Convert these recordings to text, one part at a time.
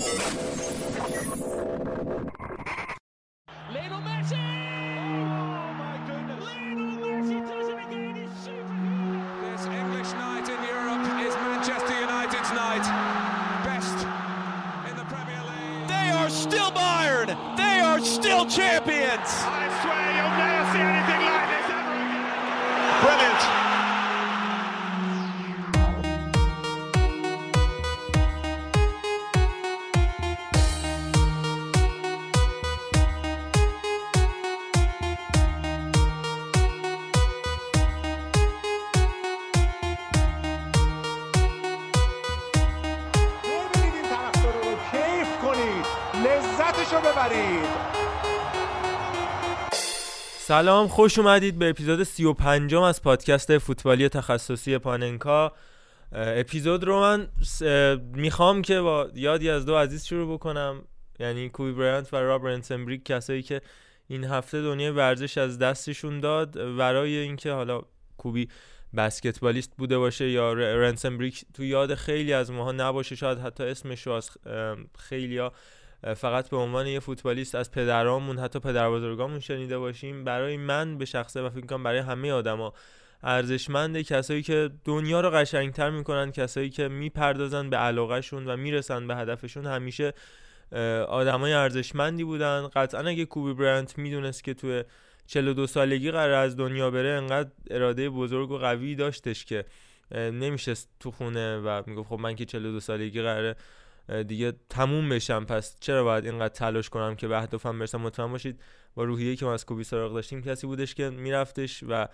よし! سلام خوش اومدید به اپیزود 35 از پادکست فوتبالی تخصصی پاننکا. اپیزود رو من می‌خوام که با یادی از دو عزیز شروع بکنم. یعنی کوبی برانت و راب رنسنبریک کسایی که این هفته دنیای ورزش از دستشون داد. ورای اینکه حالا کوبی بسکتبالیست بوده باشه یا رنسنبریک تو یاد خیلی از ماها نباشه شاید حتی اسمش رو از خیلی ها فقط به عنوان یه فوتبالیست از پدرامون حتی پدر بزرگامون شنیده باشیم برای من به شخصه و فکر کنم برای همه آدما ارزشمنده کسایی که دنیا رو قشنگتر می‌کنن کسایی که می‌پردازن به علاقهشون و می‌رسن به هدفشون. همیشه آدمای ارزشمندی بودن. قطعا اگه کوبی برانت می‌دونست که توی 42 سالگی قرار از دنیا بره انقدر اراده بزرگ و قوی داشتش که اه، نمیشست تو خونه و می‌گفت خب من که 42 سالگی قراره دیگه تموم بشم. پس چرا باید اینقدر تلاش کنم که به اهدافم برسم؟ مطمئن باشید با روحیه که ما از کوبی سراغ داشتیم کسی بودش که میرفتش و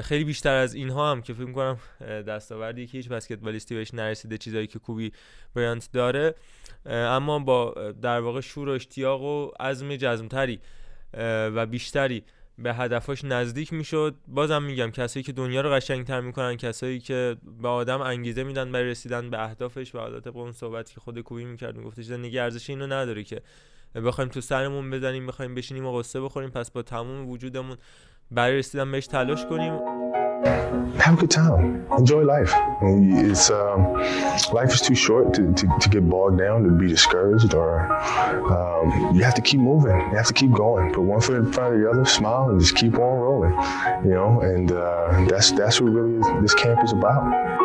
خیلی بیشتر از اینها هم که فکر کنم دستاوردی که هیچ بسکتبالیستی بهش نرسیده چیزایی که کوبی برانت داره. اما با در واقع شور و اشتیاق و عزم جزمتری و بیشتری به هدفاش نزدیک می‌شد. بازم میگم کسایی که دنیا رو قشنگتر می‌کنن کسایی که به آدم انگیزه میدن برای رسیدن به اهدافش و حالا طبق اون صحبتی که خود کوبی می‌کرد میگفتش زندگی ارزش اینو نداره که بخوایم تو سرمون بزنیم بخوایم بشینیم و قصه بخوریم پس با تمام وجودمون برای رسیدن بهش تلاش کنیم. have a good time. Enjoy life. It's um, life is too short to, to, to get bogged down, to be discouraged, or um, you have to keep moving. You have to keep going. Put one foot in front of the other, smile, and just keep on rolling. You know, and uh, that's that's what really this camp is about.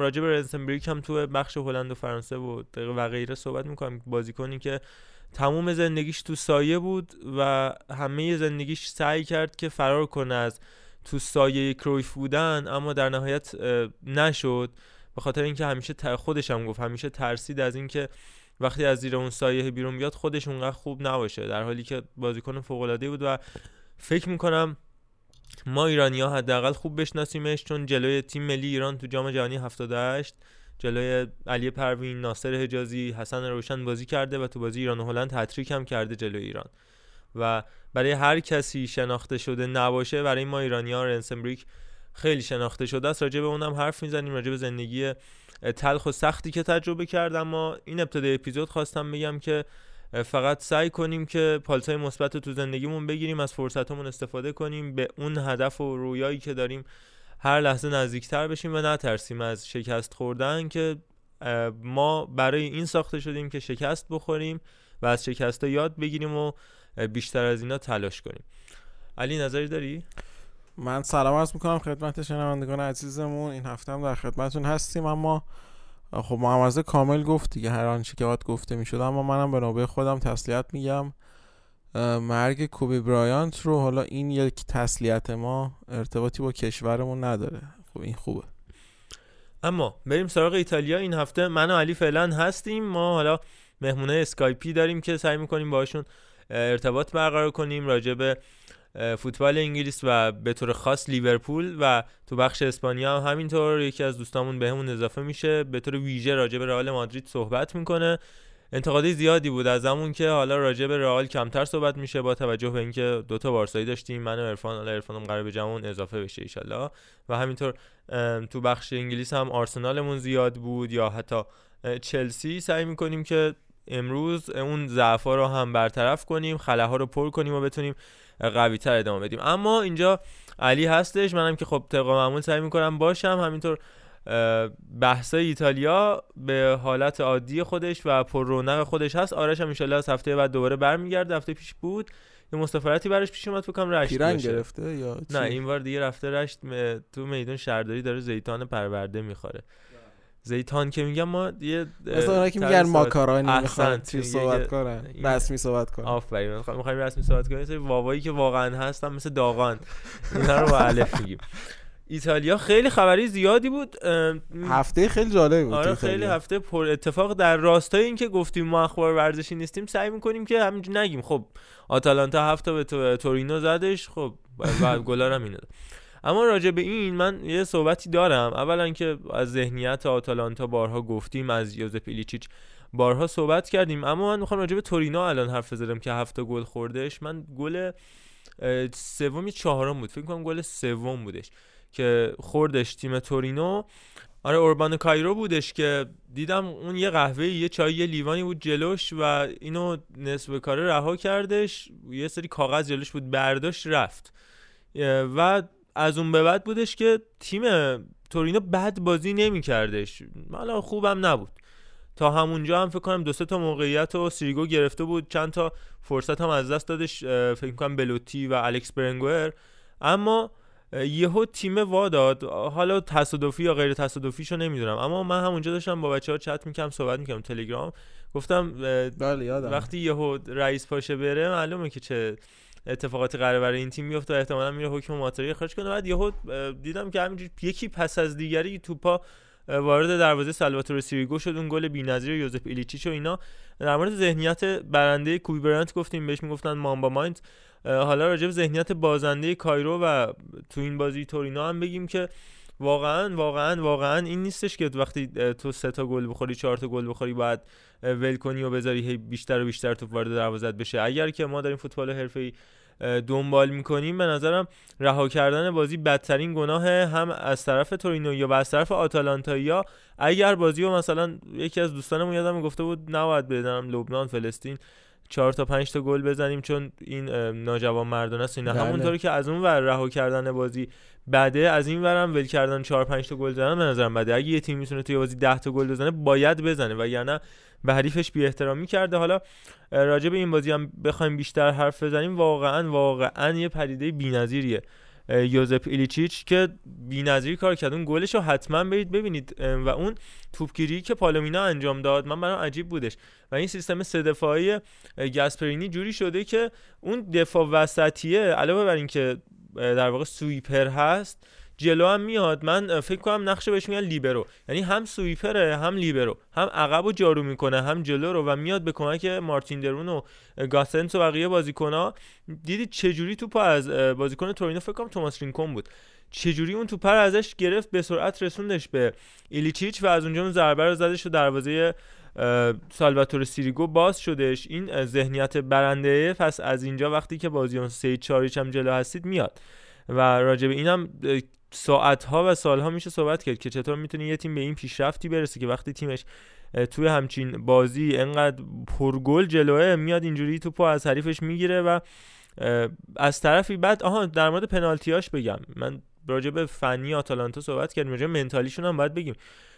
راجع به رنسنبریک هم تو بخش هلند و فرانسه و دقیقه و غیره صحبت میکنم بازیکنی که تموم زندگیش تو سایه بود و همه زندگیش سعی کرد که فرار کنه از تو سایه کرویف بودن اما در نهایت نشد. به خاطر اینکه همیشه خودش هم گفت همیشه ترسید از اینکه وقتی از زیر اون سایه بیرون بیاد خودش اونقدر خوب نباشه. در حالی که بازیکن فوق العاده بود و فکر می‌کنم ما ایرانی ها حداقل خوب بشناسیمش چون جلوی تیم ملی ایران تو جام جهانی 78 جلوی علی پروین، ناصر حجازی، حسن روشن بازی کرده و تو بازی ایران و هلند هتریک هم کرده جلوی ایران. و برای هر کسی شناخته شده نباشه برای ما ایرانی ها رنسنبریک خیلی شناخته شده است. راجع به اونم حرف می‌زنیم راجع به زندگی تلخ و سختی که تجربه کرد. اما این ابتدای اپیزود خواستم بگم که فقط سعی کنیم که پالتای مثبت تو زندگیمون بگیریم از فرصتمون استفاده کنیم به اون هدف و رویایی که داریم هر لحظه نزدیکتر بشیم و نترسیم از شکست خوردن که ما برای این ساخته شدیم که شکست بخوریم و از شکست یاد بگیریم و بیشتر از اینا تلاش کنیم. علی نظری داری؟ من سلام عرض می‌کنم خدمت شنوندگان عزیزمون. این هفته هم در خدمتتون هستیم اما خب محمد کامل گفت دیگه هر آنچه که باید گفته می‌شد اما منم به نوبه خودم تسلیت میگم. مرگ کوبی برایانت رو حالا این یک تسلیت ما ارتباطی با کشورمون نداره. خب این خوبه. اما بریم سراغ ایتالیا. این هفته من و علی فعلا هستیم. ما حالا مهمونه اسکایپی داریم که سعی می‌کنیم باشون ارتباط برقرار کنیم راجع به فوتبال انگلیس و به طور خاص لیورپول و تو بخش اسپانیا هم همینطور. یکی از دوستامون بهمون اضافه میشه. به طور ویژه راجع به رئال مادرید صحبت می‌کنه. انتقادی زیادی بود از همون که حالا راجع به رئال کمتر صحبت میشه با توجه به اینکه دوتا بارسایی داشتیم من و عرفان حالا عرفانم قرار به جمعون اضافه بشه ایشالله و همینطور تو بخش انگلیس هم آرسنالمون زیاد بود یا حتی چلسی سعی می‌کنیم که امروز اون ضعفا رو هم برطرف کنیم خلاها رو پر کنیم و بتونیم قوی تر ادامه بدیم. اما اینجا علی هستش منم که خب طبق معمول سعی می‌کنم باشم. همینطور بحثای ایتالیا به حالت عادی خودش و پر رونق خودش هست. آرش هم انشالله از هفته بعد دوباره برمیگرده. هفته پیش بود. یه مسافرتی براش پیش اومد فکر رشت پیرن گرفته یا نه این بار دیگه رفته رشت تو میدون شهرداری داره زیتان پرورده می‌خوره. زیتان که میگم ما یه مثلا که میگن ماکارونی می‌خوان چی صحبت کنن. رسمی صحبت کنن. آفرین می‌خوایم رسمی صحبت کنیم واوایی که واقعا هستن مثل داغان. اینا رو با الف میگیم. ایتالیا خیلی خبری زیادی بود هفته خیلی جالب بود آره خیلی هفته پر اتفاق در راستای اینکه گفتیم ما اخبار ورزشی نیستیم سعی می‌کنیم که همینجوری نگیم. خب آتالانتا هفته به تورینو زدش خب بعد هم اما راجع به این من یه صحبتی دارم. اولا که از ذهنیت آتالانتا بارها گفتیم از یوزف ایلیچیچ بارها صحبت کردیم. اما من می‌خوام راجع به تورینو الان حرف بزنم که هفته گل خوردش. من گل سوم چهارم بود. فکر کنم گل سوم بودش. که خوردش تیم تورینو. آره اوربان کایرو بودش که دیدم اون یه قهوه یه چای یه لیوانی بود جلوش و اینو نصف کاره رها کردش. یه سری کاغذ جلوش بود برداشت رفت. و از اون به بعد بودش که تیم تورینو بد بازی نمی کردش حالا خوبم نبود. تا همونجا هم فکر کنم دو تا موقعیت و سیریگو گرفته بود. چند تا فرصت هم از دست دادش فکر کنم بلوتی و الکس برنگوئر. اما یهو تیم وا داد. حالا تصادفی یا غیر تصادفیشو نمی‌دونم. اما من همونجا داشتم با بچه ها چت می‌کردم صحبت می‌کردم تلگرام. گفتم بله وقتی یهو رئیس پاشه بره معلومه که چه اتفاقاتی قرار برای این تیم میفته و احتمالاً میره حکم ماتری خارج کنه. بعد یهو دیدم که همینجوری یکی پس از دیگری توپا وارد دروازه سالواتور سیریگو شد. اون گل بی‌نظیر یوزف ایلیچیچ و اینا. در مورد ذهنیت برنده کوبی برانت گفتیم بهش می‌گفتن مامبا مایند. حالا راجع به ذهنیت بازنده کایرو و تو این بازی تورینو هم بگیم که واقعا واقعا واقعا این نیستش که وقتی تو سه تا گل بخوری چهار تا گل بخوری بعد ول کنی و بذاری بیشتر و بیشتر توپ وارد دروازه بشه. اگر که ما داریم فوتبال حرفه‌ای دنبال می‌کنیم به نظرم رها کردن بازی بدترین گناه هم از طرف تورینو یا از طرف آتالانتا اگر بازی و مثلا یکی از دوستانم یادم گفته بود نباید بدنم لبنان فلسطین. چهار تا پنج تا گل بزنیم چون این ناجوان مردان است. اینا بله. همونطوری که از اون ور رها کردن بازی بده از این ورم ول کردن 4 5 تا گل زدن به نظرم بده. اگه یه تیم می‌تونه توی بازی 10 تا گل بزنه باید بزنه وگرنه به حریفش بی احترامی کرده. حالا راجع به این بازی هم بخوایم بیشتر حرف بزنیم واقعا واقعا یه پدیده بی‌نظیریه. یوزپ ایلیچیچ که بی‌نظیر کار کرد. اون گلش رو حتما برید ببینید. و اون توپگیری که پالومینا انجام داد من برام عجیب بودش. و این سیستم سه دفاعی گاسپرینی جوری شده که اون دفاع وسطیه علاوه بر اینکه در واقع سویپر هست جلو هم میاد. من فکر کنم نقشه بهش میگن لیبرو. یعنی هم سویپره هم لیبرو. هم عقب و جارو می‌کنه هم جلو رو و میاد به کمک مارتین درون و گاسنس و بقیه بازیکن‌ها. دیدید چجوری توپ از بازیکن تورینو فکر کنم توماس رینکون بود. چجوری اون توپ ازش گرفت به سرعت رسوندش به ایلیچیچ و از اونجا اون ضربه رو زدش و دروازه سالواتور سیریگو باز شدش. این ذهنیت برنده پس از اینجا وقتی که بازی اون 3 4 هم جلو هستید میاد. و راجع به اینم ساعتها و سالها میشه صحبت کرد که چطور می‌تونه یه تیم به این پیشرفتی برسه که وقتی تیمش توی همچین بازی انقدر پرگل جلوه میاد اینجوری توپو از حریفش می‌گیره و از طرفی بعد آها در مورد پنالتیاش بگم. من راجع به فنی آتالانتا صحبت کردیم راجع منتالیشون هم باید بگیم.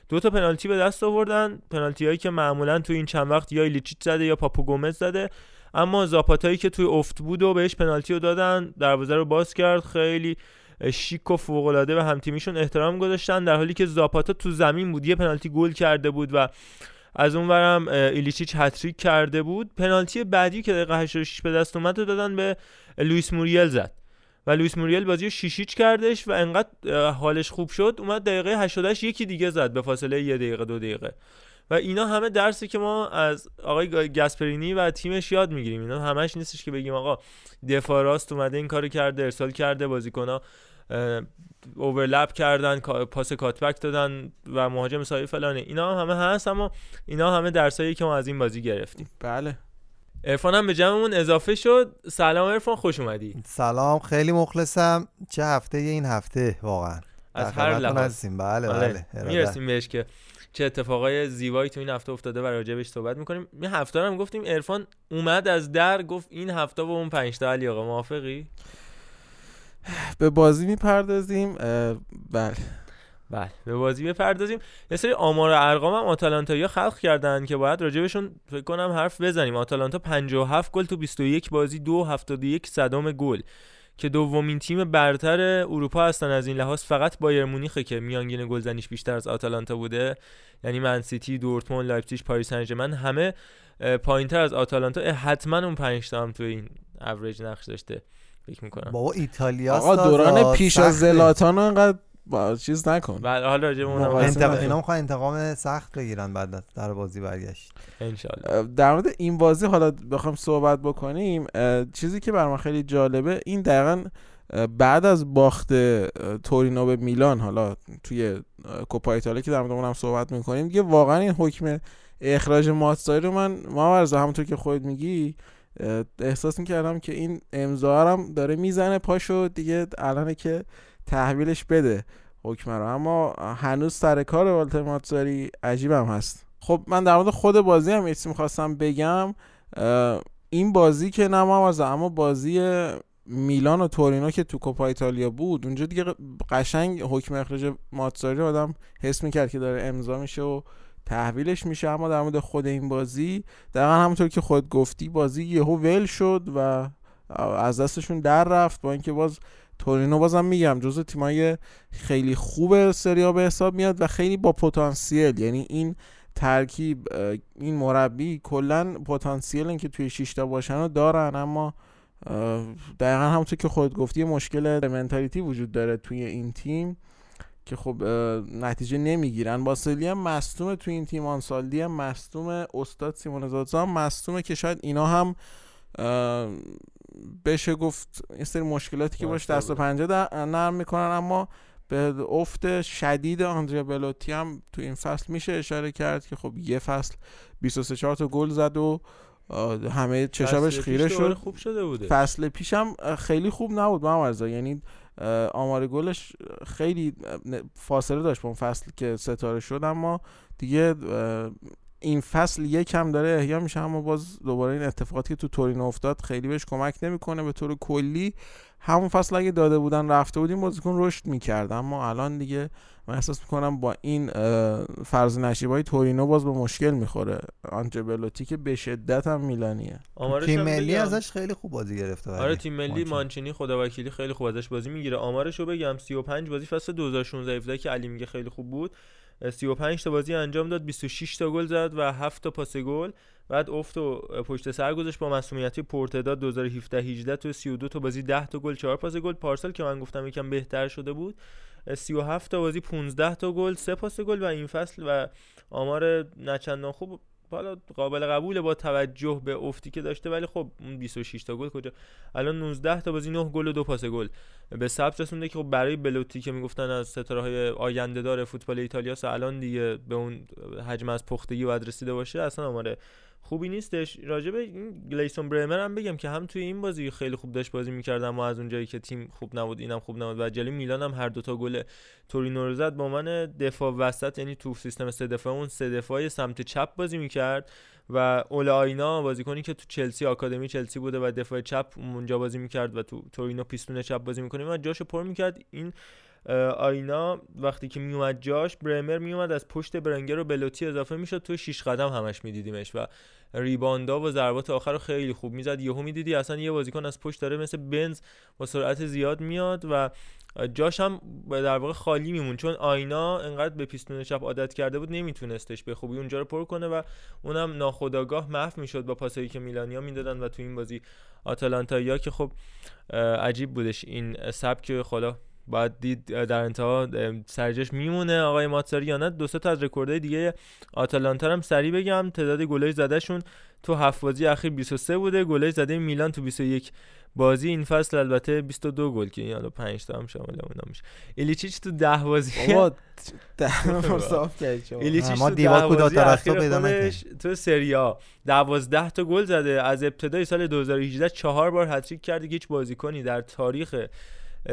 دو تا پنالتی به دست آوردن پنالتی هایی که معمولا توی این چند وقت یا ایلیچیت زده یا پاپو گومز زده اما زاپاتایی که توی افت بود و بهش پنالتی رو دادن دروازه رو باز کرد خیلی شیک و فوق العاده و همتیمیشون احترام گذاشتن در حالی که زاپاتا تو زمین بود یه پنالتی گل کرده بود و از اونورم ایلیچیچ هتریک کرده بود. پنالتی بعدی که دقیقه 86 به دست اومد دادن به لوئیس موریل زد. و لوئیس موریل بازی رو شیش هیچ کردش و انقدر حالش خوب شد. اومد دقیقه 88 یکی دیگه زد به فاصله یه دقیقه دو دقیقه. و اینا همه درسی که ما از آقای گاسپرینی و تیمش یاد می‌گیریم. اینا همش نیستش که بگیم آقا دفاع راست اومده این کارو کرده ارسال کرده بازیکن‌ها اوورلپ کردن پاس کاتبک دادن و مهاجم سایه فلانه اینا همه هست اما اینا همه درسایی که ما از این بازی گرفتیم. بله. ارفان هم به جمعمون اضافه شد. سلام ارفان خوش اومدی. سلام خیلی مخلصم. چه هفته این هفته واقعا. از هر لحاظ. هستیم. بله آره، بله ارادت. می‌رسیم بهش که چه اتفاقای زیبایی تو این هفته افتاده و راجبش صحبت می‌کنیم. این هفته هم گفتیم عرفان اومد از در گفت این هفته با اون پنج تا علی آقا موافقی؟ به بازی می‌پردازیم بله. بله به بازی بپردازیم. یه سری آمار و ارقام هم آتالانتایا خلق کردن که باید راجبشون فکر کنم حرف بزنیم. آتالانتا 57 گل تو 21 بازی دو 71 صدام گل. که دومین تیم برتر اروپا هستن از این لحاظ فقط بایر مونیخه که میانگین گلزنیش بیشتر از آتالانتا بوده یعنی منسیتی دورتموند لایپزیگ پاریس سن ژرمن همه پایینتر از آتالانتا. حتما اون 5 تا هم تو این اوریج نقش داشته فکر می‌کنم. بابا ایتالیا آقا دوران پیش از زلاتان انقدر با چیز نکن. بعد حالا. اینا می‌خوان انتقام سخت بگیرن بعد در بازی برگشت. انشالله. در مورد این بازی حالا بخوام صحبت بکنیم. چیزی که بر من خیلی جالبه این دقیقا بعد از باخت تورینو به میلان حالا توی کوپا ایتالیا که در مورد اونم صحبت می‌کنیم دیگه واقعا این حکم اخراج ماتساری رو من ما همونطور که خودت میگی احساس می‌کردم که این امضا هم داره می‌زنه پاشو. دیگه الانه که تحویلش بده حکم رو اما هنوز سر کار والتر ماتزاری عجیبم هست. خب من در مورد خود بازی هم ایسی می‌خواستم بگم. این بازی که محمد اما بازی میلان و تورینو که تو کوپا ایتالیا بود اونجا دیگه قشنگ حکم اخراج ماتزاری آدم حس می‌کرد که داره امضا میشه و تحویلش میشه. اما در مورد خود این بازی دقیقا همونطور که خود گفتی بازی یهو ول شد و از دستشون در رفت با اینکه باز تورینو بازم میگم جزو تیمای خیلی خوب سریا به حساب میاد و خیلی با پتانسیل. یعنی این ترکیب این مربی کلا پتانسیل اینکه توی شیشتا باشن رو دارن اما دقیقا همونطور که خود گفتی مشکل منتالیتی وجود داره توی این تیم که خب نتیجه نمی‌گیرن. باسلی هم مصدومه توی این تیم آنسالدی هم مصدومه استاد سیمون زادزا هم مصدومه که شاید اینا هم بشه گفت این سری مشکلاتی که باش دست و پنجه نرم می‌کنن اما به افت شدید آندریا بلوتی هم تو این فصل میشه اشاره کرد که خب یه فصل 23 4 تا گل زد و همه چشمش خیره شد. خوب شده بوده. فصل پیشم خیلی خوب نبود رضا یعنی آمار گلش خیلی فاصله داشت با اون فصل که ستاره شد اما دیگه این فصل یکم داره احیا میشه اما باز دوباره این اتفاقاتی که تو تورینو افتاد خیلی بهش کمک نمی‌کنه به طور کلی همون فصل اگه داده بودن رفته بودیم بازیکن رشد می‌کرد اما الان دیگه من احساس می‌کنم با این فرض نشیبای تورینو باز به مشکل می‌خوره آنجا بلوتی که به شدت هم میلانیه تیم ملی بگم. ازش خیلی خوب بازی گرفته. آره تیم ملی مانچینی. مانچینی خداوکیلی خیلی خوب ازش بازی می‌گیره آمارشو بگم 35 بازی فصل 2016 17 که علی میگه خیلی خوب بود 35 تا بازی انجام داد 26 تا گل زد و 7 تا پاس گل. بعد افت و پشت سر گذاشت با مسئولیتی پرتداد 2017 18 تو 32 تا بازی 10 تا گل 4 پاس گل. پارسال که من گفتم یکم بهتر شده بود 37 تا بازی 15 تا گل 3 پاس گل و این فصل و آمار نچندان خوب حالا قابل قبوله با توجه به افتی که داشته ولی خب اون 26 تا گل کجا؟ الان 19 تا بازی 9 گل و دو پاس گل. به ثبت رسونده که خب برای بلوتی که می‌گفتن از ستاره های آینده دار فوتبال ایتالیا الان دیگه به اون حجم از پختگی باید رسیده باشه اصلا آمار خوبی نیستش. راجبه این گلیسون برمر هم بگم که هم توی این بازی خیلی خوب داشت بازی می‌کرد اما از اونجایی که تیم خوب نبود اینم خوب نبود. و جلوی میلان هم هر دوتا گل تورینو رو به عنوان دفاع وسط یعنی تو سیستم سه دفاع اون سه دفاعی سمت چپ بازی می‌کرد و اول آینا بازیکنی که تو چلسی آکادمی چلسی بوده و دفاع چپ اونجا بازی می‌کرد و تو تورینو پیستون چپ بازی می‌کنه و جاشو پر می‌کرد. این آینا وقتی که میومد جاش برمر میومد از پشت برنگر و بلوتی اضافه می‌شد. تو شیش قدم همش میدیدیمش و ریباندا و ضربات آخر رو خیلی خوب می‌زد. یهو می‌دیدی اصلا یه بازیکن از پشت داره مثل بنز با سرعت زیاد میاد و جاش هم در واقع خالی میمون چون آینا انقدر به پیستون چپ عادت کرده بود نمیتونستش به خوبی اونجا رو پر کنه و اونم ناخودآگاه محو می‌شد با پاسایی که میلانیا می‌دادن و تو این بازی آتالانتایا که خب عجیب بودش این سبک. حالا باید دید در انتها سرجاش میمونه. آقای ماتساری یا نه دو تا از رکوردهای دیگه آتالانتا هم سریع بگم. تعداد گلای زدهشون تو هفت بازی اخیر 23 بوده. گلای زده میلان تو 21 بازی. این فصل البته 22 گل که حالا 5 تا هم شامل اونا میشه. ایلیچیچ تو 10 بازی بابا صاف کردی ایلیچیچ تو 10 بازی اخیر خودش تو سری آ. 12 تا گل زده. از ابتدای سال 2018 چهار بار هتریک کرده که هیچ بازیکنی در تاریخ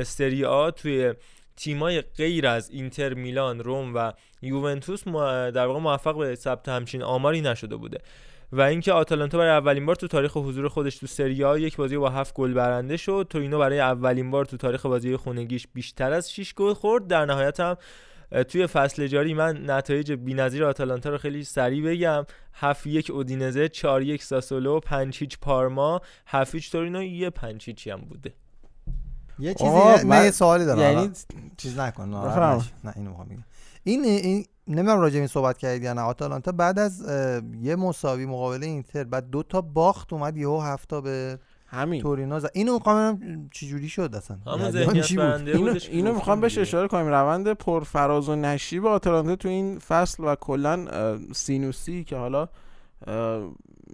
سری توی تیمای غیر از اینتر میلان روم و یوونتوس در واقع موفق به ثبت همچین آماری نشده بوده. و اینکه آتالانتا برای اولین بار تو تاریخ حضور خودش تو سری آ یک بازی با هفت گل برنده شد. تورینو برای اولین بار تو تاریخ بازی خونگیش بیشتر از 6 گل خورد. در نهایت هم توی فصل جاری من نتایج بی‌نظیر آتالانتا رو خیلی سریع بگم. 7 یک اودینزه 4 یک ساسولو 5 هیچ پارما 7 هیچ تورینو یه 5 هیچی هم بوده. یه چیزی آه، من من- یه سوالی دارم یعنی- یعنی چیز نکن. نه اینو می‌خوام بگم این این نمی‌دونم راجع به این صحبت کردید یا نه آتالانتا بعد از یه مساوی مقابل اینتر بعد دو تا باخت اومد یهو هفتا به همین تورینو زد اینو می‌خوام ببینم چه جوری شد اصلا همون جریان ذهنیت چی بود؟ برنده اینو, اینو می‌خوام بهش. اشاره کنیم روند پرفراز و نشیب آتالانتا تو این فصل و کلا سینوسی که حالا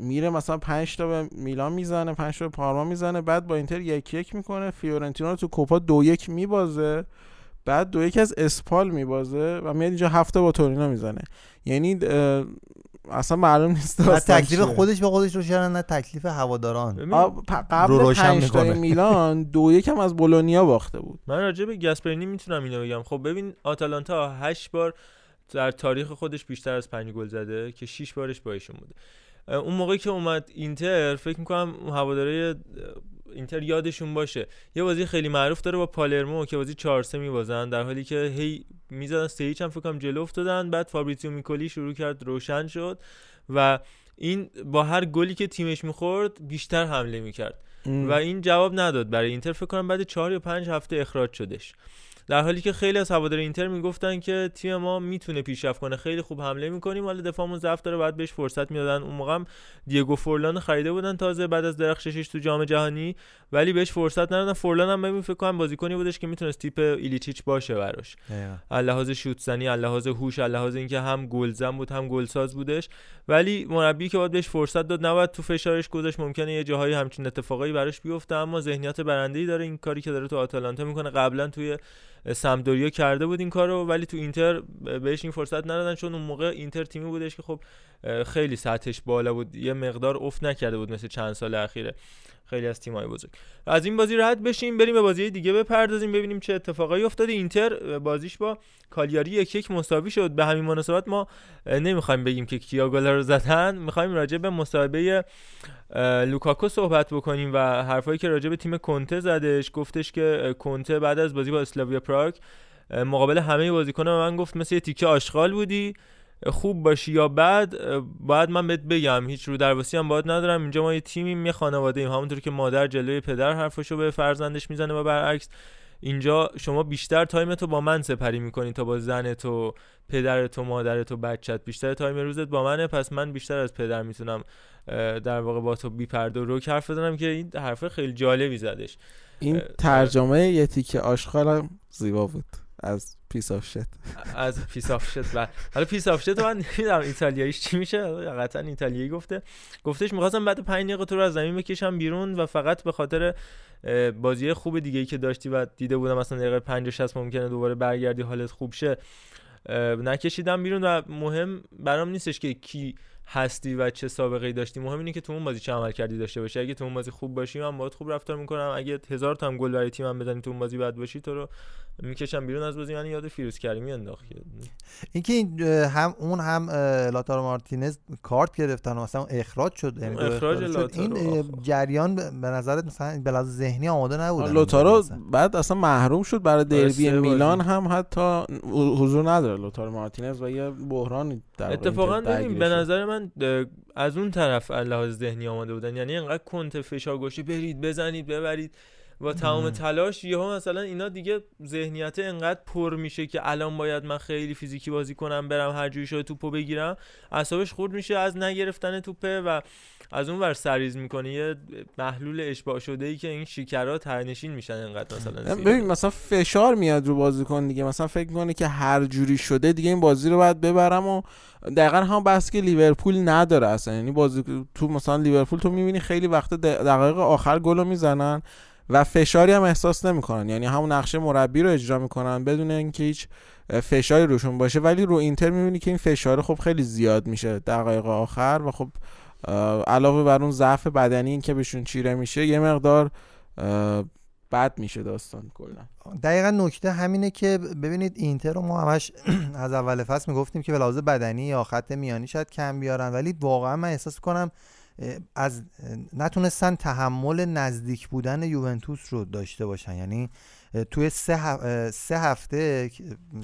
میره مثلا 5 تا به میلان می‌زنه 5 تا به پارما می‌زنه بعد با اینتر یک یک می‌کنه فیورنتینا رو تو کوپا دو یک میبازه بعد دو یک از اسپال میبازه و میاد اینجا هفته با تورینو می‌زنه. یعنی اصلا معلوم نیست نه تکلیف. خودش به خودش رو شدن نه تکلیف هواداران. رو قبل روشن پنج. میلان دو یک هم از بولونیا باخته بود. من راجع به گاسپرینی می‌تونم اینو بگم. خب ببین آتالانتا هشت بار در تاریخ خودش بیشتر از پنج گل زده که 6 بارش با ایشون بوده. اون موقعی که اومد اینتر فکر می‌کنم هواداره اینتر یادشون باشه. یه بازی خیلی معروف داره با پالرمو که بازی 4 3 میبازن در حالی که هی می‌زدن سه هیچ هم فکر کنم جلو افتادن. بعد فابریتزیو میکولی شروع کرد روشن شد و این با هر گلی که تیمش می‌خورد بیشتر حمله می‌کرد. و این جواب نداد. برای اینتر فکر کنم بعد چهار یا پنج هفته اخراج شدش. در حالی که خیلی از هوادار اینتر می‌گفتن که تیم ما می‌تونه پیشرفت کنه خیلی خوب حمله می‌کنیم. حالا دفاعمون ضعف داره بعد بهش فرصت می‌دادن. اون موقع هم دیگو فورلان خریده بودن تازه بعد از درخششش تو جام جهانی ولی بهش فرصت ندادن. فورلان هم ببین فکر کنم بازیکنی بودش که می‌تونست تیپ ایلیچیچ باشه براش. لحاظ شوت زنی لحاظ هوش لحاظ اینکه هم گلزن بود هم گلساز بودش. ولی مربی که باید بهش فرصت داد نباید تو فشارش گذاشت. ممکنه یه جاهایی همچین اتفاقایی براش بیفته اما ذهنیت برنده‌ای داره. این کاری که داره تو آتالانتا می‌کنه. قبلا توی سمدوریا کرده بود این کارو ولی تو اینتر بهش این فرصت ندادن چون اون موقع اینتر تیمی بودش که خب خیلی سطحش بالا بود. یه مقدار افت نکرده بود مثل چند سال اخیره. خیلی از تیم‌های بزرگ. از این بازی رد بشیم بریم به بازی دیگه بپردازیم ببینیم چه اتفاقایی افتاده. اینتر بازیش با کالیاری یک یک مساوی شد. به همین مناسبت ما نمی‌خوایم بگیم که کیا گل رو زدن. می‌خوایم راجع به مصاحبه لوکاکو صحبت بکنیم و حرفایی که راجع به تیم کنته زدش. گفتش که کنته بعد از بازی با اسلاویا پراگ مقابل همه بازیکن‌ها به من گفت مثل یه تیکه آشغال بودی. خوب باشی یا بد باید من بهت بگم هیچ رو درواسی هم باید ندارم. اینجا ما یه تیمیم یه خانواده ایم. همونطور که مادر جلوی پدر حرفشو به فرزندش می‌زنه و برعکس. اینجا شما بیشتر time تو با من سپری می‌کنی تا با زن تو پدر تو مادر تو بچت. بیشتر time روزت با منه پس من بیشتر از پدر می‌تونم در واقع با تو بی پرده و رک حرف بزنم که این حرف خیلی جالبی زدش. این ترجمه یه تیکه آشغال هم زیبا بود. از piece of shit از piece of shit و حالا piece of shit من نمی‌دونم ایتالیاییش چی میشه. قطعا ایتالیایی گفته. گفتش می‌خواستم بعد 5 دقیقه تو رو از زمین بکشم بیرون و فقط به خاطر بازی خوب دیگه ای که داشتی و دیده بودم مثلا دقیقه 5 و 60 ممکنه دوباره برگردی حالت خوب شه نکشیدم بیرون و مهم برام نیستش که کی هستی و چه سابقه ای داشتی مهم اینه که تو اون بازی چه عمل کردی داشته باشی. اگه تو اون بازی خوب باشی من باید خوب رفتار می‌کنم. اگه هزار تا هم گل برای تیمم بزنی تو اون بازی بد باشی تو رو می‌کشم بیرون از بازی. من یاد فیروز کریمی انداخت. اینکه این هم اون هم لاتارو مارتینز کارت گرفتن و مثلا اخراج شد. یعنی اخراج شد. این جریان به نظرت مثلا به لحاظ ذهنی آماده نبود لوتارو بعد اصلا محروم شد برای دربی میلان هم. حتی حضور نداره لوتارو مارتینز و یه بحرانی در اتفاقا ببین به نظر من از اون طرف لحاظ ذهنی آماده بودن. یعنی انقدر کنت فشار گوشی برید بزنید ببرید. با تمام تلاش یهو مثلا اینا دیگه ذهنیت انقدر پر میشه که الان باید من خیلی فیزیکی بازی کنم برم هر جوری شده توپو بگیرم. اعصابش خورد میشه از نگرفتن توپه و از اون ور سریز می‌کنه یه محلول اشباع شده ای که این شکرها ترنشین میشن انقدر مثلا ببین مثلا فشار میاد رو بازیکن دیگه. مثلا فکر می‌کنه که هر جوری شده دیگه این بازی رو باید ببرم و دقیقا هم بحث که لیورپول نداره اصلا. یعنی بازی تو مثلا لیورپول تو می‌بینی خیلی وقت دقایق آخر گل می‌زنن. و فشاری هم احساس نمی‌کنن. یعنی همون نقشه مربی رو اجرا می‌کنن بدون اینکه هیچ فشاری روشون باشه. ولی رو اینتر می‌بینی که این فشار خب خیلی زیاد میشه دقایق آخر و خب علاوه بر اون ضعف بدنی این که بهشون چیره میشه یه مقدار بد میشه داستان کلا. دقیقا نکته همینه که ببینید اینتر رو ما همش از اول فصل می‌گفتیم که به بدنی یا خط میانی شاید کم بیارن. ولی واقعا من احساس کنم از نتونستن تحمل نزدیک بودن یوونتوس رو داشته باشن. یعنی توی سه, سه هفته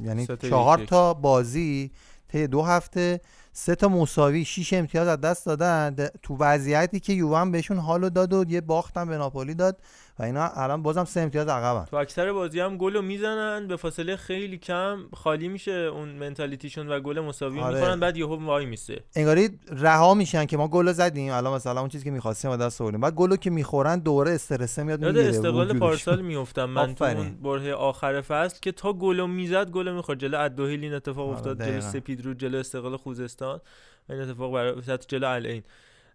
یعنی چهار تا بازی طی دو هفته سه تا مساوی شیش امتیاز از دست دادن. تو وضعیتی که یوون بهشون حالو داد و یه باختم به ناپولی داد. و اینا الان بازم سه امتیاز عقبن. تو اکثر بازی هم گلو می‌زنن به فاصله خیلی کم خالی میشه اون منتالیتیشون و گل مساوی آره. می‌کنن بعد یهو وای میسه. انگاری رها میشن که ما گل زدیم الان مثلا اون چیزی که می‌خواستیم از دست آوردیم. بعد گلو که می‌خورن دوره استرس میاد می‌گیره استقلال پارسال میافتم من تو اون بره آخر فصل که تا گلو می‌زد گلو می‌خورد. جلو ادوهیل این اتفاق آره، افتاد جلو سپید رو جلو استقلال خوزستان این اتفاق برای جلو الین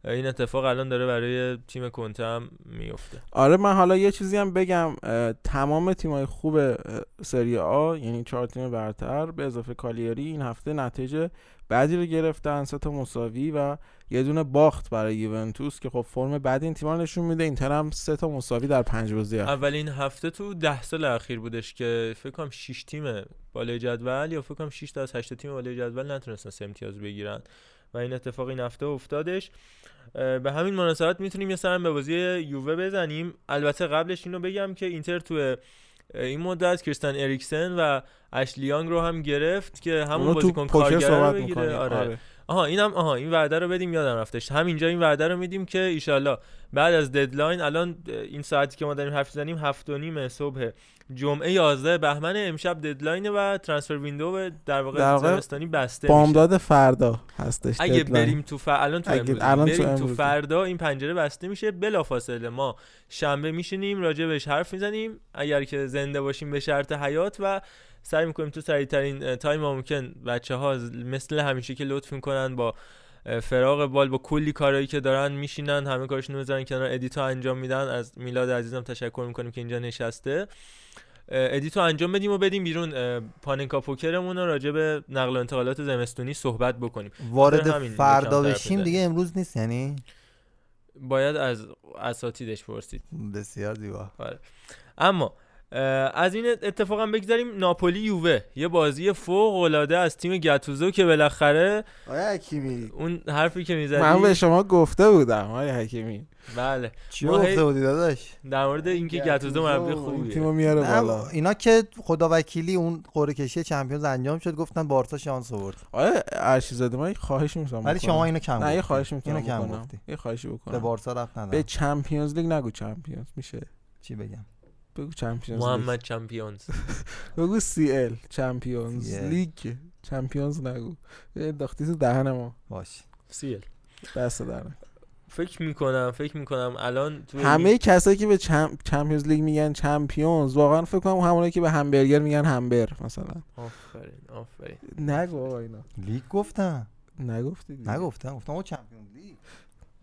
این اتفاق الان داره برای تیم کنته هم میفته آره من حالا یه چیزی هم بگم تمام تیمای خوب سری آ یعنی چهار تیم برتر به اضافه کالیاری این هفته نتیجه بعدی رو گرفتن سه تا مساوی و یه دونه باخت برای یوونتوس که خب فرم بعد این تیم‌ها نشون میده. اینتر هم سه تا مساوی در پنج بازی اولین هفته تو ده سال اخیر بودش که فکر کنم 6 تیم بالای جدول یا فکر کنم 6 تا از 8 تیم بالای جدول نتونستن سه امتیاز بگیرن. و این اتفاق این هفته افتادش به همین مناسبت می‌تونیم یه سرم به بازی یووه بزنیم البته قبلش اینو بگم که اینتر تو این مدت کریستن اریکسن و اشلیانگ رو هم گرفت که همون بازیکن کارگر رو بگیره آره. آره. آها اینم آها این وعده رو بدیم یادم رفتش. همینجا این وعده رو میدیم که ایشالله بعد از deadline الان این ساعتی که ما داریم حرف زنیم هفت و نیم صبح. جمعه 11 بهمن امشب deadline و transfer window در واقع زمستانی بسته بامداد فردا هستش اگه بریم تو ف... الان تو امروز. الان بریم تو, فردا این پنجره بسته میشه. بلافاصله ما شنبه میشینیم راجع بهش حرف می‌زنیم. اگر که زنده باشیم به شرط حیات و سعی می‌کنیم تو سریع ترین time ممکن بچه ها مثل همیشه که لطف می‌کنن با فراغ بال با کلی کارهایی که دارن میشینن همه کارشون می‌ذارن کنار edit و انجام میدن. از میلاد عزیزم تشکر می‌کنیم که اینجا نشسته. edit و انجام بدیم و بدیم بیرون. پاننکا پوکرمون رو راجع به نقل و انتقالات زمستونی صحبت بکنیم. وارد فردا بشیم دیگه امروز نیست یعنی؟ باید از اساتیدش پرسید. بسیار زیبا. آره. اما از این اتفاقا بگذاریم ناپولی یووه. یه بازی فوق العاده از تیم گاتوزو که بالاخره آیا حکیمی. اون حرفی که می‌زدی؟ من به شما گفته بودم آیا حکیمی. بله. چی گفته بودی داداش؟ در مورد اینکه گاتوزو مربی خوبیه. تیمو میاره بالا. اینا که خدا وکیلی اون قرعه کشی چمپیونز انجام شد گفتن بارسا شانس آورد. آره ارشیزاده من خواهش می‌کنم ولی شما اینو کم نه یه خواهش می‌کنم اینو کم گفتی. یه خواهشی بکنم. به بارسا رفت ندارم به Champions League نگو Champions میشه. چی بگم؟ بگو Champions محمد Champions. بگو CL Champions League. Champions نگو. انداختی تو دهن ما. باشه. CL بس دهن. فکر می‌کنم فکر می‌کنم الان تو همه این... کسایی که به چم... Champions League میگن Champions واقعا فکر کنم همونایی که به همبرگر میگن همبر مثلا. آفرین آفرین. نگو اینا. لیگ گفتم نگفتی نگفتم گفتم او Champions League.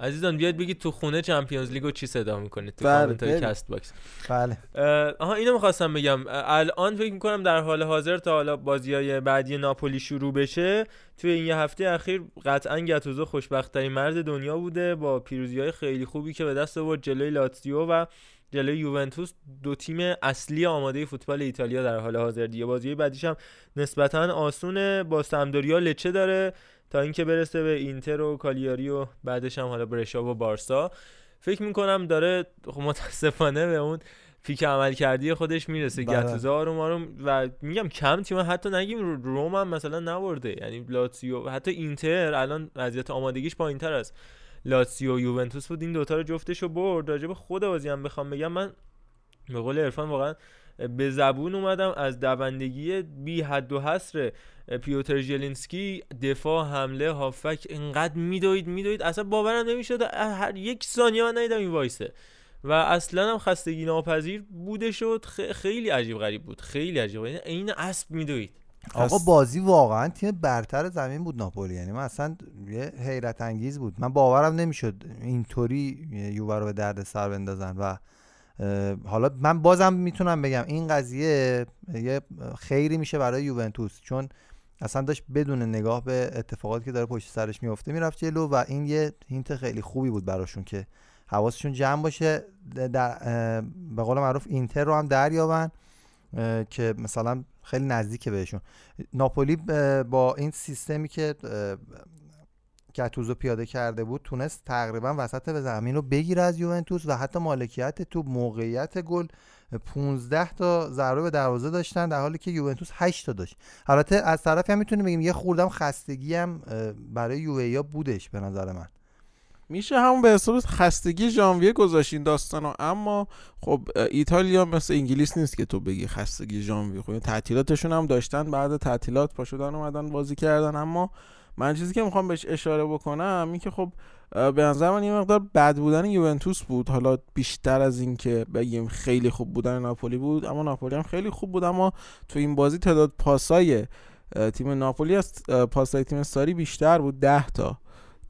عزیزان بیاد بگید تو خونه Champions League و چی صدا می‌کنید تو بله کامنت های Castbox. بله. آها اینو می‌خواستم بگم. الان فکر می‌کنم در حال حاضر تا حالا بازی های بعدی ناپولی شروع بشه. توی این یه هفته اخیر قطعا گاتوزو خوشبخت ترین مرد دنیا بوده با پیروزی های خیلی خوبی که به دست آورد جلوی لاتزیو و جلوی یوونتوس دو تیم اصلی آماده فوتبال ایتالیا در حال حاضر. دیگه بازی بعدیش هم نسبتا آسونه. با سمدوریا لچه داره. تا اینکه برسه به اینتر و کالیاری و بعدش هم حالا برشا و بارسا. فکر می‌کنم داره خب متاسفانه به اون پیک عمل کردی خودش می‌رسه بله. گتوزا آروم آروم و میگم کم تیم حتی نگیم روم هم مثلا نبرده. یعنی لاتسیو حتی اینتر الان وضعیت آمادگیش با اینتر است. لاتسیو و یوونتوس بود این دوتا رو جفتشو برد. راجب خود بازی هم بخوام بگم من به قول عرفان واقعا به زبون اومدم. از دوندگی بی حد و حصر پیوتر ژلینسکی دفاع حمله هافک انقدر میدوید میدوید. اصلا باورم نمی‌شد. هر یک ثانیه من ندیدم این وایسه. و اصلا هم خستگی ناپذیر بوده شد. خیلی عجیب غریب بود. خیلی عجیب غریب. این اسب میدوید. آقا بازی واقعا تیم برتر زمین بود ناپولی. یعنی من اصلا یه حیرت انگیز بود. من باورم نمی‌شد اینطوری یووه رو به درد سر بندازن و حالا من بازم می‌تونم بگم این قضیه یه خیری میشه برای یوونتوس چون اصلا داشت بدون نگاه به اتفاقاتی که داره پشت سرش میفته می‌رفت جلو و این یه هینت خیلی خوبی بود براشون که حواسشون جمع باشه. در به قول معروف اینتر رو هم دریابن که مثلا خیلی نزدیک بهشون. ناپولی با این سیستمی که گتوزو پیاده کرده بود تونست تقریبا وسط به زمین رو بگیره از یوونتوس و حتی مالکیت تو موقعیت گل 15 تا ضربه به دروازه داشتن در حالی که یوونتوس 8 تا داشت. البته از طرفی هم می‌تونیم بگیم یه خوردم خستگی هم برای یوویا بودش به نظر من. میشه همون به حساب خستگی ژانویه گذاشین داستانو اما خب ایتالیا مثل انگلیس نیست که تو بگی خستگی ژانویه خب تعطیلاتشون هم داشتن بعد تعطیلات پاشدن اومدن بازی کردن اما من چیزی که می‌خوام بهش اشاره بکنم این که خب به نظر من یه مقدار بد بودن یوونتوس بود. حالا بیشتر از این که بگیم خیلی خوب بودن ناپولی بود اما ناپولی هم خیلی خوب بود. اما تو این بازی تعداد پاسای تیم ناپولی از پاسای تیم ساری بیشتر بود 10 تا.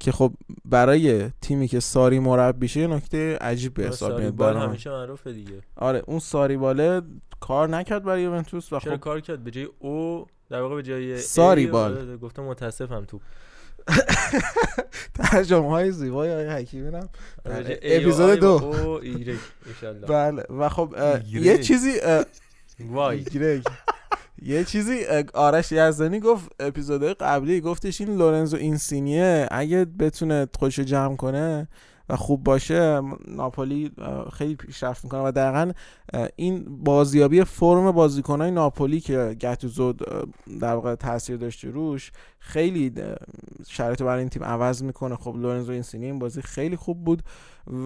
که خب برای تیمی که ساری مربیشه نکته عجیب به حساب میاد بال همیشه معروفه دیگه. آره اون ساری باله کار نکرد برای یوونتوس و خب کار کرد؟ به جای او در واقع به جای ساری بال. گفتم متاسفم تو. ترجمه های زیبای های حکیمی هم اپیزود دو. بله و خب یه چیزی وای. یه چیزی آرش یزدانی گفت اپیزودهای قبلی گفتش این لورنزو اینسینیه اگه بتونه خودشو جمع کنه و خوب باشه ناپولی خیلی پیشرفت می‌کنه و دقیقا این بازیابی فرم بازیکنهای ناپولی که گتوزو در واقع تاثیر داشته روش خیلی شرایط برای این تیم عوض می‌کنه. خب لورنزو اینسینی این بازی خیلی خوب بود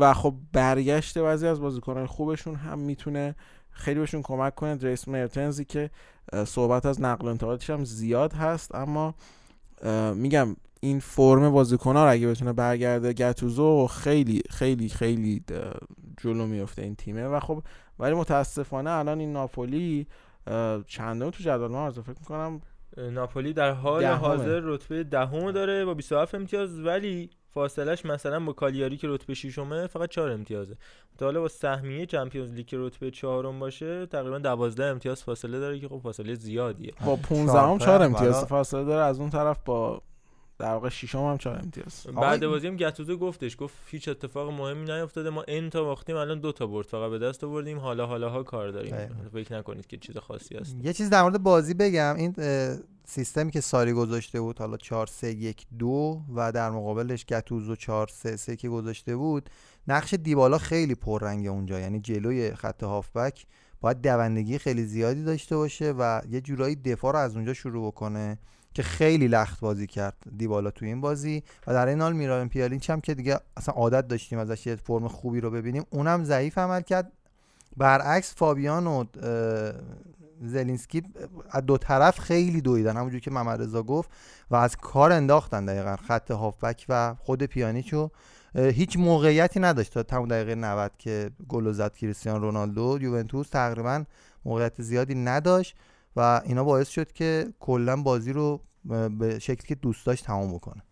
و خب برگشت بعضی از بازیکنهای خوبشون هم می‌تونه خیلی بهشون کمک کنه. دریس مرتنزی که صحبت از نقل و انتقالاتش هم زیاد هست اما میگم این فرم بازیکن ها رو اگه بتونه برگرده گتوزو خیلی خیلی خیلی جلو میفته این تیمه. و خب ولی متاسفانه الان این ناپولی چندم تو جدول؟ ما فکر می‌کنم ناپولی در حال حاضر رتبه دهم داره با 27 امتیاز. ولی فاصلش مثلا با کالیاری که رتبه ششمه فقط 4 امتیازه. تا حالا با سهمیه چمپیونز لیگ که رتبه چهارم باشه تقریبا 12 امتیاز فاصله داره که خب فاصله زیادیه. با 15 هم 4 امتیاز فاصله داره. از اون طرف با در واقع ششم هم 4 امتیاز. بعد بازی هم گتوزو گفتش گفت هیچ اتفاق مهمی نیافتاده ما این تا وقتیم الان دو تا برد فقط به دست آوردیم حالا حالا ها کار داریم. فکر نکنید که چیز خاصی هست. یه چیز در مورد بازی بگم این سیستمی که ساری گذاشته بود حالا 4 3 1 2 و در مقابلش گتوزو 4 3 3 که گذاشته بود نقش دیبالا خیلی پررنگه اونجا یعنی جلوی خط هافبک باید دوندگی خیلی زیادی داشته باشه و یه جورایی دفاع رو از اونجا شروع بکنه. که خیلی لخت بازی کرد دیبالا تو این بازی و در این حال میران پیالینچ هم که دیگه اصلا عادت داشتیم ازش یه فرم خوبی رو ببینیم. اونم ضعیف عمل کرد. برعکس فابیان و زلینسکی از دو طرف خیلی دویدن. همونجور که محمد رضا گفت و از کار انداختن دقیقا. خط هافبک و خود پیانیچو. هیچ موقعیتی نداشت تا تمام دقیقه 90 که گل زد کریستیان رونالدو. یوونتوس تقریبا موقعیت زیادی نداشت. و اینا باعث شد که کلا بازی رو به شکلی که دوست داشت تمام بکنه.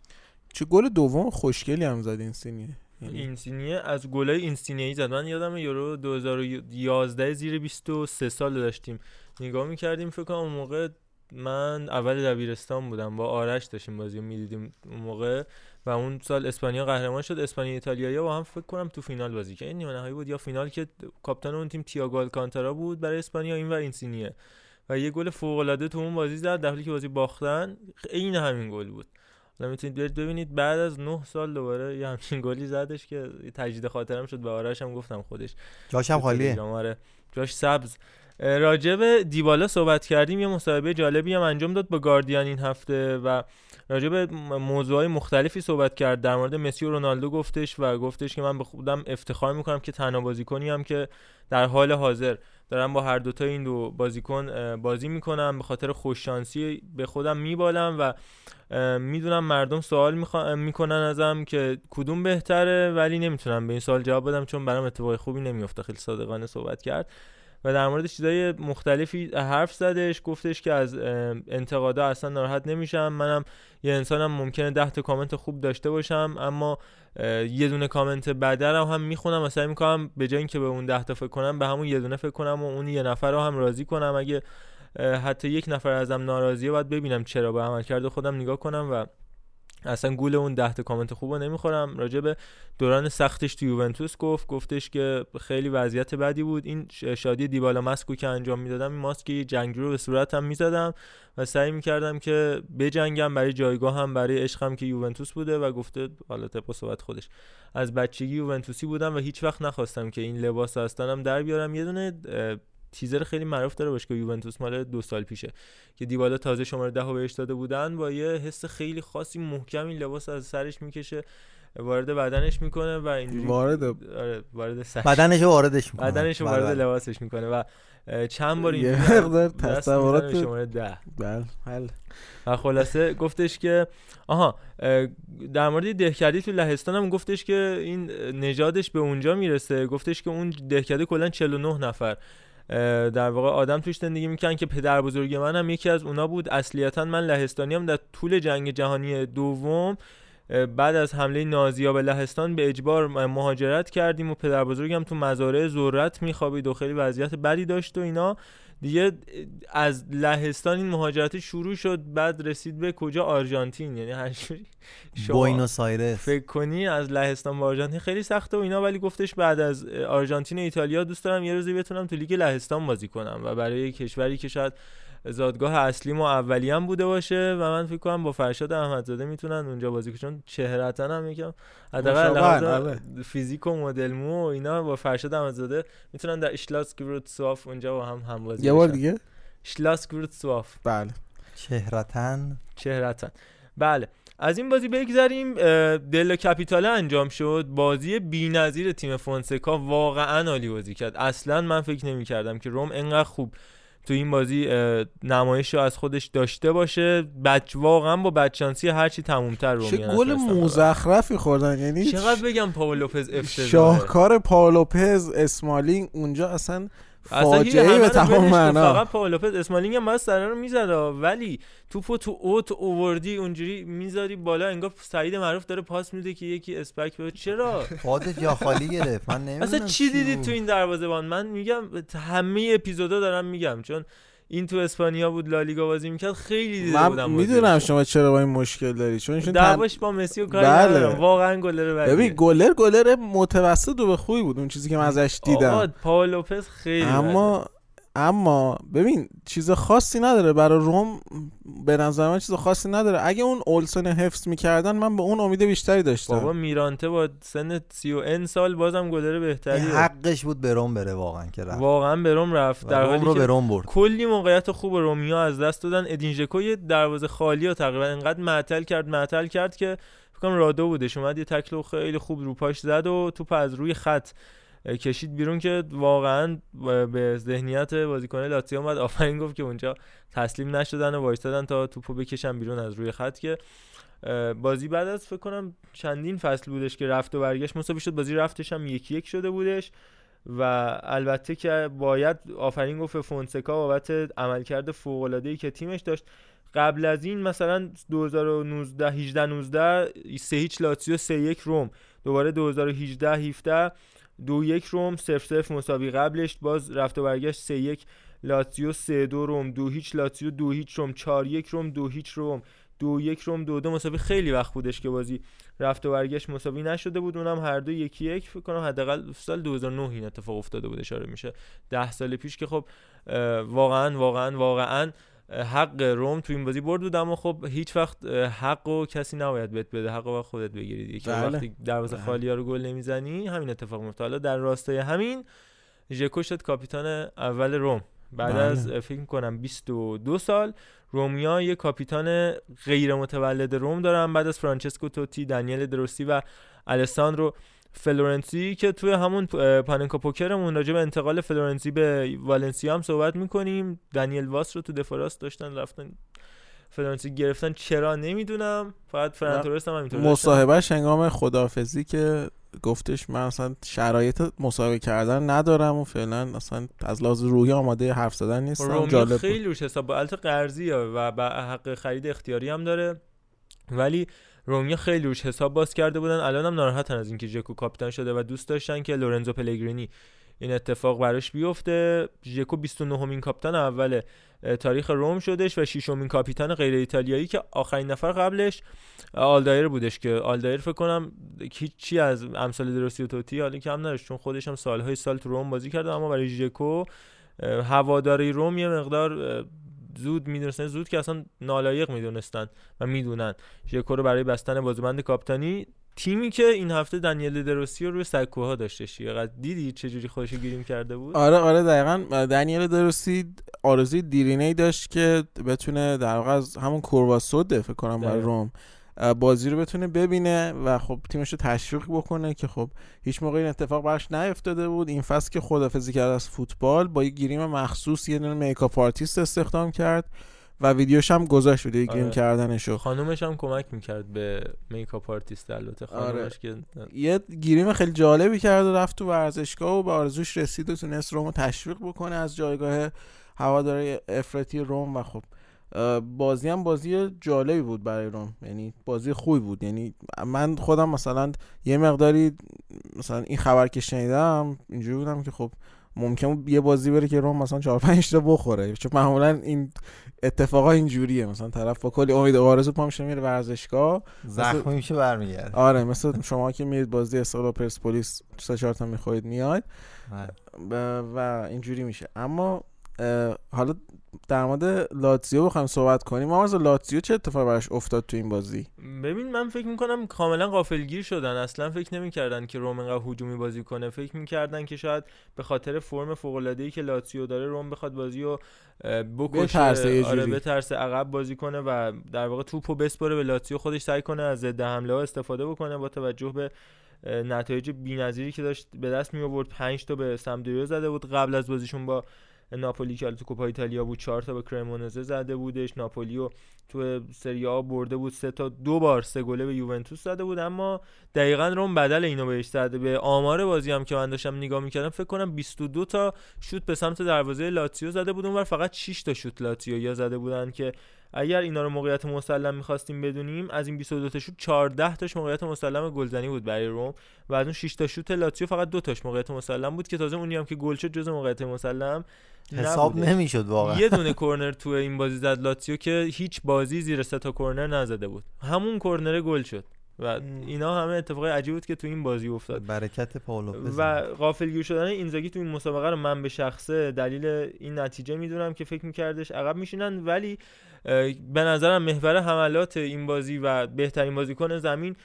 چه گل دوم خوشگلی هم زد این سینیه اینسینیه از گلای اینسینیه زد. من یادم یورو 2011 زیر 23 سال داشتیم. نگاه می‌کردیم فکر کنم اون موقع من اول دبیرستان بودم. با آرش داشتیم بازی رو می‌دیدیم اون موقع. و اون سال اسپانیا قهرمان شد. اسپانیا ایتالیا با هم فکر کنم تو فینال بازی که این نیمه نهایی بود. یا فینال که کاپیتان اون تیم تییاگو آلکانتارا بود برای اسپانیا. این و اینسینیه. و یه گل فوق العاده تو اون بازی زد در حالی که بازی باختن عین همین گل بود. حالا می‌تونید برید ببینید بعد از 9 سال دوباره یه همچین گلی زدش که تجدید خاطرم شد به آرش هم گفتم خودش جاش هم خالیه. آره. جاش سبز. راجب دیبالا صحبت کردیم یه مصاحبه جالبی هم انجام داد با گاردیان این هفته و راجب موضوعهای مختلفی صحبت کرد. در مورد مسی و رونالدو گفتش و گفتش که من به خودم افتخار می‌کنم که تنها بازیکنی هم که در حال حاضر دارم با هر دوتا این دو بازیکن بازی می‌کنم. به خاطر خوششانسی به خودم میبالم و می‌دونم مردم سوال می‌کنن ازم که کدوم بهتره ولی نمی‌تونم به این سوال جواب بدم چون برام اتفاق خوبی نمیفته خیلی صادقانه صحبت کرد. و در مورد چیزای مختلفی حرف زدش گفتش که از انتقادا اصلا ناراحت نمیشم. منم یه انسانم ممکنه ده تا کامنت خوب داشته باشم اما یه دونه کامنت بدرم هم می‌خونم و سعی می‌کنم به جای اینکه به اون ده تا فکر کنم به همون یه دونه فکر کنم و اون یه نفر رو هم راضی کنم. اگه حتی یک نفر ازم ناراضیه باید ببینم چرا به عمل کرده خودم نگاه کنم و اصلا گول اون ده تا کامنت خوبو نمی‌خورم. راجع به دوران سختش تو یوونتوس گفت گفتش که خیلی وضعیت بدی بود. این شادی دیبالا ماسکو که انجام می‌دادم این ماسک جنگی رو به صورتم می‌زدم و سعی می‌کردم که بجنگم برای جایگاه هم برای عشقم که یوونتوس بوده و گفته حالا طبق صحبت خودش. از بچگی یوونتوسی بودم و هیچ وقت نخواستم که این لباس هستنم در بیارم. یه دونه تیزر خیلی معروف داره باشگاه یوونتوس مال دو سال پیشه که دیبالا تازه شماره ده بهش داده بودن با یه حس خیلی خاصی محکم این لباس از سرش می‌کشه وارد بدنش می‌کنه و اینجوری وارد آره وارد سرش. بدنش واردش می‌کنه. بدنش وارد لباسش می‌کنه و چند بار یه اینجوری مقدار تصورات شماره ده. بله حل و خلاصه گفتش که آها در مورد دهکدی تو لهستان هم گفتش که این نژادش به اونجا می‌رسه گفتش که اون دهکده کلا 49 نفر. در واقع آدم توش زندگی می‌کنن که پدر بزرگ من هم یکی از اونا بود. اصلیتا من لهستانی هم در طول جنگ جهانی دوم بعد از حمله نازیا به لهستان به اجبار مهاجرت کردیم و پدر بزرگم تو مزارع ذرت میخوابید و خیلی وضعیت بدی داشت و اینا. دیگه از لهستان این مهاجرت شروع شد بعد رسید به کجا؟ آرژانتین یعنی هر شما فکر کنی از لهستان به آرژانتین خیلی سخته و اینا ولی گفتش بعد از آرژانتین و ایتالیا دوست دارم یه روزی بتونم تو لیگ لهستان بازی کنم و برای کشوری که شاید زادگاه اصلیم و اولیه‌ام بوده باشه و من فکر کنم با فرشاد احمدزاده می‌تونن اونجا بازی کنن. چون چهرتا هم یکم حداقل آره. فیزیک و مدل مو و اینا با فرشاد احمدزاده می‌تونن در اشلاسک سواف اونجا با هم هم بازی یه بار. دیگه؟ اشلاسک سواف بله. چهرتن؟ چهرتا بله. از این بازی بگذریم دل کپیتاله انجام شد. بازی بی‌نظیر تیم فونسکا واقعا عالی بازی کرد. اصلا من فکر نمی کردم که روم انقدر خوب تو این بازی نمایش رو از خودش داشته باشه. بچ واقعا با بچانسی هرچی تمومتر روم چه گل مزخرفی خوردن. یعنی چقدر بگم پاول لوپز افتضاحه. شاهکار پاولوپز اسمالینگ اونجا اصلا فاجعه به تمام. معنا. فقط پاول لوپز اسمالینگ هم باید سره رو می‌زد ولی توپو تو اوت اووردی اونجوری می‌ذاری بالا انگار سعید معروف داره پاس میده که یکی اسپک به چرا؟ خودت یا خالی گرفت. من نمی‌دونم اصلا چی دیدی تو این دروازه‌بان؟ من میگم همه اپیزودا دارم میگم چون این تو اسپانیا بود لالیگا بازی می‌کرد خیلی دیده من بودم می‌دونم شما چرا با این مشکل داری چون ایشون تن... دعواش با مسی و کاری بله. ندارم. واقعا گلر بدیه ببین گلر گلر متوسط و به خوبی بود اون چیزی که من ازش آقا دیدم. پاول لوپز خیلی اما اما ببین چیز خاصی نداره. برای روم به نظر من چیز خاصی نداره. اگه اون اولسون حفظ می‌کردن من به اون امید بیشتری داشتم. بابا میرانته با سن 30 سال بازم گلر بهتری حقش بود به روم بره واقعا که رفت. واقعا به روم رفت. در روم حالی رو که به روم برد. کلی موقعیت خوب رومیا از دست دادن. ادین ژکو یه دروازه خالی و تقریبا انقدر معطل کرد معطل کرد که فکر کنم رادو بودش. اومد یه تکل و خیلی خوب رو پاش زد و توپ از روی خط. کشید بیرون که واقعا به ذهنیت بازیکن لاتزیو اومد. آفرین گفت که اونجا تسلیم نشدن و وایستادن تا توپو بکشن بیرون از روی خط که بازی بعد از فکر کنم چندین فصل بودش که رفت و برگشت. مساوی شد بازی رفتش هم یکی یک شده بودش و البته که باید آفرین گفت فونسکا بابت عملکرد فوق العاده ای که تیمش داشت. قبل از این مثلا 2019 18 19 3 هیچ لاتزیو 3 1 روم. دوباره 2018 17 دو یک روم 0 0 مساوی قبلش باز رفت و برگشت 3 1 لاتزیو 3 2 روم دو هیچ لاتزیو دو هیچ روم 4 1 روم دو هیچ روم دو یک روم دو دو مساوی. خیلی وقت بودش که بازی رفت و برگشت مساوی نشده بود. اونم هر دو یکی یک فکر کنم حداقل سال 2009 این اتفاق افتاده بود اشاره میشه. ده سال پیش که خب واقعا واقعا واقعا حق روم تو این بازی برد بود اما خب هیچ وقت حق و کسی نباید بهت بده حق و خودت بگیری دیگه که بله. وقتی دروازه بله. خالی ها رو گل نمی‌زنی همین اتفاق میفته حالا در راستای همین ژکو شد کاپیتان اول روم بعد بله. از فکر کنم 22 سال رومیا یه کاپیتان غیر متولد روم دارن بعد از فرانچسکو توتی دانیل دروسی و الساندرو فلورنسی که توی همون پاننکا پوکرمون راجع به انتقال فلورنسی به والنسیا هم صحبت می‌کنیم. دانیل واس رو تو دفاراس داشتن رفتن فلورنسی گرفتن. چرا؟ نمی‌دونم. فقط فران تورس هم همینطور. مصاحبهش هنگام خداحافظی که گفتش من اصلا شرایط مصاحبه کردن ندارم و فعلا اصلا از لحاظ روحی آماده حرف زدن نیستم. رومیا جالب. خیلی روش حساب با البته قرضی و با حق خرید اختیاری هم داره. ولی رومیا خیلی روش حساب باز کرده بودن. الان هم ناراحتن از اینکه ژکو کاپیتان شده و دوست داشتن که لورنزو پلگرینی این اتفاق براش بیفته. ژکو 29 همین کاپیتان اول تاریخ روم شدش و ششمین کاپیتان غیر ایتالیایی که آخرین نفر قبلش آلدایر بودش که آلدایر فکر کنم هیچی از امثال دروسی و توتی حالی کم نداشت چون خودش هم سالهای سال تو روم بازی کرده اما برای ژکو هواداری روم یه مقدار زود می‌دونستن زود که اصلا نالایق می‌دونستن و می‌دونن. ژکو رو برای بستن بازوبند کاپتانی تیمی که این هفته دنیل دروسی رو روی سکوها داشتش یه دیدی چه جوری خودش گیریم کرده بود؟ آره آره دقیقا. دنیل دروسی آرزوی دیرینه ای داشت که بتونه در واقع از همون کورواسو فکر کنم برای روم. بازی رو بتونه ببینه و خب تیمش رو تشویق بکنه که خب هیچ موقع این اتفاق براش نیفتاده بود این فصل که خدافزی کرد از فوتبال با یه گریم مخصوص یه دونه makeup artist استخدام کرد و ویدیوش هم گذاشت ویدیو گریم آره. کردنشو خانومش هم کمک می‌کرد به makeup artist البته خانومش آره. که یه گیریم خیلی جالبی کرد و رفت تو ورزشگاه و به آرزوش رسید و تونست رومو تشویق بکنه از جایگاه هواداری افراطی روم و خب بازی هم بازی جالبی بود برای روم یعنی بازی خوبی بود. یعنی من خودم مثلا یه مقداری مثلا این خبر که شنیدم اینجوری بودم که خب ممکن یه بازی بره که روم مثلا 4 5 تا بخوره. چون معمولا این اتفاقا اینجوریه. مثلا طرف با کلی امید و آرزو پامش میره ورزشگاه. زخمی میشه برمیگرده. آره مثلا شما که میرید بازی استقلال پرسپولیس 3 4 تا می‌خواید میاد بله. و اینجوری میشه. اما حالا در مورد لاتزیو بخوایم صحبت کنیم. ما از لاتزیو چه اتفاقی براش افتاد تو این بازی؟ ببین من فکر می‌کنم کاملا غافلگیر شدن. اصلا فکر نمی‌کردن که روم انقدر هجومی بازی کنه. فکر می‌کردن که شاید به خاطر فرم فوق العاده ای که لاتزیو داره روم بخواد بازی رو بکشه. آره بترسه عقب بازی کنه و در واقع توپو بسپره به لاتزیو خودش سعی کنه از ضد حمله ها استفاده بکنه با توجه به نتایج بی‌نظیری که داشت به دست می آورد 5 تا به سمدوریو زده بود. قبل از بازیشون با ناپولی که تو کوپا ایتالیا بود 4 تا به کرمونزه زده بودش. ناپولیو تو سری آ برده بود سه تا دو بار سه گله به یوونتوس زده بود. اما دقیقا روم بدل اینو بهش زده. به آمار بازی هم که من داشتم نگاه می‌کردم فکر کنم 22 تا شوت به سمت دروازه لاتزیو زده بود. اونور فقط 6 تا شوت لاتزیو یا زده بودن که اگر اینا رو موقعیت مسلم می‌خواستیم بدونیم از این 22 تا شوت 14 تاش موقعیت مسلم گلزنی بود برای روم و از اون 6 تا شوت لاتزیو فقط دو تاش موقعیت مسلم بود که تازه اونی هم که گل شد جز موقعیت مسلم حساب نمی‌شد واقعا. یه دونه کرنر تو این بازی زد لاتزیو که هیچ بازی زیر سه تا کرنر نزده بود. همون کرنر گل شد و اینا همه اتفاق عجیب بود که تو این بازی افتاد. برکت پاولو و غافلگیر شدن اینزاگی تو این مسابقه رو من به شخصه دلیل این نتیجه می‌دونم که فکر میکردش عقب میشینن ولی به نظرم محور حملات این بازی و بهترین بازیکن زمین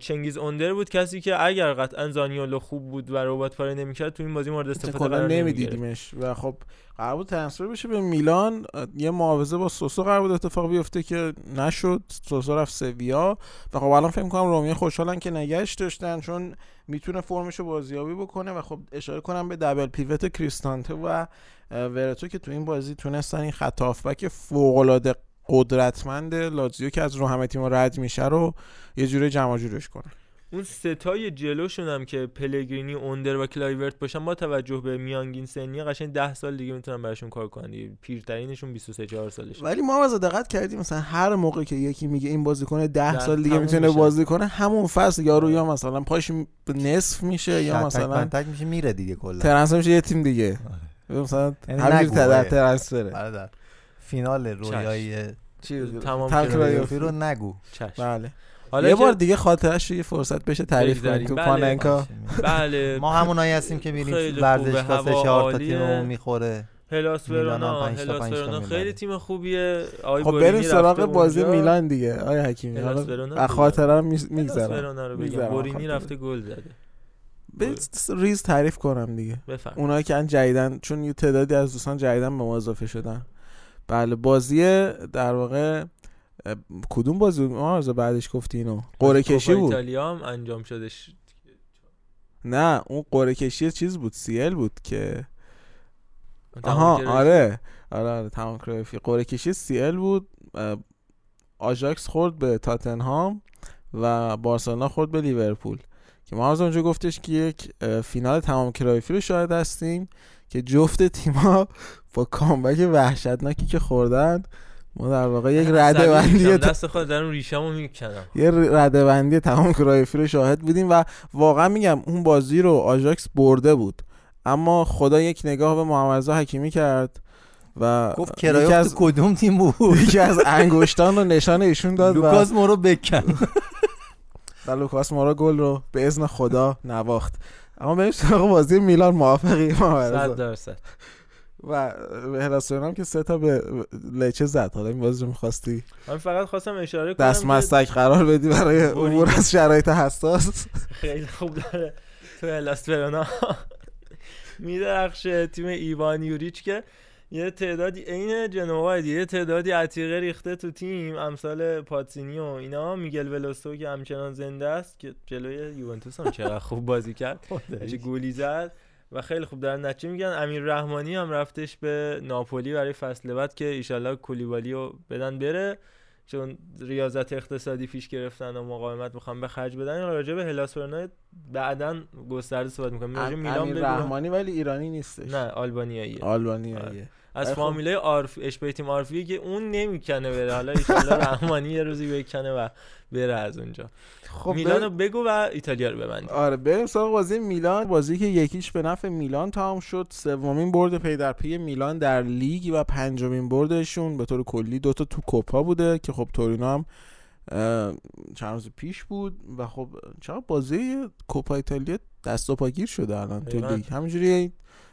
چنگیز اوندر بود کسی که اگر قطعا زانیولو خوب بود و ربات پاره نمی‌کرد تو این بازی مورد استفاده قرار نمیدیدیمش و خب قرار بود ترنسفر بشه به میلان. یه معاوضه با سوسو قرار بود اتفاق بیفته که نشد. سوسو رفت سویا و خب الان فکر کنم رومی خوشحالن که نگهش داشتن چون می‌تونه فرمش رو بازیابی بکنه و خب اشاره کنم به دبل پیوت کریستانته و ورتو که تو این بازی تونستن این خط هافبک فوق العاده قدرتمند لاتزیو که از رو همه تیم رد میشه رو یه جوری جمع جورش کنه. اون سه تای جلوشون هم که پلگرینی اوندر و کلایورت باشن با توجه به میانگین سنی قشنگ 10 سال دیگه می‌تونن براشون کار کنن پیرترینشون 23 4 سالشه. ولی ما از دقت کردیم مثلا هر موقع که یکی میگه این بازیکن 10 سال دیگه می‌تونه بازی کنه همون فصل یارو یا مثلا پاش نصف میشه یا مثلا تک میشه میره دیگه کلا. transfer میشه یه تیم دیگه. آره. مثلا یعنی همینجوری ترنسفره فینال رویای تمام کلایوفی رو نگو. بله. حالا یه بار دیگه خاطرش یه فرصت بشه تعریف کنیم تو پاننکا. بله. ما همونایی هستیم که میریم ورزشگاه سه چهار تا تیممون می‌خوره. هلاس ورونا. هلاس ورونا. خیلی تیم خوبیه. آقای خب بریم سراغ بازی میلان دیگه. آیا حکیمی. حالا خاطره میگذرم. بورینی رفته گل زده. ریز تعریف کنم دیگه. اونایی که جدیدن چون یه تعدادی از دوستان جدیدن به ما اضافه شدن. بله بازی در واقع کدوم بازی بود؟ ما بعدش گفتی اینو. قرعه کشی بود. ایتالیا هم انجام شدش. نه اون قرعه کشی چیز بود سیل بود که. آها آره آره آره تمام کرافی قرعه کشی سیل بود آژاکس خورد به تاتنهام و بارسلونا خورد به لیورپول. که ما از اونجا گفتش که یک فینال تمام کرایفی رو شاهد هستیم. که جفت تیما با کامبک وحشتناکی که خوردن ما در واقع یک رده بندی دست خود در ریشمو می‌کنم. یه رده بندی تمام کرایفی رو شاهد بودیم و واقعا میگم اون بازی رو آژاکس برده بود. اما خدا یک نگاه به محمد حکیمی کرد و گفت یکی کرایوف از کدوم تیم بود؟ یکی از انگشتان رو نشان ایشون داد و لوکاس مورو بکن. و لوکاس مورا گل رو به اذن خدا نواخت. اما بریم سراغ بازی میلان موافقی؟ صد درصد. و به هلاسیون هم که سه تا به لچه زد. حالا این بازی رو می‌خواستی من فقط خواستم اشاره کنم دست مستک قرار بدی برای. عبور از شرایط حساس. خیلی خوب داره. تو الاس میدرخشه تیم ایوان یوریچ که یه تعدادی عین جنوا یه تعدادی عتیقه ریخته تو تیم امثال پاتسینی و اینا میگل ولوستو که همچنان زنده است که جلوی یوونتوس هم چقدر خوب بازی کرد. چه گولی زد و خیلی خوب دارن نتیجه میگن امیر رحمانی هم رفتش به ناپولی برای فصل بعد که ایشالله کولیبالی رو بدن بره. چون ریاضت اقتصادی پیش گرفتن و مقاومت می‌خوام به خرج بدن. راجع به هلاس بعدا گسترده صحبت می‌کنم راجع میلان امیر بگو. رحمانی ولی ایرانی نیستش. نه آلبانیاییه. آلبانیاییه. از خب. فامیلای آرف اشبه تیم آرفی که اون نمی‌کنه بره. حالا ایشالله رحمانی یه روزی بکنه و بره از اونجا. خب میلانو بریم- بگو و ایتالیا رو ببندیم آره بریم سراغ بازی میلان. بازی که یکیش به نفع میلان تمام شد. سومین برد پی در پی میلان در لیگ و پنجمین بردشون. به طور کلی دوتا تو کوپا بوده که خب تورینو هم چند روز پیش بود و خب چقدر بازی کوپا ایتالیا دست و پاگیر شده الان تو. لیگ؟ همینجوری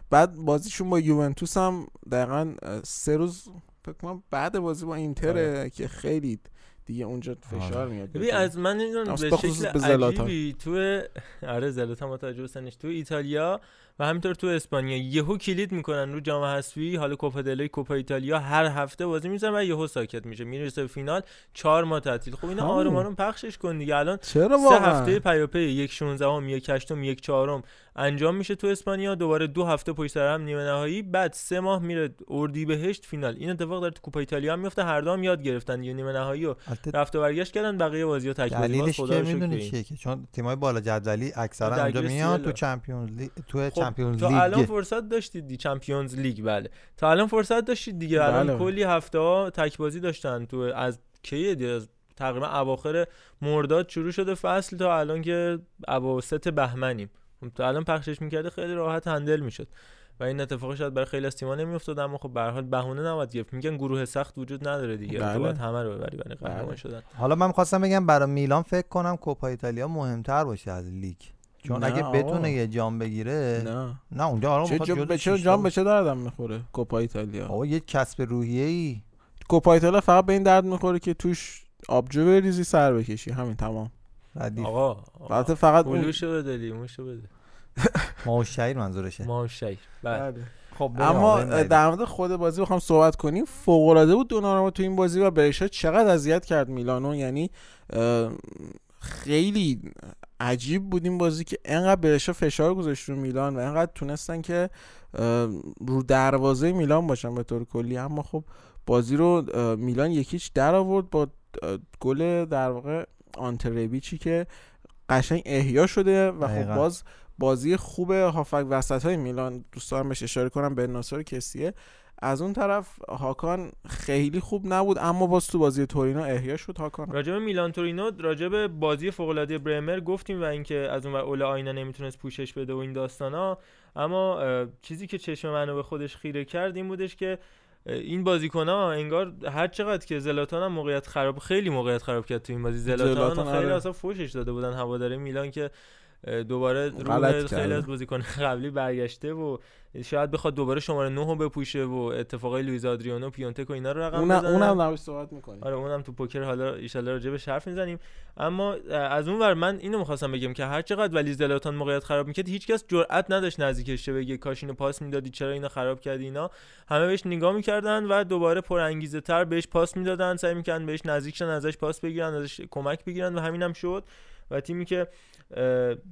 بعد بازیشون با یوونتوس هم دقیقا سه روز فکر کنم بعد بازی با اینتره که خیلی دیگه اونجا فشار میاد. ببین از من نمی‌دونم به شکل. عجیبی تو آره زلاتان متوجه تو ایتالیا و همینطور تو اسپانیا یهو کلید می‌کنن رو جام حذفی حالا کوپا دل ری، کوپا ایتالیا هر هفته بازی می‌زنن و یهو ساکت میشه. می‌رسه به فینال چهار ماه تعطیل. خب اینا. آروم آروم پخشش کن دیگه. الان چرا سه هفته پیاپی یک 16 هم یک هشتم یک چهارم انجام میشه تو اسپانیا. دوباره دو هفته پشت سر هم نیمه نهایی. بعد سه ماه میره اردیبهشت فینال. این اتفاق در کوپا ایتالیا هم میفته هر دو هم یاد گرفتن یه نیمه نهایی و رفت و برگشت کردن. بقیه بازی‌ها تک بازی باز دلیلش خدا که می‌دونی. چیه که؟ چون تیمای بالا جدولی اکثرا اونجا میان تو. Champions League تو خب Champions تا الان لیگ فرصت داشتید دی Champions League بله. تا الان فرصت داشتید دیگه. الان بله. کلی هفته ها تک بازی داشتن تو از کی دی؟ از تقریبا اواخر مرداد شروع شده فصل تا الان که اواسط بهمنیم. خب تا الان پخشش می‌کرده خیلی راحت handle می‌شد. و این اتفاق شاید برای خیلی از تیم‌ها نمیافتاد اما خب به هر حال بهونه نباید گرفت. میگن گروه سخت وجود نداره دیگه. بله. باید همه رو ببری برای قهرمان بله. شدن. حالا من خواستم بگم برای میلان فکر کنم کوپا ایتالیا مهمتر باشه از لیگ. چون اگه. بتونه یه جام بگیره نه. نه اونجا آره چه می‌خواد به چه جام به. چه دردم می‌خوره؟ کوپا ایتالیا. آقا یه کسب روحیه ای کوپا ایتالیا فقط به این درد می‌خوره که توش آبجو بریزی سر بکشی. همین تمام. ردیف. آقا البته فقط اون پولوشو بده لیموشو بده. ما و شهیر منظورشه. ما شیر بله. بله. خب اما. در مورد خود بازی بخوام صحبت کنیم. فوق العاده بود دوناروما تو این بازی و برشا چقدر اذیت کرد میلانو. یعنی خیلی عجیب بود این بازی که انقدر برشا فشار گذاشت رو میلان و انقدر تونستن که رو دروازه میلان باشن به طور کلی اما خب بازی رو میلان یکیچ در آورد با گل در واقع آنتربیچی که قشنگ احیا شده و خب دقیقاً. باز بازی خوب هافک وسط های میلان دوست دارم بهش اشاره کنم به ناصر کسیه از اون طرف هاکان خیلی خوب نبود اما باز تو بازی تورینو احیا شد هاکان. راجب میلان تورینو راجب بازی فوق العاده برمر گفتیم و اینکه از اون ور اول آینا نمی‌تونست پوشش بده و این داستانا. اما چیزی که چشم منو به خودش خیره کرد این بودش که این بازیکن ها انگار هر چقدر که زلاتان هم موقعیت خراب خیلی موقعیت خراب کرد تو این بازی. زلاتان, زلاتان، خیلی آره. اصلا فوشش داده بودن هواداره میلان که دوباره غلط روح خیلی. از بازیکن قبلی برگشته و شاید بخواد دوباره شماره 9 رو بپوشه و اتفاقای لوئیز آدریانو پیونتک و اینا رو رقم اونم بزنه. اونم نباید صحبت می‌کنیم. آره اونم تو پوکر حالا راجع بهش حرف می‌زنیم. اما از اون ور من اینو می‌خواستم بگم که هر چقدر ولی زلاتان موقعیت خراب می‌کرد هیچکس جرئت نداشت نزدیکش شه بگه کاش اینو پاس می‌دادی چرا اینو خراب کردی اینا. همه بهش نگاه می‌کردن و دوباره پر انگیزه تر بهش پاس می‌دادن. سعی می‌کردن بهش نزدیک شن ازش پاس بگیرن ازش کمک بگیرن و همینم شد. و تیمی که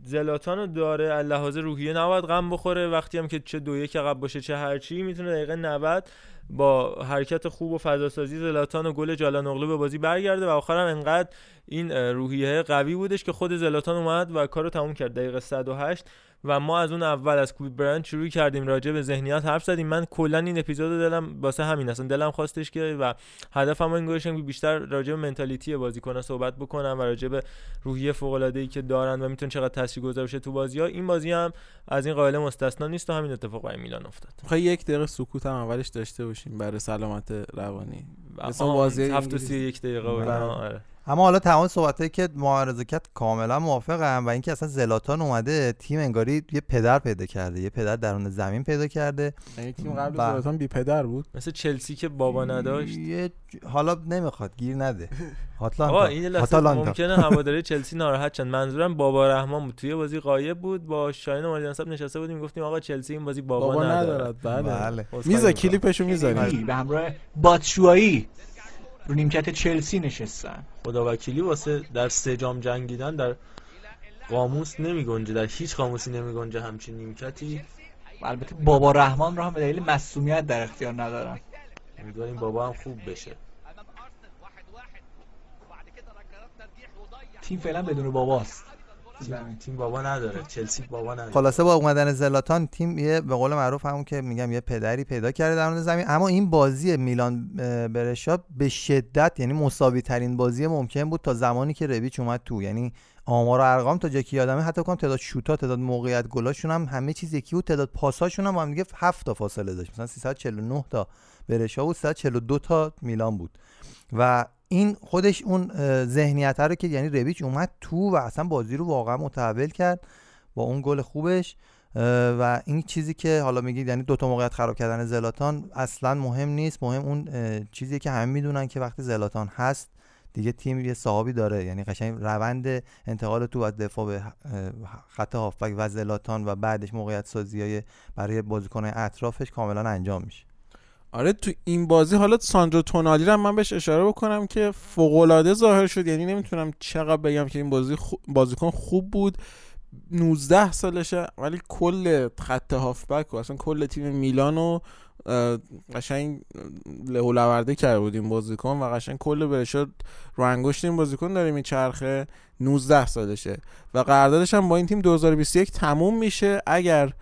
زلاتان رو داره از لحاظ روحیه نباید غم بخوره. وقتی هم که چه دو یک عقب باشه چه هرچی می‌تونه دقیقه 90 با حرکت خوب و فضاسازی زلاتان و گل جالانوغلو به بازی برگرده و آخرم انقدر این روحیه قوی بودش که خود زلاتان اومد و کارو تموم کرد. دقیقه 108 و ما از اون اول از کوبی برند شروع کردیم راجع به ذهنیت حرف زدیم من کلا این اپیزود دلم واسه همین اصلا دلم خواستش که و هدفم این گوشم که بیشتر راجع به منتالیتی بازیکن‌ها صحبت بکنم و راجع به روحیه فوق العاده ای که دارن و می‌تونه چقدر تاثیرگذار بشه تو بازی ها این بازی هم از این قائل مستثنا نیست و همین اتفاق برای میلان افتاد می‌خوای یک دقیقه سکوت هم اولش داشته باشیم برای سلامت روانی مثل آها، بازی هفت و انگلیسی. سی و یک دقیقه و بله. آره. اما حالا تمام صحبتایی که معارضه کرد کاملا موافقم و اینکه اصلا زلاتان اومده تیم انگاری یه پدر پیدا کرده یه پدر درون زمین پیدا کرده. یعنی تیم قبل بله. زلاتان بی پدر بود. مثل چلسی که بابا نداشت. یه ج- حالا نمی‌خواد گیر نده. آقا آتلانتا این آتالانتا ممکنه هواداری چلسی ناراحت شن. منظورم بابا رحمان بود. توی بازی غایب بود. با شاهین ماردیان صاحب نشسته بودیم. گفتیم آقا چلسی این بازی بابا, بابا نداره. ندارد. بله. بله. می‌کنم. کلیپشو می‌ذاریم. به همراه باتشوایی رو نیمکت چلسی نشستن. خدا وکیلی واسه در سه جام جنگیدن در قاموس نمی گنجه در هیچ قاموسی نمی گنجه همچین نیمکتی. البته بابا رحمان رو هم به دلیل مصومیت در اختیار ندارن. امیدواریم بابا هم خوب بشه. تیم فعلا بدون باباست. تیم, بابا نداره چلسی بابا نداره. خلاصه با اومدن زلاتان تیم یه به قول معروف همون که میگم یه پدری پیدا کرده درون زمین. اما این بازی میلان برشا به شدت یعنی مساوی ترین بازی ممکن بود تا زمانی که رویچ اومد تو. یعنی آمار و ارقام تا جایی که یادمه حتی کنم تعداد شوتا تعداد موقعیت گلاشون هم همه چیز یکی بود. تعداد پاساشون هم با هم دیگه 7 تا فاصله داشت. مثلا 349 تا برشا بود 342 تا میلان بود. و این خودش اون ذهنیت رو که یعنی رویچ اومد تو و اصلا بازی رو واقعا متحول کرد با اون گل خوبش. و این چیزی که حالا میگید یعنی دوتا موقعیت خراب کردن زلاتان اصلا مهم نیست. مهم اون چیزی که همه می‌دونن که وقتی زلاتان هست دیگه تیم یه صاحبی داره. یعنی قشنگ روند انتقال تو از دفاع به خط هافبک و زلاتان و بعدش موقعیت سازی های برای بازیکنهای اطرافش کاملا انجام میشه. آره تو این بازی حالا ساندرو تونالی رو من بهش اشاره بکنم که فوق ظاهر شد. یعنی نمی‌تونم چقدر بگم که این بازی خو... بازیکن خوب بود. 19 سالشه ولی کل خط هافبک و اصلا کل تیم میلانو اه، قشنگ له و لورده کرده بود این بازیکن و قشنگ کل برشا رو انگشت این بازیکن داره میچرخه. 19 سالشه و قراردادش هم با این تیم 2021 تموم میشه. اگر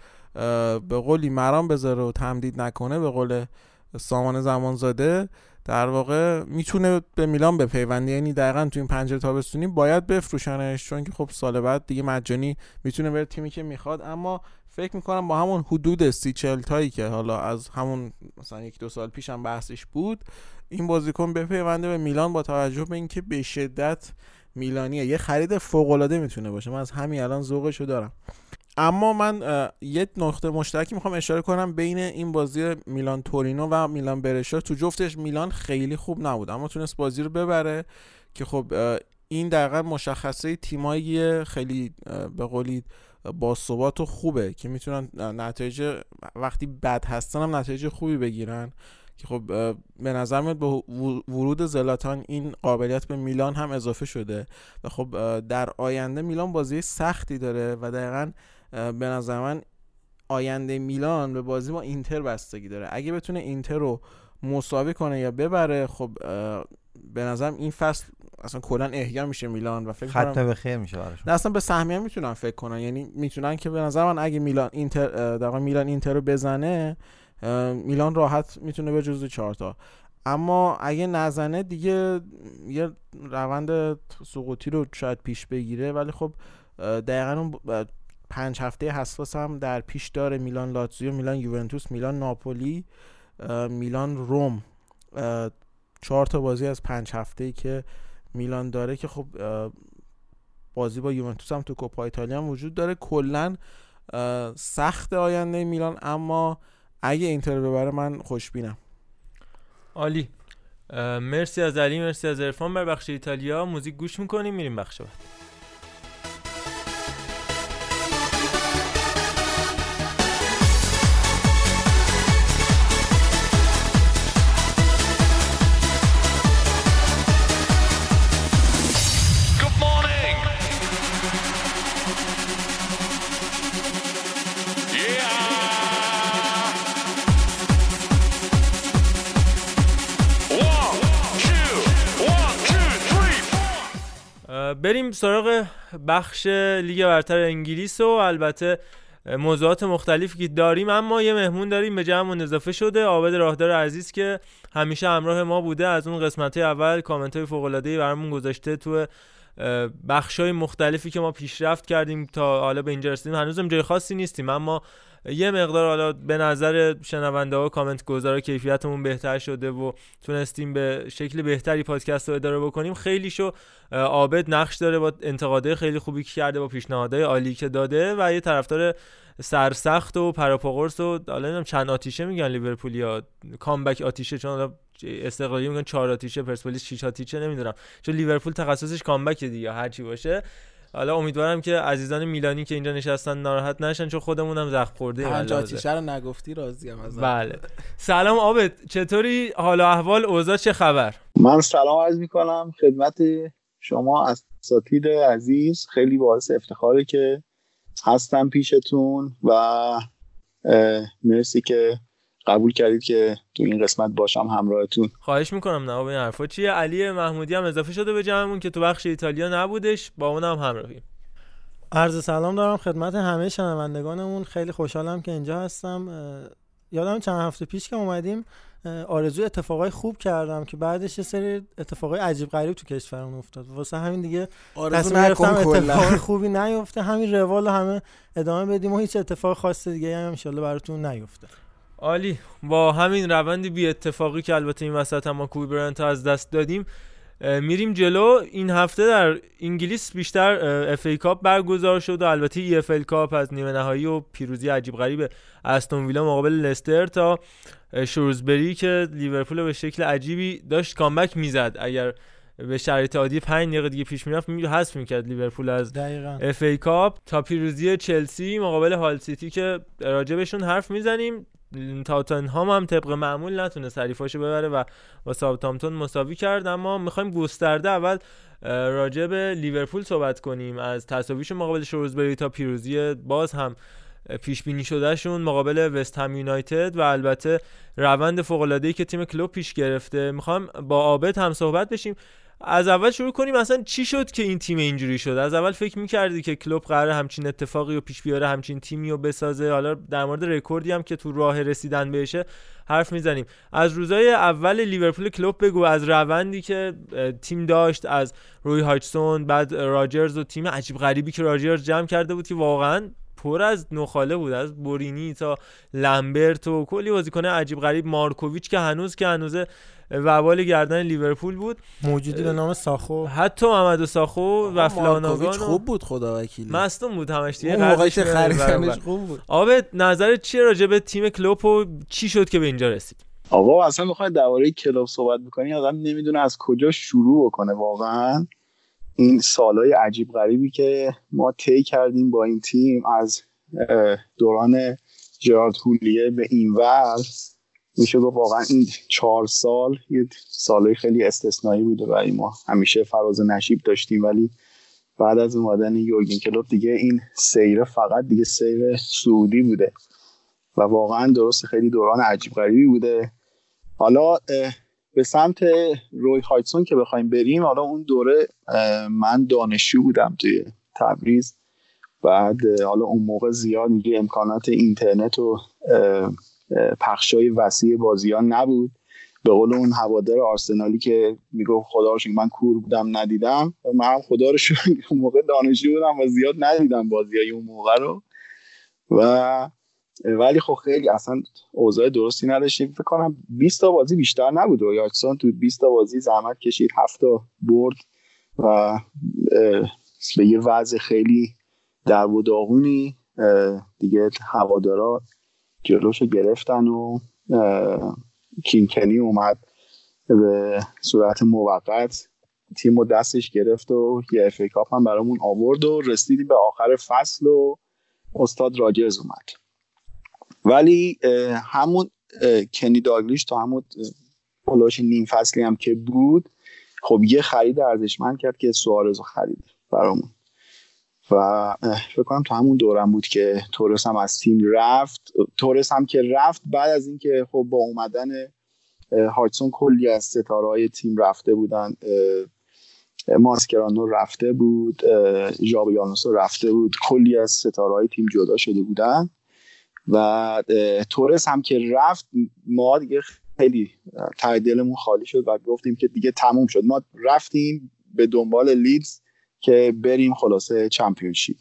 به قولی مرام بذاره و تمدید نکنه به قول سامان زمانزاده در واقع می‌تونه به میلان بپیونده. یعنی دقیقا تو این پنجره تابستونی باید بفروشنش چون که خب سال بعد دیگه مجانی می‌تونه بره تیمی که می‌خواد. اما فکر می‌کنم با همون حدود سی چل تایی که حالا از همون مثلا یک دو سال پیش هم بحثش بود این بازیکن بپیونده به میلان با توجه به اینکه به شدت میلانیه. یه خرید فوق العاده می‌تونه باشه. من از همین الان ذوقشو دارم. اما من یه نقطه مشترکی می‌خوام اشاره کنم بین این بازی میلان تورینو و میلان برشا. تو جفتش میلان خیلی خوب نبود اما تونست بازی رو ببره که خب این دقیقا مشخصه تیمایی خیلی به قولی با ثبات و خوبه که می‌تونن نتایج وقتی بد هستن هم نتایج خوبی بگیرن. که خب به نظر میاد و- ورود زلاتان این قابلیت به میلان هم اضافه شده و خب در آینده میلان بازی سختی داره و دقیقا به نظر من آینده میلان به بازی با اینتر بستگی داره. اگه بتونه اینتر رو مساوی کنه یا ببره خب به نظرم این فصل اصلا کلا احیا میشه میلان و فکر کنم به خیر میشه براشون. اصلا به سهمیه می‌تونن فکر کنن. یعنی می‌تونن که به نظر من اگه میلان اینتر در میلان اینتر رو بزنه میلان راحت می‌تونه به جزو چهارتا اما اگه نزنه دیگه یه روند سقوطی رو شاید پیش بگیره. ولی خب دقیقا اون پنج هفته حساس هم در پیش داره میلان لاتزیو میلان یوونتوس میلان ناپولی میلان روم. چهار تا بازی از پنج هفته ای که میلان داره که خب بازی با یوونتوس هم تو کوپا ایتالیا هم وجود داره. کلا سخت آینده میلان اما اگه اینتر ببره من خوشبینم. عالی. مرسی از علی مرسی از ارفان بر بخش ایتالیا موزیک گوش می‌کنیم میریم بخش بعد. بریم سراغ بخش لیگ برتر انگلیس و البته موضوعات مختلفی که داریم اما یه مهمون داریم به جمعمون اضافه شده عابد راهدار عزیز که همیشه همراه ما بوده. از اون قسمت اول کامنت های فوق العاده برامون گذاشته تو بخش های مختلفی که ما پیشرفت کردیم تا حالا به اینجا رسیدیم. هنوزم جای خاصی نیستیم اما یه مقدار حالا به نظر شنونده ها کامنت گذارا کیفیتمون بهتر شده و تونستیم به شکل بهتری پادکست رو اداره بکنیم خیلی شو عابد نقش داره با انتقاده خیلی خوبی که کرده با پیشنهادهای عالی که داده و یه طرفدار سرسخت و پراپاگورس و حالا چند آتیشه میگن لیورپول یا کامبک آتیشه چون استقلالی میگن چهار آتیشه پرسپولیس 6 آتیشه نمی‌دونم. چون لیورپول تخصصش کامبک دیگه هر چی باشه. حالا امیدوارم که عزیزان میلانی که اینجا نشستن ناراحت نشن چون خودمون هم زخم خورده پنج آتیشه رو نگفتی راضی ام از بله. سلام عابد چطوری؟ حالا احوال اوضاع چه خبر؟ من سلام عرض می‌کنم. خدمت شما اساتید عزیز. خیلی باعث افتخاره که هستم پیشتون و مرسی که قبول کردید که تو این قسمت باشم همراهتون. خواهش می‌کنم نه این حرفا چیه؟ علی محمودی هم اضافه شده به جمعمون که تو بخش ایتالیا نبودش با اون هم همراهیم. عرض سلام دارم خدمت همه شنوندگانمون. خیلی خوشحالم که اینجا هستم. یادم چند هفته پیش که اومدیم آرزو اتفاقای خوب کردم که بعدش یه سری اتفاقای عجیب غریب تو کشورمون افتاد. واسه همین دیگه آرزو نکن اتفاق خوبی نیفته. همین روال همه ادامه بدیم و هیچ اتفاق خاص دیگه هم ان براتون نیفته. عالی. با همین روند بی اتفاقی که البته این وسط ما کوبی برنت از دست دادیم میریم جلو. این هفته در انگلیس بیشتر FA Cup برگزار شد و البته EFL Cup از نیمه نهایی و پیروزی عجیب غریب استون ویلا مقابل لستر تا شروزبری که لیورپول به شکل عجیبی داشت comeback می‌زد. اگر به شرایط عادی 5 دقیقه دیگه پیش می‌رفت می حذف می‌کرد لیورپول از FA Cup. تا پیروزی چلسی مقابل هال سیتی که راجبشون حرف می‌زنیم. تاتنهام هم طبق معمول نتونه حریفاشو ببره و با ساوثهامپتون مساوی کرد. اما می‌خوایم گسترده اول راجع به لیورپول صحبت کنیم. از تساویش مقابل شروزبری تا پیروزی باز هم پیش بینی شدهشون مقابل وست هم یونایتد و البته روند فوق العاده ای که تیم کلوب پیش گرفته. می‌خوام با عابد هم صحبت بشیم. از اول شروع کنیم اصلا چی شد که این تیم اینجوری شد؟ از اول فکر می‌کردی که کلوب قرار همچین اتفاقی و پیش بیاره همچین تیمی رو بسازه؟ حالا در مورد رکوردی هم که تو راه رسیدن بهشه حرف می‌زنیم. از روزای اول لیورپول کلوب بگو از روندی که تیم داشت از روی هایچسون بعد راجرز و تیم عجیب غریبی که راجرز جمع کرده بود که واقعا پر از نخاله بود از بورینی تا لمبرت و کلی بازیکن عجیب غریب مارکوویچ که هنوز که هنوز وبال گردن لیورپول بود. موجودی به نام ساخو. حتی محمد ساخو و فلاناگان خوب بود خدا وکیلی. مصدوم بود همش دیگه. اون موقعی خریدنش خوب بود. آبت نظرت چیه راجع به تیم کلوب و چی شد که به اینجا رسید؟ آقا اصلا می‌خوای درباره کلوب صحبت بکنی؟ آدم نمی‌دونه از کجا شروع بکنه واقعا. این سالهای عجیب غریبی که ما طی کردیم با این تیم از دوران جرارد هولیه به این ور. میشه گفت واقعا این چهار سال یه سالهای خیلی استثنایی بوده برای ما همیشه فراز نشیب داشتیم. ولی بعد از اومدن یورگین کلوب دیگه این سیره فقط دیگه سیر سعودی بوده و واقعا درست خیلی دوران عجیب غریبی بوده. حالا به سمت روی هایتسون که بخوایم بریم حالا اون دوره من دانشجو بودم توی تبریز. بعد حالا اون موقع زیاد امکانات اینترنت و پخشای وسیع بازیان نبود. به قول اون هوادار آرسنالی که می‌گفت خدا رو من کور بودم ندیدم. من هم خدا رو اون موقع دانشجو بودم و زیاد ندیدم بازی های اون موقع رو. و ولی خب خیلی اصلا اوضاع درستی نداشتیم. فکر کنم 20 تا بازی بیشتر نبود. و یاکسون تو 20 تا بازی زحمت کشید 7 تا برد و به یه وضع خیلی در و داغونی. دیگه هوادارا جلوشو گرفتن و کینکنی اومد به صورت موقت. تیم و دستش گرفت و یه اف کاپ هم برامون آورد و رسیدیم به آخر فصل و استاد راجرز اومد. ولی همون کنی داگلیش تا همون پلاش نیم فصلی هم که بود خب یه خرید ارزشمند کرد که سوارزو خرید برامون. و فکر کنم تو همون دورم بود که تورس هم از تیم رفت. تورس هم که رفت بعد از اینکه خب با اومدن هارتسون کلی از ستاره های تیم رفته بودن. ماسکرانو رفته بود ژابی آلونسو رفته بود. کلی از ستاره تیم جدا شده بودن. و تورس هم که رفت ما دیگه خیلی ته دلمون خالی شد و گفتیم که دیگه تموم شد. ما رفتیم به دنبال لیدز. که بریم خلاصه چمپیونشیپ.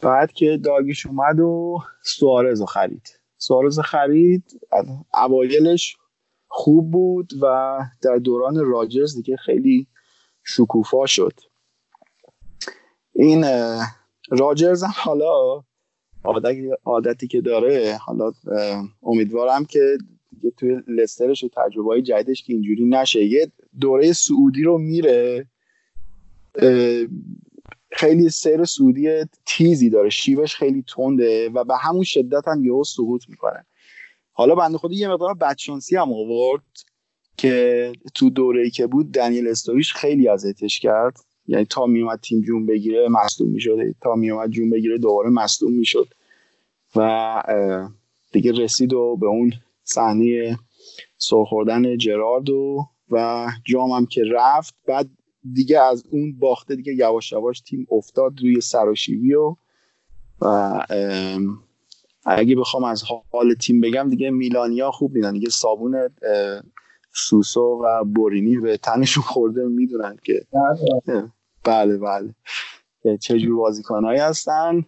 بعد که داگیش اومد و سوارز رو خرید. سوارز خرید اوایلش خوب بود و در دوران راجرز دیگه خیلی شکوفا شد. این راجرز هم حالا عادتی که داره حالا امیدوارم که دیگه توی لسترش و تجربه های جدیدش که اینجوری نشه یه دوره سعودی رو میره. خیلی سیر سعودی تیزی داره. شیبش خیلی تنده و به همون شدت هم یهو سقوط می‌کنه. حالا بنده خود یه مقدار بدشانسی هم آورد که تو دوره ای که بود دنیل استوریش خیلی اذیتش کرد. یعنی تا میومد تیم جون بگیره مصدوم می‌شد. تا میومد جون بگیره دوباره مصدوم می‌شد. و دیگه رسید و به اون صحنه سرخوردن جرارد و و جامم که رفت. بعد دیگه از اون باخته دیگه یواش یواش تیم افتاد روی سراشیبی و و اگه بخوام از حال تیم بگم دیگه میلانیا خوب نیدن دیگه صابون سوسو و بورینی به تنشون خورده می‌دونن که بله. بله چه جور بازیکنایی هستن.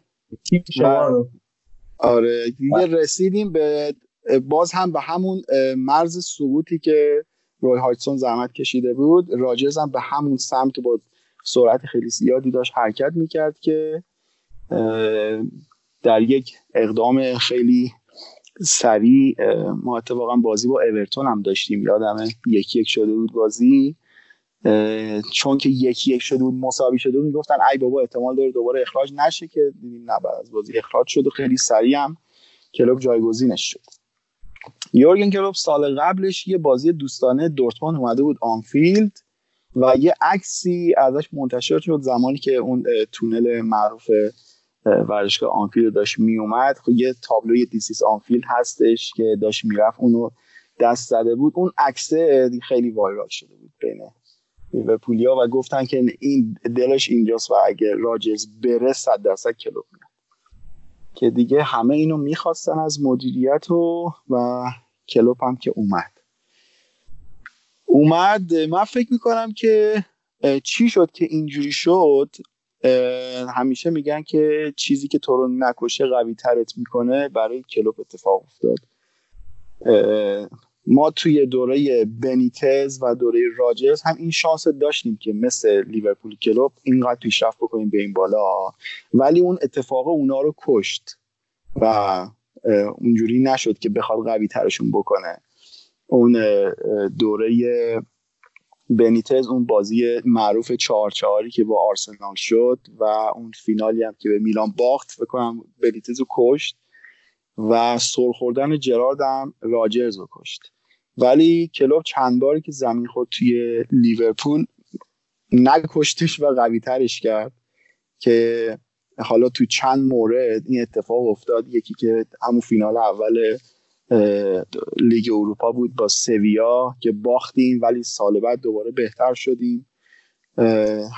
آره دیگه رسیدیم به باز هم به همون مرز سقوطی که روی هایتسون زحمت کشیده بود. راجرز هم به همون سمت با سرعت خیلی زیادی داشت حرکت می‌کرد که در یک اقدام خیلی سریع ما اتفاقا بازی با اورتون هم داشتیم. یادمه یکی یک شده بود بازی. چون که یکی یک شده بود مساوی شده بود می‌گفتن ای بابا احتمال داره دوباره اخراج نشه که دیدیم نه از بازی اخراج شد و خیلی سریع هم کلوب جایگزینش شد. یورگن کلوب سال قبلش یه بازی دوستانه دورتموند اومده بود آنفیلد و یه عکسی ازش منتشر شد زمانی که اون تونل معروف ورزشگاه آنفیلد داشت میومد. خب یه تابلوی This is Anfield هستش که داشت می‌رفت اونو دست زده بود. اون عکسه خیلی viral شده بود بین لیورپولیا و گفتن که این دلش اینجاست و اگه راجرز بره صد درصد کلوب میاد. که دیگه همه اینو می‌خواستن از مدیریت و و کلوب هم که اومد. اومد من فکر می‌کنم که چی شد که اینجوری شد؟ همیشه میگن که چیزی که تو رو نکشه قوی ترت می‌کنه برای کلوب اتفاق افتاد. ما توی دوره بنیتز و دوره راجرز هم این شانس داشتیم که مثل لیورپول کلوب اینقدر پیشرفت بکنیم به این بالا. ولی اون اتفاق اونا رو کشت و اونجوری نشد که بخواد قوی ترشون بکنه. اون دوره بنیتز اون بازی معروف چهار چهاری که با آرسنال شد و اون فینالی هم که به میلان باخت فکر کنم بنیتز رو کشت و سرخوردن جرارد هم راجرز رو کشت. ولی کلوب چند باری که زمین خورد توی لیورپول نکشتش و قوی ترش کرد که حالا تو چند مورد این اتفاق افتاد. یکی که همون فینال اول لیگ اروپا بود با سویا که باختیم ولی سال بعد دوباره بهتر شدیم.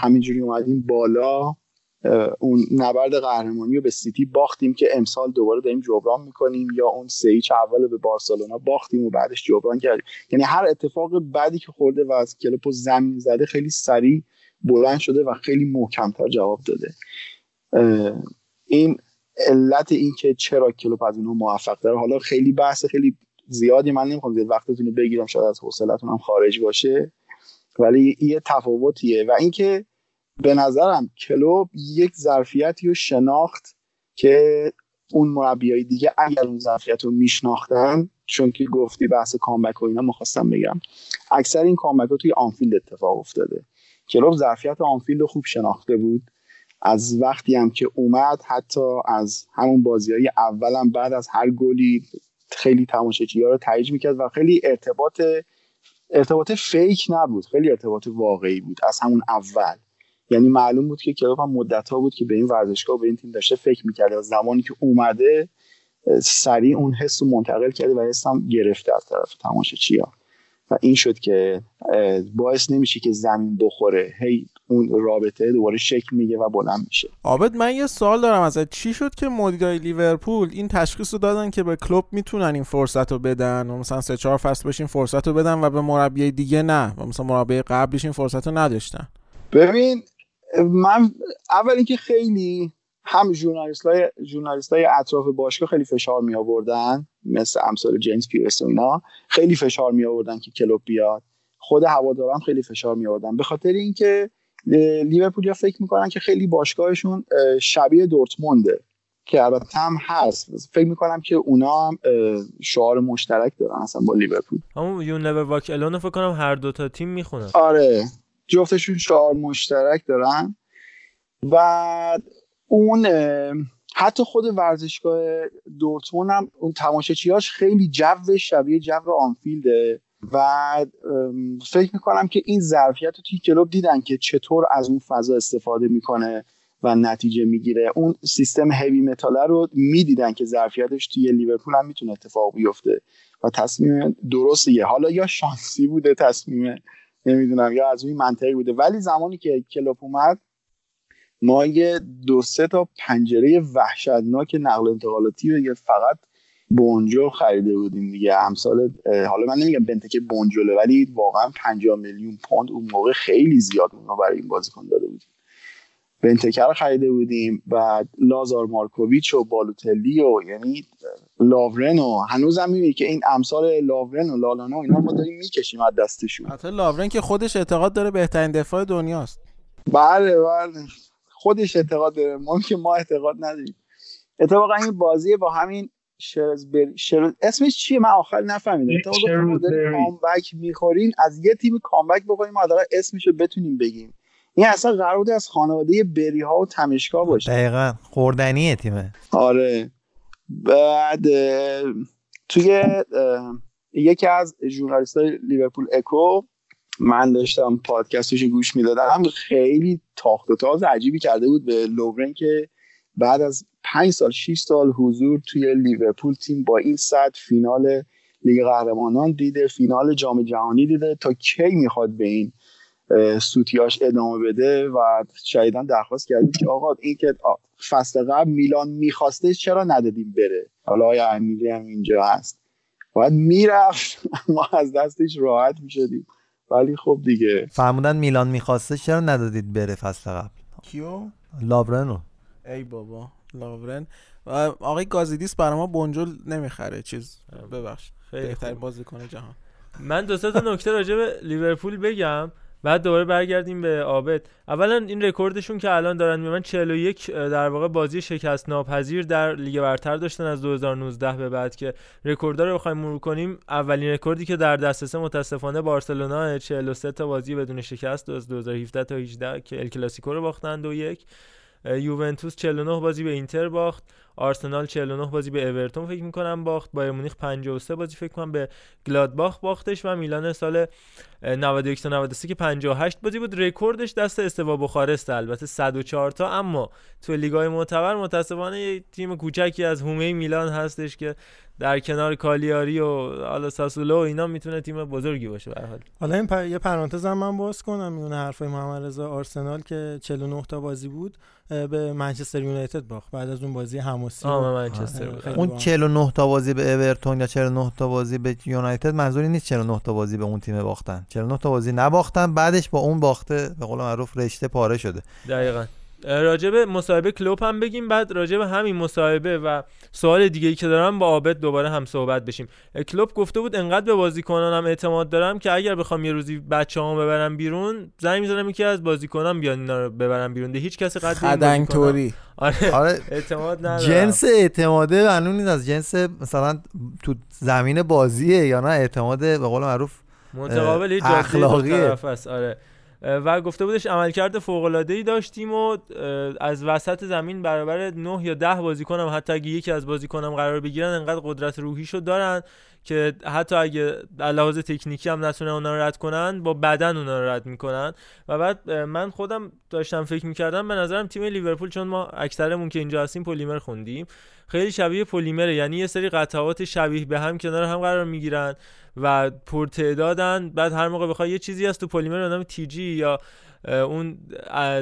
همینجوری اومدیم بالا. اون نبرد قهرمانی رو به سیتی باختیم که امسال دوباره داریم جبران می‌کنیم یا اون سه هیچ اول به بارسلونا باختیم و بعدش جبران کردیم. یعنی هر اتفاق بعدی که خورده و از کلوپ زمین زده خیلی سریع بلند شده و خیلی محکمتر جواب داده. این علت این که چرا کلوب از اونها موفق داره. حالا خیلی بحث خیلی زیادی من نمی‌خوام زیاد وقتتون رو بگیرم شاید از حوصلتون هم خارج باشه. ولی یه تفاوتیه و اینکه به نظرم کلوب یک ظرفیتی رو شناخت که اون مربیای دیگه اگر اون ظرفیت رو میشناختن چون که گفتی بحث کامبک و اینا می‌خواستم بگم. اکثر این comeback توی آنفیلد اتفاق افتاده. کلوپ ظرفیت آنفیلد رو خوب شناخته بود. از وقتی هم که اومد حتی از همون بازی های اولم بعد از هر گلی خیلی تماشاچی ها رو تایید می‌کرد و خیلی ارتباط ارتباط fake نبود. خیلی ارتباط واقعی بود از همون اول. یعنی معلوم بود که کلوپ هم مدت ها بود که به این ورزشگاه و به این تیم داشته فکر می‌کرده از زمانی که اومده سریع اون حس رو منتقل کرده و حس هم گرفته از طرف تماشاچی ها و این شد که باعث نمیشه که زمین بخوره. هی اون رابطه دوباره شکل میگه و بلند میشه. عابد من یه سوال دارم ازت. چی شد که مدیرای لیورپول این تشخیص رو دادن که به کلوب می‌تونن این فرصت رو بدن و مثلا سه چهار فصل بشین فرصت رو بدن و به مربی دیگه نه و مثلا مربی قبلش این فرصت رو نداشتن؟ ببین من اول اینکه خیلی هم ژورنالیست های ژورنالیست های اطراف باشگاه خیلی فشار می آوردن مثل امثال جیمز پیرس و اینا. خیلی فشار می آوردن که کلوب بیاد. خود هوادارم خیلی فشار می آوردن به خاطر اینکه لیورپول فکر می‌کنن که خیلی باشگاهشون شبیه دورتمونده که البته هم هست. فکر می‌کنم که اونا هم شعار مشترک دارن اصلا با لیورپول. همون یون نور واک الان فکر کنم هر دو تا تیم می‌خونن. آره. جفتشون شعار مشترک دارن. و اون حتی خود ورزشگاه دورتموند هم اون تماشاچیاش خیلی جو شبیه جو آنفیلده. و فکر می‌کنم که این ظرفیت رو توی کلوب دیدن که چطور از اون فضا استفاده می‌کنه و نتیجه می‌گیره. اون سیستم هیوی متاله رو می‌دیدن که ظرفیتش توی لیورپول هم می‌تونه اتفاق بیفته و تصمیم درستیه حالا یا شانسی بوده تصمیم نمی‌دونم یا از اون منطقی بوده. ولی زمانی که کلوب اومد ما یه دو سه تا پنجره وحشتناک نقل انتقالاتی رو فقط بونجل خریده بودیم دیگه. امثال حالا من نمیگم بنتکه بونجله ولی واقعا 50 میلیون پوند اون موقع خیلی زیاد اونو برای این بازیکن داده بودیم. بنتکه رو خریده بودیم بعد لازار مارکوویچ و بالوتلی و یعنی لاورن و هنوز هم می‌بینی که این امثال لاورن و لالانا و اینا ما داریم می‌کشیم از دستشون. حتی لاورن که خودش اعتقاد داره بهترین دفاع دنیاست. بله بله. خودش اعتقاد داره. ما که ما اعتقاد نداریم. اتفاقا این بازی با همین شرزبری شرز... اسمش چیه؟ من آخر نفهمیدم. اتفاقا کامبک می‌خورین از یه تیم کامبک بکنیم ما اسمش رو بتونیم بگیم. این اصلا قرار بوده از خانواده بری ها و تمشکا باشه. دقیقا. خوردنیه تیمه آره. بعد توی یکی از ژورنالیست های لیورپول اکو من داشتم پادکستش گوش می‌دادم خیلی تاخت و تاز عجیبی کرده بود به لوورن که بعد از پنج سال 6 سال حضور توی لیورپول تیم با این صد فینال لیگ قهرمانان دیده فینال جام جهانی دیده تا کی می‌خواد به این سوتیاش ادامه بده و شایدان درخواست کردیم که آقا این که فصل قبل میلان می‌خواسته چرا ندادیم بره؟ حالا آیا امیری هم اینجا هست؟ باید می‌رفت. ما از دستش راحت می‌شدیم. ولی خب دیگه. فرمودن میلان می‌خواسته چرا ندادید بره فصل قبل؟ کیو؟ لاورنو. ای بابا لاورن. آقای گازیدیس برای ما بنجل نمی‌خره. چیز ببخش. بهترین بازیکن جهان. من دو تا نکته راجع به لیورپول بگم. بعد دوباره برگردیم به عابد. اولا این رکوردشون که الان دارن میمن 41 در واقع بازی شکست ناپذیر در لیگ برتر داشتن از 2019 به بعد که رکوردها رو بخوایم مرور کنیم. اولین رکوردی که در دسترس متاسفانه بارسلونا 43 تا بازی بدون شکست از 2017 تا 18 که ال کلاسیکو رو باختن دو یک. یوونتوس 49 بازی به اینتر باخت. آرسنال 49 بازی به اورتون فکر می‌کنم باخت بایرن مونیخ 53 بازی فکر کنم به گلادباخ باختش و میلان سال 91 تا 93 که 58 بازی بود. رکوردش دست استوآ بخارست البته 104 تا اما تو لیگای معتبر متاسفانه تیم کوچکی از هومه میلان هستش که در کنار کالیاری و حالا ساسولو و اینا می‌تونه تیم بزرگی باشه به حال. حالا این پر... یه پرانتز هم من باز کنم میونه حرفای محمد رضا آرسنال که 49 تا بازی بود به منچستر یونایتد باخت. بعد از اون بازی حماسی آه منچستر اون 49 تا بازی به اورتون یا 49 تا بازی به یونایتد منظوری نیست 49 تا بازی به اون تیم باختن. 49 تا بازی نباختن بعدش با اون باخته به قول معروف رشته پاره شده. دقیقاً. راجب مصاحبه کلوب هم بگیم بعد راجب همین مصاحبه و سوال دیگه ای که دارم با عابد دوباره هم صحبت بشیم. کلوب گفته بود انقدر به بازیکنانم اعتماد دارم که اگر بخوام یه روزی بچه‌هامو ببرم بیرون زنگ می‌زنم یکی از بازیکنان بیان اینا رو ببرم بیرون. ده هیچ کسی قد خدنگ توری آره, آره. اعتماد ندارم. جنس اعتماده معلوم نیست. از جنس مثلا تو زمین بازیه یا نه اعتماد به قول معروف متقابل اخلاقیه. آره. و گفته بودش عملکرد فوق العاده ای داشتیم و از وسط زمین برابر 9 یا 10 بازیکنم حتی اگه یکی از بازیکنم قرار بگیرن انقدر قدرت روحیشو دارن که حتی اگه لحاظ تکنیکی هم نتونه اونا رو رد کنن با بدن اونا رو رد می‌کنن. و بعد من خودم داشتم فکر می‌کردم به نظرم تیم لیورپول چون ما اکثرمون که اینجا هستیم پلیمر خوندیم. خیلی شبیه پلیمره یعنی یه سری قطعات شبیه به هم کنار هم قرار می‌گیرن و پرتعدادن. بعد هر موقع بخوای یه چیزی از تو پلیمر به نام تیجی یا اون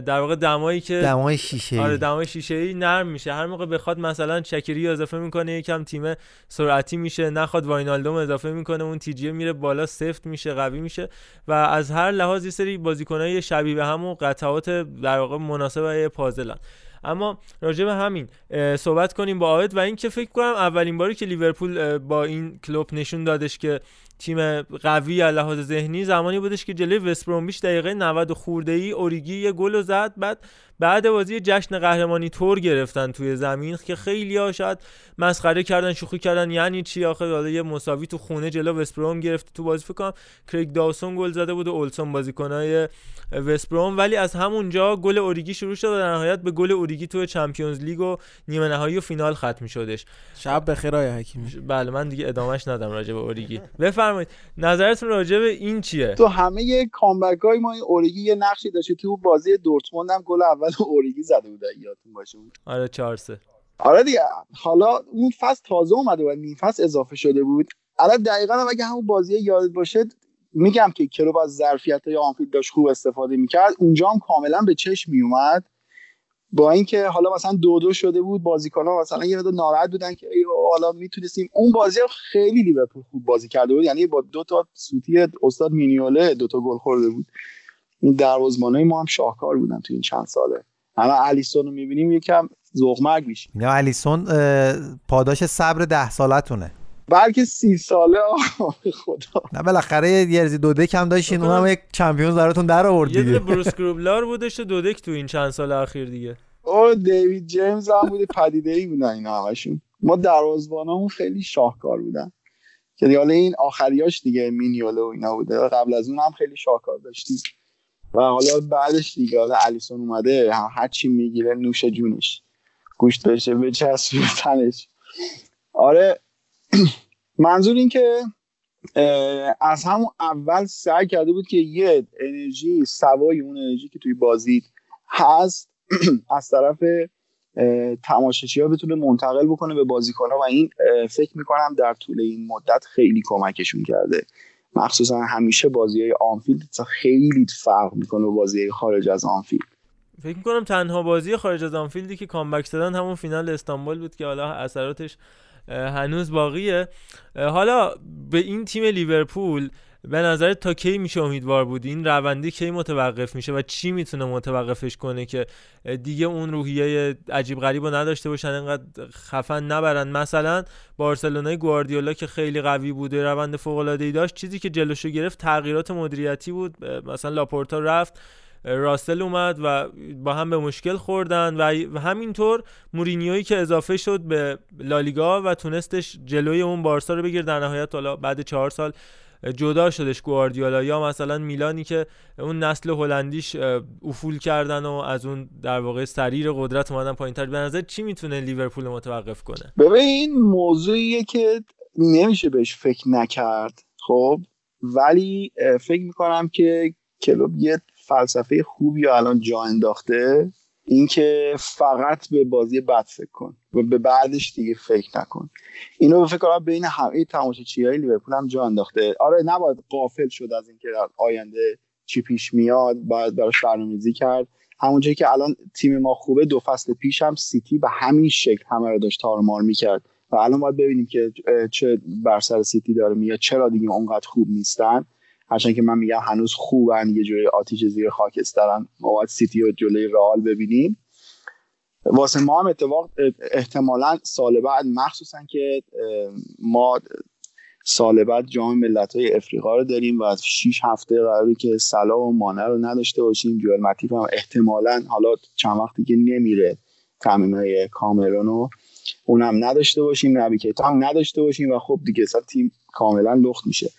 در واقع دمایی که دمای شیشه آره دمای شیشه ای نرم میشه. هر موقع بخواد مثلا چکری اضافه می‌کنه یکم تیم سرعتی میشه. نخواد واینالدوم اضافه می‌کنه اون تیجیه میره بالا سفت میشه قوی میشه و از هر لحاظ یه سری بازیکنای شبیه به همون قطعات در واقع مناسب پازلن. اما راجع به همین صحبت کنیم با آید و اینکه فکر کنم اولین باری که لیورپول با این کلوب نشون دادش که تیم قوی از لحاظ ذهنی زمانی بودش که جلوی وستبرومویچ دقیقه 90 خورده ای اوریگی یه گل زد. بعد بعد بازی جشن قهرمانی تور گرفتن توی زمین که خیلی ها شاید مسخره کردن شوخی کردن. یعنی چی آخه؟ حالا یه مساوی تو خونه جلو وستبروم گرفت تو بازی. فکر کنم کریگ داوسون گل زده بود و اولسون بازیکنای وستبروم ولی از همونجا گل اوریگی شروع شد و در نهایت به گل اوریگی تو چمپیونز لیگ و نیمه نهایی و فینال ختم شدش. شب بخیر حکیمی. بله من دیگه ادامش ندم راجع به اوریگی. بفرمایید. نظرتون راجع به این چیه؟ تو همه کامبک های ما این اوریگی یه نقشی داشته. تو بازی دورتموند هم گل اول اوریگی زده بود یادتون باشه آره 4 3 آره دیگه. حالا اون فصل تازه اومده و نیم فصل اضافه شده بود. الان دقیقا هم اگه همون بازی یاد باشه میگم که کلوب از ظرفیت های آنفیلد داشت خوب استفاده می‌کرد. اونجا هم کاملا به چشم میومد. با اینکه حالا مثلا دو دو شده بود بازیکن ها مثلا یه ناراحت بودن که حالا می‌تونستیم. اون بازی خیلی لیورپول خوب بازی کرده بود. یعنی با دو تا سوتی استاد مینیوله دو تا گل خورده بود. این دروازه‌بانای ما هم شاهکار بودن تو این چند ساله. حالا الیسون رو می‌بینیم یکم ذوق‌مرگ میشه نه الیسون پاداش صبر ده سالتونه. بلکه سی ساله خدا. نه بالاخره یه ارزی دو دک هم داشتین اونم یک چمپیونز براتون در آورد دیگه. یه بروس گروبلار بودش دو دک تو این چند سال اخیر دیگه. او دیوید جیمز هم بوده پدیده ای بودن اینا همشون. ما دروازه‌بانامون خیلی شاهکار بودن. که حالا این آخریاش دیگه مینیولو و اینا بوده. قبل از اون هم خیلی شاهکار داشتیم. و حالا بعدش دیگه حالا الیسون اومده هر چی می‌گیره نوش جونش. گوشت بشه به تنش. آره منظور این که از همون اول سعی کرده بود که یه انرژی سوای اون انرژی که توی بازی هست از طرف تماشاچی ها بتونه منتقل بکنه به بازیکن و این فکر می‌کنم در طول این مدت خیلی کمکشون کرده. مخصوصا همیشه بازی های آنفیلد خیلی فرق می‌کنه با بازی خارج از آنفیلد. فکر می‌کنم تنها بازی خارج از آنفیلدی که comeback زدن همون فینال استانبول بود که حالا اثراتش هنوز باقیه. حالا به این تیم لیورپول به نظر تا کی میشه امیدوار بود؟ این رونده کی متوقف میشه و چی می‌تونه متوقفش کنه که دیگه اون روحیه عجیب غریب رو نداشته باشن انقدر خفن نبرن؟ مثلا بارسلونای گواردیولا که خیلی قوی بوده روند فوق العاده ای داشت چیزی که جلوشو گرفت تغییرات مدیریتی بود. مثلا لاپورتا رفت. راسل اومد و با هم به مشکل خوردن و همینطور مورینیوی که اضافه شد به لالیگا و تونستش جلوی اون بارسا رو بگیر در نهایت حالا بعد چهار سال جدا شدش گواردیولا یا مثلا میلانی که اون نسل هلندیش افول کردن و از اون در واقع سریر قدرت اومدن پایینتر به نظر چی می‌تونه لیورپول متوقف کنه؟ ببین این موضوعیه که نمیشه بهش فکر نکرد خب؟ ولی فکر می‌کنم که کلوب یه فلسفه خوبی الان جا انداخته اینکه فقط به بازی بد فکر کن و به بعدش دیگه فکر نکن. اینو فکر کنم بین همه تماشاچی های لیورپول هم جا انداخته. آره نباید قافل شد از اینکه در آینده چی پیش میاد باید براش برنامه‌ریزی کرد. همونجایی که الان تیم ما خوبه دو فصل پیش هم سیتی به همین شکل همه رو داشت تارمار می‌کرد. و الان باید ببینیم که چه بر سر سیتی داره میاد چرا دیگه اونقدر خوب نیستن. هرچند که من میگم هنوز خوبن یه جوری آتیش زیر خاکسترن. ما باید سیتی و جلوی رئال ببینیم. واسه ما هم اتفاق احتمالا سال بعد مخصوصا که ما سال بعد جام ملت های افریقا رو داریم و از 6 هفته قراری که سلا و مانه رو نداشته باشیم. جوال متیف هم احتمالا حالا چند وقتی که نمیره تمرین های کامرون رو اونم نداشته باشیم نبی هم نداشته باشیم و خب دیگه تیم کاملا لخت میشه.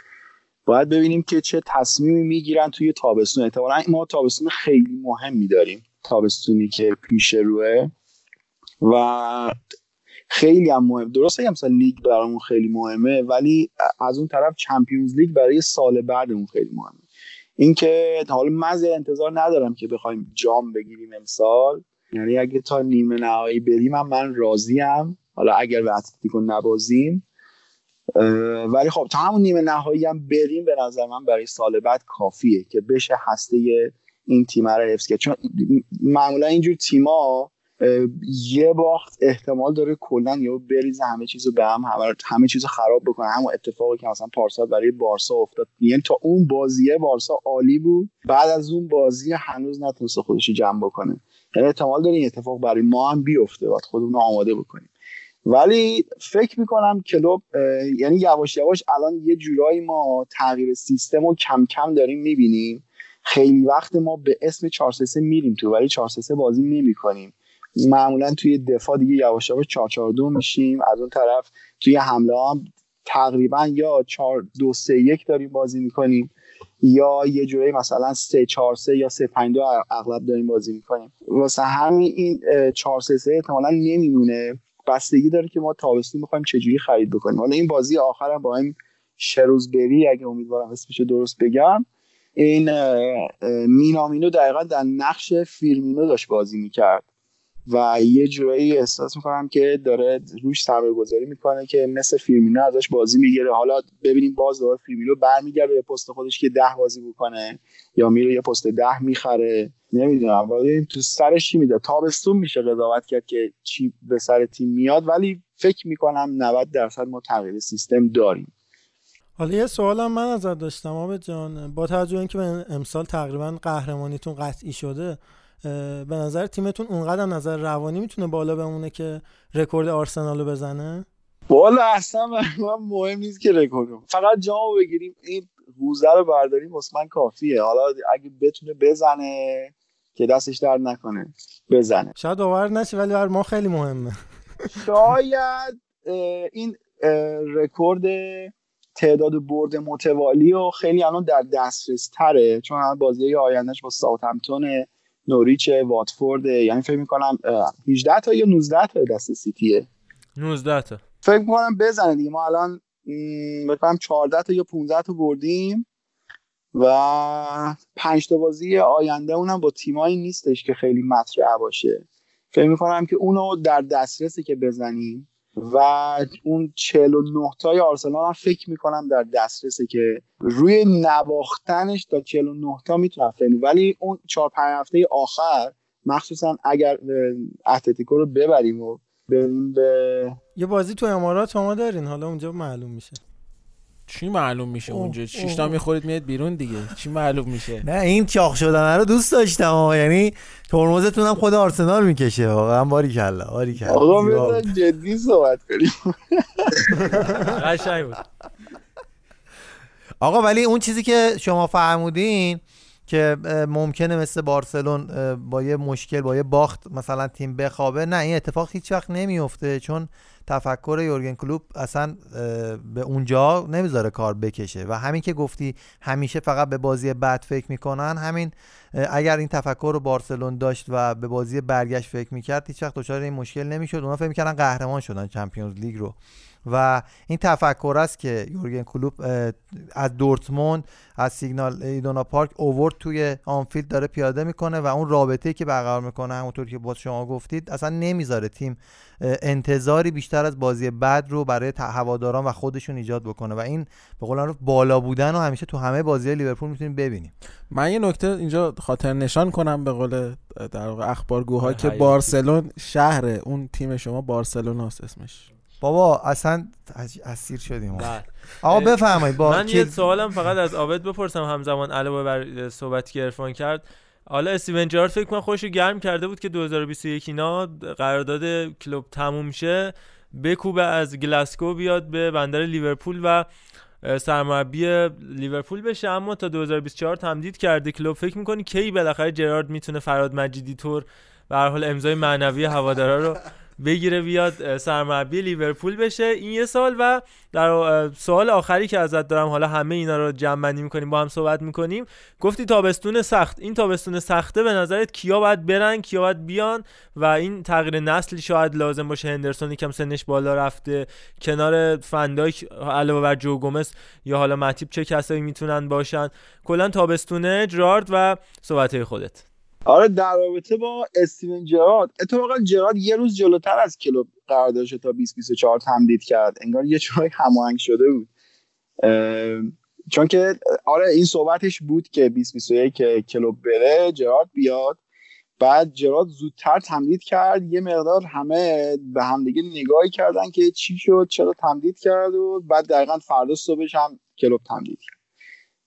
باید ببینیم که چه تصمیمی می‌گیرن توی تابستون. احتمالا ما تابستون خیلی مهمی داریم. تابستونی که پیش روه. و خیلی هم مهم. درسته مثلا لیگ برامون خیلی مهمه ولی از اون طرف چمپیونز لیگ برای سال بعدمون خیلی مهمه. اینکه حالا من انتظار ندارم که بخوایم جام بگیریم امسال. یعنی اگه تا نیمه نهایی بریم هم من راضیم. حالا اگر به اتلتیکو نبازیم ولی خب تا همون نیمه نهایی هم بریم به نظر من برای سال بعد کافیه که بشه هسته این تیم رو حفظ کرد. چون معمولا اینجور تیما یه باخت احتمال داره کلا یا بریزه همه چیزو به هم همه, چیزو خراب بکنه. همون اتفاقی که مثلا پارسال برای بارسا افتاد. یعنی تا اون بازیه بارسا عالی بود بعد از اون بازی هنوز نتونسته خودش جمع بکنه. یعنی احتمال داره این اتفاق برای ما هم بیفته. باید خودمون آماده بکنیم. ولی فکر می‌کنم کلوب یعنی یواش یواش الان یه جورایی ما تغییر سیستم رو کم کم داریم می‌بینیم. خیلی وقت ما به اسم 4 میریم تو ولی 4 بازی نمی‌کنیم. معمولا توی دفاع دیگه یواش یواش 4 4 2 میشیم. از اون طرف توی حمله هم تقریبا یا 4 2 3 1 داریم بازی می‌کنیم یا یه جوری مثلا 3 4 3 یا 3 5 2 اغلب داریم بازی می‌کنیم. واسه همین این 4 3 3 احتمالاً نمیمونه. بستگی داره که ما تابستون می‌خوایم چجوری خرید بکنیم. حالا این بازی آخرم با این شروزبری اگه امیدوارم اسمش درست بگم این مینامینو دقیقا در نقش فیلمینو داشت بازی می‌کرد. و یه جورایی احساس می‌کنم که داره روش سرمایه گذاری می‌کنه که مثل فیلمینو ازش بازی می‌گیره. حالا ببینیم باز دوباره فیلمینو برمیگرده به پست خودش که ده بازی بکنه یا میره یه پست ده می‌خره. نمی‌دونم. ولی تو سرش چی میده؟ تابستون میشه قضاوت کرد که چی به سر تیم میاد. ولی فکر می‌کنم 90 درصد ما تغییر سیستم داریم. حالا یه سوالم من ازت داشتم عابد جان. با توجه اینکه امسال تقریبا قهرمانیتون قطعی شده به نظر تیمتون اونقدر نظر روانی می‌تونه بالا بمونه که رکورد آرسنالو بزنه؟ والا اصلا من مهم نیست که رکورد فقط جامو بگیریم این حوزه رو برداریم من کافیه. حالا اگه بتونه بزنه که دستش درد نکنه بزنه. شاید باور نشه ولی بر ما خیلی مهمه. شاید این رکورد تعداد برد متوالی و خیلی الان در دسترس تره چون هم بازی آیندهش با ساوثهمپتون نوریچ واتفورد یعنی فکر می‌کنم 18 تا یا 19 تا دست سیتیه؟ 19 تا. فکر می‌کنم بزنه دیگه. ما الان بکنم 14 تا یا 15 تا بردیم و پنج تا بازی آینده اونم با تیمایی نیستش که خیلی مطرح باشه. فکر می‌کنم که اونو در دسترسی که بزنیم و اون 49 تای آرسنال هم فکر می‌کنم در دسترسه که روی نواختنش تا 49 تا فهمیم ولی اون 4 5 هفته آخر مخصوصا اگر اتلتیکو رو ببریم و بریم به یه بازی تو امارات شما دارین حالا اونجا معلوم میشه. چی معلوم میشه اونجا؟ شش تا می‌خورید میاد بیرون دیگه. چی معلوم میشه؟ نه این چاق شدن رو دوست داشتم یعنی ترمزتون هم خود آرسنال می‌کشه. واقعا باری کلا باری کلا. آقا جدی صحبت کنیم. قشنگ بود. آقا ولی اون چیزی که شما فرمودین که ممکنه مثل بارسلون با یه مشکل با یه باخت مثلا تیم بخوابه نه این اتفاق هیچ وقت نمیفته. چون تفکر یورگن کلوب اصلا به اونجا نمی‌ذاره کار بکشه. و همین که گفتی همیشه فقط به بازی بعد فکر می‌کنن همین اگر این تفکر رو بارسلون داشت و به بازی برگشت فکر می‌کرد هیچ وقت دچار این مشکل نمی‌شد. اونا فکر می‌کردن قهرمان شدن چمپیونز لیگ رو. و این تفکر است که یورگن کلوب از دورتموند از سیگنال ایدونا پارک اوورد توی آنفیلد داره پیاده می‌کنه و اون رابطه که برقرار می‌کنه همونطور که با شما گفتید اصلا نمی‌ذاره تیم انتظاری بیشتر از بازی بعد رو برای هواداران و خودشون ایجاد بکنه و این به قول بالا بودن و همیشه تو همه بازی لیورپول می‌تونیم ببینیم. من یه نکته اینجا خاطر نشان کنم به قول در واقع اخبارگوها که بارسلون شهر اون تیم شما بارسلوناست اسمش. بابا اصلا اسیر شدیم آقا بفرمایید با من یه سوالم فقط از عابد بپرسم همزمان علاوه بر صحبتی که ارفان کرد. حالا استیون جارد فکر کنم خوش گرم کرده بود که 2021 اینا قرارداد کلوب تموم شه. بکوبه از گلاسکو بیاد به بندر لیورپول و سرمربی لیورپول بشه. اما تا 2024 تمدید کرده کلوب. فکر می‌کنی کی بالاخره جرارد می‌تونه فراد مجیدی طور به هر حال امضای معنوی هوادارا رو بگیره بیاد سرمربی لیورپول بشه. این یه سال و در سوال آخری که ازت دارم حالا همه اینا رو جمع بندی می‌کنیم با هم صحبت می‌کنیم. گفتی تابستون سخت. این تابستون سخته به نظرت کیا باید برن کیا باید بیان؟ و این تغییر نسلی شاید لازم باشه. هندرسون یکم سنش بالا رفته. کنار فنداک علاوه بر جو گومز یا حالا متیب چه کسایی می‌تونن باشن؟ کلا تابستونه جرارد و صحبت خودت. آره در رابطه با استیون جرارد. اتفاقا جرارد یه روز جلوتر از کلوب قراردادش تا 2024 تمدید کرد. انگار یه جورایی هماهنگ شده بود. چون که آره این صحبتش بود که 2021 که کلوب بره جرارد بیاد. بعد جرارد زودتر تمدید کرد. یه مقدار همه به همدیگه نگاهی کردن که چی شد چرا تمدید کرد و بعد دقیقا فردا صبحش هم کلوب تمدید کرد.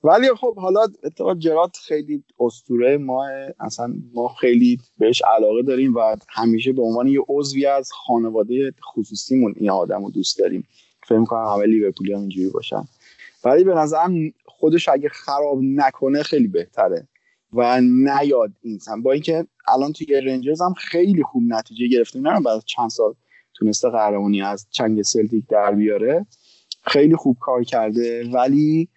ولی خب حالا اتفاق جرات خیلی استوره ما اصلا ما خیلی بهش علاقه داریم و همیشه به عنوان یه عضوی از خانواده خصوصیمون این آدم رو دوست داریم. فکر کنم همه لیورپولی هم اینجوری باشن. ولی به نظرم خودش اگه خراب نکنه خیلی بهتره و نیاد اینسان با اینکه الان توی رنجرز هم خیلی خوب نتیجه گرفته. نه بعد چند سال تونسته قهرمانی از چنگ سلتیک در بیاره. خیلی خوب کار کرده. ولی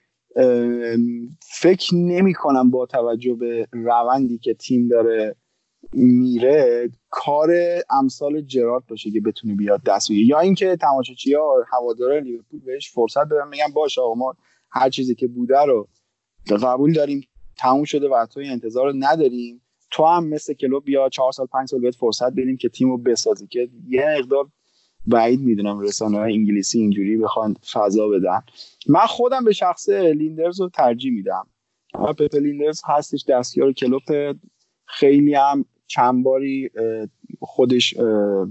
فکر نمی کنم با توجه به روندی که تیم داره میره کار امثال جرارد باشه که بتونه بیاد دست بگیره. یا اینکه تماشاچی ها لیورپول بهش فرصت بدن میگن باشه آقا ما هر چیزی که بوده رو قبول داریم تموم شده و توی انتظار رو نداریم. تو هم مثل کلوب بیا چهار سال پنج سال بهت فرصت بدیم که تیم رو بسازی که یه مقدار بعید می‌دونم رسانه های انگلیسی اینجوری بخوان فضا بدن. من خودم به شخص لیندرز رو ترجیح میدم. پپ لیندرز هستش دستیار کلوپ خیلی هم چند باری خودش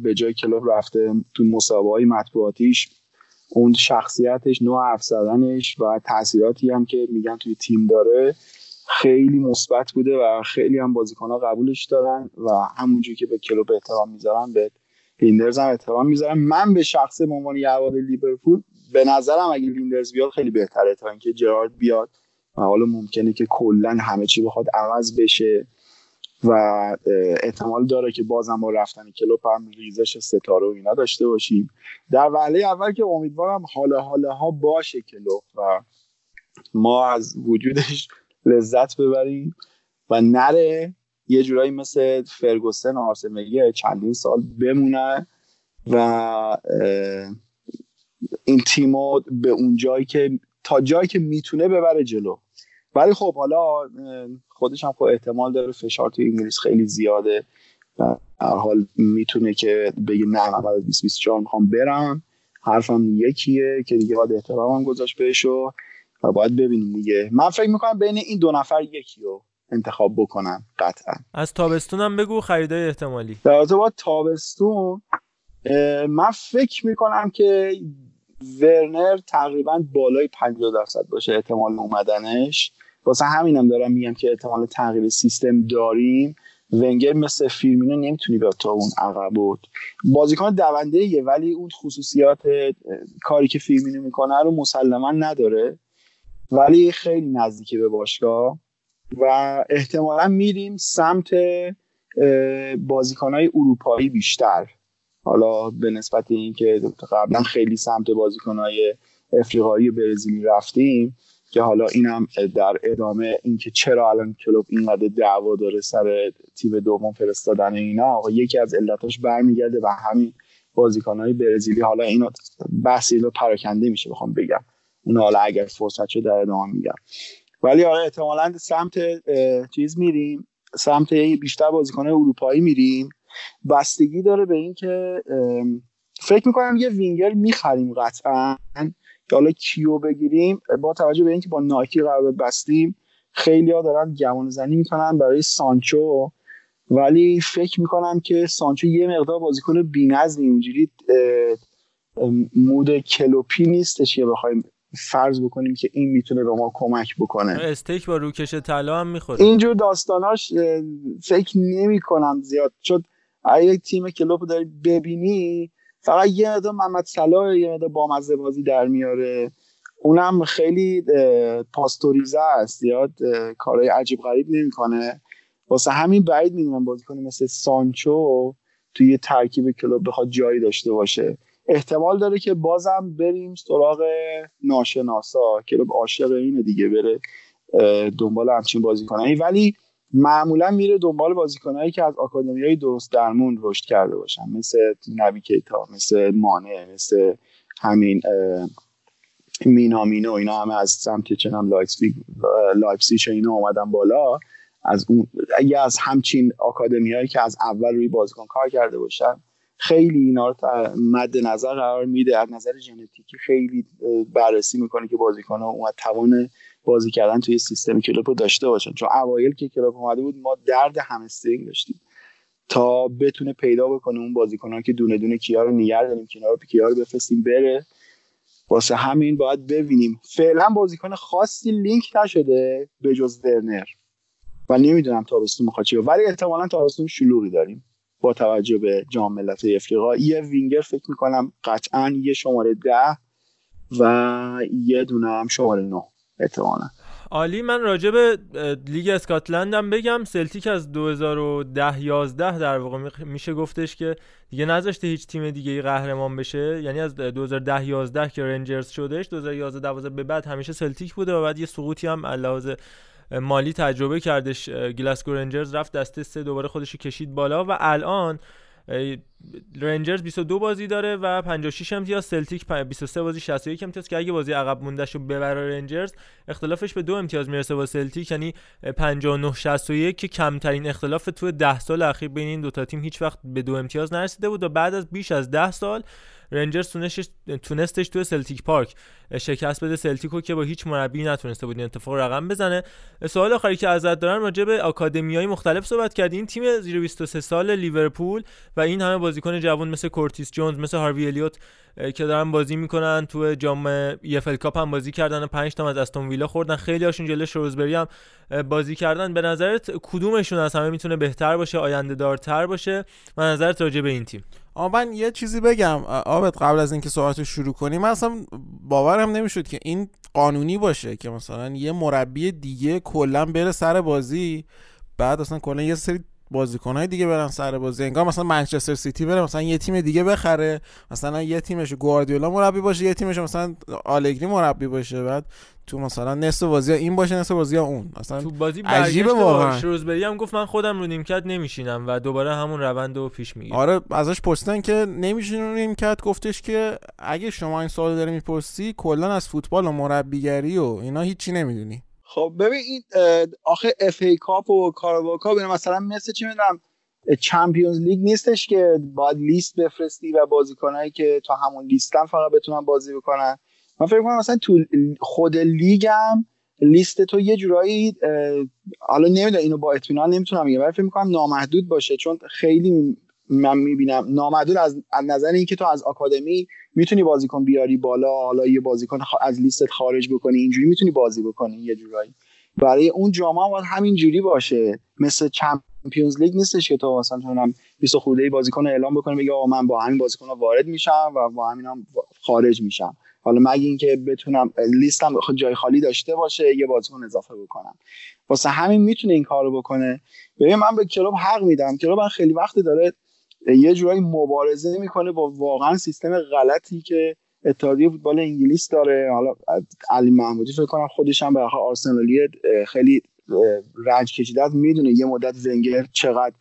به جای کلوپ رفته تو مسابقه های مطبوعاتیش. اون شخصیتش نوع حرف و تاثیراتی هم که میگن توی تیم داره خیلی مثبت بوده و خیلی هم بازیکنها قبولش دارن و همونجوری که به کلوپ احترام می‌ذارن به لیندرز هم احترام می‌ذارم. من به شخص به عنوان یه لیورپولی به نظرم اگه لیندرز بیاد خیلی بهتره تا اینکه جرارد بیاد. و حالا ممکنه که کلا همه چی بخواد عوض بشه و احتمال داره که بازم با رفتن کلوپ هم ریزش ستاره و اینا داشته باشیم. در وهله اول که امیدوارم حالا حالا ها باشه کلوپ و ما از وجودش لذت ببریم و نره. یه جورایی مثل فرگوسن آرسنال چندین سال بمونه و این تیمو به اون جایی که تا جایی که می‌تونه ببره جلو. ولی خب حالا خودش هم خب احتمال داره فشار توی انگلیس خیلی زیاده و هر حال می‌تونه که بگه نه من بعد 2024 می‌خوام برم. حرفم یکیه که دیگه باید احترامم گذاشت بهشو و باید ببینیم دیگه. من فکر می‌کنم بین این دو نفر یکیو. انتخاب بکنم قطعا. از تابستون هم بگو خریدای احتمالی. در با تابستون من فکر می‌کنم که ورنر تقریبا بالای 50 درصد باشه احتمال اومدنش. واسه همینم دارم میگم که احتمال تغییر سیستم داریم. ونگر مثل فیرمینو نمی‌تونی به تا اون عقب بود. بازیکن دونده یه ولی اون خصوصیات کاری که فیرمینو می‌کنه رو مسلما نداره. ولی خیلی نزدیکی به باشگاه. و احتمالا میریم سمت بازیکنهای اروپایی بیشتر. حالا به نسبت اینکه قبلا خیلی سمت بازیکنهای افریقایی برزیلی رفتیم که حالا اینم در ادامه اینکه چرا الان کلوب اینقدر دعوا داره سر تیم دوم فرستادن اینا. یکی از علتاش برمیگرده و همین بازیکنهای برزیلی. حالا اینو بحثی رو پراکنده میشه بخوام بگم. اون حالا اگر فرصت شد در ادامه میگم. ولی آره احتمالا سمت چیز میریم. سمت بیشتر بازیکن اروپایی میریم. بستگی داره به اینکه فکر می‌کنم یه وینگر می‌خریم قطعا. که حالا کیو بگیریم؟ با توجه به اینکه با نایکی قرارداد بستیم خیلی ها دارن گمان زنی می‌کنن برای سانچو. ولی فکر می‌کنم که سانچو یه مقدار بازیکن بی‌نظمی اونجوری مود کلوپی نیستش که بخوایم فرض بکنیم که این می‌تونه به ما کمک بکنه. استیک با روکش طلا هم می‌خوره. اینجور داستاناش فکر نمی کنم زیاد. چون اگه تیم کلوب داری ببینی فقط یه مقدار محمد صلاح یه مقدار بامزه بازی در میاره. اونم خیلی پاستوریزه است. زیاد کارهای عجیب غریب نمی‌کنه. واسه همین بعید می‌دونم بازی کنه مثل سانچو توی ترکیب کلوب بخواد جایی داشته باشه. احتمال داره که بازم بریم سراغ ناشناسا کلوب عاشق اینه دیگه بره دنبال همچین بازیکنایی ولی معمولا میره دنبال بازیکنایی که از آکادمی های درست درمون رشد کرده باشن. مثل نبی کیتا مثل مانه مثل همین مینامینو اینا همه از سمت چمیدونم لایپزیگ اینا اومدن بالا. از اون اگه از همچین آکادمی هایی که از اول روی بازیکن کار کرده باشن خیلی اینا رو مد نظر قرار میده. از نظر ژنتیکی خیلی بررسی می‌کنه که بازیکن ها اومد توان بازی کردن توی سیستم کلوپ رو داشته باشن. چون اوایل که کلوپ اومده بود ما درد همسترینگ داشتیم. تا بتونه پیدا بکنه اون بازیکنان که دونه دونه کیا رو نگه داریم کیا رو کیا رو بفرستیم بره واسه همین باید ببینیم. فعلا بازیکن خاصی لینک نشده به جز ورنر. و نمی‌دونم تابستون می‌خواد ولی احتمالا تابستون شلوغی داریم. با توجه به جام ملت افریقا. یه وینگر فکر می‌کنم قطعا یه شماره ده و یه دونه هم شماره نه احتمالا. عالی من راجع به لیگ اسکاتلند هم بگم. سلتیک از 2010 11 در واقع میشه گفتش که دیگه نذاشته هیچ تیم دیگه قهرمان بشه. یعنی از 2010 11 که رنجرز شدش 2011 12 به بعد همیشه سلتیک بوده و بعد یه سقوطی هم علاوه مالی تجربه کردش گلاسکو رنجرز رفت دسته سه دوباره خودش کشید بالا و الان رنجرز 22 بازی داره و 56 امتیاز سلتیک 23 بازی 61 امتیاز که اگه بازی عقب مونده شو ببره رنجرز اختلافش به دو امتیاز می‌رسه با سلتیک یعنی 59 61 که کمترین اختلاف تو 10 سال اخیر بین این دو تا تیم هیچ وقت به دو امتیاز نرسیده بود و بعد از بیش از 10 سال رنجرز تونستش تو سلتیک پارک شکست بده سلتیکو که با هیچ مربی نتونسته بود این اتفاق رقم بزنه. سوال آخری که ازت دارم راجع به آکادمیای مختلف صحبت کردی. این تیم زیر 23 سال لیورپول و این همه بازیکن جوان مثل کورتیس جونز مثل هاروی الیوت که دارن بازی می‌کنن. تو جام EFL Cup هم بازی کردن 5 تا از استون ویلا خوردن. خیلی هاشون جلوی شروزبری هم بازی کردن. به نظرت کدومشون از همه می‌تونه بهتر باشه آینده دارتر باشه و نظرت راجع به این تیم. آ من یه چیزی بگم آبت قبل از اینکه صحبت رو شروع کنیم من اصلا باورم نمی‌شد که این قانونی باشه که مثلا یه مربی دیگه کلا بره سر بازی بعد اصلا کلا یه سری بازیکنهای دیگه برن سر بازی. انگار مثلا منچستر سیتی بره مثلا یه تیم دیگه بخره. مثلا یه تیمش گواردیولا مربی باشه یه تیمش مثلا آلگری مربی باشه. بعد تو مثلا نصف بازی این باشه نصف بازی اون. مثلا تو بازی عجیبه واقعا. شروزبری هم گفت من خودم رو نیمکت نمیشینم و دوباره همون روند رو پیش می‌گیره آره ازش پرسیدن که نمیشینی رو نیمکت؟ گفتش که اگه شما این سوال داری می‌پرسی کلا از فوتبال و مربیگری و اینا هیچی نمی‌دونی. خب ببین این آخه FA Cup و Carabao Cup مثلا مثل چی می‌دونم Champions League نیستش که باید لیست بفرستی و بازیکنایی که تا همون لیستن فقط بتونن بازی بکنن. من فکر کنم مثلا تو خود لیگم لیست تو یه جورایی حالا نمی‌دونم اینو با اطمینان نمی‌تونم بگم ولی فکر می‌کنم نامحدود باشه چون خیلی من می‌بینم. نامحدود از نظر اینکه تو از آکادمی می‌تونی بازیکن بیاری بالا حالا یه بازیکن از لیستت خارج بکنی اینجوری می‌تونی بازی بکنی یه جورایی. برای اون جام هم باید همین جوری باشه. مثل چمپیونز لیگ نیستش که تو مثلا تونم 20 خورده بازیکن اعلام بکنه بگه آقا من با همین بازیکن وارد میشم و با همین هم خارج میشم. حالا مگه اینکه بتونم لیستم جای خالی داشته باشه یه بازیکن اضافه بکنم. واسه همین می‌تونه این کارو بکنه. ببین من به کلوب حق میدم. کلوب من خیلی وقت داره یه جورایی مبارزه می‌کنه با واقعا سیستم غلطی که اتحادیه فوتبال انگلیس داره. حالا علی محمودی فکر کنم خودش هم به آرسنالی خیلی رنج کشیده می‌دونه یه مدت ونگر چقدر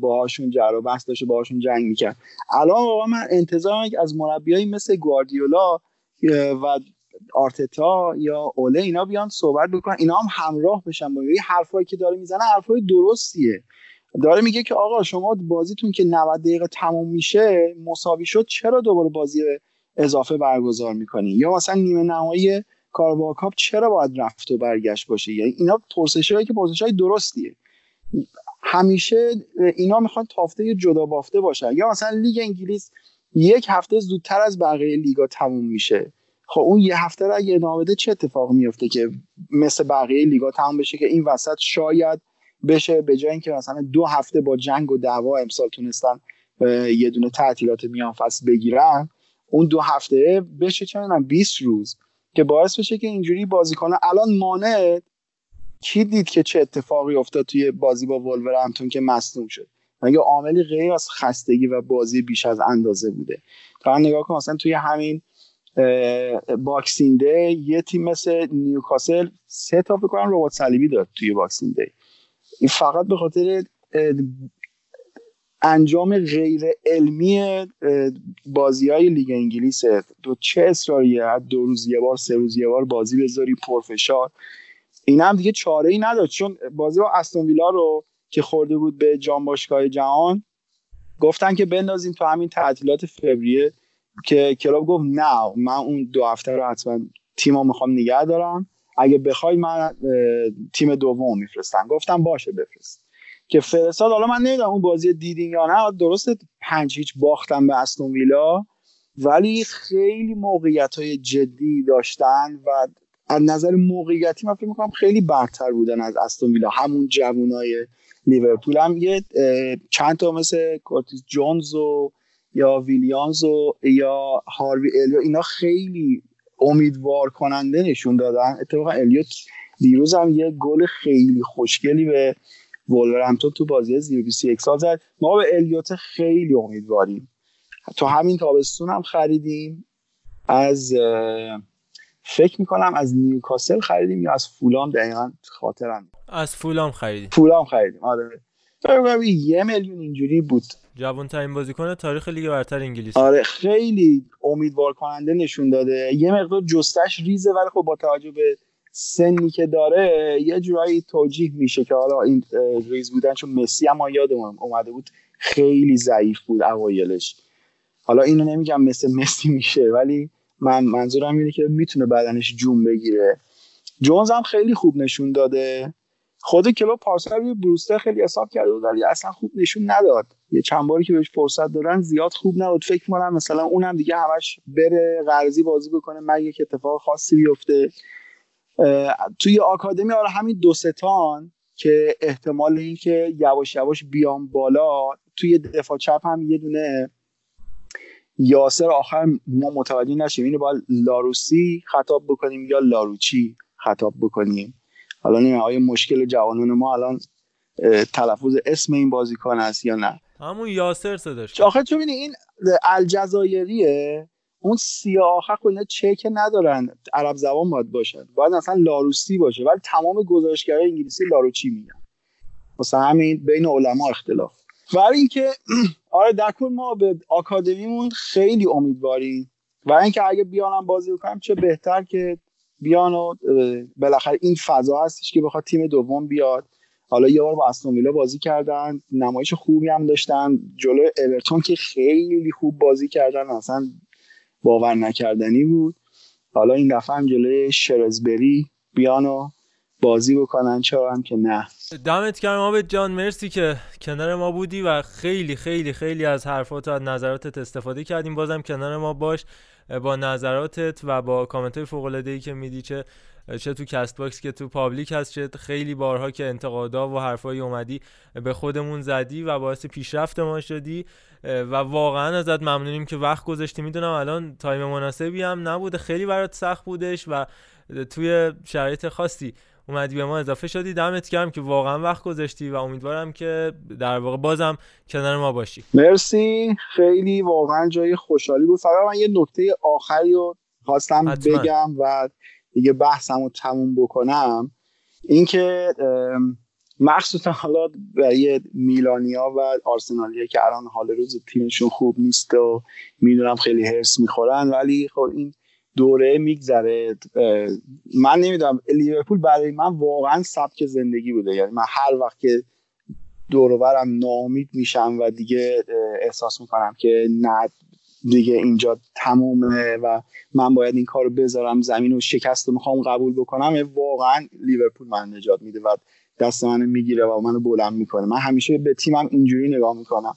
باهاشون جر و بحث داشته باهاشون جنگ می‌کرد. الان واقعا من انتظار از مربیایی مثل گواردیولا و آرتتا یا اوله اینا بیان صحبت بکنن. اینا هم همراه بشن با حرفایی که داره می‌زنه. حرفای درستیه. داره میگه که آقا شما بازیتون که 90 دقیقه تموم میشه مساوی شد چرا دوباره بازی اضافه برگزار می‌کنی؟ یا مثلا نیمه نهایی کاروا کاپ چرا باید رفت و برگشت باشه؟ یعنی اینا پرسشایی که پرسشای درستیه. همیشه اینا می‌خوان تافته جدا بافته باشن. یا مثلا لیگ انگلیس یک هفته زودتر از بقیه لیگا تموم میشه. خب اون یه هفته رو اگه ادامه چه اتفاقی میفته که مثل بقیه لیگا تموم بشه که این وسط شاید بشه به جای اینکه مثلا دو هفته با جنگ و دعوا امسال تونستن یه دونه تعطیلات میان فصل بگیرن اون دو هفته بشه چه می‌دونم 20 روز که باعث بشه که اینجوری بازی کنه الان مانع کی دید که چه اتفاقی افتاد توی بازی با همتون که مصدوم شد؟ مگه عاملی غیر از خستگی و بازی بیش از اندازه بوده؟ تا نگاه کن مثلا توی همین Boxing Day یه تیم مثل نیوکاسل سه تا فکر کنم رباط صلیبی داد توی Boxing Day. این فقط به خاطر انجام غیر علمی بازی های لیگ انگلیس تو چه اصراریه دو روز یه بار سه روز یه بار بازی بذاری پرفشار. این هم دیگه چاره ای نداد چون بازی با استون ویلا رو که خورده بود به جام باشگاه جهان گفتن که بندازیم تو همین تعطیلات فوریه که کلاب گفت نه من اون دو هفته رو حتما تیمو می‌خوام نگه دارم. اگه بخوای من تیم دوم میفرستم. گفتم باشه بفرست. که فرستاد حالا من نمی‌دونم اون بازی دیدین یا نه درست پنج هیچ باختم به استون ویلا ولی خیلی موقعیت های جدی داشتن و از نظر موقعیتی من فکر می‌کنم خیلی برتر بودن از استون ویلا همون جوانای لیورپول. هم یه چند تا مثل کورتیس جونز و یا ویلیامز و یا هاروی الیوت اینا خیلی امیدوار کننده نشون دادن. اتفاقا الیوت دیروز هم یه گل خیلی خوشگلی به وولورهمپتون تو بازی زیر 21 سال زد. ما به الیوت خیلی امیدواریم. تو همین تابستون هم خریدیم. از فکر می‌کنم از نیوکاسل خریدیم یا از فولام دقیقا خاطرم. از فولام خریدیم. فولام خریدیم. آره. یه میلیون اینجوری بود. جوان ترین بازیکن تاریخ لیگ برتر انگلیس. آره خیلی امیدوار کننده نشون داده. یه مقدار جستش ریزه ولی خب با توجه به سنی که داره یه جورایی توجیه میشه که حالا این ریز بودن چون مسی هم یادمون اومده بود خیلی ضعیف بود اوایلش. حالا اینو نمیگم مثل مسی میشه ولی من منظورم اینه که می‌تونه بدنش جون بگیره. جونز هم خیلی خوب نشون داده. خود کلو پارسال روی بروستر خیلی حساب کرده بود ولی اصلا خوب نشون نداد. یه چند باری که بهش فرصت دادن زیاد خوب نبود. فکر می‌کنم مثلا اونم دیگه همش بره قرضی بازی بکنه. مگه که اتفاق خاصی بیفته. توی آکادمی آره همین دو ستان که احتمال این که یواش یواش بیام بالا توی دفاع چپ هم یه دونه یاسر آخر ما متوجه نشیم. اینو باید لاروسی خطاب بکنیم یا لاروچی خطاب بکنیم. حالا نمی‌دونم آیا مشکل جوانان ما الان تلفظ اسم این بازیکن هست یا نه؟ همون یاسر صداش آخه چون این الجزایریه؟ اون سیاه آخر خب اینا چک ندارن. عرب زبان باید باشن. باید اصلا لاروسی باشه. ولی تمام گزارشگرای انگلیسی لاروچی میگن. واسه همین بین علما اختلاف. برای اینکه آره کل ما به آکادمیمون خیلی امیدواریم. و اینکه اگه بیانم بازی بکنم چه بهتر که بیان و بالاخره این فضا هستش که بخواد تیم دوم بیاد. حالا یه بار با استون بازی کردن نمایش خوبی هم داشتن. جلو اورتون که خیلی خوب بازی کردن اصلا باور نکردنی بود. حالا این دفعه هم جلوی شرزبری بیان و بازی بکنن چرا هم که نه. دمت گرم عابد جان مرسی که کنار ما بودی و خیلی خیلی خیلی از حرفات و از نظراتت استفاده کردیم. بازم کنار ما باش. با نظراتت و با کامنت های فوق العاده ای که میدی چه چه تو Castbox که تو public هست چه خیلی بارها که انتقادا و حرفایی اومدی به خودمون زدی و باعث پیشرفت ما شدی. و واقعا ازت ممنونیم که وقت گذاشتی. می‌دونم الان time مناسبی هم نبوده خیلی برات سخت بودش و توی شرایط خاصی. اومدی به ما اضافه شدی. دمت گرم که واقعا وقت گذاشتی و امیدوارم که در واقع بازم کنار ما باشی. مرسی. خیلی واقعا جای خوشحالی بود. فقط من یه نکته آخری رو خواستم حتما. بگم و دیگه بحثم رو تموم بکنم. اینکه مخصوصا حالا برای میلانیا و آرسنالیا که الان حال روز تیمشون خوب نیست و می‌دونم خیلی هرس می‌خورن ولی خب این دوره میگذره. من نمی‌دونم لیورپول برای من واقعا سبک زندگی بوده. یعنی من هر وقت که دورورم ناامید میشم و دیگه احساس می‌کنم که نه دیگه اینجا تمومه و من باید این کارو بذارم زمین و شکست رو می‌خوام قبول بکنم. واقعا لیورپول من نجات میده و دست منو می‌گیره و منو بلند می‌کنه. من همیشه به تیمم اینجوری نگاه می‌کنم.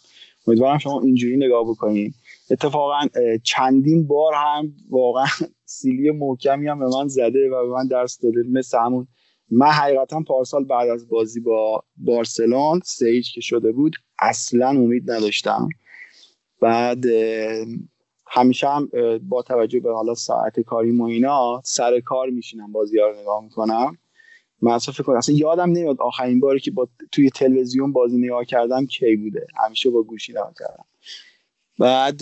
امیدوارم شما اینجوری نگاه بکنید اتفاقا چندین بار هم واقعا سیلی محکمی هم به من زده و به من درس داده. مثل همون من حقیقتا پارسال بعد از بازی با بارسلون سیج که شده بود اصلا امید نداشتم. بعد همیشه هم با توجه به حالا ساعت کاری و اینا سر کار میشینم بازی رو نگاه می‌کنم. من فکر اصلا یادم نمیاد آخرین باری که با توی تلویزیون بازی نگاه کردم کی بوده. همیشه با گوشی نگاه کردم. بعد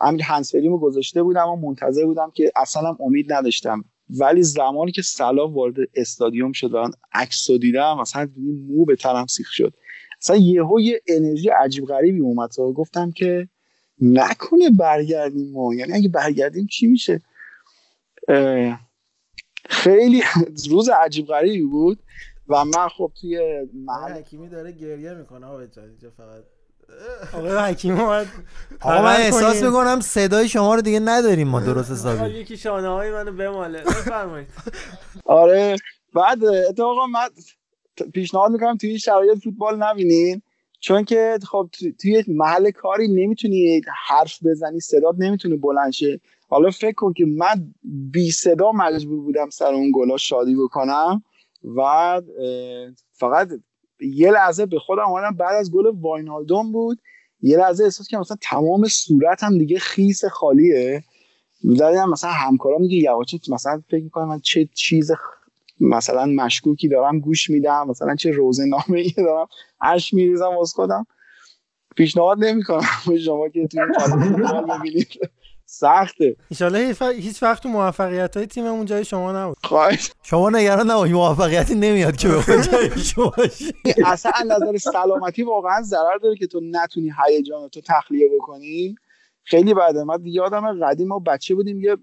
امیر هنسفریمو گذاشته بودم و منتظر بودم که اصلا امید نداشتم. ولی زمانی که سلا وارد استادیوم شد و عکس دیدم مثلا مو به تنم سیخ شد. اصلا یهو یه انرژی عجیب غریبی اومد و گفتم که نکنه برگردیم ما. یعنی اگه برگردیم چی میشه؟ خیلی روز عجیب غریبی بود و من خب توی محل حکیمی داره گریه می‌کنه آقا فقط آقا حکیم اومد آقا من احساس می‌کنم صدای شما رو دیگه نداریم ما درست حسابی. یکی شانه های منو بماله. بفرمایید. آره بعد اتفاقا من پیشنهاد می‌کنم توی شرایط فوتبال نبینین چون که خب توی محل کاری نمی‌تونی حرف بزنی صدات نمی‌تونه بلند شه. حالا فکر کن که من بی صدا مجبور بودم سر اون گلا شادی بکنم و فقط یه لحظه به خودم اومدم بعد از گل واینالدوم بود. یه لحظه احساس که مثلا تمام صورتم دیگه خیس خالیه. دیدم مثلا همکارا میگه یواچه مثلا فکر می‌کنم من چه چیز مثلا مشکوکی دارم گوش میدم مثلا چه روزه نامه ای دارم اش میریزم از خودم. پیشنهاد نمی‌کنم. شما که توی ببینید سخته. ایشالله هیچ وقت تو موفقیت های تیم اون جای شما نبود. خواهش. شما نگران نباشید موفقیتی نمیاد که به جای شما اصلا از نظر سلامتی واقعا ضرر داره که تو نتونی هیجان تو تخلیه بکنی. خیلی بعد من یادم قدیم ما بچه بودیم یه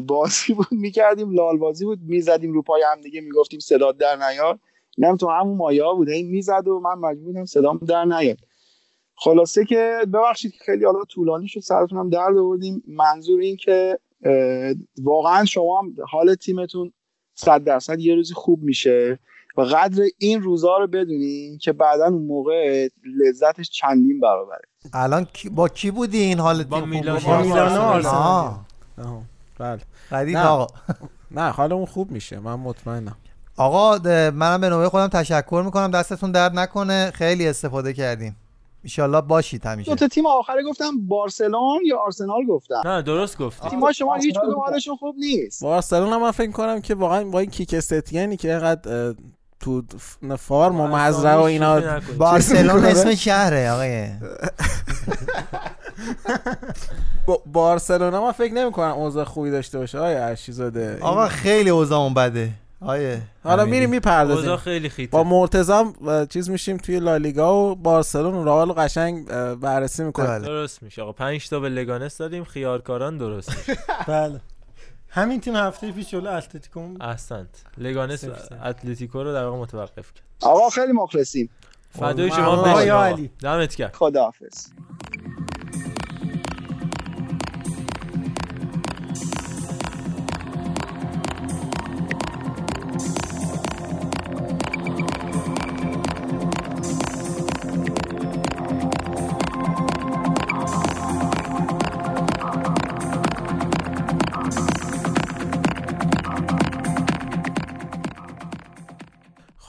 بازی بود می‌کردیم لال بازی بود می‌زدیم رو پای هم دیگه می‌گفتیم صدا در نیاد اینم تو همون مایا بود این می‌زد و من مجبور بودم صدام در نیاد خلاصه که ببخشید خیلی حالا طولانی شد سرتونم درد آوردیم. منظور این که واقعا شما حال تیمتون صد درصد یه روزی خوب میشه و قدر این روزا رو بدونین که بعدا اون موقع لذتش چندین برابره. الان با کی بودی این حال با تیم میلان خوب بود؟ آه. بله. نه. آقا. نه حالمون خوب میشه. من مطمئنم. آقا منم به نوبه خودم تشکر می‌کنم. دستتون درد نکنه. خیلی استفاده کردیم ایشالله باشید همیشه. دو تا تیم آخره گفتم بارسلون یا آرسنال گفتم. نه درست گفتی. تیم‌ها شما هیچ کدوم حالشون خوب نیست. بارسلونا من فکر کنم که واقعا با این کیک استیانی که اینقدر تو فارم و مزرعه و اینا. بارسلون اسم. شهره آقای. با- بارسلونا من فکر نمی کنم اوضاع خوبی داشته باشه آیا ارشیزاده آقا خیلی اوضاعمون بده. آیه حالا. میریم می‌پردازیم. خیلی خیته. با مرتضام چیز میشیم توی لالیگا و بارسلون و رئال قشنگ بررسی می‌کنیم. بله. درست میشه. آقا 5 تا به لگانس دادیم. خیارکاران درست بله. همین تیم هفته پیش جلو اتلتیکو احسنت. لگانس. اتلتیکو رو در واقع متوقف کرد. آقا خیلی مخلصیم. فدای. شما. علی. دمت کرد خداحافظ.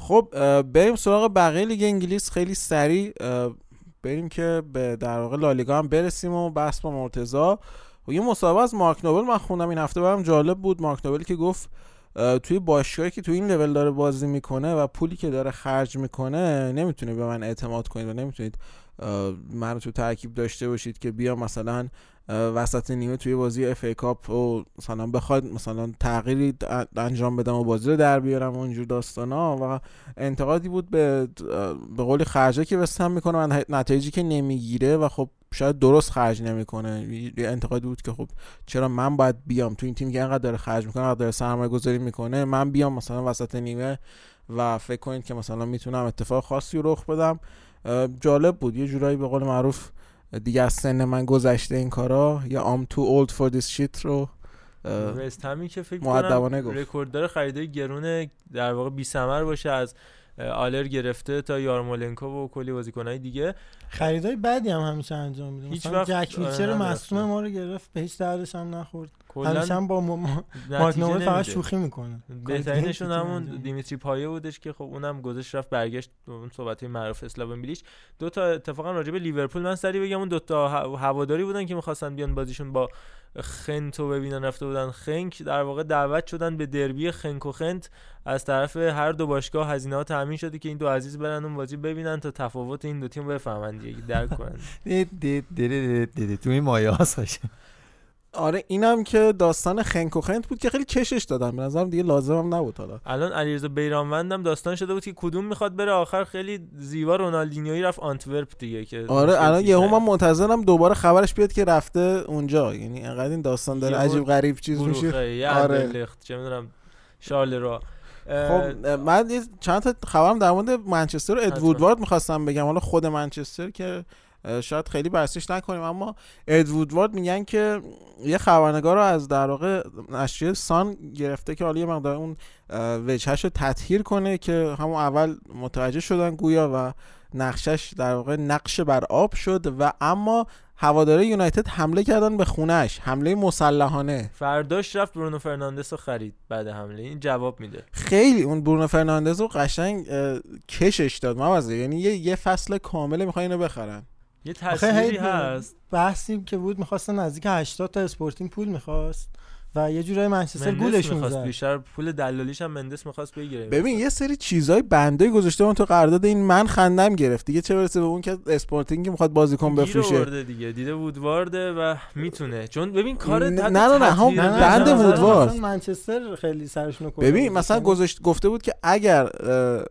خب بریم سراغ بقیه لیگ انگلیس. خیلی سریع بریم که به در واقع لالیگا هم برسیم و بحث با مرتضا و یه مصاحبه از مارک نوبل من خوندم. این هفته برام جالب بود. مارک نوبل که گفت توی باشگاهی که توی این لول داره بازی می‌کنه و پولی که داره خرج می‌کنه نمی‌تونه به من اعتماد کنید و نمی‌تونید اه، من تو ترکیب داشته باشید که بیا مثلا وسط نیمه توی بازی FA Cup و مثلا بخواد مثلا تغییری انجام بدم و بازی رو در بیارم و اینجور داستانا و انتقادی بود به به قولی خرجه که وستهم می‌کنه و نتایجی که نمی‌گیره و خب شاید درست خرج نمی‌کنه. یه انتقادی بود که خب چرا من باید بیام؟ تو این تیم که انقدر داره خرج می‌کنه انقدر داره سرمایه گذاری می‌کنه من بیام مثلا وسط نیمه و فکر کنید که مثلا می‌تونم اتفاق خاصی رخ بدم. جالب بود. یه جورایی به قول معروف دیگه از سن من گذشته این کارا یا I'm too old for this shit رو وست همی که فکر کنم گفت. رکورد داره خریدای گرون در واقع بی ثمر باشه از آلر گرفته تا یارمولنکو و کلی بازیکنای دیگه خریدای بدی هم همیشه انجام میده هیچ مثلا وقت- جک آره، ویلشر. مصدوم ما رو گرفت به هیچ دردش هم نخورد همیشه هم با مارک نوبل فقط. شوخی می‌کنه. بهترینشون همون دیمیتری پایه بودش که خب اونم گذاشت رفت برگشت اون صحبت معروف اسلاوین بیلیچ دو تا اتفاقا راجع به لیورپول من سری بگم اون دو تا هواداری بودن که می‌خواستن بیان بازیشون با خنتو ببینن رفته بودن خنک. در واقع دعوت شدن به دربی خنک و خنت. از طرف هر دو باشگاه هزینه ها تامین شده که این دو عزیز برن اون بازی ببینن تا تفاوت این دو تیم بفهمن دیگه درک کنن. تو این مایه هاست آره اینم که داستان خنک و خنت بود که خیلی کشش دادم. به نظرم دیگه لازمم نبود حالا. الان علیرضا بیرانوندم داستان شده بود که کدوم می‌خواد بره آخر خیلی زیبا رونالدینیویی رفت آنتورپ دیگه که آره الان یهو. من منتظرم دوباره خبرش بیاد که رفته اونجا. یعنی انقدر این داستان داره عجیب غریب چیز میشه. آره. چه می‌دونم شارل را. خب من چند تا خبرم در مورد منچستر و. ادوودوارد می‌خواستم بگم. حالا خود منچستر که شاید خیلی بحثش نکنیم اما ادوودوارد میگن که یه خبرنگار رو از در واقع نشریه سان گرفته که حالا یه مقدار اون وجهش رو تطهیر کنه که همون اول متوجه شدن گویا و نقشش در واقع نقش بر آب شد و اما هواداره یونایتد حمله کردن به خونش حمله مسلحانه. فرداش رفت برونو فرناندس رو خرید بعد حمله این جواب میده. خیلی اون برونو فرناندز رو قشنگ کشش داد موازه یعنی یه, یه فصل کامل می‌خوای اینو بخرن. یه تصویری هست. بحثی که بود می‌خواستن نزدیک 80 تا اسپورتینگ پول می‌خواست. و یه جورای منچستر گولشون می‌خواست زد بیشتر پول دلالیش هم مندز می‌خواست بگیره. ببین یه سری چیزای بنده گذاشته اون تو قرارداد این من خندم گرفت. دیگه چه برسه به اون که اسپورتینگ می‌خواد بازیکن بفروشه؟ دیگه. دیده وودوارده و می‌تونه. چون ببین کار نه- نه نه هم بند وودوارد. منچستر خیلی سرشون ببین مثلا گذاشت گفته بود که اگر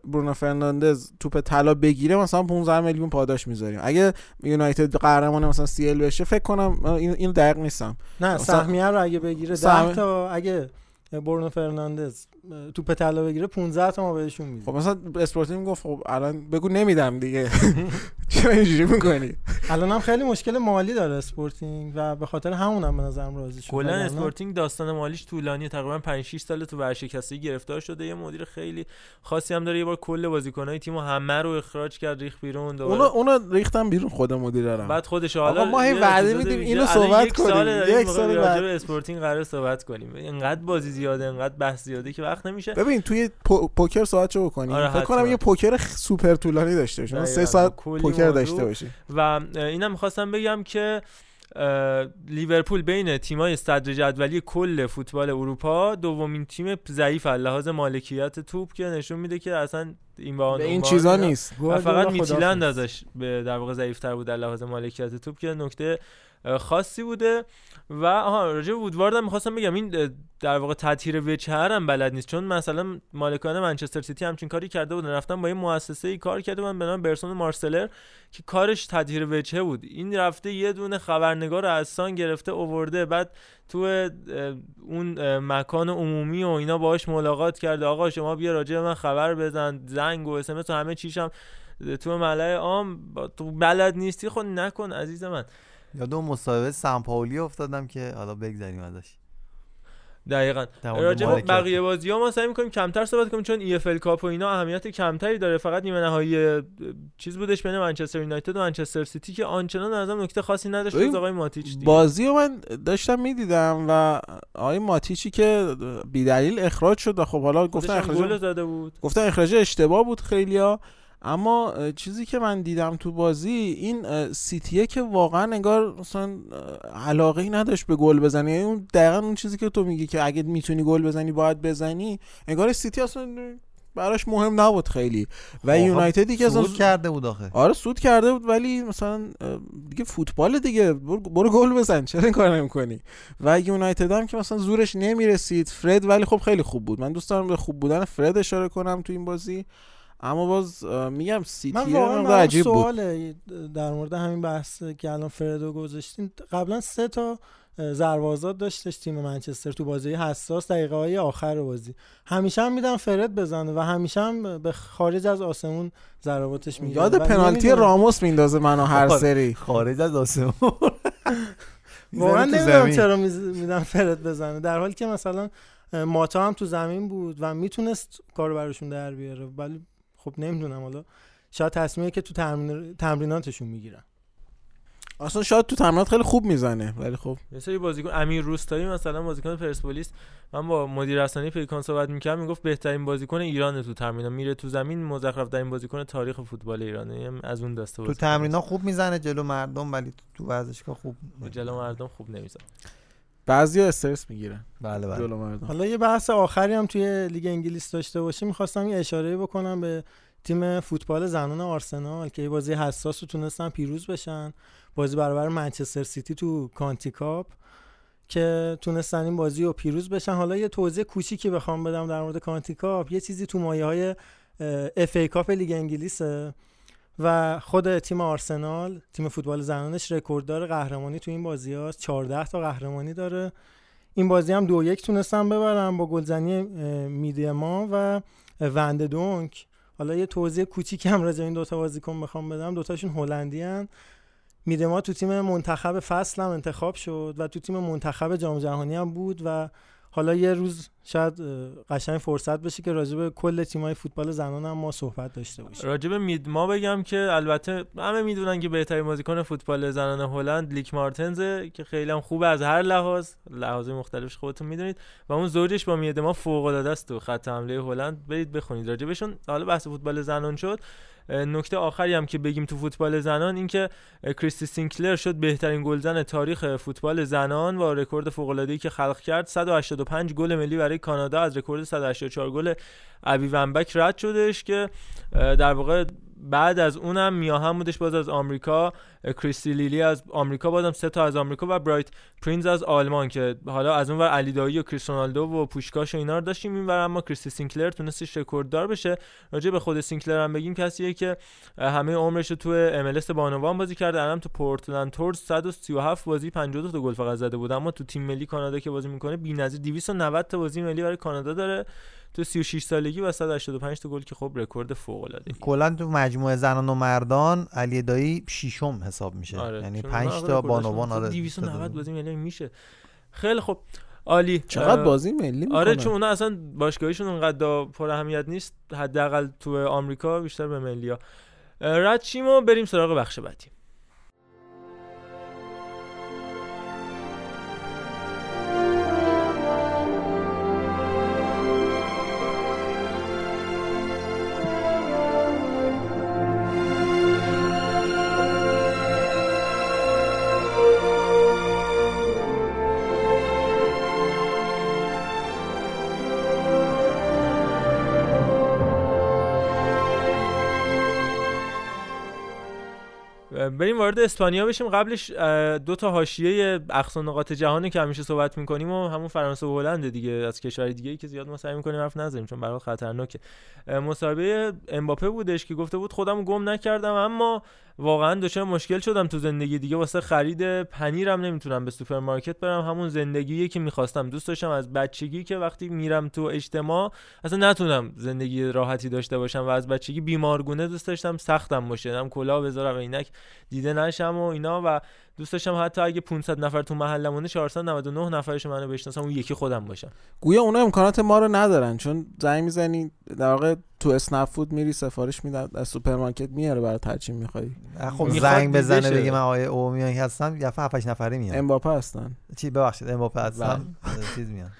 برونو فرناندز توپ طلا بگیره مثلا 15 میلیون پاداش می‌ذاریم. اگه یونایتد قهرمان مثلا سی ال بشه فکر کنم این دقیق نیستم. نه سهمیه رو اگه بگیره 10 تا اگه برونو فرناندز توپ طلا بگیره 15 تا ما بهشون میدیم. خب مثلا اسپورتینگ گفت خب الان بگو نمیدم دیگه. چرا اینجوری می‌کنی؟ الان هم خیلی مشکل مالی داره اسپورتینگ و به خاطر همونم به نظرم راضی شد کلا اسپورتینگ داستان مالیش طولانی تقریبا 5 6 سال تو ورشکستگی گرفتار شده. یه مدیر خیلی خاصی هم داره یه بار کل بازیکنای تیمو همه رو اخراج کرد ریخت بیرون دوباره اونو اونو ریختم بیرون خود مدیرم بعد خودش حالا ما هی وعده میدیم اینو صحبت کنیم. ساله یک سال راجع بعد. به اسپورتینگ قرار صحبت کنیم. انقدر بازی زیاده انقدر بحث زیاده که وقت نمیشه ببین توی پو- پوکر ساعت چه بکنیم آره، فکر کنم. یه پوکر سوپر طولانی داشته دقیقاً. سه ساعت پوکر موضوع. داشته باشیم و اینم می‌خواستم بگم که لیورپول بین تیمای صدر جدولی کل فوتبال اروپا دومین تیم ضعیف از لحاظ مالکیت توپ که نشون میده که اصلا این با به این چیزا نیست و فقط میتیلند. ازش به در واقع ضعیفتر بود در لحاظ مالکیت توپ که نکته خاصی بوده. و آها راجع وودوارد هم می‌خواستم بگم این در واقع تطهیر وجهر هم بلد نیست. چون مثلا مالکان منچستر سیتی همچین کاری کرده بودن رفتن با یه مؤسسه ای کار کرده بودن به نام برسون مارسلر که کارش تطهیر وجهه بود. این رفته یه دونه خبرنگار رو از سان گرفته اوورده بعد تو اون مکان عمومی و اینا باهاش ملاقات کرده. آقا شما بیا راجع من خبر بزن زنگ و اس و همه چیشم. تو ملأ عام تو بلد نیستی؟ خود نکن عزیز من. یاد اون مصاحبه سمپاولی افتادم که حالا بگذریم ازش. دقیقا. راجع به. بقیه بازی ها ما سعی می‌کنیم کمتر صحبت کنیم چون ای کاپ و اینا اهمیت کمتری داره. فقط نیمه نهایی چیز بودش بین منچستر یونایتد و منچستر سیتی که آنچنان از نکته خاصی نداشت جز آقای ماتیچ دیگه. بازی رو من داشتم می‌دیدم و آقای ماتیچی که بیدلیل اخراج شد و خب حالا گفتن اخراج زده بود. گفتن اخراج اشتباه بود خیلیا اما چیزی که من دیدم تو بازی این سیتیه که واقعا انگار مثلا علاقه ای نداشت به گل بزنی یعنی اون دقیقا اون چیزی که تو میگی که اگه می‌تونی گل بزنی باید بزنی انگار سیتی اصلا براش مهم نبود خیلی. و آقا، یونایتدی که اصلا صعود کرده بود آخه. آره سود کرده بود ولی مثلا دیگه فوتبال دیگه. برو گل بزن چرا این کار نمی‌کنی؟ و یونایتد هم که مثلا زورش نمی‌رسید فرد ولی خب خیلی خوب بود. من دوست دارم به خوب بودن فرد اشاره کنم تو این بازی. اما باز میگم سیتی من واقعا مقدار برام عجیب بود. سواله در مورد همین بحث که الان فردو گذاشتین. قبلا سه تا زروازات داشتش تیم منچستر تو بازی حساس دقیقه های آخر بازی. همیشه هم میدن فرد بزنه و همیشه هم به خارج از آسمون ضرباتش می‌گیره یاد پنالتی راموس میندازه منو هر. سری. خارج از آسمون. واقعا نمی‌دونم. چرا میدن فرد بزنه. در حالی که مثلا ماتا هم تو زمین بود و می‌تونست کارو براشون در بیاره. ولی خب نمی‌دونم حالا شاید تصمیمی که تو تمرین- تمریناتشون می‌گیرن. اصلا شاید تو تمرینات خیلی خوب می‌زنه ولی خب. یه سری بازیکن امیر روستایی مثلا بازیکن پرسپولیس. من با مدیر رسانه پیکان صحبت می‌کردم می‌گفت بهترین بازیکن ایران تو تمرین میره تو زمین مزخرف این بازیکن تاریخ فوتبال ایرانه. از اون دسته تو تمرینا خوب می‌زنه جلو مردم ولی تو ورزشگاه خوب جلو مردم خوب نمی‌زنه. بعضی استرس می‌گیرن. بله بله. حالا یه بحث آخری هم توی لیگ انگلیس داشته باشیم. می‌خواستم یه اشاره بکنم به تیم فوتبال زنان آرسنال که یه بازی حساس رو تونستن پیروز بشن. بازی برابر منچستر سیتی تو کانتی کاپ که تونستن این بازی رو پیروز بشن. حالا یه توضیح کوچیکی بخوام بدم در مورد کانتی کاپ. یه چیزی تو مایه های FA Cup لیگ انگلیسه. و خود تیم آرسنال تیم فوتبال زنانش رکورددار قهرمانی تو این بازی هاست. 14 تا قهرمانی داره. این بازی هم دو یک تونستن ببرن با گلزنی میدیما و وند دونک. حالا یه توضیح کوچیک هم راجع این دوتا بازیکن بخوام بدم. دوتاشون هلندی هن. میدما تو تیم منتخب فصل هم انتخاب شد و تو تیم منتخب جام جهانی هم بود و حالا یه روز شاید قشنگ فرصت بشه که راجع به کل تیمای فوتبال زنان هم ما صحبت داشته باشیم. راجع به میدما بگم که البته همه می‌دونن که بهترین بازیکن فوتبال زنان هلند لیک مارتنزه که خیلی هم خوبه از هر لحاظ لحاظ مختلفش خودتون می‌دونید. و اون زوجش با میدما فوق العاده است تو خط حمله هلند برید بخونید. راجع بهشون حالا بحث فوتبال زنان شد. نکته آخری هم که بگیم تو فوتبال زنان این که کریستی سینکلر شد بهترین گلزن تاریخ فوتبال زنان با رکورد فوق العاده که خلق کرد. 185 گل ملی برای کانادا از رکورد 184 گل ابی ومباک رد شدش که در واقع بعد از اونم میا هم بودش باز از آمریکا. کریستی لیلی از آمریکا بازم سه تا از آمریکا و بریگیت پرینز از آلمان که حالا از اون ور علی دایی و کریستیانو و پوشکاش و اینا رو داشتیم. این ور اما کریستی سینکلر تونستش رکورددار بشه. راجع به خود سینکلر هم بگیم کسیه که همه عمرش رو تو ال بانوان بازی کرده. الان تو پورتلند تورنز 137 بازی 52 تا گل فقط زده بود. اما تو تیم ملی کانادا که بازی می‌کنه بی‌نظیر 290 تا بازی ملی برای کانادا داره. تو 36 سالگی و 185 تا گل که خب رکورد فوق العاده کلا تو مجموعه زنان و مردان علی دایی ششم حساب میشه. آره. یعنی 5 تا بانوان آره 290 بازی ملی میشه. خیلی خب عالی. چقدر بازی ملی می‌کنه؟ آره چون اونا اصلا باشگاهیشون اونقدر پر اهمیت نیست حداقل تو آمریکا بیشتر به ملیا رد چیم و بریم سراغ بخش بعدی. بریم وارد اسپانیا بشیم. قبلش دو تا حاشیه اقصا نقاط جهانی که همیشه صحبت می‌کنیم و همون فرانسه و هلند دیگه از کشور دیگه ای که زیاد ما سعی می‌کنیم حرف نزنیم چون برای خطرناکه. مصاحبه امباپه بودش که گفته بود خودم گم نکردم اما واقعا دچار مشکل شدم تو زندگی دیگه. واسه خرید پنیرم نمی‌تونم به سوپرمارکت برم. همون زندگیه که می‌خواستم. دوست داشتم از بچگی که وقتی میرم تو اجتماع اصلا نتونم زندگی راحتی داشته باشم و از بچگی بیمارگونه دوست داشتم. سختم باشه. هم کلاه بذارم عینک. دیده نشم و اینا و دوست داشتم حتی اگه 500 نفر تو محلمونه 499 نفرش منو بشناسم اون یکی خودم باشم. گویا اونا امکانات ما رو ندارن چون زنگ می‌زنی در واقع تو اسنپ فود میری سفارش میدن از سوپرمارکت میاره برای هرچی می‌خوای. خب زنگ بزنه بگه من آقای اومیان هستم یا 7 8 نفره میان. امباپه هستن. چی ببخشید امباپه هستم؟ چیز میان.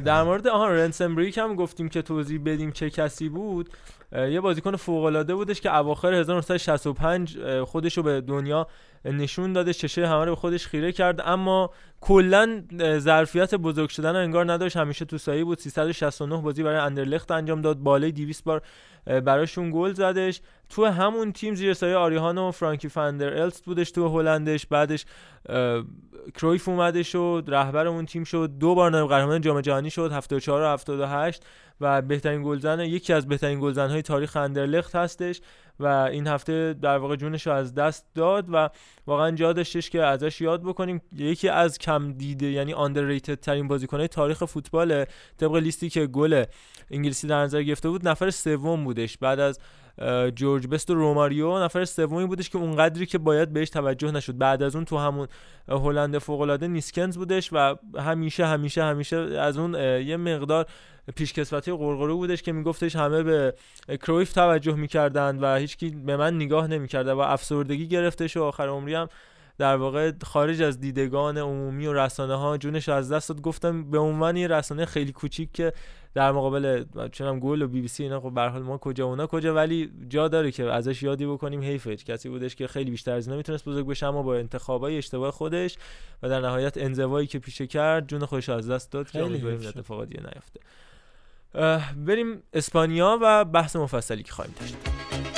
در مورد آها رنسنبریک هم گفتیم که توضیح بدیم چه کسی بود. یه بازیکن فوق العاده بودش که اواخر 1965 خودش رو به دنیا نشون داده چشه همه رو به خودش خیره کرد. اما کلا ظرفیت بزرگ شدن انگار نداشت. همیشه تو سایه بود. 369 بازی برای اندرلخت انجام داد. بالای 200 بار براشون گل زدش. تو همون تیم زیر سایه آریهان و فرانکی فندر الست بودش تو هلندش. بعدش کرویف اومدش و رهبر اون تیم شد. دو بار نایب قهرمان جام جهانی شد. 74 و 78 و بهترین گلزن یکی از بهترین گلزن‌های تاریخ اندرلخت هستش و این هفته در واقع جونش رو از دست داد و واقعا جا داشتش که ازش یاد بکنیم. یکی از کم دیده یعنی آندرریتد ترین بازیکن‌های تاریخ فوتبال طبق لیستی که گل انگلیسی در نظر گرفته بود نفر سوم بودش. بعد از جورج بست و روماریو نفر سومی بودش که اونقدری که باید بهش توجه نشد. بعد از اون تو همون هلند فوق العاده نیسکنز بودش و همیشه همیشه همیشه از اون یه مقدار پیشکسوتی قرقره بودش که میگفتش همه به کرویف توجه می‌کردند و هیچکی به من نگاه نمی‌کرده و افسردگی گرفتش و آخر عمری هم در واقع خارج از دیدگان عمومی و رسانه ها جونش از دست داد. گفتم به عنوان یه رسانه خیلی کوچیک که در مقابل چونم گل و بی بی سی اینا خب به حال ما کجا اونا کجا ولی جا داره که ازش یادی بکنیم حیفه کسی بودش که خیلی بیشتر از اینا می‌تونست بزرگ بشه اما با انتخابای اشتباه خودش و در نهایت انزوایی که پیشه کرد جون خودش از دست داد که امیدواریم اتفاقی نیفته. بریم اسپانیا و بحث مفصلی که خواهیم داشت.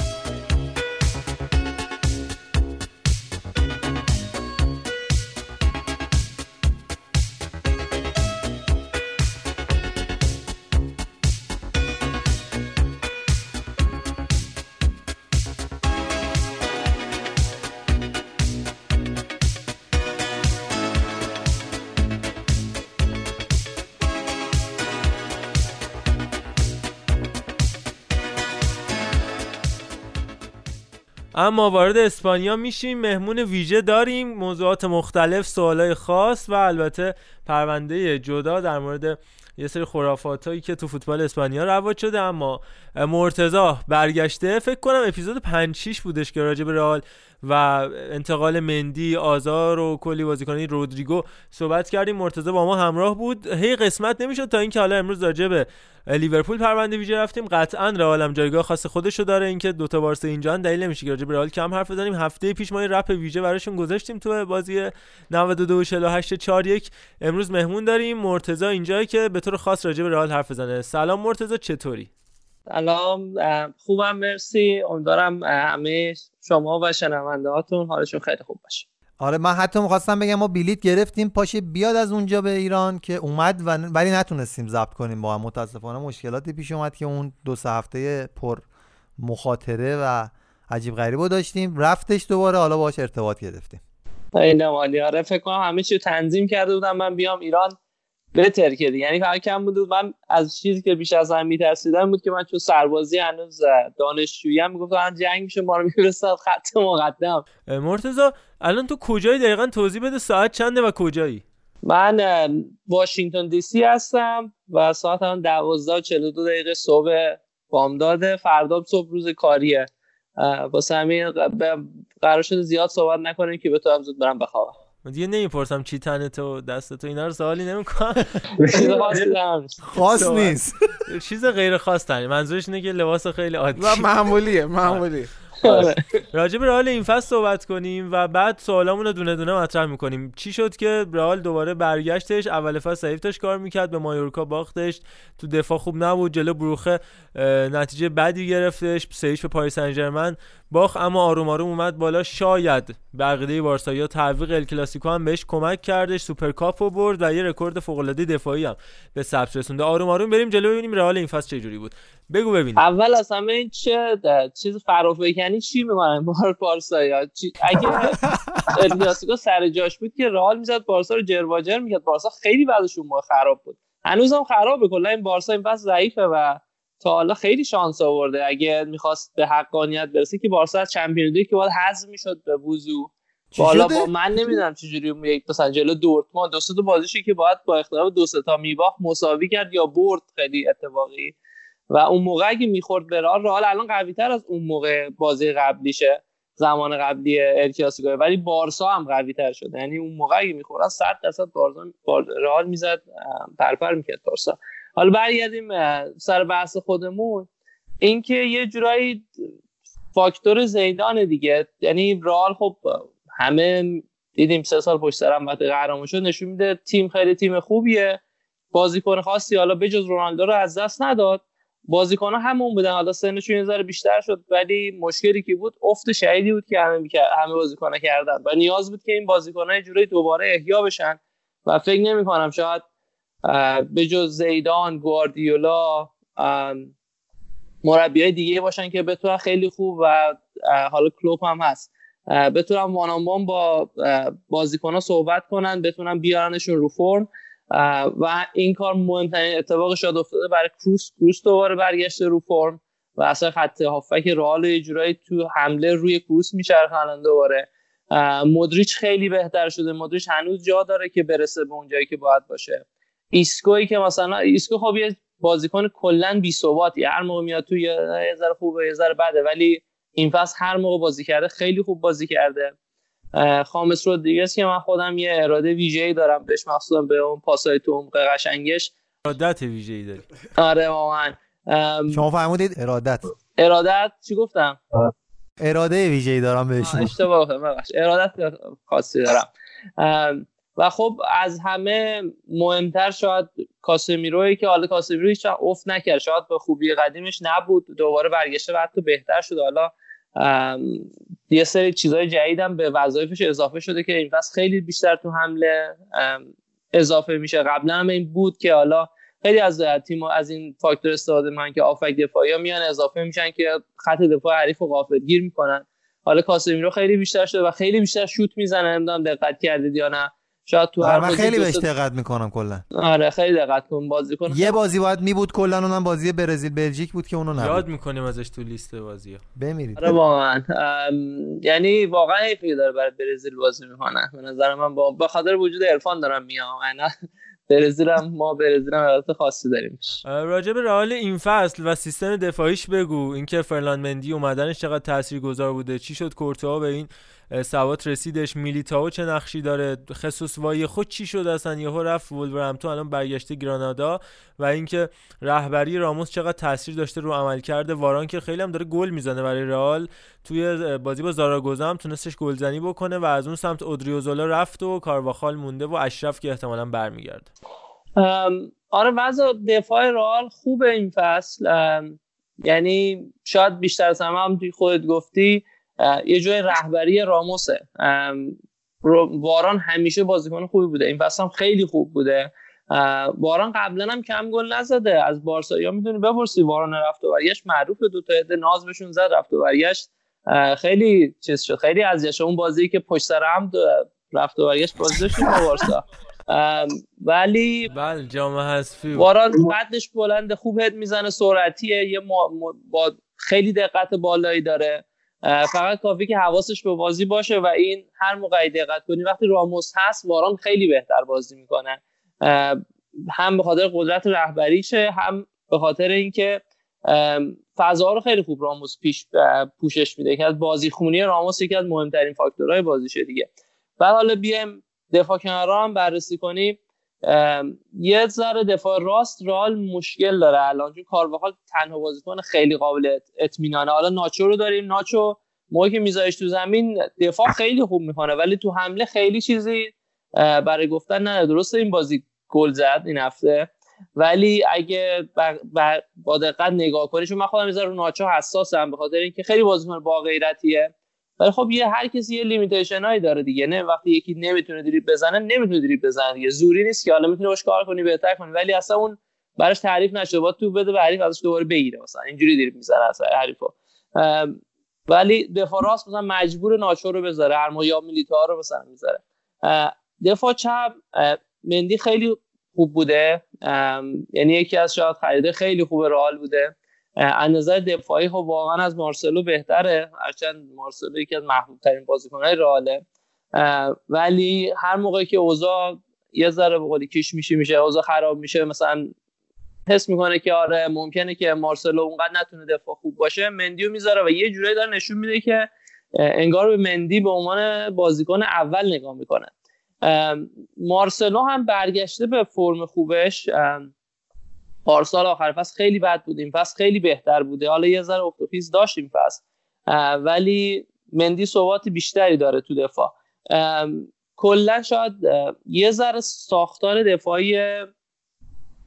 اما وارد اسپانیا میشیم مهمون ویژه داریم موضوعات مختلف سوالای خاص و البته پرونده جدا در مورد یه سری خرافات هایی که تو فوتبال اسپانیا رواج شده. اما مرتزا برگشته. فکر کنم اپیزود 5 6 بودش که راجع به رئال و انتقال مندی آزار و کلی بازیکنی رودریگو صحبت کردیم. مرتضی با ما همراه بود. هی قسمت نمی‌شد تا اینکه حالا امروز راجع به لیورپول پرونده ویژه رفتیم. قطعا رئال هم جایگاه خاص خودشو داره. اینکه دو تا بارسا اینجا دلیل نمیشه که راجع به رئال کم حرف بزنیم. هفته پیش ما رپ ویژه براشون گذاشتیم تو بازی 92 48 41 امروز مهمون داریم. مرتضی اینجایی که به طور خاص راجع به رئال حرف بزنه. سلام مرتضی چطوری؟ سلام خوبم مرسی. امیدوارم همه شما و شنونده هاتون حالشون خیلی خوب باشه. آره من حتی می‌خواستم بگم ما بلیت گرفتیم. پاشه بیاد از اونجا به ایران که اومد و ولی نتونستیم ضبط کنیم با هم. متاسفانه مشکلاتی پیش اومد که اون دو سه هفته پر مخاطره و عجیب غریبو داشتیم. رفتش دوباره حالا باهاش ارتباط گرفتیم. این مالی آره فکر کنم همه چی تنظیم کرده بودم. من بیام ایران. بهتر که یعنی فقط کم بود من از چیزی که بیش از هم میترسیدم بود که من چون سربازی هنوز دانشجویی هم می‌گفتم جنگ میشه ما رو میفرستاد خط مقدم. مرتضی الان تو کجایی؟ دقیقا توضیح بده ساعت چنده و کجایی؟ من واشنگتن دی سی هستم و ساعت هم 12 42 دقیقه صبح بامداد. فردا صبح روز کاریه. واسه همین قرار شده زیاد صحبت نکنیم که به تو هم زود برم بخوابم. دیگه نمی‌پرسم چی تنه تو دست تو اینا رو سوالی نمی‌کنم. خاص نیست. چیز غیر خاص تنه منظورش اینه که لباس خیلی عادی. و معمولیه معمولی. راجع به رئال این فصل صحبت کنیم و بعد سوالامون رو دونه دونه مطرح می‌کنیم. چی شد که رئال دوباره برگشتش؟ اول فصل ضعیف کار می‌کرد به مایورکا باختش. تو دفاع خوب نبود جلو بروژ نتیجه بدی گرفتش. سهیش به پاریس سن باخت اما آروم آروم اومد بالا. شاید به عقیده بارسا یا تعویق ال کلاسیکو هم بهش کمک کردش. سوپرکاپ رو برد و یه رکورد فوق العاده دفاعی هم به ثبت رسونده. آروم آروم بریم جلو ببینیم رئال این فصل چه جوری بود. بگو ببینیم اول از همه این چه چیز فرافکنی چی می‌کنن؟ بار بارسا یا چی؟ اگه ال کلاسیکو سر جاش بود که رئال می‌زد بارسا رو جرواجر می‌کرد. بارسا خیلی ما خراب بود. هنوزم خرابه کلا این بارسا این فصل ضعیفه و تا حالا خیلی شانس آورده. اگه می‌خواست به حقانیت برسه که بارسا از چمپیونز که باید حذف می‌شد به وضو بالا با من نمی‌دونم چجوری یک مثلا جلو دورتموند دو تا بازیشی که باید با اختلاف دو تا میباخت مساوی کرد یا برد خیلی اتفاقی و اون موقع اگه می‌خورد به رئال رئال الان قوی تر از اون موقع بازی قبلیشه زمان قبلی ارکلاسیکو ولی بارسا هم قوی تر شده. یعنی اون موقع اگه می‌خورد 100 درصد بارسا رئال می‌زد پرپر می‌کرد بارسا. حالا برگردیم سر بحث خودمون. اینکه یه جورایی فاکتور زیدان دیگه. یعنی رال خب همه دیدیم سه سال پشت سرم وقتی قهرمان شد نشون میده. تیم خیلی تیم خوبیه. بازیکن خاصی حالا بجز رونالدو رو از دست نداد. بازیکن ها همون بودن. حالا سنشون یه بیشتر شد ولی مشکلی که بود افت شهیدی بود که همه همه بازیکن کردن. و نیاز بود که این بازیکن ها جوری دوباره احیا بشن. و فکر نمی کنم شاید به جز زیدان گواردیولا مربی های دیگه باشن که بتونن خیلی خوب و حالا کلوپ هم هست. بتونن وانانبان با بازیکن ها صحبت کنن بتونن بیارنشون رو فرم. و این کار مهمترین اتفاق شاد افتاده برای کروس. کروس دوباره برگشته رو فرم و اصلا خط هافک رئال یه جورایی تو حمله روی کروس میچرخونن دوباره. مدریچ خیلی بهتر شده. مدریچ هنوز جا داره که برسه به اون جایی که باید باشه. ایسکویی که مثلا ایسکو خب یه بازیکن کلا بی ثباتی هر موقع میاد تو یه ذره خوبه یه ذره بده ولی این فصل هر موقع بازی کرده خیلی خوب بازی کرده. خامس رودریگز که من خودم یه ارادت ویژه‌ای دارم بهش مخصوصا به اون پاسای تو عمق قشنگش ارادت ویژه‌ای داری. آره واقعا. شما فرمودید ارادت. ارادت چی گفتم؟ اراده ویژه‌ای دارم بهش اشتباه گفتم ارادت خاصی دارم. و خب از همه مهمتر شاید کاسمیروی که حالا کاسمیرو هیچ افت نکرد. شاید به خوبی قدیمش نبود. دوباره برگشته و حتی بهتر شده حالا یه سری چیزهای جدیدم به وظایفش اضافه شده که این فصل خیلی بیشتر تو حمله اضافه میشه. قبلا هم این بود که حالا خیلی از تیم از این فاکتور استفاده می‌کنن که آفک دفاعی ها میان اضافه میشن که خط دفاع حریف رو غافلگیر می‌کنن. حالا کاسمیرو خیلی بیشتر شده و خیلی بیشتر شوت می‌زنه. نمی‌دونم دقت کردید یا نه. شاید تو هر من خیلی بهش دقت می‌کنم کلا. آره خیلی دقت کن بازی کن. یه بازی باید می بود کلا اونم بازی برزیل بلژیک بود که اونو نبود. یاد می‌کنیم ازش تو لیست بازی ها بمیرید. آره واقعا. یعنی واقعا حیفی داره برای برزیل بازی می‌کنه. به نظر من با به خاطر وجود عرفان دارم میام برزیل هم ما برزیل هم حالت خاصی داریم. راجع به رئال این فصل و سیستم دفاعیش بگو. اینکه فرلان مندی اومدنش چقدر تاثیرگذار بوده چی شد کورتوا به این ثبات رسیدش. میلیتائو چه نقشی داره؟ خصوص وای خود چی شد اصلا؟ یهو رفت ولورهمپتون الان برگشته گرانادا. و اینکه رهبری راموس چقدر تاثیر داشته رو عمل کرده واران که خیلی هم داره گل می‌زنه برای رئال. توی بازی با زاراگوزا هم تونستش گلزنی بکنه و از اون سمت اودریوزولا رفت و کارواخال مونده و اشرف که احتمالا برمیگرده. آره وضع دفاع رئال خوبه این فصل. یعنی شاید بیشتر از همه هم خودت گفتی یه جای رهبری راموسه. واران همیشه بازیکن خوبی بوده. این فصل هم خیلی خوب بوده. واران قبلا هم کم گل نزده. از بارسا یا می‌دونی بپرسی واران رفت و برگشت. معروف دو تا عده ناز بهشون زد رفت و برگشت. خیلی چیز شد. خیلی اذیت اون بازی که پشت سر هم رفت و برگشت بازی داشتیم با بارسا. ولی بله جام حذفی واران قدش بلند خوب هد می‌زنه سرعتیه. یه با خیلی دقت بالایی داره. فقط کافی که حواسش به بازی باشه و این هر موقعی دقت کنی وقتی راموس هست واران خیلی بهتر بازی می‌کنه. هم به خاطر قدرت رهبریشه هم به خاطر اینکه فضا رو خیلی خوب راموس پیش پوشش میده. که از بازی خونی راموس یکی از مهمترین فاکتورهای بازیشه دیگه. بعد حالا بیایم دفاع کنارا هم بررسی کنیم. یه ذره دفاع راست رال مشکل داره الان چون کارواخال تنها بازیکن خیلی قابل اطمینانه. حالا ناچو رو داریم. ناچو موقعی که میذارش تو زمین دفاع خیلی خوب می‌کنه ولی تو حمله خیلی چیزی برای گفتن نه درسته این بازی گل زد این هفته ولی اگه با دقت نگاه کنی چون من خودم رو ناچو حساسم به خاطر اینکه خیلی بازیکن با غیرتیه. ولی خب یه هر کسی یه لیمیتیشن هایی داره دیگه. نه وقتی یکی نمی‌تونه دریبل بزنه نمی‌تونه دریبل بزنه دیگه. زوری نیست که حالا می‌تونه باش کار کنی بهتر کنی. ولی اصلا اون براش تعریف نشده. با تو بده به حریف ازش دوباره بگیره. مثلا اینجوری دریبل می‌زنه اصلا حریفو. ولی دفاع راست مثلا مجبور ناچو رو بذاره. هر یا میلیتا رو مثلا می‌ذاره. دفاع چپ مندی خیلی خوب بوده. یعنی یکی از شاید خریده خیلی خوب رئال بوده. از نظر دفاعی خب واقعا از مارسلو بهتره. هرچند مارسلو یکی از محبوب ترین بازیکنهای رئاله. ولی هر موقعی که اوضاع یه ذره به قولی کش میشه میشه اوضاع خراب میشه مثلا حس می‌کنه که آره ممکنه که مارسلو اونقدر نتونه دفاع خوب باشه مندیو می‌ذاره و یه جورایی داره نشون میده که انگار به مندی به عنوان بازیکن اول نگاه می‌کنه. مارسلو هم برگشته به فرم خوبش. پارسال آخر فصل خیلی بد بود این فصل خیلی بهتر بوده. حالا یه ذره افتوپیز داشت این فصل ولی مندی ثبات بیشتری داره تو دفاع. کلا شاید یه ذره ساختار دفاعی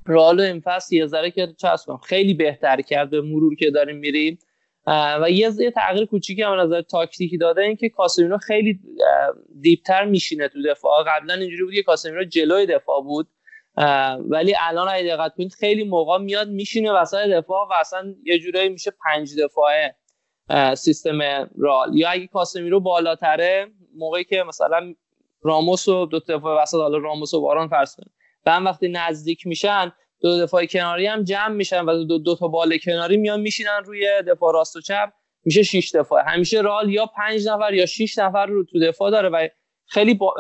رئال این فصل یه ذره که چسبم. خیلی بهتر کرد به مرور که داریم میریم. و یه یه تغییر کوچیکی هم نظر تاکتیکی داده این که کاسمیرو خیلی دیپتر میشینه تو دفاع. قبلا اینجوری بود که کاسمیرو جلوی دفاع بود. ولی الان اگه دقت کنید خیلی موقع میاد میشینه وسط دفاع و اصلا یه جورایی میشه پنج دفاعه سیستم رال یا اگه کاسمیرو بالاتره موقعی که مثلا راموس و دو دفاع وسط حالا راموس و باران فرض کنید و وقتی نزدیک میشن دو دفاع کناری هم جمع میشن و دو, دو تا بال کناری میان میشینن روی دفاع راست و چپ میشه 6 دفاع همیشه رال یا پنج نفر یا 6 نفر رو تو دفاع داره و خیلی با...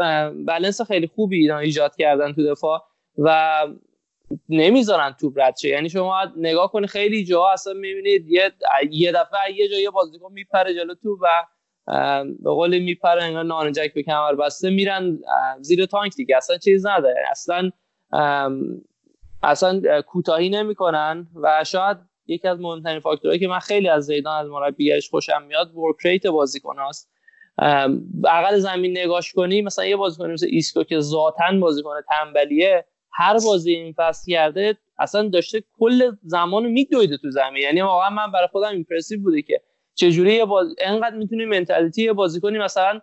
خیلی خوبی ایجاد کردن تو دفاع. و نمی‌ذارن توپ رد شه. یعنی شما نگاه کنید خیلی جاها اصلا می‌بینید یه یه دفعه یه جایی بازیکن میپره جلو تو و به قول میپرن انگار نانجک به کمر بسته میرن زیر تانک دیگه. اصلا چیز نداره. اصلا اصلا کوتاهی نمی‌کنن و شاید یکی از مهمترین فاکتورهایی که من خیلی از زیدان از مربیگرش خوشم میاد work rate بازیکن هاست. بغل زمین نگاش کنی مثلا یه بازیکن مثل ایسکو که ذاتن بازیکن تنبلیه هر بازی این فصل کرده اصلا داشته کل زمان میدویده تو زمین. یعنی واقعا من برای خودم impressive بوده که چجوری یه باز... انقدر می‌تونی mentality یه بازیکنی مثلا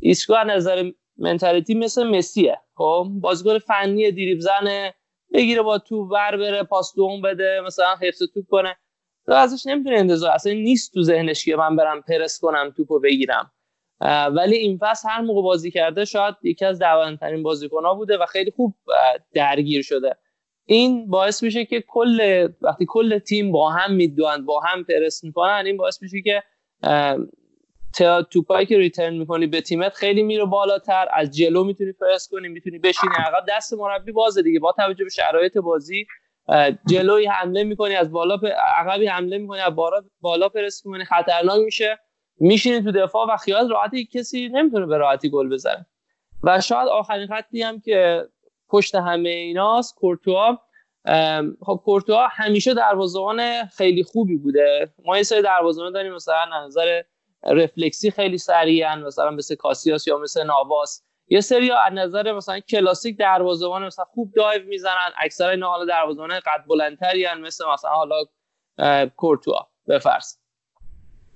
ایسکو نظر mentality مثل مسیه. خب بازیکن فنی دریبل زنه بگیره با تو ور بره پاس دوم بده مثلا حفظ توپ کنه. تو ازش نمی‌تونه انتظار. اصلا نیست تو ذهنش که من برم پرس کنم توپو بگیرم. ولی این فصل هر موقع بازی کرده شاید یکی از دوانترین بازیکنها بوده و خیلی خوب درگیر شده. این باعث میشه که کل وقتی کل تیم با هم می‌دوند با هم پرس می‌کنن این باعث میشه که توپایی که ریترن می‌کنی به تیمت خیلی میره بالاتر از جلو می‌تونی پرس کنی می‌تونی بشینی عقب دست مربی بازه دیگه. با توجه به شرایط بازی جلوی حمله می‌کنی از بالا عقبی حمله می‌کنی از بالا بالا پرس می‌کنی خطرناک میشه. میشینی تو دفاع و خیال راحتی کسی نمی‌تونه به راحتی گل بزنه. و شاید آخرین خطی هم که پشت همه ایناست کورتوا. خب کورتوا همیشه دروازه‌بان خیلی خوبی بوده. ما یه سری دروازه‌بان داریم مثلا نظر رفلکسی خیلی سریعن مثلا مثل کاسیاس یا مثل ناواس. یه سری از نظر مثلا کلاسیک دروازه‌بان مثلا خوب دایو می‌زنن. اکثر اینا حالا دروازه‌بان قد بلندتری مثل مثلا حالا کورتوا. بفرض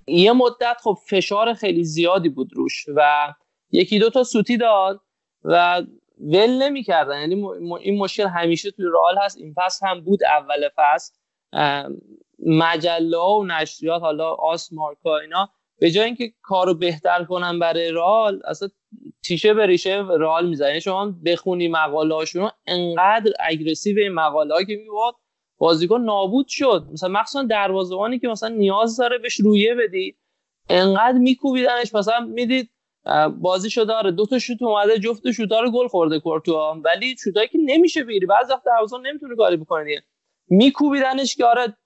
یه مدت خب فشار خیلی زیادی بود روش و یکی دو تا سوتی داد و ول نمی‌کردن. یعنی این مشکل همیشه توی رئال هست. این فصل هم بود اول فصل. مجله و نشریات حالا آس مارکا اینا. به جای اینکه کارو بهتر کنن برای رئال اصلا تیشه به ریشه رئال می‌زنه یعنی شما بخونی مقاله هاشون انقدر اگریسیو این مقاله که میبود بازیکن نابود شد. مثلا مخصوصا دروازه‌بانی که مثلا نیاز داره بهش رویه بدی. انقدر میکوبیدنش مثلا می‌دید بازی شده داره دو تا شوت اومده جفت شوتا رو گل خورده کورتوا. ولی شوتایی که نمیشه بگیری. بعضی وقت دروازه نمی‌تونه کاری بکنه میکوبیدنش که آره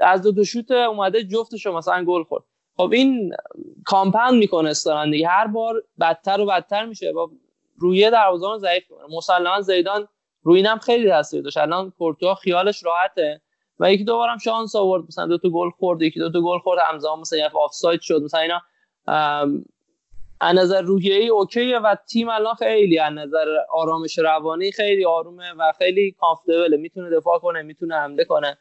از دو تا شوت اومده جفتش مثلا گل خورد. خب این کامپاند می‌کنه استران هر بار بدتر و بدتر میشه. با رویه دروازه‌بان ضعیف کنه مسلما زیدان روی اینم خیلی تاثیر داشت. الان کورتوا خیالش راحته. و یکی دو بارم شانس آورد. مثلا دو تا گل خورد یکی دو تا گل خورد. همزمان مثلا یه آفساید شد. مثلا اینا از نظر روحیه‌ای اوکیه و تیم الان خیلی از نظر آرامش روانی خیلی آرومه و خیلی کامفتبله می‌تونه دفاع کنه می‌تونه حمله کنه.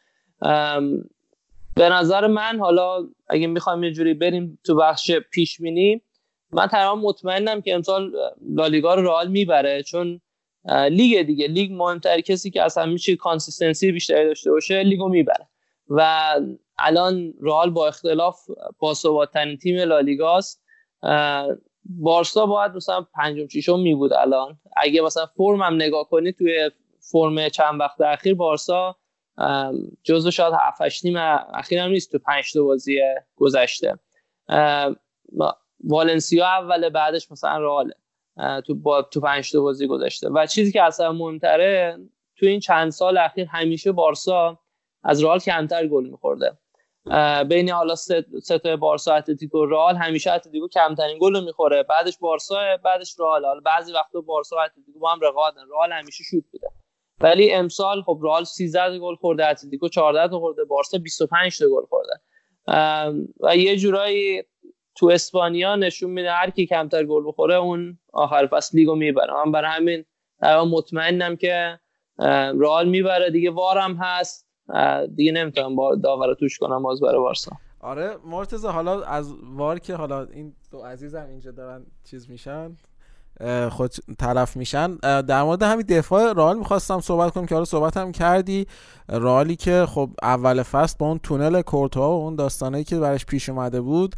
به نظر من حالا اگه می‌خوایم یه جوری بریم تو بخش پیش بینی من تقریبا مطمئنم که امسال لالیگا رو رئال می‌بره. چون لیگ دیگه. لیگ مهمتر کسی که اصلا میشه consistency بیشتری داشته باشه لیگو می‌بره. و الان رئال با اختلاف باثبات‌ترین تیم لالیگاست بارسا باید مثلا پنجم ششم می بود الان. اگه مثلا فرم هم نگاه کنی توی فرم چند وقت اخیر بارسا جزو شاید 7 تیم اخیر هم نیست تو 5 تا بازی گذشته. والنسیا اول بعدش مثلا رئال تو با تو 5 تا بازی گذشته. و چیزی که اصلا مهمتره تو این چند سال اخیر همیشه بارسا از رئال کمتر گل میخورده. بین حالا سه تا بارسا اتلتیکو رئال همیشه اتلتیکو کمترین گل رو می‌خوره. بعدش بارسا بعدش رئال. حالا بعضی وقتا بارسا و اتلتیکو با هم رقابتن. رئال همیشه شوت بوده. ولی امسال خب رئال 13 گل خورده اتلتیکو 14 تا خورده بارسا 25 تا گل خورده. و یه جورایی تو اسپانیا نشون میده هر کی کمتر گل بخوره اون آخر فصل لیگو می‌بره. من برای همین مطمئنم که رئال می‌بره. دیگه وارم هست. دیگه نمی‌تونم با داور توش کنم باز برای بارسا. آره مرتضی حالا از وار که حالا این دو عزیزم اینجا دارن چیز میشن خود طرف میشن. در مورد همین دفاع رئال می‌خواستم صحبت کنم که حالا صحبت هم کردی. رئالی که خب اول فصل با اون تونل کورتوا و اون داستانایی که برش پیش اومده بود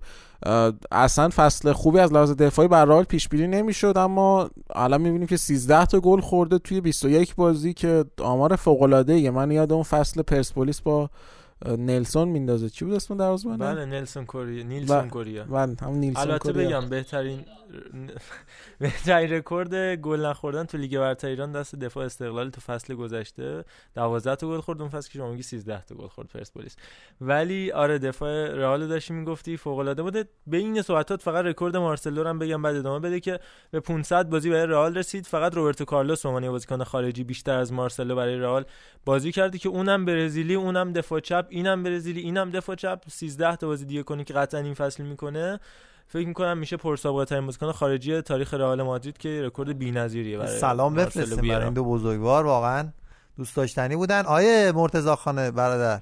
اصلا فصل خوبی از لحاظ دفاعی بر رئال پیش بینی نمی‌شد اما الان می‌بینیم که 13 تا گل خورده توی 21 بازی که آمار فوق العاده من یاد اون فصل پرسپولیس با نلسون میندازه. چی بود اسم دروازه‌بان؟ بله نلسون کوریا نیلسون کوریا. بله همون نیلسون البته. بگم بهترین بهترین رکورد گل نخوردن تو لیگ برتر ایران دست دفاع استقلال تو فصل گذشته. 12 تا گل خورد اون فصل که شما میگی 13 تا گل خورد پرسپولیس. ولی آره دفاع رئال داشتی می‌گفتی فوق العاده بوده بین صحبتات فقط رکورد مارسلو هم بگم بعد ادامه بده که به 500 بازی برای رئال رسید. فقط روبرتو کارلوس به عنوان بازیکن خارجی بیشتر از مارسلو برای رئال بازی کرده که اونم برزیلی اونم دفاع چپ. اینم برزیلی اینم دفاع چپ. 13 تا بازی دیگه کنی که قطعا این فصل می‌کنه. فکر می‌کنم میشه پرسابقه ترین بازیکن خارجی تاریخ رئال مادرید که رکورد بی‌نظیریه برای سلام بفرستیم. برای این دو بزرگوار. واقعا دوست داشتنی بودن. آیه مرتضی خانه برادر.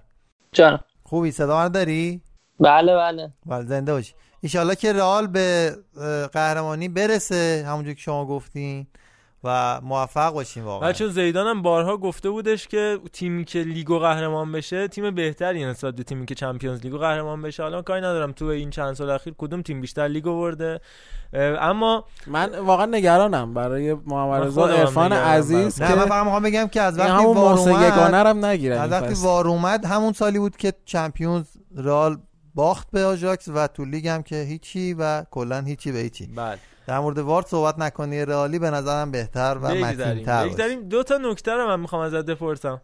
جانم. خوبی؟ صدا من داری؟ بله بله. بله زنده باشی ایشالله که رئال به قهرمانی برسه همونجور که شما گفتین. و موفق باشیم واقعا. بچه زیدان هم بارها گفته بودش که تیمی که لیگو قهرمان بشه تیم بهتری نسبت به تیمی که چمپیونز لیگو قهرمان بشه. حالا کاری ندارم تو این چند سال اخیر کدوم تیم بیشتر لیگو برده اما من واقعا نگرانم برای محمد رضا عرفان عزیز نه که من فقط می‌خوام بگم که از وقتی همون VAR اومد یگانه رو هم نگیرن از وقتی فصل. VAR اومد همون سالی بود که چمپیونز رئال باخت به آژاکس و تو لیگ هم که هیچی و کلا هیچی به هیچی. بله. در مورد VAR صحبت نکنی رئالی به نظرم بهتر و متین‌تر. بگذاریم. دو تا نکته رو من می‌خوام ازت بپرسم.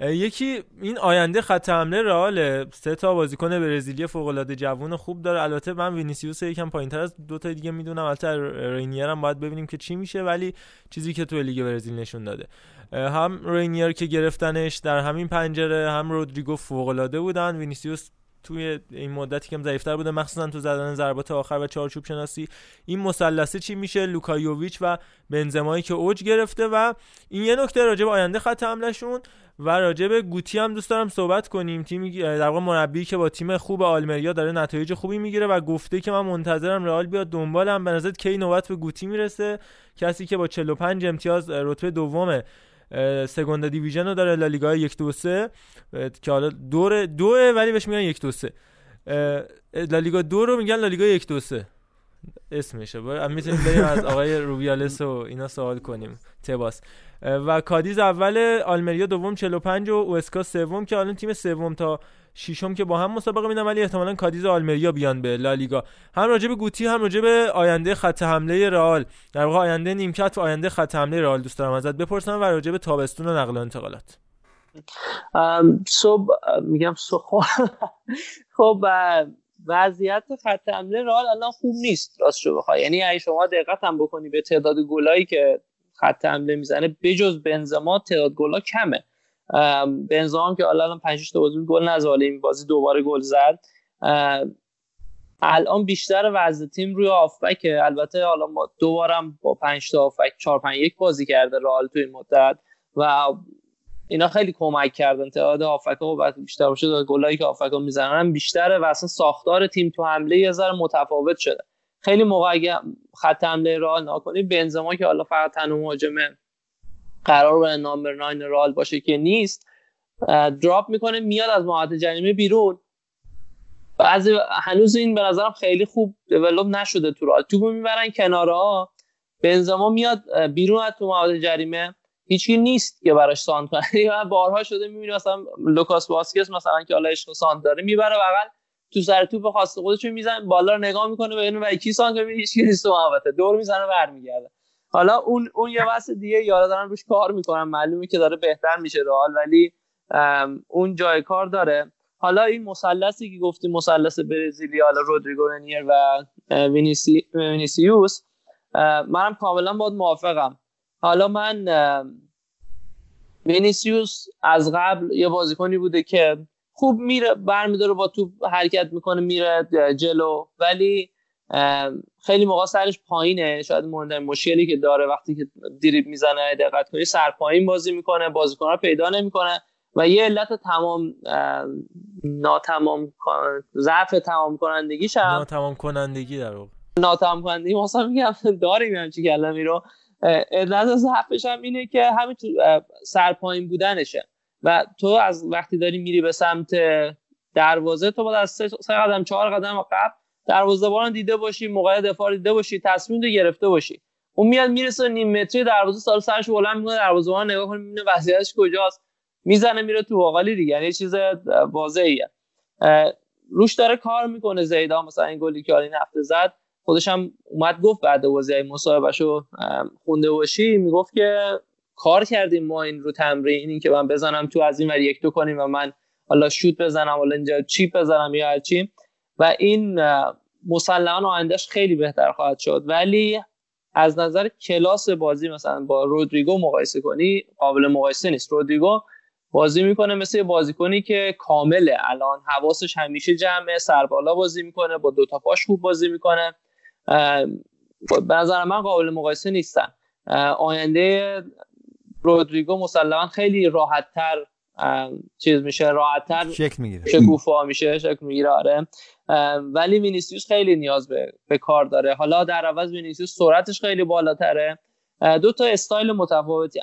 یکی این آینده خط حمله رئال سه تا بازیکن برزیلی فوق العاده جوون خوب داره. البته من وینیسیوس یکم پایینتر از دو تا دیگه می‌دونم. البته رینیر هم باید ببینیم که چی میشه ولی چیزی که تو لیگ برزیل نشون داده. هم رینیر که گرفتنش در همین پنجره هم رودریگو فوق العاده بودن. وینیسیوس توی این مدتی که ضعیفتر بوده مخصوصا تو زدن ضربات آخر و چارچوب شناسی. این مثلثه چی میشه؟ لوکا یوویچ و بنزمایی که اوج گرفته و این یه نکته راجع به آینده خط حملهشون و راجع به گوتی هم دوست دارم صحبت کنیم. تیمی در واقع مربی که با تیم خوب آلمریا داره نتایج خوبی می‌گیره و گفته که من منتظرم رئال بیاد دنبالم. به کی نوبت به گوتی می‌رسه؟ کسی که با 45 امتیاز رتبه دومه سگوندا دیویژن رو داره لالیگا 1 2 3 که حالا دور دوه ولی بهش میگن 1 2 3 لالیگا دو رو میگن لالیگا 1 2 3 اسمشه. می‌تونیم بریم از آقای روبیالس و اینا سوال کنیم. تباس. و کادیز اول آلمریا دوم 45 و اوسکا سوم که الان تیم سوم تا ششم که با هم مسابقه میدن ولی احتمالاً کادیز آلمریا بیان به لالیگا هم راجع به گوتی هم راجع آینده خط حمله رئال. در واقع آینده نیمکت و آینده خط حمله رئال دوست دارم ازت بپرسم و راجع به تابستون و نقل و انتقالات. صبح میگم صبح. خب وضعیت خط حمله رئال الان خوب نیست راستشو بخوای. یعنی اگه شما دقت هم بکنی به تعداد گلایی که خط حمله می‌زنه بجز بنزما تعداد گلا کمه. ام، بنزما هم که الان 5 تا بازی گل نزد. ولی این بازی دوباره گل زد. الان بیشتر وضع تیم روی آفبک البته حالا ما دوبارم با 5 تا آفبک 4 5 1 بازی کرده رئال تو این مدت. و اینا خیلی کمک کردن. تعداد آفکا و بیشتر باشه. داد گلایی که آفکا می‌زنن بیشتره و اصلا ساختار تیم تو حمله یه ذره متفاوت شده. خیلی موقع اگه خط حمله رئال نکنی بنزما که حالا فقط تنها مهاجمه قرار به نامبر 9 رئال باشه که نیست drop می‌کنه میاد از محوطه جریمه بیرون. بعضی هنوز این به نظرم خیلی خوب develop نشده تو رئال. توپو می‌برن کنارها بنزما میاد بیرون از تو محوطه جریمه. هیچی نیست که براش سانتر کنه. بارها شده می‌بینی مثلا لوکاس واسکس مثلا که حالا عشق سانتر داره می‌بره بغل تو سر توپ خاص خودش می‌زنه بالا رو نگاه می‌کنه ببینه برای کی سانتر کنه هیچ نیست محوطه. دور می‌زنه برمیگرده. حالا اون اون یه بحث دیگه یارا دارن روش کار می‌کنن معلومه که داره بهتر میشه رئال ولی اون جای کار داره. حالا این مثلثی که گفتیم مثلث برزیلی حالا رودریگو رینیر و وینیسی وینیسیوس منم کاملا باید موافقم. حالا من وینیسیوس از قبل یه بازیکنی بوده که خوب میره برمیداره با توپ حرکت می‌کنه میره جلو ولی خیلی موقع سرش پایینه. شاید مهمترین مشکلی که داره وقتی که دریب می‌زنه دقت کنی سر پایین بازی می‌کنه بازیکن رو پیدا نمی‌کنه و یه علت تمام ناتمام ضعف تمام کنندگیش هم. ناتمام کنندگی در واقع. ناتمام کنندگی مثلا میگم داریم همچی کلمی رو. علت ضعفش هم اینه که همین تو اه، سرپایین بودنشه و تو از وقتی داری میری به سمت دروازه تو باید از سه, سه قدم چهار قدم قبل دروازه‌بان دیده باشی موقع دفاع دیده باشی تصمیم رو گرفته باشی. اون میاد می‌رسه نیم متری دروازه سال سرش بلند می‌کنه دروازه‌بان نگاه کنه می‌بینه وضعیتش کجاست. می‌زنه میره تو باقالی دیگه یعنی چیز واضحیه. روش داره کار می‌کنه زیدان مثلا این گلی که این هفته زد خودش هم اومد گفت بعد بازی مصاحبهشو خونده باشی. می‌گفت که کار کردیم ما این رو تمرین این که من بزنم تو از این ور یک دو کنیم و من حالا شوت بزنم حالا اینجا چیپ بزنم یا چی. و این مسلما آیندهش خیلی بهتر خواهد شد. ولی از نظر کلاس بازی مثلا با رودریگو مقایسه کنی قابل مقایسه نیست. رودریگو بازی می‌کنه مثل بازیکنی که کامله. الان حواسش همیشه جمعه سربالا بازی می‌کنه با دوتا پاش خوب بازی می‌کنه. به نظر من قابل مقایسه نیستن. آینده رودریگو مسلما خیلی راحت تر چیز میشه راحت تر شک می‌گیره. شکوفا میشه شک می‌گیره. آره. ولی وینیسیوس خیلی نیاز به, به کار داره. حالا در عوض وینیسیوس سرعتش خیلی بالاتره. دو تا استایل متفاوتی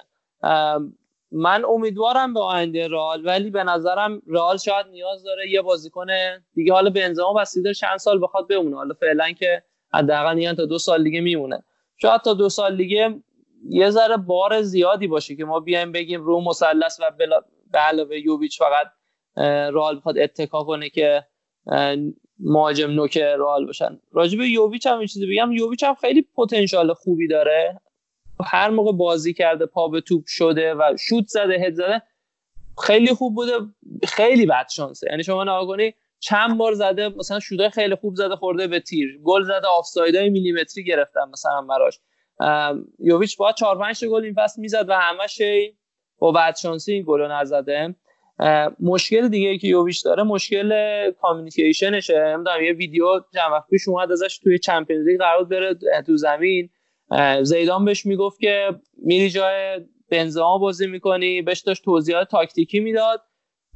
من امیدوارم به آینده رئال ولی به نظرم رئال شاید نیاز داره یه بازیکن دیگه. حالا بنزما بسته چند سال بخواد بمونه. حالا فعلا که حداقل میگن تا دو سال دیگه میمونه. شاید تا دو سال دیگه یه ذره بار زیادی باشه که ما بیایم بگیم رو مثلث و به علاوه یوویچ فقط رئال بخواد اتکا کنه که مهاجم نوک رئال باشن. راجب یوویچ هم چیزی بگم. یوویچ هم خیلی پتانسیل خوبی داره. هر موقع بازی کرده پا به توپ شده و شوت زده هد زده خیلی خوب بوده. خیلی بد شانسه. یعنی شما نگاه چند بار زده مثلا شوتای خیلی خوب زده خورده به تیر. گل زده آفسایدای میلیمتری گرفتن مثلا براش. یوویچ با 4 5 گل این فصل می‌زد و همش با بد شانسی این گل نزده. مشکل دیگه ای که یوویچ داره مشکل کامیونیکیشنشه. نمی‌دونم یه ویدیو چند وقت پیش اومد ازش توی چمپیونز لیگ قرار بره تو زمین. زیدان بهش می‌گفت که میری جای بنزما بازی می‌کنی. بهش داشت توضیحات تاکتیکی می‌داد.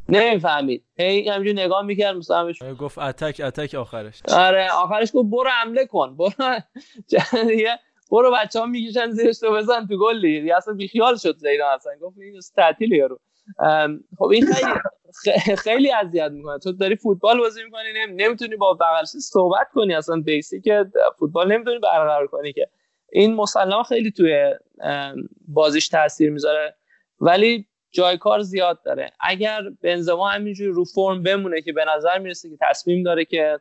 نمی‌فهمید. هی همینجور نگاه می‌کرد مثلا گفت اتک اتک آخرش. آره آخرش گفت برو حمله کن. برو. برو بچه ها می‌کشن زیرش تو بزن تو گل دیگه. اصلا بیخیال شد زیدان اصلا. گفت این تعطیل یارو. خب این خیلی خیلی اذیت می‌کنه. تو داری فوتبال بازی می‌کنی نمی‌تونی با بغلش صحبت کنی اصلا بیسیک فوتبال نمی‌تونی برقرار کنی که. این مسلما خیلی توی بازیش تاثیر می‌ذاره. ولی جای کار زیاد داره. اگر بنزما همینجوری رو فرم بمونه که به نظر می‌رسه که تصمیم داره که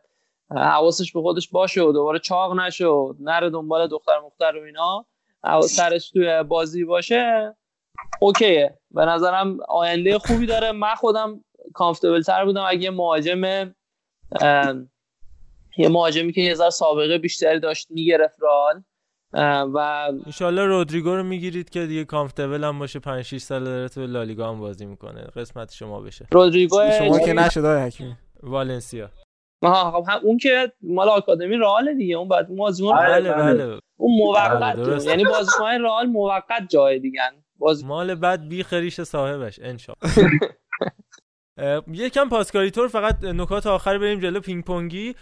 حواسش به خودش باشه و دوباره چاق نشه و نره دنبال دختر مختر و اینا سرش توی بازی باشه اوکیه. به نظرم آینده خوبی داره. من خودم کامفتبل تر بودم. اگه مهاجم یه مهاجمی که یه ذره سابقه بیشتری داشت می‌گرفت رال و انشالله رودریگو رو می‌گیرید که دیگه کامفتبل هم باشه. 5 6 سال داره تو لالیگا هم بازی می‌کنه. قسمت شما بشه. رودریگو شما که نشد حکیمی. والنسیا. آها خب اون که مال آکادمی رئال دیگه. اون بعد بازیکن بله بله. اون موقت یعنی بازیکن رئال موقت جای دیگه. باز... مال بعد بی خریش صاحبش انشا یکم پاسکاری طور فقط نکات آخر بریم جلو پینگ پونگی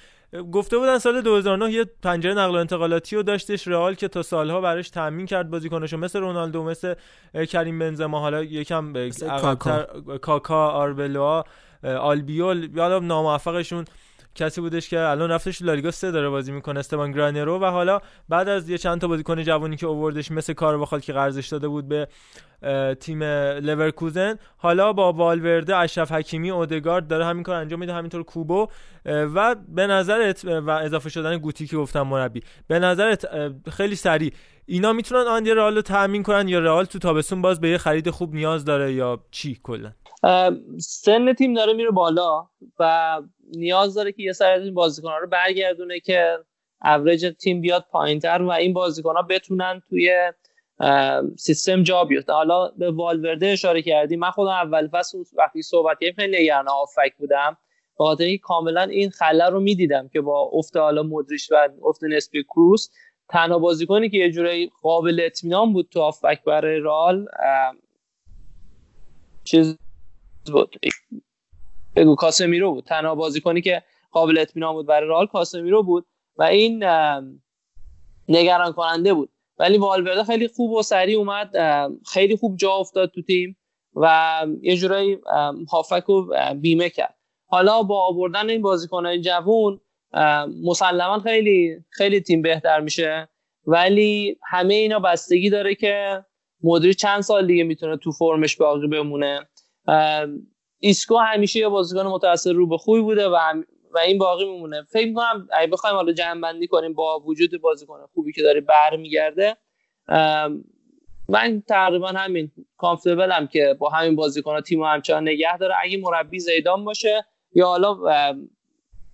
گفته بودن سال 2009 یه پنجره نقل و انتقالاتی رو داشتش رئال که تا سالها براش تامین کرد بازیکناشو مثل رونالدو مثل کریم بنزما حالا یکم کاکا. کاکا آربلوا آلبیول یادم ناموفقشون. کسی بودش که الان رفتش لالیگا سه داره بازی می‌کنه استوان گرانرو و حالا بعد از یه چند تا بازیکن جوانی که اووردش مثل کارواخال که قرضش داده بود به تیم لورکوزن حالا با والورده اشرف حکیمی اودگارد داره همین کار انجام میده همینطور کوبو. و به نظرت و اضافه شدن گوتی که گفتم مربی به نظرت خیلی سریع اینا می‌تونن آنده رئال رو تامین کنن یا رئال تو تابستون باز به یه خرید خوب نیاز داره یا چی کلا؟ سن تیم داره میره بالا و نیاز داره که یه سری از این بازیکن‌ها رو برگردونه که اوریج تیم بیاد پایینتر و این بازیکن‌ها بتونن توی سیستم جا بیفته. حالا به والورده اشاره کردیم من خودم اول فصل وقتی صحبت کردیم خیلی نگران آفک بودم. به خاطر اینکه کاملا این خلا رو می‌دیدم که با افت حالا مدریش و افت نسبی کروس تنها بازیکنی که یه جورایی قابل اطمینان بود تو آفک برای رال چیز بود. بگو کاسمیرو بود. تنها بازیکنی که قابل اطمینان بود برای رال کاسمیرو بود و این نگران کننده بود. ولی والورده خیلی خوب و سریع اومد. خیلی خوب جا افتاد تو تیم و یه جورایی هافک رو بیمه کرد. حالا با آوردن این بازیکنهای جوون مسلما خیلی خیلی تیم بهتر میشه. ولی همه اینا بستگی داره که مدیر چند سال دیگه می‌تونه تو فرمش باقی بمونه. ایسکو همیشه یه بازیکن متأثر رو به خوبی بوده و و این باقی میمونه. فکر می‌کنم اگه بخوایم حالا جمع کنیم با وجود بازیکن خوبی که داره برمیگرده من تقریبا همین کامفتبلم که با همین بازیکن تیم همچنان نگه داره. اگه مربی زیدان باشه یا حالا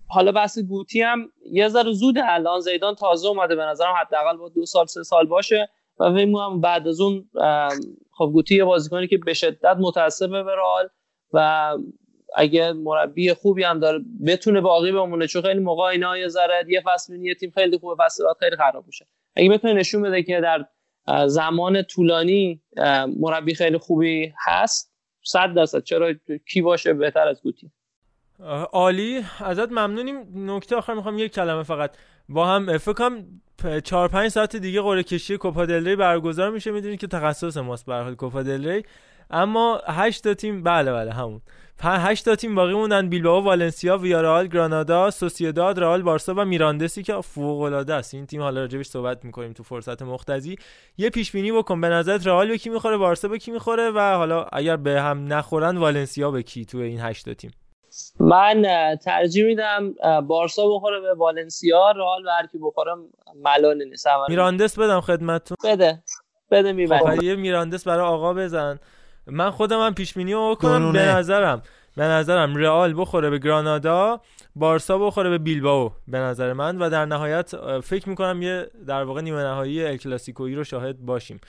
حالا بحث گوتی هم یه ذره زود الان زیدان تازه اومده به نظرم حداقل با دو سال سه سال باشه و فکر بعد از اون خب گوتی یه بازیکنی که به شدت متعصبه به و اگه مربی خوبی هم داره بتونه باقی بمونه چون خیلی موقع اینا یه ذره یه فصل یه تیم خیلی خوبه فصل بعد خیلی خراب میشه. اگه بتونه نشون بده که در زمان طولانی مربی خیلی خوبی هست صد درصد. چرا کی باشه بهتر از گوتی؟ عالی. ازت ممنونیم. نکته آخر می‌خوام یک کلمه فقط. با هم فکر کنم 4 5 ساعت دیگه قرعه کشی کوپا دل ری برگزار میشه. می‌دونید که تخصص ماست به حال کوپا دل ری. اما 8 تا تیم بله بله همون. 8 تا تیم باقی موندن. بیلبائو والنسیا ویارال گرانادا سوسییداد رئال بارسا و میراندسی که فوق العاده است. این تیم حالا راجبش صحبت می‌کنیم تو فرصت مختزی. یه پیش بینی بکن. به نظرت رئال به کی می‌خوره؟ بارسا به کی می‌خوره؟ و حالا اگر به هم نخورن والنسیا به کی تو این 8 تا تیم؟ من ترجیح میدم بارسا بخوره به والنسیا. رئال و هر کی بخوره ملال نیست. میراندس بدم خدمتتون. بده. بده می‌برم خب، یه میراندس برای آقا بزن. من خودم هم پیش بینی کنم به نظرم به نظرم رئال بخوره به گرانادا بارسا بخوره به بیلباو به نظر من. و در نهایت فکر می‌کنم یه در واقع نیمه نهایی ال کلاسیکویی رو شاهد باشیم.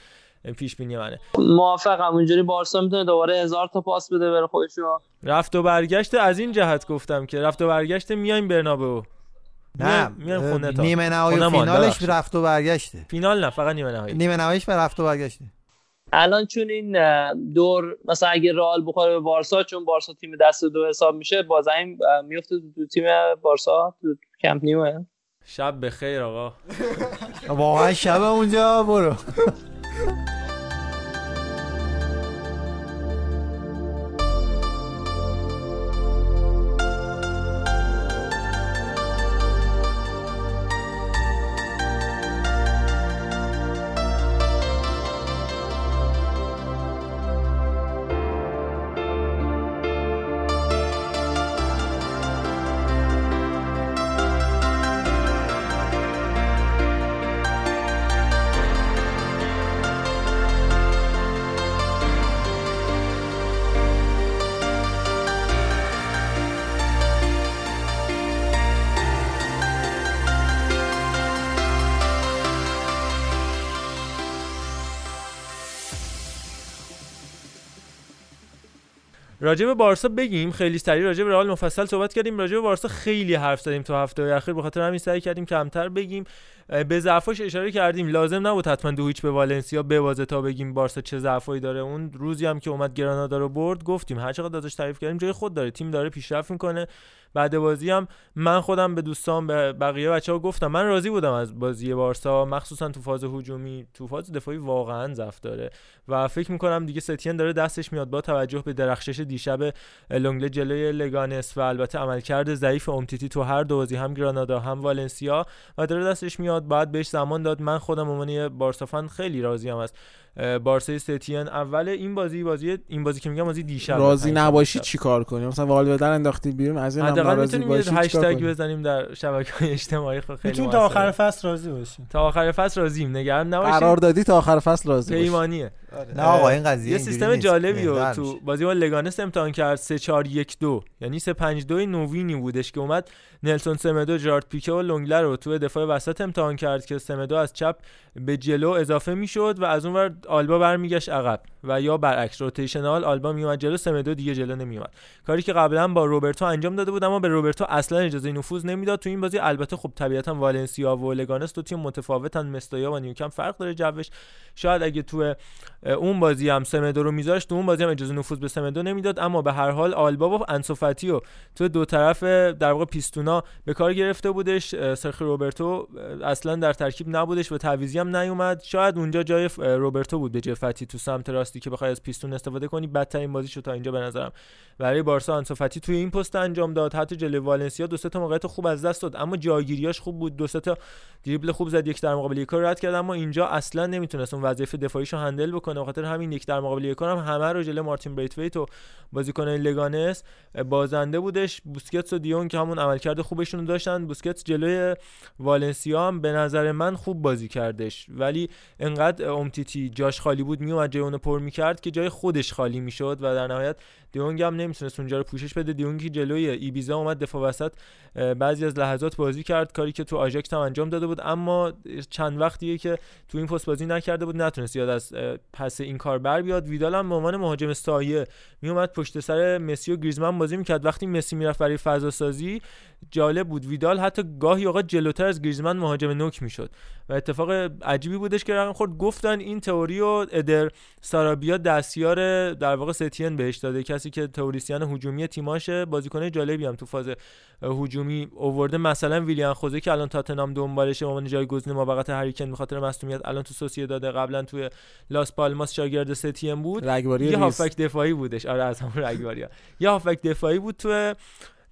پیش بینی منه. موافقم. اونجوری بارسا می‌تونه دوباره هزار تا پاس بده بره خودش رو رفت و برگشت از این جهت گفتم که رفت و برگشت میایم برنابو نه خونه تا. نیمه نهایی فینالش رفت و برگشته. فینال نه فقط نیمه نهایی. نیمه نهاییش رفت و برگشته. الان چون این دور مثلا اگه رئال بخوره به بارسا چون بارسا تیم دست دو حساب میشه باز این میفته تو تیم بارسا تو کمپ نیو شب بخیر آقا. واقعا شب اونجا برو. راجع به بارسا بگیم خیلی سریع راجع به رئال مفصل صحبت کردیم. راجع به بارسا خیلی حرف زدیم تو هفته اخیر. به خاطر همین سعی کردیم کمتر بگیم. به ضعفاش اشاره کردیم. لازم نبود حتما دو هیچ به والنسیا ببازه تا بگیم بارسا چه ضعفایی داره. اون روزی هم که اومد گرانادا رو برد گفتیم هر چقدر ازش تعریف کردیم جای خود داره. تیم داره پیشرفت می‌کنه. بعد بازی هم من خودم به دوستان به بقیه بچه ها گفتم. من راضی بودم از بازی بارسا مخصوصا تو فاز هجومی. تو فاز دفاعی واقعا ضعف داره. و فکر می‌کنم دیگه ستین داره دستش میاد با توجه به درخشش دیشب لونگله جلوی لگانس و البته عملکرد ضعیف امتیتی تو هر دو بازی هم گرانادا هم والنسیا. و داره دستش میاد بعد بهش زمان داد. من خودم عنوان بارسا فن خیلی راضیم از بارسای ستین اول این بازی بازی این بازی که میگم بازی دیشب راضی نباشی چیکار کنیم مثلا والدر انداختی بیرون از این هم ناراضی باشی هشتگ بزنیم در شبکه‌های اجتماعی خب خیلی تا آخر فصل راضی باشیم. تا آخر فصل راضیم نگران نباشید قرار دادی تا آخر فصل راضی باشی. پیمانیه. آره. نه آقا این قضیه یه سیستم جالبی رو تو بازی با لگانس امتحان کرد 3 4 1 2 یعنی 3 5 2 نوینی بودش که اومد نلسون سمدو جارد پیکه و لونگلر رو تو دفاع وسط امتحان کرد که سمدو از چپ به جلو اضافه می‌شد و از اونور آلبا برمیگشت عقب و یا برعکس روتیشنال آلبا میومد جلو سمدو دیگه جلو نمیومد. کاری که قبلا با روبرتو انجام داده بود اما به روبرتو اصلا اجازه نفوذ نمی‌داد. تو این بازی البته خب طبیعتا والنسیا و لگانس دو تیم متفاوتن مستایا و نیوکم فرق داره جوش. شاید اگه تو اون بازی هم سمدو رو میذاشت تو اون بازی هم اجازه نفوذ به سمدو نمی‌داد. اما به هر حال آلبا و انسوفاتی و تو دو طرف در واقع پیستونا به کار گرفته بودش. سرخی روبرتو اصلا در ترکیب نبودش و تعویزی هم نیومد. شاید اونجا جای روبرتو بود به جای فتی تو سمت راستی که بخوای از پیستون استفاده کنی بدترین بازی شد تا اینجا به نظرم. برای بارسا انسوفاتی توی این پست انجام داد. حتی جلوی والنسیا دو سه تا موقعیت خوب از دست داد اما جایگیریاش خوب بود. دو سه تا دریبل خوب زد یک در مقابل یک رد کرد اما اینجا اصلا نمی‌تونست اون وظیفه دفاعیشو هندل بکنه. بخاطر همین یک در مقابل یک هم همه رو جلوی مارتین بریتویت و بازیکن لگانس بازنده بودش. بوسکتس و دیون که همون عملکرد خوبشون رو داشتن. بوسکتس جلوی والنسیا هم به نظر من خوب بازی کردش. ولی انقدر امتیتی جاش خالی بود میومد جای اونو پر می‌کرد که جای خودش خالی می‌شد و در نهایت دیونگ هم نمی‌تونست اونجا رو پوشش بده. دیونگ که جلوی ایبیزا اومد دفاع وسط بعضی از لحظات بازی کرد کاری که تو آژاکس هم انجام داده بود. اما چند وقتیه که تو این پست بازی نکرده بود نتونست یاد از پس این کار بر بیاد. ویدال هم به عنوان مهاجم سایه میومد پشت سر مسی و گریزمان بازی می‌کرد. وقتی مسی می‌رفت برای فضا سازی جالب بود. ویدال حتی گاهی اوقات جلوتر از گریزمان مهاجم نوک می‌شد و اتفاق عجیبی بودش که رقم خورد. گفتن این تئوری و ادر سارابیا دستیار در واقع ستین بهش داده. کسی که تئوریسین هجومی تیماشه بازیکن جالبی هم تو فاز هجومی اوورده. مثلا ویلیان خوزه که الان تاتنام دنبالشه به عنوان جایگزین موقت هریکن به خاطر مصونیت الان تو سوسیه داده قبلا توی لاس پالماس شاگرد ستین بود. یه هافک دفاعی بودش. آره از همون رگباری یه هافک دفاعی بود تو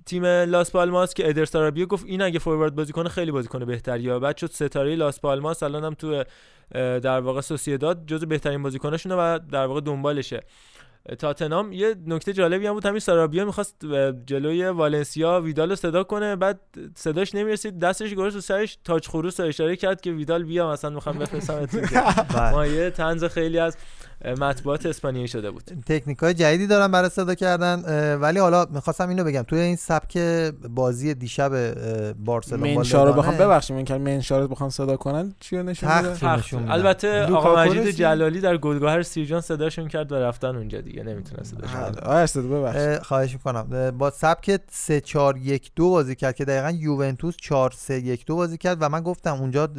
تیم لاس پالماس که ادر سارابیا گفت این اگه فوروارد بازی کنه خیلی بازی کنه بهتری بعد شد ستاره لاس پالماس الان هم تو در واقع سوسییداد جزو بهترین بازیکناشونه و در واقع دنبالشه. تاتنام یه نکته جالبی هم بود. همین سارابیا می‌خواست جلوی والنسیا ویدال رو صدا کنه. بعد صداش نمی‌رسید. دستش گذاشت تو سرش. تاج خروس اشاره کرد که ویدال بیا مثلا می‌خوام بفرستم. ما یه طنز خیلی از مطبوعات اسپانیایی شده بود. تکنیک های جدیدی دارن برای صدا کردن ولی حالا می‌خواستم اینو بگم. توی این سبک بازی دیشب بارسلونا منشا رو بخوام ببخشید من که منشا رو بخوام صدا کنن چی نشون میده؟ البته آقا مجید جلالی در گلگهر سیرجان صداشون کرد و رفتن اونجا دیگه نمی‌تونه صداشون ببخشید خواهش می‌کنم. با سبک 3 4 1 2 بازی کرد که دقیقا یوونتوس 4 3 1 2 بازی کرد و من گفتم اونجا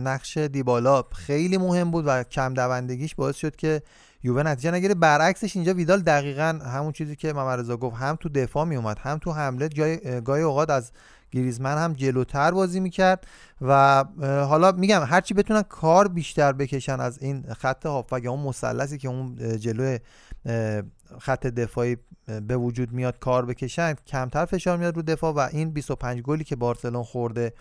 نقش دیبالا خیلی مهم بود و کم دوندگیش باعث شد که یووه نتیجه نگیره. برعکسش اینجا ویدال دقیقا همون چیزی که ممرزا گفت هم تو دفاع می اومد هم تو حمله. جای گاهی اوقات از گریزمن هم جلوتر بازی می‌کرد و حالا میگم هرچی بتونن کار بیشتر بکشن از این خط هافک یا اون مثلثی که اون جلوی خط دفاعی به وجود میاد کار بکشن کمتر فشار میاد رو دفاع و این 25 گلی که بارسلون خورده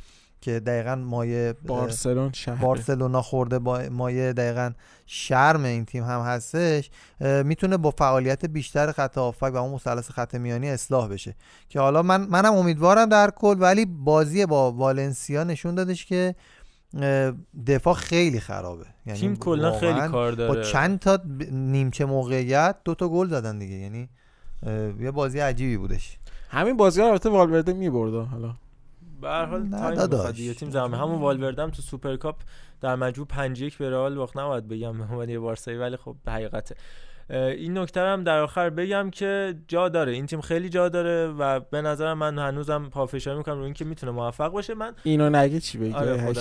که دقیقا مایه بارسلون شهر بارسلونا خورده با مایه دقیقا شرم این تیم هم هستش. می‌تونه با فعالیت بیشتر خط هافک و اون مثلث خط میانی اصلاح بشه. که حالا من منم امیدوارم در کل ولی بازی با والنسیا نشون دادش که دفاع خیلی خرابه. یعنی تیم کلا خیلی کار داره. با چند تا نیمچه موقعیت دو تا گل زدن دیگه. یعنی یه بازی عجیبی بودش. همین بازی ها البته والورده میبرده حالا. به هر حال تایم دیگه تیم زمین. همون والوردم تو سوپرکاپ در مجموع 5 1 به رئال باخت. نباید بگم به عنوان بارسایی ولی خب به حقیقته این نکته هم در آخر بگم که جا داره. این تیم خیلی جا داره و به نظرم من هنوزم پافشاری می‌کنم روی اینکه می‌تونه موفق باشه. من اینو نگه چی بگی؟ آره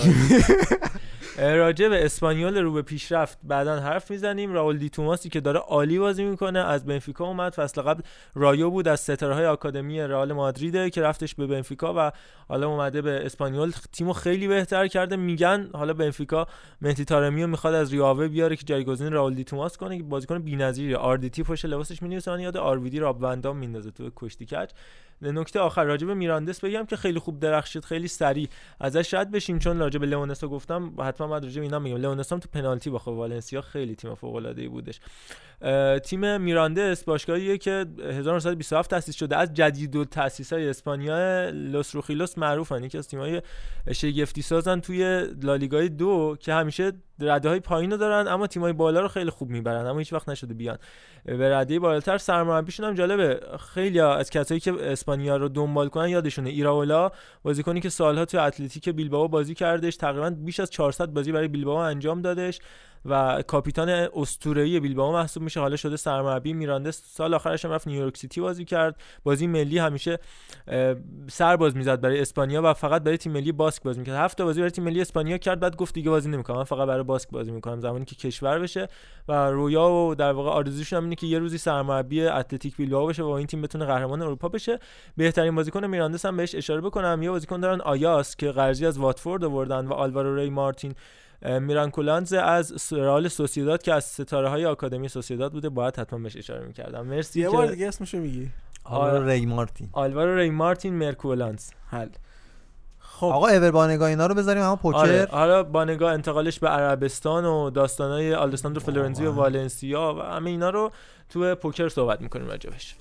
راجع به اسپانیول رو به پیشرفت بعدا حرف می‌زنیم. راول دی توماسی که داره عالی بازی می‌کنه. از بنفیکا اومد. فصل قبل رایو بود از ستاره های آکادمی رئال مادرید که رفتش به بنفیکا و حالا اومده به اسپانیول. تیمو خیلی بهتر کرده. میگن حالا بنفیکا منتی تارمیو می‌خواد از ریاوه بیاره که جایگزین راول دی توماس کنه که بازیکن بی‌نظیره آردیتی پشت لباسش می‌نویسه یاد آرویدی راب وندام میندازه تو کشتی کج. نکته آخر راجب میراندس بگم که خیلی خوب درخشید خیلی سریع. ازش رد بشیم چون راجب لئونسو گفتم حتما باید راجب اینا میگم. لئونسو تو پنالتی با والنسیا خیلی تیم فوق العاده ای بودش تیم میراندس باشگاهیه که 1927 تأسیس شده. از جدید و تأسیس های اسپانیا لوس روخیلوس معروفن. یکی از تیم‌های شگفتی سازن توی لالیگای دو که همیشه رده های پایین رو دارن اما تیمای بالا رو خیلی خوب می‌برن اما هیچ وقت نشده بیان. به رده بالاتر سرمربیشون هم جالبه. خیلی از کسایی که اسپانیا رو دنبال کنن یادشونه ایراولا بازیکنی که سالها تو اتلتیک بیلبائو بازی کردش تقریبا بیش از 400 بازی برای بیلبائو انجام دادش. و کاپیتان اسطوره‌ای بیلبائو محسوب میشه. حالا شده سرمربی میرانده سال آخرش هم رفت نیویورک سیتی بازی کرد. بازی ملی همیشه سر باز می‌زد برای اسپانیا و فقط برای تیم ملی باسک بازی می‌کرد. هفت بازی برای تیم ملی اسپانیا کرد بعد گفت دیگه بازی نمی‌کنم. من فقط برای باسک بازی می‌کنم. زمانی که کشور بشه و رویا و در واقع آرزوش هم اینه که یه روزی سرمربی اتلتیک بیلبائو بشه و این تیم بتونه قهرمان اروپا بشه. بهترین بازیکن میراندس هم بهش اشاره بکنم. یه بازیکن دارن آیاس که قرضی از واتفورد آوردن و آلوارو ری مارتین میران کولانز از رئال سوسیداد که از ستاره های آکادمی سوسیداد بوده باید حتما بهش اشاره می‌کردم. مرسی یه بار دیگه اسمشو میگی. آلوارو ری مارتین. آلوارو ری مارتین مرکولانز حل. خب. آقا اور بانگا اینا رو بذاریم اما پوکر آره. حالا بانگا انتقالش به عربستان و داستانای آلساندرو فلورنزی و والنسیا و همه اینا رو تو پوکر صحبت می‌کنیم راجبش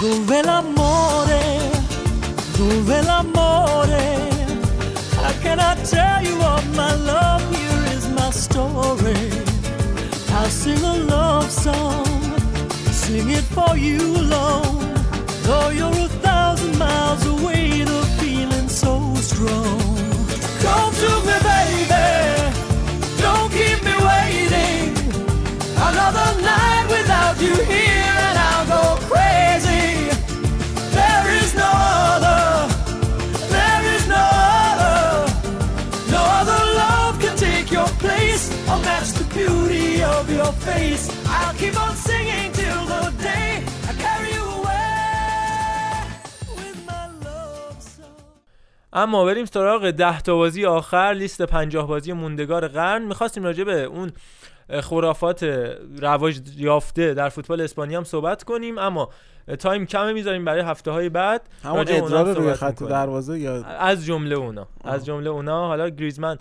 Dove l'amore, dove l'amore How can I tell you of my love? Here is my story. I'll sing a love song, sing it for you alone Though you're a thousand miles away, the feeling's so strong face. I'll keep on singing till the day I carry you away with my love song. اما بریم سراغ ده تا بازی آخر لیست پنجاه بازی موندگار قرن. می‌خواستیم راجع به اون خرافات رواج یافته در فوتبال اسپانیا هم صحبت کنیم. اما تایم کمه می‌ذاریم برای هفته های بعد. همون راجع به اونا ادرار روی خط می‌کنیم. دروازه یا از جمله اونا. از جمله اونا. حالا گریزمن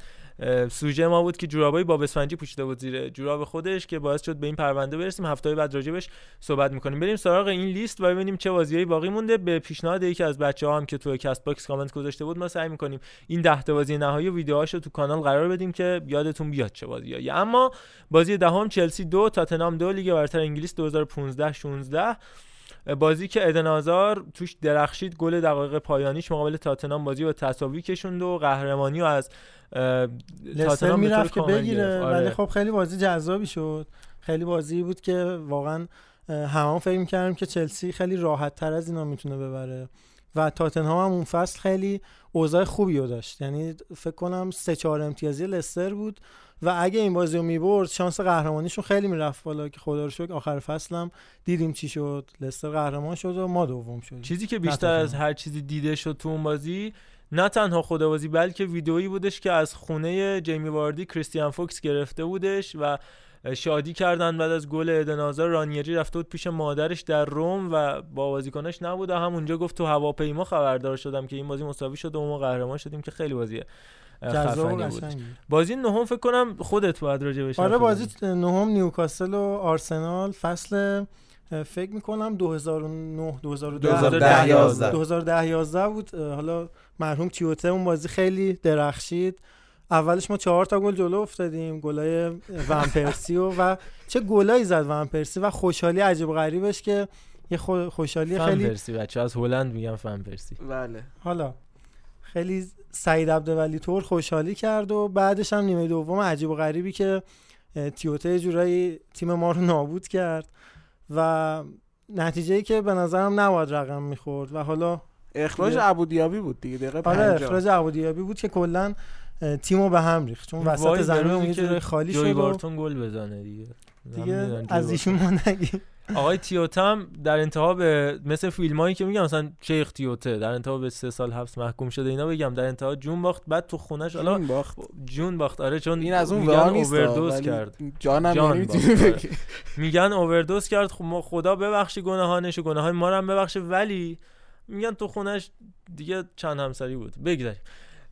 سوژه ما بود که جورابای باب اسفنجی پوشیده بود زیر جوراب خودش که باعث شد به این پرونده برسیم. هفته بعد راجبش صحبت می‌کنیم. بریم سراغ این لیست و ببینیم چه بازیایی باقی مونده. به پیشنهاد یکی از بچه ها هم که تو کست باکس کامنت گذاشته بود ما سعی می‌کنیم این ده تا بازی نهایی ویدیوهاشو تو کانال قرار بدیم که یادتون بیاد چه بازیایی. اما بازی دهم چلسی دو تاتنهام دو لیگ برتر انگلیس 2015 16 بازی که ادن آزار توش درخشید گل دقایق پایانیش مقابل تاتنهام بازی با تساوی کشوند و قهرمانی و از طور می‌رفت که بگیره. آره. ولی خب خیلی بازی جذابی شد خیلی بازی بود که واقعا همه فکر می‌کردیم که چلسی خیلی راحت تر از اینا می‌تونه ببره و تاتنهام هم اون فصل خیلی اوضاع خوبی رو داشت. یعنی فکر کنم سه چهار امتیازی لستر بود و اگه این بازی رو می‌برد شانس قهرمانیشون خیلی می‌رفت بالا که خدا رو شکر آخر فصل هم دیدیم چی شد. لستر قهرمان شد و ما دوم شدیم. چیزی که بیشتر. از هر چیزی دیده شد تو اون بازی نه تنها خدابازی بلکه ویدئویی بودش که از خونه جیمی واردی کریستیان فوکس گرفته بودش و شادی کردن بعد از گل ادنازار رانیری رفته بود پیش مادرش در روم و با بازیکناش نبود و همونجا گفت تو هواپیما خبردار شدم که این بازی مساوی شد و ما قهرمان شدیم که خیلی بازی جذاب و خفنی بود قشنگی. بازی نهم فکر کنم خودت باید راجع بهش آره بازی. نهم نیوکاسل و آرسنال فصل فکر می‌کنم 2009 2010 2010 11. 2010 11 بود حالا مرحوم تیوته اون بازی خیلی درخشید اولش ما چهار تا گل جلو افتادیم گلای ون پرسی و, و چه گلایی زد ون پرسی و خوشحالی عجیب غریبش که یه خو- خوشحالی خیلی پرسی بچه از هلند میگم فن پرسی. بله. حالا خیلی سعید عبدالولی طور خوشحالی کرد و بعدش هم نیمه دوم عجیب و غریبی که تیوته جورایی تیم ما رو نابود کرد و نتیجه ای که به نظرم نباید رقم می‌خورد و حالا اخراج ابودیابی بود دیگه دقیقه آره 50 اخراج عبودیابی بود که کلا تیمو به هم ریخت. چون وسط زمین یه خالی شد و بارتون گل بزنه دیگه. دیگه از ایشون ما نگیم. آقای تیوتم در انتها به مثل فیلم هایی که میگم مثلا شیخ تیوته در انتها به سه سال حبس محکوم شده اینا بگم. در انتها جون باخت بعد تو خونش حالا جون باخت. جون باخت. آره چون این از اون میگن اووردوز ولی کرد. جانم جان آره. میگن اووردوز کرد. خب ما خدا ببخشی گناهانش و گناه های ما رو هم ببخشه. ولی میگن تو خونش دیگه چند همسری بود. بگذاریم.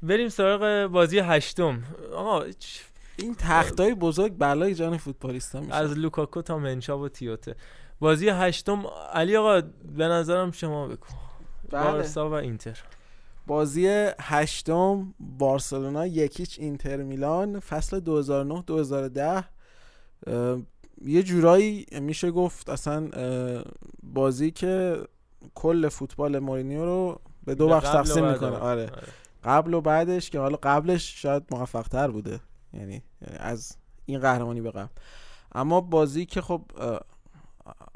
بریم سراغ بازی هشتم. آقا این تختای بزرگ بلای جان فوتبالیستا میشه از لوکاکو تا منشا و تیوته. بازی هشتم علی آقا به نظرم شما بگو. بله. بارسا و اینتر. بازی هشتم بارسلونا یکیچ اینتر میلان. فصل 2009 2010 اه، یه جورایی میشه گفت اصلا بازی که کل فوتبال مورینیو رو به دو بخش تقسیم می‌کنه. آره. آره. آره. قبل و بعدش که حالا قبلش شاید موفق تر بوده. یعنی از این قهرمانی به قبل. اما بازی که خب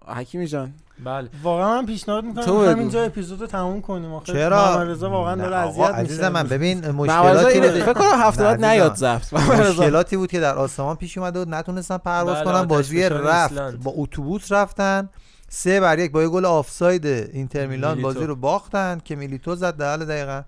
حکیمی جان. بله. واقعا من پیشنهاد می‌کنم تو. همینجا اپیزودو تموم کنیم. آخه چرا؟ رضا واقعا داره اذیت عزیز میشه من ببین مشکلاتی بود. فکر کنم هفته بعد نیاد عزیزم. زفت مشکلاتی بود که در آسمان پیش اومده بود نتونستن پرواز بله، کنن. بازی رفت. با اتوبوس رفتن. سه بر یک با یه گل آفساید اینتر میلان. بازی رو باختن که میلیتو زد دقیقه دقیقا.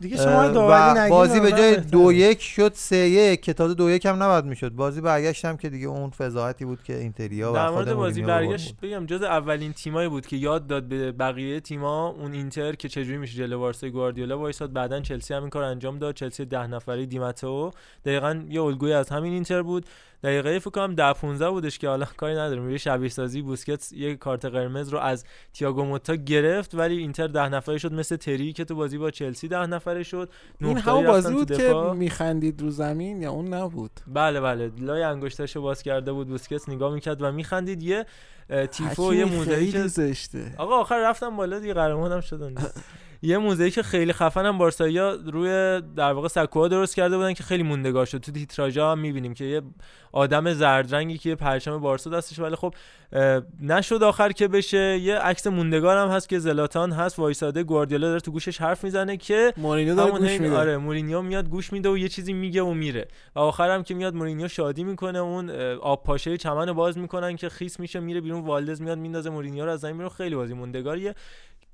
دیگه شما و بازی به جای. دو یک شد سه یک. که تازه دو یک هم نباید می‌شد. بازی برگشتم که دیگه اون فضاحتی بود که اینتریا و در مورد بازی برگشت بگم جز اولین تیمایی بود که یاد داد به بقیه تیما اون اینتر که چجوری میشه جلو بارسای گواردیولا وایساد. بعدا چلسی همین کار انجام داد. چلسی ده نفره دیماتو دقیقا یه الگوی از همین اینتر بود. دقیقه فکر کنم 10 15 بودش که حالا کاری ندارم یه شبیه سازی بوسکتس یه کارت قرمز رو از تییاگو موتا گرفت ولی اینتر ده نفره شد مثل تری که تو بازی با چلسی ده نفره شد. این همون بازی بود که. میخندید رو زمین یا اون نبود؟ بله بله. لای انگشتاشو باز کرده بود بوسکتس نگاه می‌کرد و میخندید. یه تیفو یه خیلی زشته. آقا آخر رفتم بالا دیگه قهرمانم شدن یه موزاییک خیلی خفن هم بارسایا روی در واقع سکوها درست کرده بودن که خیلی موندگار شد. تو تیتراژا هم می‌بینیم که یه آدم زرد رنگی که پرچم بارسا دستش ولی خب نشد آخر که بشه. یه عکس موندگار هم هست که زلاتان هست. وایساده گواردیولا داره تو گوشش حرف می‌زنه که مورینیو داره گوش میده. آره مورینیو میاد گوش میده و یه چیزی میگه و میره. و آخر هم که میاد مورینیو شادی می‌کنه. اون آب پاشه چمن رو باز می‌کنن که خیس میشه میره بیرون. والدز میاد میندازه مورینیو رو از زمین میره خیلی بازی موندگاریه.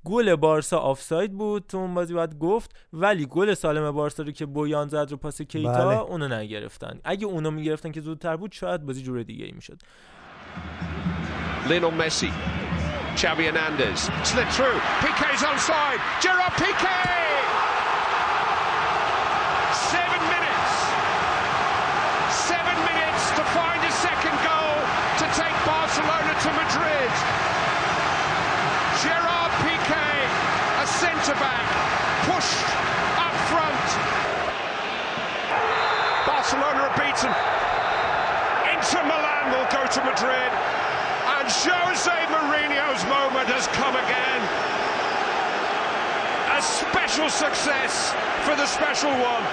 گل بارسا آفساید بود تو اون بازی باید گفت ولی گل سالم بارسا رو که بویان زد رو پاس کیتا بله. اونو نگرفتن اگه اونو می‌گرفتن که زودتر بود شاید بازی جور دیگه ای می‌شد Lionel Messi. Xavi Hernandez. Slid through. Pique's onside. Gerard Piqué! Barcelona are beaten. Inter Milan will go to Madrid. And Jose Mourinho's moment has come again. A special success for the special one.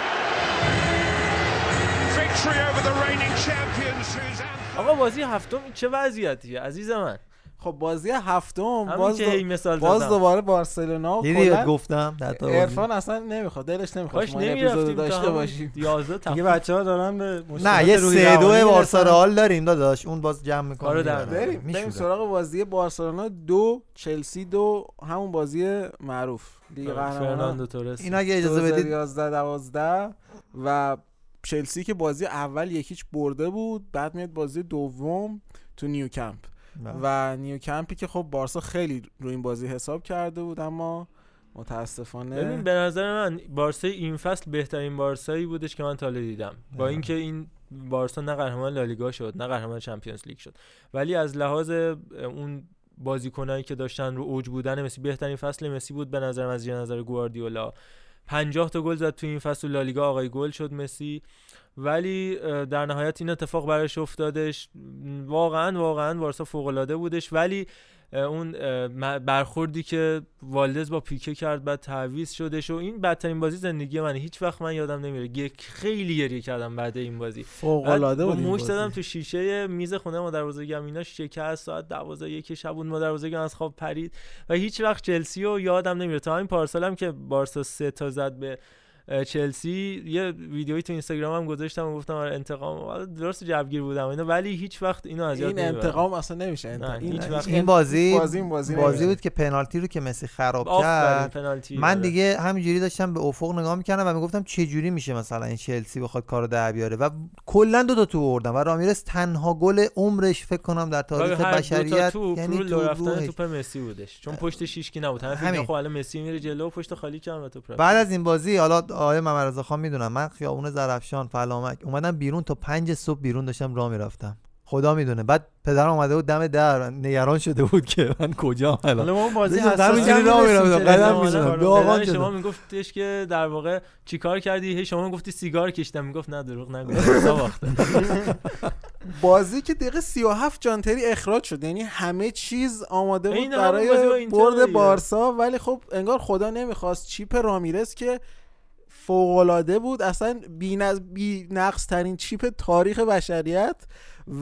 Victory over the reigning champions whose آقا بازی هفتم چه وضعیتیه عزیز من خب بازی هفتم باز که دو- مثال باز. دوباره بارسلونا و کلاً گفتم؟ تا. عرفان اصلا نمی‌خواد دلش نمی‌خواد ما نمی‌رفتیم داشته تا باشیم. 11 دیگه بچه ها دارن به نه یه سه دو بارسا. رئال داریم داداش. اون باز جمع می‌کنه. آره، در بریم بریم سراغ بازی بارسلونا دو چلسی دو همون بازی معروف. لیگ آره، قهرمانان فرناندو تورس. این اگه اجازه بدید. 2011 12 و چلسی که بازی اول یک هیچ برده بود بعد میاد بازی دوم تو نیوکمپ. بله. و نیوکمپی که خب بارسا خیلی رو این بازی حساب کرده بود اما متاسفانه ببین به نظر من بارسای این فصل بهترین بارسایی بودش که من تا دیدم. با اینکه این بارسا نه قهرمان لالیگا شد نه قهرمان چمپیونز لیگ شد. ولی از لحاظ اون بازیکنایی که داشتن رو اوج بودن مسی بهترین فصل مسی بود به نظرم از یه نظر گواردیولا. 50 تا گل زد تو این فصل لالیگا آقای گل شد مسی. ولی در نهایت این اتفاق براش افتادش. واقعا واقعا بارسا فوق العاده بودش. ولی اون برخوردی که والدز با پیکه کرد بعد تعویض شدش و این بدترین بازی زندگی منه. هیچ وقت من یادم نمیره. یک خیلی گریه کردم بعد این بازی. فوق‌العاده بعد بود مش زدم بازی. تو شیشه میز خونه مادر بزرگم. اینا شکست ساعت 12 یک شب بود. مادر بزرگم از خواب پرید. و هیچ وقت چلسی رو یادم نمیره. تا همین پارسالم که بارسا سه تا زد به چلسی یه ویدیویی تو اینستاگرامم گذاشتم و گفتم آره انتقام درست جوگیر بودم اینا ولی هیچ وقت اینو از یاد این. انتقام اصلا نمیشه نه، انتقام هیچ وقت این بازی بازی این بازی بازی. بود که پنالتی رو که مسی خراب کرد پنالتی، من آره. دیگه همینجوری داشتم به افق نگاه می‌کردم و می‌گفتم چه جوری میشه مثلا این چلسی بخواد کارو در بیاره و کلا دو تا تو بردم و رامیرس تنها گل عمرش فکر کنم در تاریخ تا بشریت یعنی تو لو رفتن. توپ مسی بودش چون پشت شیشکی نبود همه فکر همین. خب الان مسی میره جلو پشت خالی کردن و توپ رفت. بعد از این بازی حالا آقای محمد رضا خان می‌دونم. من خیابون زرفشان فلامک اومدم بیرون تا پنج صبح بیرون داشتم راه می‌رفتم. خدا می‌دونه. بعد پدرم اومده بود دم در نگران شده بود که من کجا حالا ما بازی قدم پدر شما میگفتش که در واقع چیکار کردی؟ هی شما می‌گفتی سیگار کشیدم می‌گفت نه دروغ نگو. بازی که دقیقه 37 جان تری اخراج شد. یعنی همه چیز آماده بود برای برد. بارسا. ولی خب انگار خدا نمی‌خواست chip رامیرس که فوقالعاده بود. اصلا بی, بی نقص ترین chip تاریخ بشریت.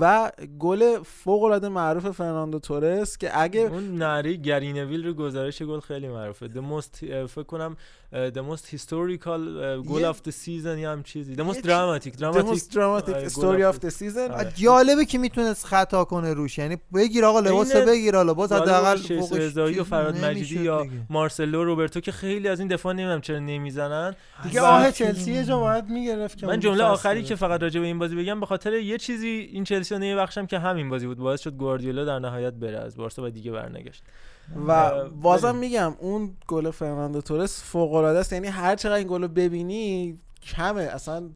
و گل فوق العاده معروف فرناندو تورس که اگه اون گری نویل رو گزارش گل خیلی معروفه. The most فکر کنم the most historical goal of the season یا هم چیزی. The most dramatic the most dramatic story of the season. جالبه که می‌تونست خطا کنه روش. یعنی بگیر آقا لباس بگیر حالا. باز حداقل فوقش رضایی و فراد مجیدی یا مارسلو روبرتو که خیلی از این دفاع نمی‌دونم چرا نمی‌زنن. دیگه آه چلسی جا باید می‌گرفت من جمله آخری که فقط راجع به این بازی بگم به خاطر یه چیزی این چلسی رو نمیبخشم که همین بازی بود. باعث شد گواردیولا در نهایت بره از بارسا و دیگه برنگشت. و بازم میگم اون گل فرناندو تورس فوق العاده است. یعنی هر چقدر این گل ببینی کمه. اصلا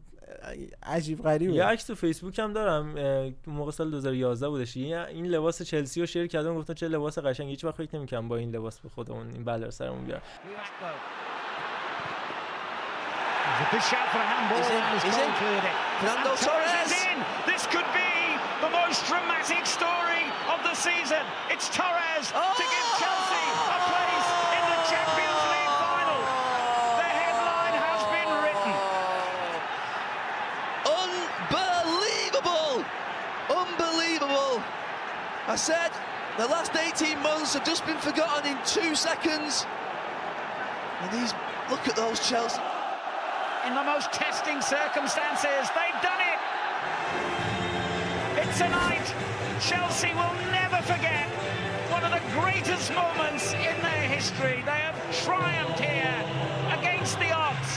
عجیب غریبه. یه عکس تو فیسبوک هم دارم. موقع سال 2011 بودش. این لباس چلسی رو شیر کردم گفتن چه لباس قشنگی. هیچ وقت فکر نمی‌کردم با این لباس به خودمون این بلا سرمون بیار a good shout for a handball. Is it? and Is it? cleared it. Fernando And Torres. is in. This could be the most dramatic story of the season. It's Torres to give oh! Chelsea a place in the Champions League final. The headline has been written. Unbelievable! Unbelievable! I said the last 18 months have just been forgotten in two seconds. And these, look at those Chelsea In the most testing circumstances, they've done it. It's a night Chelsea will never forget. One of the greatest moments in their history. They have triumphed here against the odds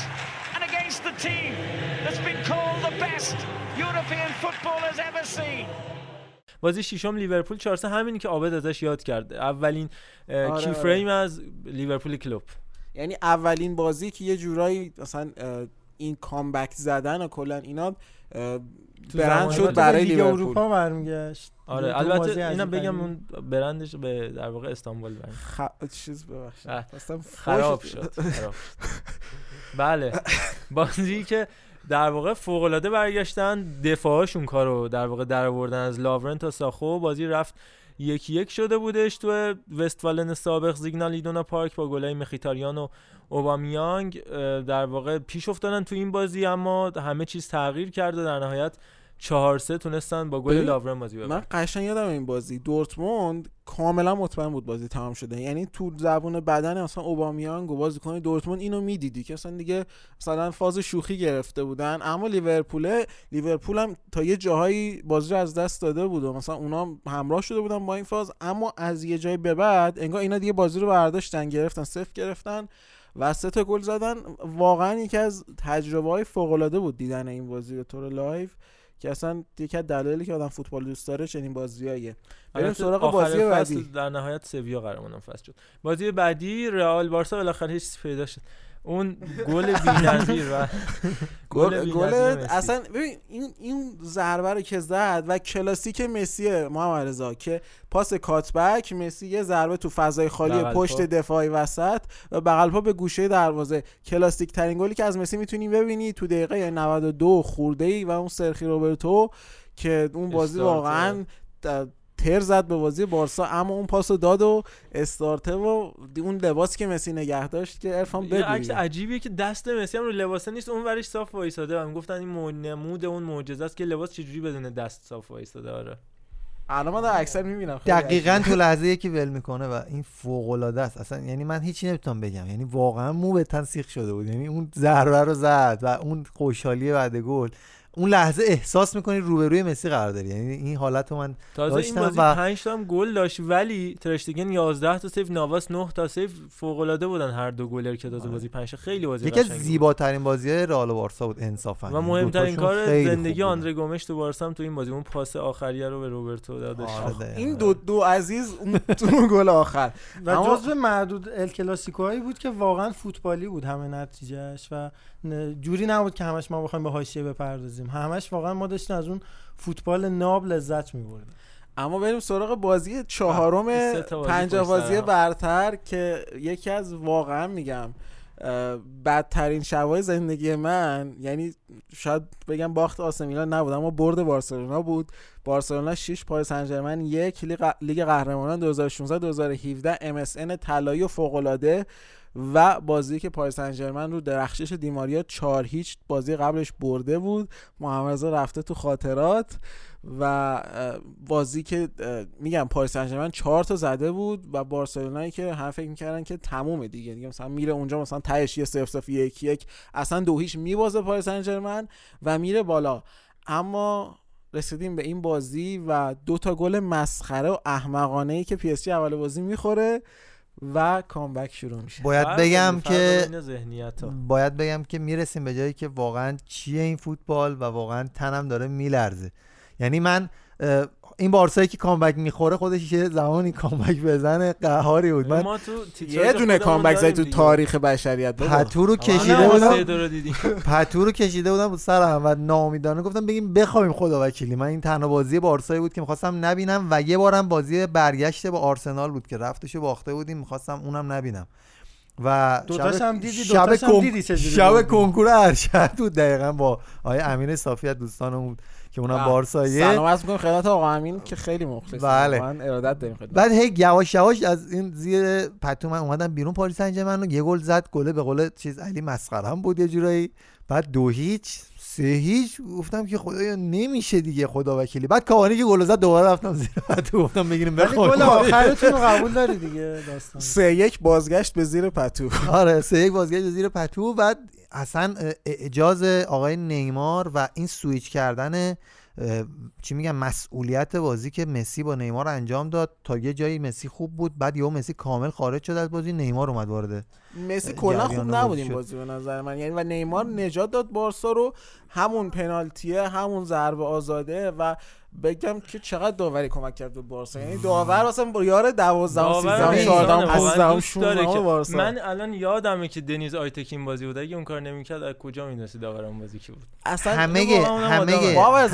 and against the team that's been called the best European football has ever seen. بازی ششم لیورپول 4 همینی که عابد ازش یاد کرد اولین آره کی فریم از لیورپول کلوب یعنی اولین بازی که یه جورایی مثلا این کامبک زدن و کلا اینا برند شد برای لیورپول. اروپا برمیگشت. آره البته اینا بگم اون برندش به در واقع استانبول برند. خ... چیز ببخشید. خراب شد. بله بازی که در واقع فوق العاده برگشتن دفاعشون کارو در واقع در آوردن از لاورن تا ساخو. بازی رفت یکی یک شده بودش تو وستفالن سابق زیگنال ایدونا پارک با گلای مخیتاریان و اوبامیانگ در واقع پیش افتادن تو این بازی اما همه چیز تغییر کرد و در نهایت چهار سه تونستن با گل لاورن بازی رو ببرن. من قشنگ یادم این بازی. دورتموند کاملا مطمئن بود بازی تمام شده. یعنی تو زبون بدن مثلا اوبامیانگ و بازیکن دورتموند اینو می‌دیدی که اصلا دیگه مثلا فاز شوخی گرفته بودن. اما لیورپول لیورپول هم تا یه جاهایی بازی رو از دست داده بود و مثلا اونا همراه شده بودن با این فاز. اما از یه جای به بعد انگار اینا دیگه بازی رو برداشتن گرفتن صفر گرفتن. و سه تا گل زدن. واقعا یکی از تجربه های فوق العاده بود دیدن این بازی به طور لایو که اصلا یکی از دلایلی که آدم فوتبال دوست داره چنین بازیاییه. بریم سراغ بازی بعدی. در نهایت سویا قهرمان فصل شد. بازی بعدی رئال بارسا بالاخره هیچ پیدا شد. اون گل بی‌نظیر و گل گل اصلا ببین این این ضربه رو که زد و کلاسیک مسی محمد رضا که پاس کاتبک مسی یه ضربه تو فضای خالی پشت دفاعی وسط و بغل پا به گوشه دروازه. کلاسیک ترین گلی که از مسی می‌تونی ببینی تو دقیقه 92 خورده ای و اون سرخی روبرتو که اون بازی واقعا تر زد به بازی بارسا اما اون پاسو داد و استارته و اون لباسی که مسی نگه داشت که ارفان ببین عکس عجیبیه که دست مسی هم رو لباسه نیست اون ورش صاف وایساده. هم گفتن این نمود اون معجزه است که لباس چجوری بدون دست صاف وایساده؟ آره. الان من اکثر می‌بینم. دقیقا تو لحظه ای که ول می‌کنه و این فوق العاده است. اصلا یعنی من هیچی نمی‌تونم بگم. یعنی واقعا مو به تن سیخ شده بود. یعنی اون ضربه رو زد و اون خوشحالی بعد گل. اون لحظه احساس می‌کنی روبروی مسی قرار داری. یعنی این حالت رو من تازه این بازی و... 5 تا هم گل داشت ولی تراشتگن 11 تا سیو ناواس 9 تا سیو فوق العاده بودن هر دو گلر که تازه بازی 5 خیلی بازی یکی از زیباترین بازی‌های رئال و بارسا بود انصافا. و مهمترین کار زندگی آندره گومش تو بارسا هم تو این بازی. اون پاس آخریه رو به روبرتو دادش. این دو دو عزیز اون تو گل آخر. و اما... جزو معدود ال کلاسیکوهایی بود که واقعا فوتبالی بود همه نتیجهش و جوری نبود که همش ما بخوایم به حاشیه بپردازیم. همش واقعا ما داشتیم از اون فوتبال ناب لذت می‌بردیم. اما بریم سراغ بازی چهارم پنجاه بازی برتر که یکی از واقعا میگم بدترین شبای زندگی من یعنی شاید بگم باخت آسه میلان نبود اما برد بارسلونا بود. بارسلونا 6 پاریس سن ژرمن 1 لیگ قهرمانان 2016 2017 MSN طلایی و فوق العاده و بازی که پاریس سن رو درخشش دی‌ماریا 4 هیچ بازی قبلش برده بود. محمد رفته تو خاطرات و بازی که میگم پاریس سن 4 تا زده بود و بارسلونایی که هم فکر می‌کردن که تمومه دیگه. دیگه مثلا میره اونجا مثلا تهش یه 0 0 1 1 اصلا دو هیچ میبازه پاریس سن و میره بالا. اما رسیدیم به این بازی و دو تا گل مسخره و احمقانه ای که PSG اول بازی می‌خوره. و کامبک شروع میشه باید بگم که. باید بگم که می‌رسیم به جایی که واقعا چیه این فوتبال و واقعا تنم داره میلرزه یعنی من این بارسایی که کامبک می‌خوره خودش یه زمانی کامبک بزنه قهاری بود من ما تو یه دونه کامبک زدی تو. تاریخ بشریت. پتو رو کشیده بودم. پتو رو کشیده بودم بود سرم و ناامیدانه گفتم بگیم بخوایم خدا وکیلی من این تنها بازی بارسایی بود که می‌خواستم نبینم و یه بارم بازی برگشت با آرسنال بود که رفتشو باخته بودیم می‌خواستم اونم نبینم و دوتاش شب- هم دیدی، شب هم کن- دیدی. کنکور ارشد بود دقیقا با آقای امین صافی از دوستانمون بود که اونم بارساییه سلام عرض می‌کنم خدمت آقا امین که خیلی مخلص بله. من ارادت داریم خدمت. بعد هی یواش یواش از این زیر پتو من اومدم بیرون پاریس سن ژرمن یه گل زد گله به قول چیز علی مسخره هم بود یه جورایی. بعد دو هیچ. سه هیچ؟ گفتم که خدایا نمیشه دیگه خدا وکیلی. بعد کاوانی که گل زد دوباره رفتم زیر پتو گفتم بگیریم بخوریم. گل آخرتون قبول داری دیگه داستان. سه یک بازگشت به زیر پتو. آره سه یک بازگشت به زیر پتو. بعد اصلا اجاز آقای نیمار و این سویچ کردن چی میگم مسئولیت بازی که مسی با نیمار انجام داد. تا یه جایی مسی خوب بود بعد یهو مسی کامل خارج شد از بازی. نیمار اومد وارد. مسی کلا خوب نبود بازی این. بازی به نظر من. یعنی و نیمار نجات داد بارسا رو همون پنالتیه همون ضربه آزاده و بگم که چقدر داوری کمک کرد به بارسا. یعنی داور اصلا یار 12 داور 13 انسانه، 14 واقعا 15 دوست داره 16 که- بارسا. من الان یادمه که دنیز آیتکین بازی بود. اگه اون کار نمی‌کرد از کجا می‌دونستی داور اون بازی کی بود؟ اصلا همه همه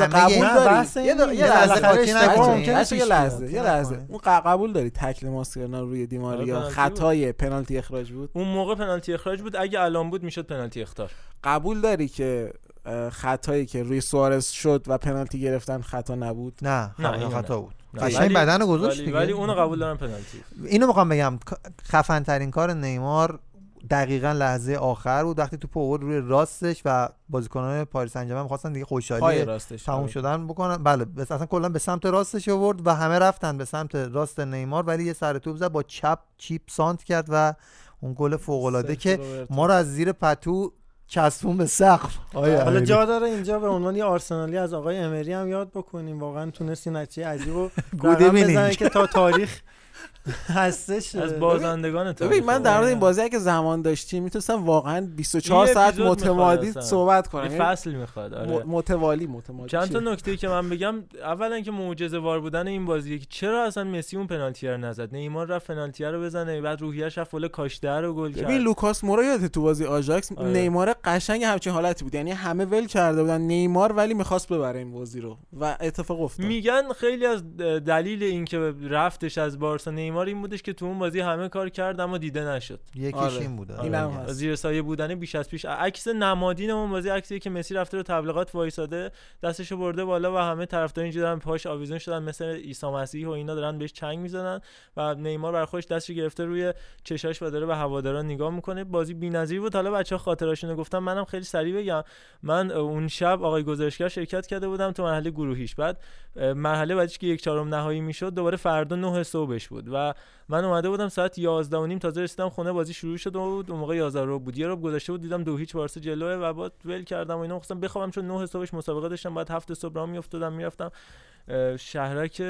قبول داری؟ یه لحظه یه لحظه. یه لحظه اون قبول داری تکل ماسکرنا روی دیماریا؟ آره، خطای پنالتی اخراج بود؟ اون موقع پنالتی اخراج بود. اگه الان بود می‌شد پنالتی اختار. قبول داری که خطایی که روی سوارز شد و پنالتی گرفتن خطا نبود؟ نه نه، خطا اینو خطا نه. بود. قشنگ ولی- بدن رو گذاشت ولی, ولی اونو قبول دارم پنالتی. اینو می‌خوام بگم خفن ترین کار نیمار دقیقا لحظه آخر بود. وقتی تو آورد روی راستش و بازیکنان پاریس سن ژرمن می‌خواستن دیگه خوشحالی راستش تموم آره. شدن بکنن. بله بس اصلا کلا به سمت راستش آورد و همه رفتن به سمت راست نیمار ولی یه سر توپ زد با چپ چیپ سانت کرد و اون گل فوق العاده که. ما رو از زیر پتو چسبون به سقف حالا جا داره اینجا به عنوان یه آرسنالی از آقای امری هم یاد بکنیم واقعا تونست این نتیجه عجیب و گود رقم بینینگ. بزنه که تا تاریخ هستش از بازندگان ببین من در مورد این بازی اگه زمان داشتیم می‌تونستم واقعا 24 یه ساعت متمادی. صحبت کنم. یه یعنی فصل می‌خواد آره. متوالی متمادی چند تا؟ نکته که من بگم اولا که معجزه وار بودن این بازی که چرا اصلا مسی اون پنالتی رو نزد؟ نیمار رفت پنالتی رو بزنه بعد روحیه‌اش فول کاشته رو گل کرد. ببین لوکاس مورا یادت تو بازی آژاکس آره. نیمار قشنگ همچین حالتی بود. یعنی همه ول کرده بودن. نیمار ولی می‌خواست ببره این بازی رو و اتفاق افتاد. میگن خیلی از دلیل اینکه رفتش از بارسا نیمار این بودش که تو اون بازی همه کار کرد اما دیده نشد. یکیش آره. این بود. هست. زیر سایه بودن بیش از پیش. عکس نمادین اون بازی عکسی که مسی رفته رو تبلیغات وایساده دستشو برده بالا و همه طرفدار اینجوری دارن پاش آویزون شدن مثل عیسی مسیح و اینا دارن بهش چنگ می‌زنن و نیمار بر خودش دستشو گرفته روی چشاش و داره به هواداران نگاه می‌کنه. بازی بی‌نظیر بود. حالا بچه‌ها خاطراشونو گفتم. منم خیلی سریع بگم. من اون شب آقای گزارشگر شرکت کرده بودم تو مرحله گروهیش. بعد مرحله بعدش که یک چهارم نهایی می‌شد دوباره فردا 9 صبحش بود و من اومده بودم ساعت 11 و نیم تازه رسیدم خونه بازی شروع شد و اون موقع 11 رو بود. یه رو گذشته بود دیدم دو هیچ بارسا جلوه و بعد ول کردم و اینا. خواستم بخوابم چون 9 صبحش مسابقه داشتم بعد هفت صبح راه میافتادم می‌رفتم. شهرک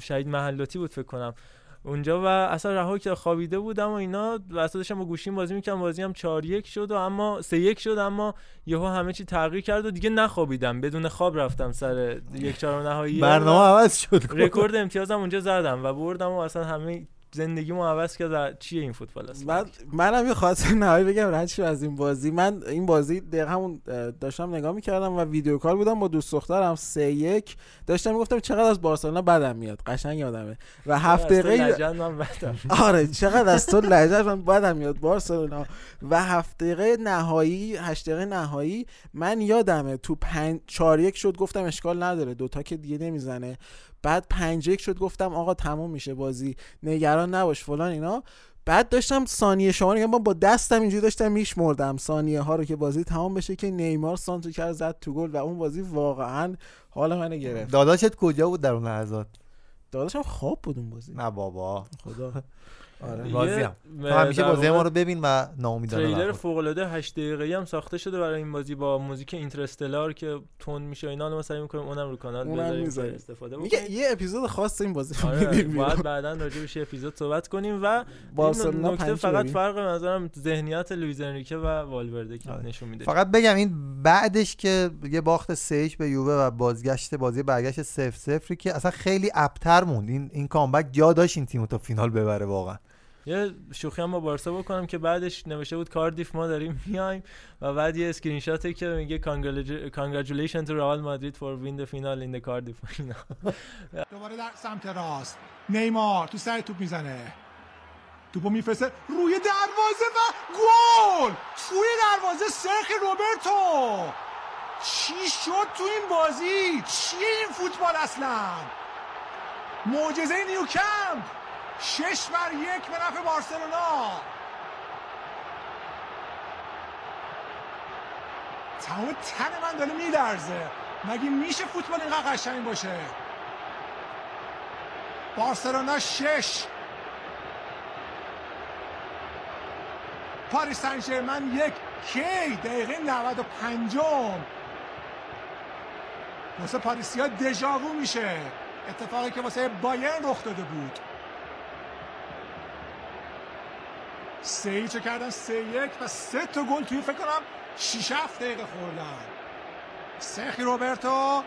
شهید محلاتی بود فکر کنم. اونجا و اصلا رها که خوابیده بودم و اینا و اصلا داشتم با گوشیم بازی می‌کردم بازی هم 4 1 شد و اما 3 1 شد اما یهو همه چی تغییر کرد و دیگه نخوابیدم. بدون خواب رفتم سر یک چهارم نهایی. برنامه عوض شد. رکورد امتیازم اونجا زدم و بردم و اصلا همه زندگیمو عوض کرد چیه این فوتبال است؟ من منم یه خاطر نهایی بگم شو از این بازی. من این بازی دقیقا همون داشتم نگاه می‌کردم و ویدیو کال بودم با دوست دخترم سه یک. داشتم می‌گفتم چقدر از بارسلونا بدم میاد. قشنگ یادمه. و هفت دقیقه آره چقدر از تو لجن من بدم میاد بارسلونا. و هفت دقیقه نهایی هشت دقیقه نهایی من یادمه تو پنج چهار یک شد گفتم اشکال نداره. دوتا که دیگه نمی‌زنه. بعد پنج یک شد گفتم آقا تموم میشه بازی نگران نباش فلان اینا. بعد داشتم ثانیه شما رو با دستم اینجوری داشتم میشمردم. ثانیه ها رو که بازی تمام بشه که نیمار سانتو کرد زد تو گل و اون بازی واقعا حال منو گرفت. داداشت کجا بود در اون لحظات؟ داداشم خواب بود اون بازی. نه بابا. خدا. آره. راضی هم. همیشه بازی ما رو ببین و ناامیدانه تریلر فوق العاده 8 دقیقه‌ای هم ساخته شده برای این بازی با موزیک اینترستلار که تون میشه اینا. رو سعی می‌کنیم اونم رو کانال بذاریم استفاده بکنیم. میگه یه اپیزود خاص این بازی آره باید بعدا راجع بهش اپیزود صحبت کنیم و بارسلونا نکته فقط فرق نظرم ذهنیت لوئیز انریکه و والورده که نشون میده. فقط بگم این بعدش که یه باخت 3 به یووه و بازگشت بازی برگشت 0 0 که اصلا خیلی ابتر موند. این این comeback جا داشت این تیم تا فینال ببره واقعا. یه شوخی هم با بارسا بکنم که بعدش نوشته بود کاردیف ما داریم میایم و بعد یه اسکرین شاته که میگه congratulation to Real Madrid for win the final in the Cardiff دوباره در سمت راست. نیمار تو سر توپ می‌زنه. توپو میفرسته. روی دروازه و گل! توی دروازه سرخ روبرتو! چی شد تو این بازی؟ چیه این فوتبال اصلا؟ معجزه نیوکمپ! شش بر یک به نفع بارسلونا. تمام تن من داره میلرزه مگه میشه فوتبال اینقدر قشنگ باشه؟ بارسلونا شش. پاریس سن یک. کی؟ دقیقه 95 واسه پاریسیا دژاوو میشه. اتفاقی که واسه بایرن رخ داده بود. سه ایچو کردن؟ سه یک و سه تا گل توی فکر کنم شیش هفت دقیقه خوردن. سخی روبرتو.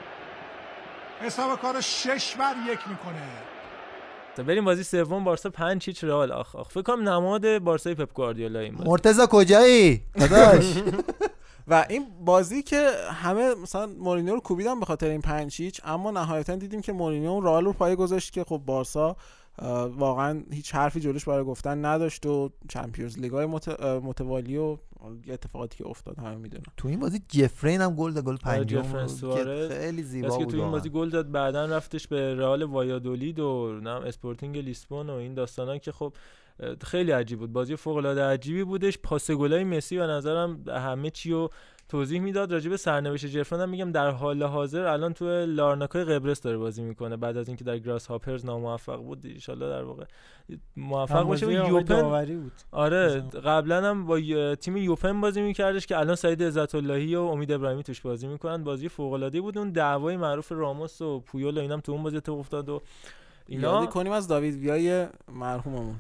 حساب کار شش بر یک می‌کنه. تا بریم بازی سوم بارسا 5 هیچ رئال. آخ آخ فکر کنم نماد بارسای پپ گواردیولا این بازی. مرتضی کجایی؟ داداش. و این بازی که همه مثلا مورینیو رو کوبیدن به خاطر این 5 هیچ اما نهایتا دیدیم که مورینیو رئال رو پای گذاشت که خب بارسا واقعا هیچ حرفی جلوش برای گفتن نداشت و چمپیونز لیگ های متوالی و اتفاقاتی که افتاد همه می‌دونن. تو این بازی جفرین هم گل داد گل پنجم خیلی زیبا بود تو این بازی گل داد بعدا رفتش به رئال وایادولید و نمی‌دونم اسپورتینگ لیسبون و این داستانا که خب خیلی عجیب بود. بازی فوق العاده عجیبی بودش. پاس گلای مسی به نظرم همه چی رو توضیح می‌داد راجع به سرنوشت جفرن هم میگم در حال حاضر الان تو لارناکای قبرس داره بازی می‌کنه. بعد از اینکه در گراس هاپرز ناموفق بود اون در واقع موفق باشه. و یوپن بود. آره قبلا هم با تیم یوپن بازی میکردش که الان سعید عزت اللهی و امید ابراهیمی توش بازی می‌کنن. بازی فوق العاده بود. اون دعوای معروف راموس و پویول و اینم تو اون بازی اتفاق افتاد و اینا یاد کنیم از داوید ویای مرحوممون.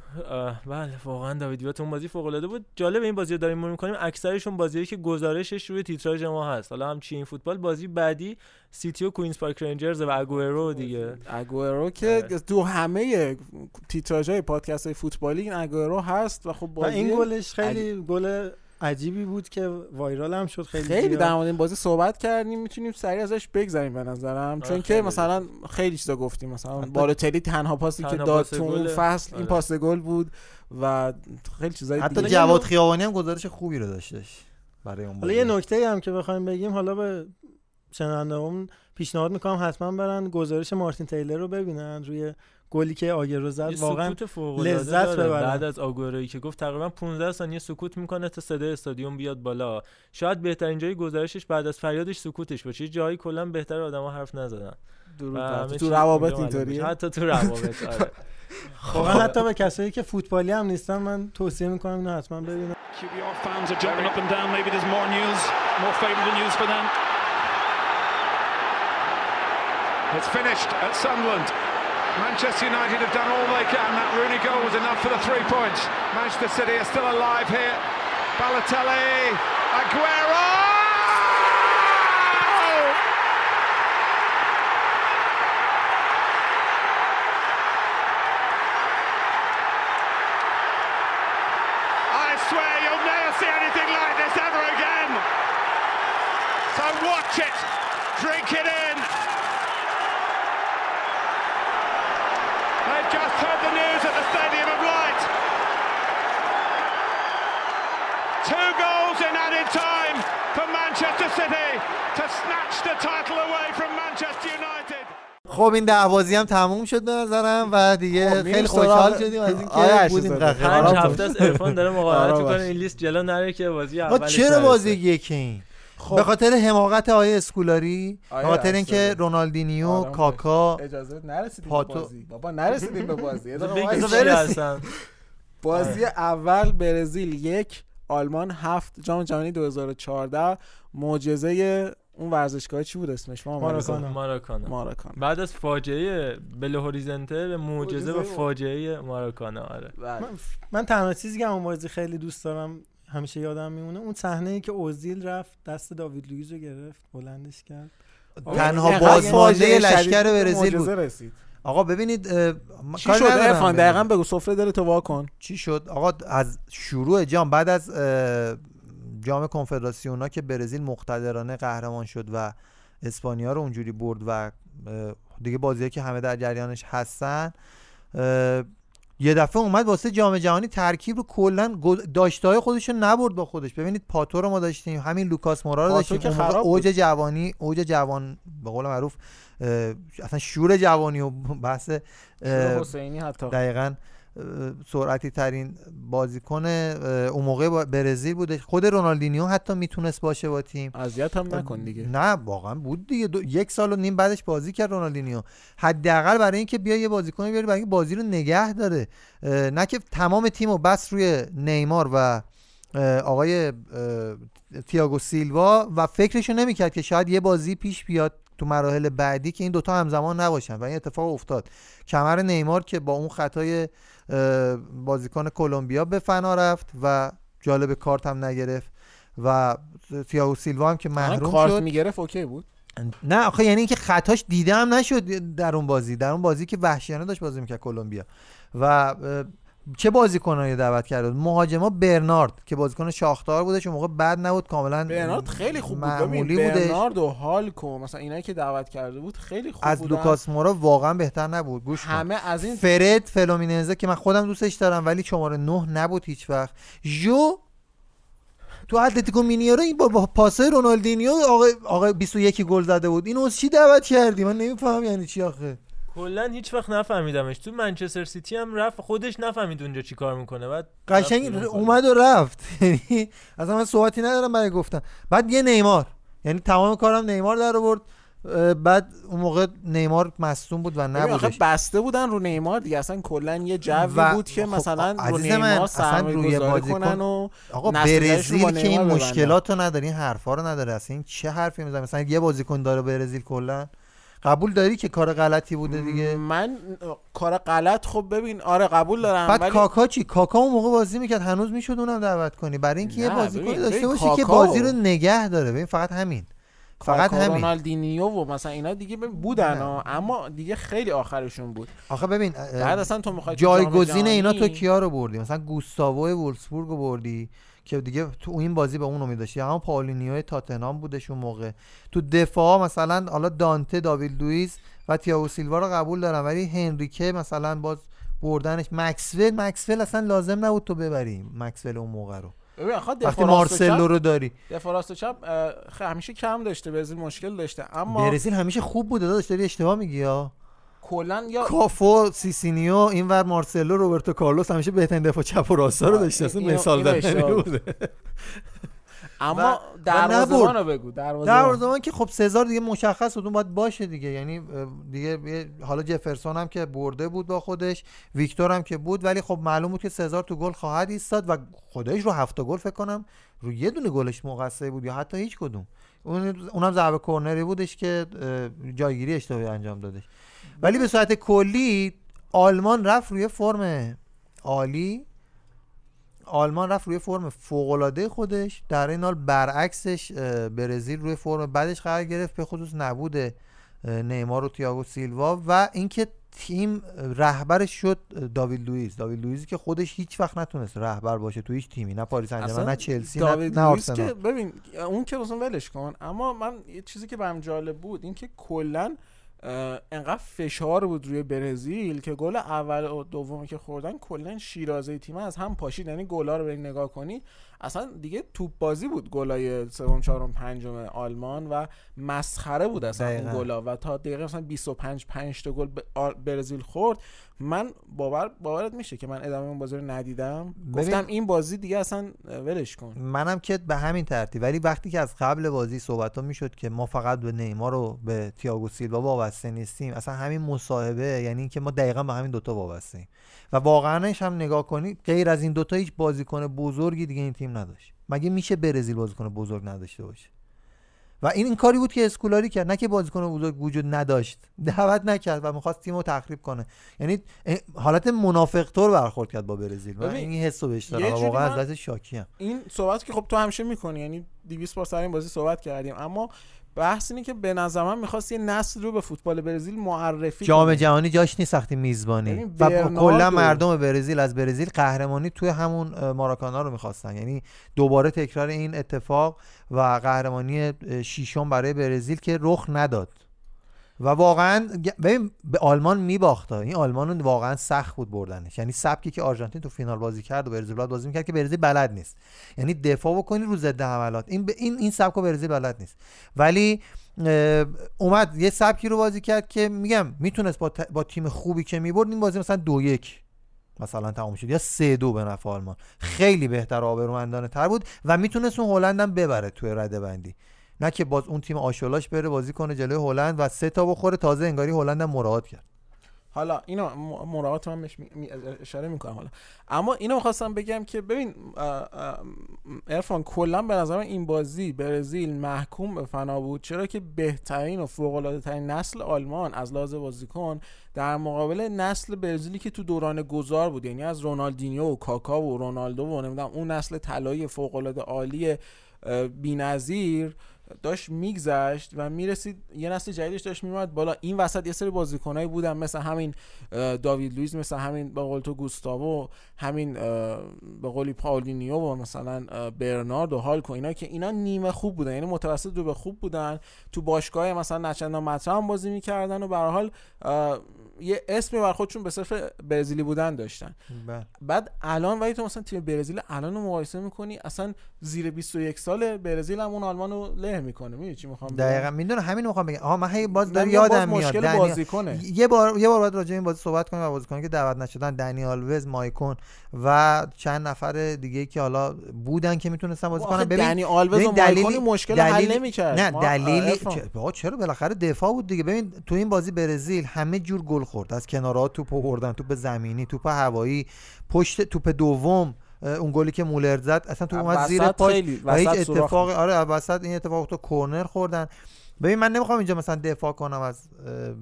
بله واقعا داوید ویا اون بازی فوق العاده بود. جالب این بازی رو داریم می‌کنیم. اکثرشون بازیایی که گزارشش روی تیتراژ ما هست. حالا هم چین فوتبال. بازی بعدی سیتی و کوینز پارک رنجرز و اگوئرو دیگه. اگوئرو که تو همه تیتراژهای پادکست های فوتبالی این اگوئرو هست و خب بازی این گلش خیلی گل عجیبی بود که وایرال هم شد خیلی خیلی در مورد این بازی صحبت کردیم می‌تونیم سریع ازش بگذریم به نظرم. چون که مثلا خیلی چیزا گفتیم. مثلا بالوتلی تنها پاسی که داد تو اون فصل این پاس گل بود و خیلی چیزای حتی جواد خیابانی هم گزارش خوبی رو داشتش برای اون حالا یه نکته هم که بخوایم بگیم حالا به شنوندهامون پیشنهاد می‌کنم حتما برن گزارش مارتین تیلر رو ببینن روی گلی که آگرو زد واقعا لذت ببرن بعد از آگورویی که گفت تقریبا 15 ثانیه سکوت می‌کنه تا صدای استادیوم بیاد بالا. شاید بهترین جای گزارشش بعد از فریادش سکوتش باشه. جایی کلا بهتر آدما حرف نزدن. تو. روابط اینطوریه؟ حتی تو روابط آره. واقعا حتی به کسایی که فوتبالی هم نیستن من توصیه می‌کنم اینو حتما ببینن. QPR fans are jumping up and down. Maybe there's more news more favorable news for them. It's finished at Sunderland. Manchester United have done all they can. That Rooney goal was enough for the three points. Manchester City are still alive here. Balotelli, Aguero! خب این دعوازی هم تموم شد به نظرم و دیگه خب، خیلی خوشحال شدیم از اینکه آره، بودیم. پنج آرام هفته. است عرفان داره مقاومت می‌کنه. این لیست جلو نره که بازی آقا اولش چرا. بازی یک این خب. به خاطر حماقت آقای اسکولاری به آیه خاطر اینکه. رونالدینیو باش. کاکا اجازه نرسیدیم پاتو- به بازی بابا نرسیدیم به بازی بازی اول برزیل یک آلمان هفت جام جهانی 2014 معجزه اون ورزشگاه چی بود اسمش؟ ما ماراکانا. ماراکانا. ماراکانا. بعد از فاجعه بلو هوریزنته به معجزه و فاجعه ماراکانا آره. بله. من, من تنها چیزی که اون بازی خیلی دوست دارم همیشه یادم میمونه اون صحنه ای که اوزیل رفت دست داوید لوئیس رو گرفت بلندش کرد. تنها بازمانده فاجعه لشکر برزیل بود. رسید. آقا ببینید چی شد ارفان دقیقا بگو سفره داره تو وا کن. چی شد؟ آقا از شروع جام بعد از جام کنفدراسیونا که برزیل مقتدرانه قهرمان شد و اسپانیا رو اونجوری برد و دیگه بازی که همه در جریانش هستن یه دفعه اومد واسه جام جهانی ترکیب رو کلا داشته های خودش رو نبرد با خودش ببینید پاتو رو ما داشتیم همین لوکاس مورا رو داشتیم که خراب اوج. جوانی اوج جوان به قول معروف اصلا شور جوانی و بحث حسینی حتی دقیقا سرعتی ترین بازیکن اون موقع برزیل بوده. خود رونالدینیو حتی می‌تونست باشه با تیم. اذیت هم نکن دیگه. نه واقعا بود دیگه. دو- یک سال و نیم بعدش بازی کرد رونالدینیو. حداقل برای اینکه بیا یه بازیکن بیاری برای اینکه بازی رو نگه داره. نه که تمام تیم رو بس روی نیمار و آقای اه، تییاگو سیلوا و فکرشو نمی‌کرد که شاید یه بازی پیش بیاد. تو مراحل بعدی که این دوتا همزمان نباشن. و این اتفاق افتاد. کمر نیمار که با اون خطای بازیکن کلمبیا به فنا رفت و جالب کارت هم نگرفت و تییاگو سیلوا هم که محروم کارت شد. می‌گرفت okay بود. نه آخه یعنی اینکه خطاش دیده هم نشد در اون بازی. در اون بازی که وحشیانه داشت بازی می‌کرد کلمبیا. و چه بازیکنانی دعوت کرده بود مهاجما برنارد که بازیکن شاختار بودش اون موقع بد نبود کاملا. برنارد خیلی خوب بود. معمولی برنارد و هالک و مثلا اینایی که دعوت کرده بود خیلی خوب از بودن. لوکاس مورا واقعا بهتر نبود. گوش کن. همه از این فرد فلومیننزه که من خودم دوستش دارم ولی شماره نه نبود هیچ وقت. جو تو اتلتیکو مینیرو این با, با پاسای رونالدینیو آقا آقا 21 گل زده بود. اینو از چی دعوت کردی؟ من نمی‌فهمم یعنی چی آخه. کلا هیچ وقت نفهمیدمش. تو منچستر سیتی هم رفت خودش نفهمید اونجا چی کار می‌کنه. بعد قشنگ اومد و رفت. یعنی اصلا من صحبتی ندارم برای گفتن. بعد یه نیمار. یعنی تمام کارم نیمار در آورد. بعد اون موقع نیمار مصدوم بود و نبودش. بسته بودن رو نیمار دیگه. اصلا کلا یه جوی و بود که خب مثلا رو نیمار اصلا روی بازیکن- کنن و آقا برزیل که این. مشکلات رو نداره این حرفا رو نداره. اصلا این چه حرفی می‌زنه؟ مثلا یه بازیکن داره برزیل کلا؟ قبول داری که کار غلطی بوده دیگه؟ من کار غلط خب ببین آره قبول دارم بعد ولی کاکا چی؟ کاکا اون موقع بازی می‌کرد هنوز می‌شد اونم دعوت کنی؟ برای اینکه یه بازیکن داشته باشه که بازی رو نگه داره. ببین فقط همین. فقط همین. رونالدینیو و مثلا اینا دیگه ببین بودن ها. اما دیگه خیلی آخرشون بود. آخه ببین بعد اصلا تو می‌خوای جایگزین اینا تو کیا رو بردی. مثلا گوستاوو وولسبورگ رو بردی. که دیگه تو این بازی به اون امید داشتی. همون پاولینیو تاتنهام بودش اون موقع. تو دفاع مثلا حالا دانته داوید لوئیس و تییاگو سیلوا رو قبول دارم ولی هنریکه مثلا باز بردنش. مکسول مکسول اصلا لازم نبود تو ببری مکسول اون موقع رو. ببین وقتی مارسلو رو داری. دفاع راست و چپ همیشه کم داشته برزیل مشکل داشته. اما برزیل همیشه خوب بوده داداش داری اشتباه میگی یا کلا یا کافو سیسینیو اینور مارسلو روبرتو کارلوس همیشه بهترین دفاع چپ و راستا رو داشته اصلا مثال بوده اما دروازه‌بان. رو بگو دروازه‌بان. که خب سزار دیگه مشخص بود اون باید باشه دیگه. یعنی دیگه حالا جفرسون هم که برده بود با خودش ویکتور هم که بود ولی خب معلوم بود که سزار تو گل خواهد ایستاد و خودش رو هفت گل فکر کنم رو یه دونه گلش مقصر بود یا حتی هیچ کدوم. اون اونم ضربه کرنری بودش که جایگیری اشتباهی انجام دادش. ولی به صورت کلی آلمان رفت روی فرم عالی. آلمان رفت روی فرم فوق خودش. در این حال برعکسش برزیل روی فرم بعدش قرار گرفت به خصوص نبود نیمار و تییاگو سیلوا و اینکه تیم رهبرش شد داوید لوئیس. داوید لوئیس که خودش هیچ وقت نتونست رهبر باشه تو هیچ تیمی نه پاریس سن نه چلسی نه, داوید نه آرسنال. که ببین اون که مثلا ولش کن اما من یه چیزی که برام جالب بود این که کلا انقدر فشار بود روی برزیل که گل اول و دومی که خوردن کلا شیرازه تیم از هم پاشید. یعنی گلا رو نگاه کنی اصلا دیگه توپ بازی بود گلای سوم چهارم پنجم آلمان و مسخره بود اصلا اون. گلا و تا دقیقه مثلا 25 5 تا گل برزیل خورد. من باور باورت میشه که من ادامه اون بازی رو ندیدم. ببین- گفتم این بازی دیگه اصلا ولش کن. منم که به همین ترتیب. ولی وقتی که از قبل بازی صحبت ها می‌شد که ما فقط به نیمار و به تییاگو سیلوا وابسته نیستیم اصلا همین مصاحبه یعنی اینکه ما دقیقا به همین دوتا وابسته ایم و واقعاش هم نگاه کنی غیر از این دوتا هیچ بازیکن بزرگی دیگه این تیم نداشت. مگه میشه برزیل بازیکن بزرگ نداشته باشه؟ و این این کاری بود که اسکولاری کرد نه که بازیکن بزرگ وجود نداشت. دعوت نکرد و می‌خواست تیم رو تخریب کنه. یعنی حالت منافق طور برخورد کرد با برزیل. من ببین، این حس رو بهش دارم و واقعا از دست شاکی ام. این صحبت که خب تو همیشه می‌کنی یعنی 200 بار سر این بازی صحبت کردیم. اما بحث اینه که به نظر من می‌خواست یه نسل رو به فوتبال برزیل معرفی جام. جهانی جاش نیست وقتی میزبانی. و کلا مردم برزیل از برزیل قهرمانی توی همون ماراکانا رو می‌خواستن. یعنی دوباره تکرار این اتفاق و قهرمانی شیشم برای برزیل که رخ نداد. و واقعا ببین به آلمان میباخت این آلمان واقعا سخت بود بردنش. یعنی سبکی که آرژانتین تو فینال بازی کرد و برزیل بازی می‌کرد که برزیل بلد نیست. یعنی دفاع بکنی رو ضد حملات. این ب- این این سبک برزیل بلد نیست. ولی اومد یه سبکی رو بازی کرد که میگم می‌تونست با, با تیم خوبی که می‌برد این بازی مثلا دو یک مثلا تمام شد. یا سه دو به نفع آلمان. خیلی بهتر آبرومندانه تر بود و می‌تونست اون هلند هم ببره توی رده بندی. نه که باز اون تیم آشولاش بره بازی کنه جلوی هلند و سه تا بخوره. تازه انگاری هلند هم مراعات کرد. حالا اینو م- مراعات من بهش اشاره می‌کنم حالا. اما اینو می‌خواستم بگم که ببین ارفان کلا به نظر این بازی برزیل محکوم به فنا بود. چرا که بهترین و فوق العاده ترین نسل آلمان از لحاظ بازیکن در مقابل نسل برزیلی که تو دوران گذار بود یعنی از رونالدینیو و کاکا و رونالدو و نمی‌دونم اون نسل طلایی فوق العاده عالی بی‌نظیر داشت میگذشت و می‌رسید یه نسل جدیدش داشت میومد بالا. این وسط یه سری بازیکنایی بودن مثل همین داوید لوئیس مثل همین به قول تو گوستاوو همین به قولی پاولینیو و مثلا برنارد و هالکو اینا که اینا نیمه خوب بودن یعنی متوسط رو به خوب بودن. تو باشگاه مثلا نچندان مطرح هم بازی می‌کردن و به حال یه اسمی بر خودشون به صرف برزیلی بودن داشتن. بعد الان ولی تو مثلا تیم برزیل الان رو مقایسه می‌کنی اصلا زیر 21 سال برزیل هم اون آلمان رو له می‌کنه. می‌دونی چی می‌خوام؟ دقیقا. می‌دونم همین می‌خوام بگم. آها من هی باز من داره میگم باز یادم میاد مشکل بازیکنه. یه بار یه بار باید راجع این بازی صحبت کنیم و که دعوت نشدن دنی آلوز مایکون و چند نفر دیگه که حالا بودن که می‌تونستن بازی کنن. ببین دنی آلوز و این مشکل رو حل نمی‌کرد. نه دلیلی چرا بالاخره دفاع بود دیگه. ببین تو این بازی برزیل همه جور گل خورد. از کنارها توپ بردن توپ زمینی توپ هوایی. پشت توپ دوم اون گلی که مولر زد اصلا تو اومد زیر پاش و هیچ اتفاق. آره وسط این اتفاق تو کورنر خوردن. ببین من نمی‌خوام اینجا مثلا دفاع کنم از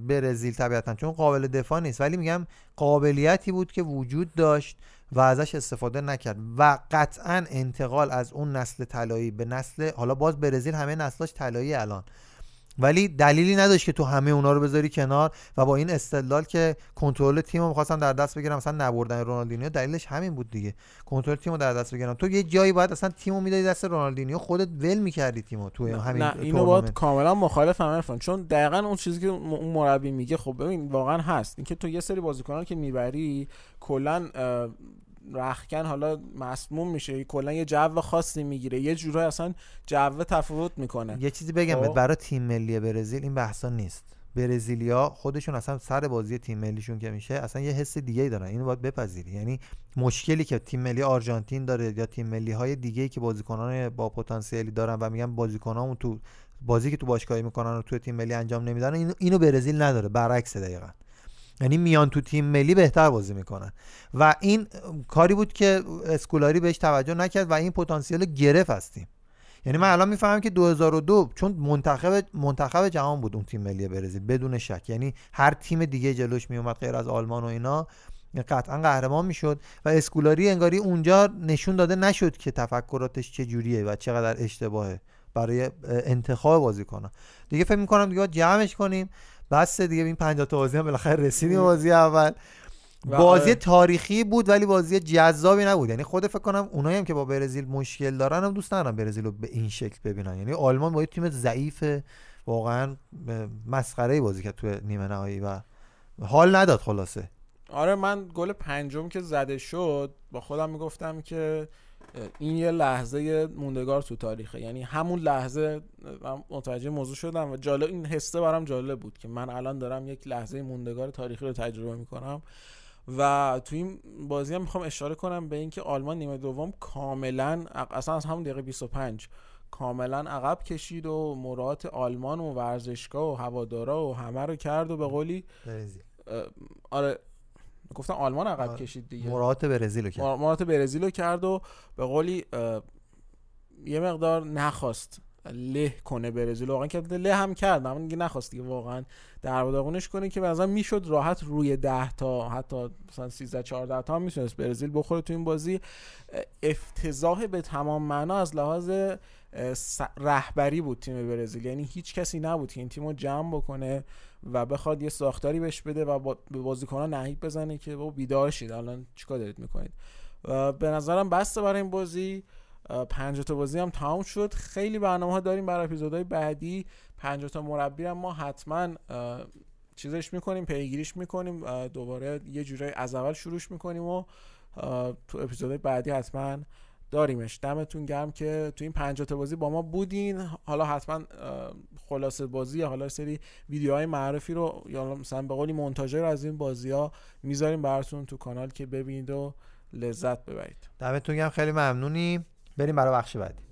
برزیل طبیعتا چون قابل دفاع نیست. ولی میگم قابلیتی بود که وجود داشت و ازش استفاده نکرد. و قطعا انتقال از اون نسل طلایی به نسل حالا باز برزیل همه نسلاش طلایی الان. ولی دلیلی نداشت که تو همه اونا رو بذاری کنار و با این استدلال که کنترل تیم رو می‌خواستم در دست بگیرم مثلا نبردن رونالدینیو دلیلش همین بود دیگه. کنترل تیم رو در دست بگیرم تو یه جایی باید اصلا تیم رو می‌دادی دست رونالدینیو خودت ول می‌کردی تیم رو توی همین نه اینو. باید کاملا مخالفم عرفان چون دقیقا اون چیزی که اون مربی میگه خب ببین واقعا هست. اینکه تو یه سری بازیکنان که می‌بری کلا رخکن حالا مسموم میشه کلا یه جو خاصی می‌گیره یه جورایی اصلا جو تفاوت می‌کنه. یه چیزی بگم خب؟ برای تیم ملی برزیل این بحثا نیست. برزیلیا خودشون اصلا سر بازی تیم ملیشون که میشه اصلا یه حس دیگه ای دارن. اینو باید بپذیری. یعنی مشکلی که تیم ملی آرژانتین داره یا تیم ملی های دیگه ای که بازیکنان با پتانسیلی دارن و میگن بازیکنامون تو بازی که تو باشگاهی می‌کنن و تو تیم ملی انجام نمیدن اینو, اینو برزیل نداره. برعکس دقیقا. یعنی میان تو تیم ملی بهتر بازی می‌کنن. و این کاری بود که اسکولاری بهش توجه نکرد و این پتانسیل گرفت از تیم. یعنی من الان می‌فهمم که 2002 چون منتخب منتخب جهان بود اون تیم ملی برزیل بدون شک. یعنی هر تیم دیگه جلوش میومد غیر از آلمان و اینا قطعا قهرمان می‌شد. و اسکولاری انگاری اونجا نشون داده نشد که تفکراتش چه جوریه و چقدر اشتباهه برای انتخاب بازیکن‌ها. دیگه فکر می‌کنم دیگه جمعش کنیم. بس دیگه این 50 تا بازی هم بالاخره رسیدیم بازی اول. بازی آره. تاریخی بود ولی بازی جذابی نبود. یعنی خود فکر کنم اونایی هم که با برزیل مشکل دارن هم دوست ندارن برزیل رو به این شکل ببینن. یعنی آلمان با یه تیم ضعیف واقعا مسخره بازی کرد تو نیمه نهایی و حال نداد خلاصه. آره من گل پنجم که زده شد با خودم می‌گفتم که این یه لحظه موندگار تو تاریخه. یعنی همون لحظه من متوجه موضوع شدم و جالب این حسه برام جالب بود که من الان دارم یک لحظه موندگار تاریخی رو تجربه می‌کنم و تو این بازی هم می‌خوام اشاره کنم به اینکه آلمان نیمه دوم کاملا اصلا از همون دقیقه 25 کاملا عقب کشید و مرات آلمان و ورزشگاه و هوادارا و همه رو کرد و به قولی آره گفتم آلمان عقب کشید دیگه. مرات برزیل کرد. مرات برزیل کرد و به قولی یه مقدار نخواست له کنه برزیل. واقعا که له هم کرد اما دیگه نخواست دیگه واقعا در داغونش کنه که مثلا می‌شد راحت روی 10 تا حتی مثلا 13 14 تا هم می‌تونست برزیل بخوره تو این بازی. افتضاح به تمام معنا از لحاظ رهبری بود تیم برزیل. یعنی هیچ کسی نبود که این تیم رو جمع بکنه و بخواد یه ساختاری بهش بده و به بازیکنان نهیب بزنه که با بیدار شید الان چیکار دارید می‌کنید؟ و به نظرم بسته برای این بازی. پنج تا بازی هم تمام شد. خیلی برنامه ها داریم برای اپیزودهای بعدی. پنج تا مربی هم ما حتما چیزش می‌کنیم پیگیریش می‌کنیم. دوباره یه جورایی از اول شروعش می‌کنیم و تو اپیزودهای بعدی حتما داریمش. دمتون گرم که تو این 50 تا بازی با ما بودین. حالا حتما خلاصه بازی حالا سری ویدیوهای معرفی رو یا مثلا به قولی مونتاژ رو از این بازی ها می‌ذاریم براتون تو کانال که ببینید و لذت ببرید. دمتون گرم. خیلی ممنونیم. بریم برای بخش بعدی.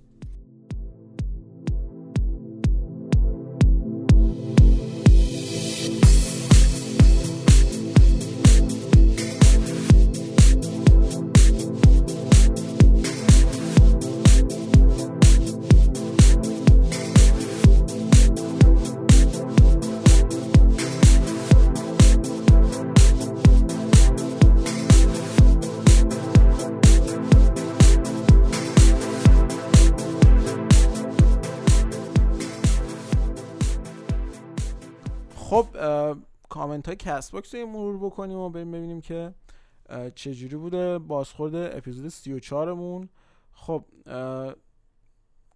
های Castbox رو مرور بکنیم و بریم ببینیم که چجوری بوده بازخورد اپیزود 34 مون خب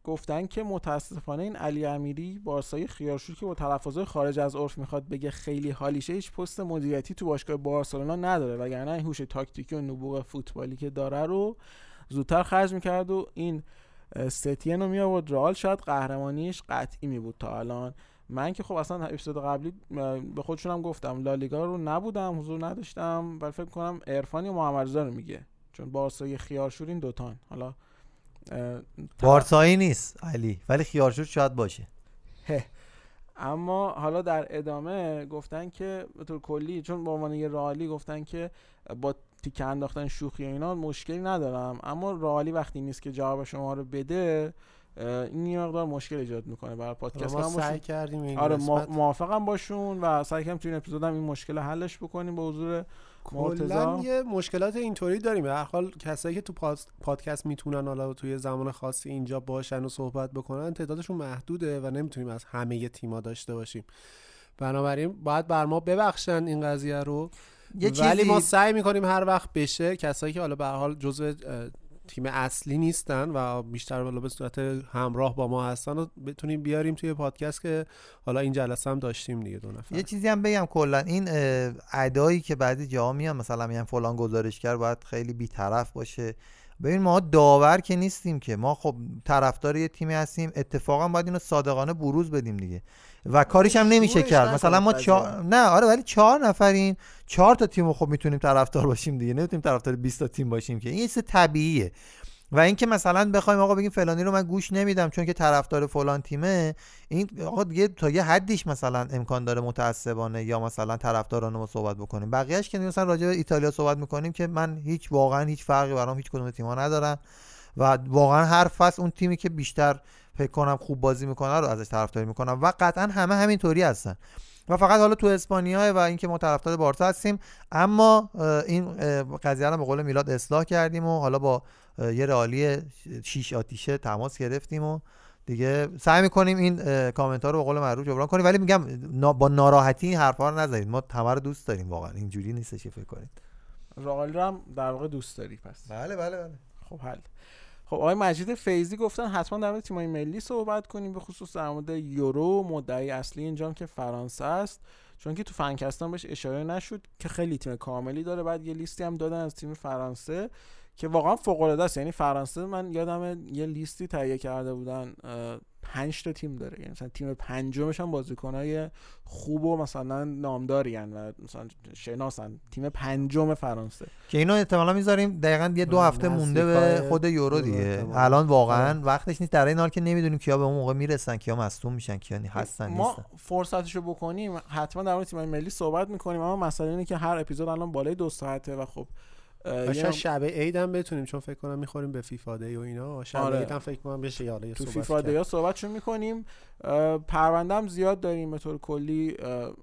گفتن که متاسفانه این علی امیری بارسای خیارشور که با تلفظهای خارج از عرف می‌خواد بگه خیلی حالیشه هیچ پست مدیریتی تو باشگاه بارسلونا نداره وگرنه این هوش تاکتیکی و نبوغ فوتبالی که داره رو زودتر خرج می‌کرد و این ستین رو می آورد رئال شاید قهرمانیش قطعی می بود تا الان. من که خب اصلا اپیزود قبلی به خودشونم گفتم لالیگا رو نبودم حضور نداشتم ولی فکر کنم عرفانی و محمد رو میگه. چون بارسای خیارشور این دوتان. حالا بارسایی نیست علی ولی خیارشور شاید باشه. اما حالا در ادامه گفتن که به طور کلی چون به عنوان یه رالی گفتن که با تیکه انداختن شوخی و اینا مشکلی ندارم. اما رالی وقتی نیست که جواب شما رو بده این یه مقدار مشکل ایجاد می‌کنه برای پادکست. ما سعی کردیم این آره موافقم باشون و سعی کردیم تو این اپیزود هم این مشکل حلش بکنیم با حضور کلا یه مشکلات اینطوری داریم. هر حال کسایی که تو پادکست می‌تونن حالا توی زمان خاصی اینجا باشن و صحبت بکنن تعدادشون محدوده و نمی‌تونیم از همه تیما داشته باشیم. بنابراین باید بر ما ببخشن این قضیه رو. یه ولی چیزی- ما سعی می‌کنیم هر وقت بشه کسایی که حالا به هر حال جزء تیم اصلی نیستن و بیشتر حالا به صورت همراه با ما هستن و بتونیم بیاریم توی پادکست که حالا این جلسه هم داشتیم دیگه دو نفر. یه چیزی هم بگم کلا این ادایی که بعضی جاها میان مثلا میگن فلان گزارشگر باید خیلی بیطرف باشه. ببین ما داور که نیستیم که ما خب طرفدار یه تیمی هستیم اتفاقا باید اینو صادقانه بروز بدیم دیگه. و کاریش هم نمیشه کرد. مثلا ما چهار نه آره ولی چهار نفریم چهار تا تیم رو خب می‌تونیم طرفدار باشیم دیگه. نمی‌تونیم طرفدار 20 تا تیم باشیم که. این چیز طبیعیه. و اینکه مثلا بخوایم آقا بگیم فلانی رو من گوش نمیدم چون که طرفدار فلان تیمه این آقا دیگه تا یه حدیش مثلا امکان داره متعصبانه یا مثلا طرفدارانه ما صحبت بکنیم. بقیهش که مثلا راجع به ایتالیا صحبت می‌کنیم که من هیچ واقعا هیچ فرقی برام هیچ کدوم تیم‌ها ندارن. و واقعا هر فصل اون تیمی که بیشتر فکر کنم خوب بازی می‌کنه رو ازش طرفداری می‌کنم. و قطعا همه همینطوری هستن. و فقط حالا تو اسپانیا و اینکه ما طرفدار بارسا هستیم اما این قضیه رو به قول میلاد اصلاح کردیم و حالا با یه رئالی شیش آتیشه تماس گرفتیم و دیگه سعی می‌کنیم این کامنت ها رو به قول معروف جبران کنیم. ولی میگم با ناراحتی این حرفا رو نزنید. ما همه رو دوست داریم واقعا. اینجوری نیستش که فکر کنید. راقالی رو هم در واقع دوست داری پس. بله بله بله. خب حل. خب آقای مجید فیزی گفتن حتما در مورد تیمای ملی صحبت کنیم به خصوص در مورد یورو مدعی اصلی اینجا که فرانسه است. چون که تو فنکستان بهش اشاره نشد که خیلی تیم کاملی داره بعد یه لیستی هم دادن از تیم فرانسه که واقعا فوق العاده است. یعنی فرانسه من یادم یه لیستی تهیه کرده بودن پنج تا تیم داره. یعنی مثلا تیم پنجمش هم بازیکنای خوب و مثلا نامداری و مثلا شناسن. تیم پنجم فرانسه. که اینو احتمالا می‌ذاریم دقیقا یه دو هفته مونده به خود یورو دیگه. الان واقعا وقتش نیست. در این حال که نمی‌دونیم کیا به اون موقع می‌رسن کیا مصدوم میشن کیا هستن ما نیستن. فرصتشو بکنیم. حتما در مورد تیم ملی صحبت می‌کنیم. اما مسئله اینه که هر اپیزود الان بالای دو ساعته و خب شاید شب عید هم بتونیم چون فکر کنم می‌خوریم به فیفا دی و اینا. شب آره. عید هم فکر کنم بشه یاله تو فیفا دی ها صحبتشون می‌کنیم. پرونده هم زیاد داریم به طور کلی.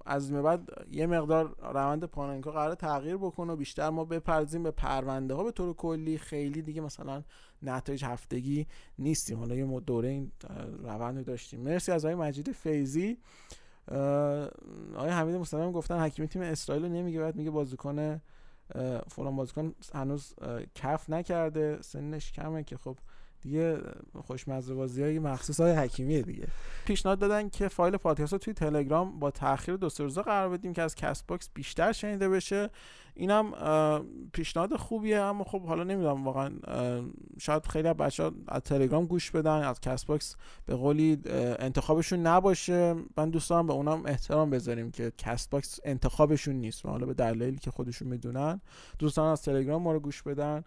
از این بعد یه مقدار روند پاننکا قرار تغییر بکنه و بیشتر ما بپرزیم به پرونده ها به طور کلی. خیلی دیگه مثلا نتایج هفتگی نیستیم. حالا یه دوره این روند داشتیم. مرسی از آقای مجید فیزی آقای حمید مستقیم گفتن حکیمی تیم اسرائیل رو نمیگه بعد میگه بازیکن فلان بازیکن هنوز کف نکرده سنش کمه که خب دیگه خوشمزه بازی های مخصوص های حکیمیه دیگه. پیشنهاد دادن که فایل پادکست رو توی تلگرام با تاخیر دو سه روزه قرار بدیم که از Castbox بیشتر شنیده بشه. اینم پیشنهاد خوبیه اما خب حالا نمی‌دونم واقعا شاید خیلی از بچه از تلگرام گوش بدن از Castbox به قولی انتخابشون نباشه. من دوست دارم به اونم احترام بذاریم که Castbox انتخابشون نیست حالا به دلایلی که خودشون می‌دونن. دوستان از تلگرام ما رو گوش بدن.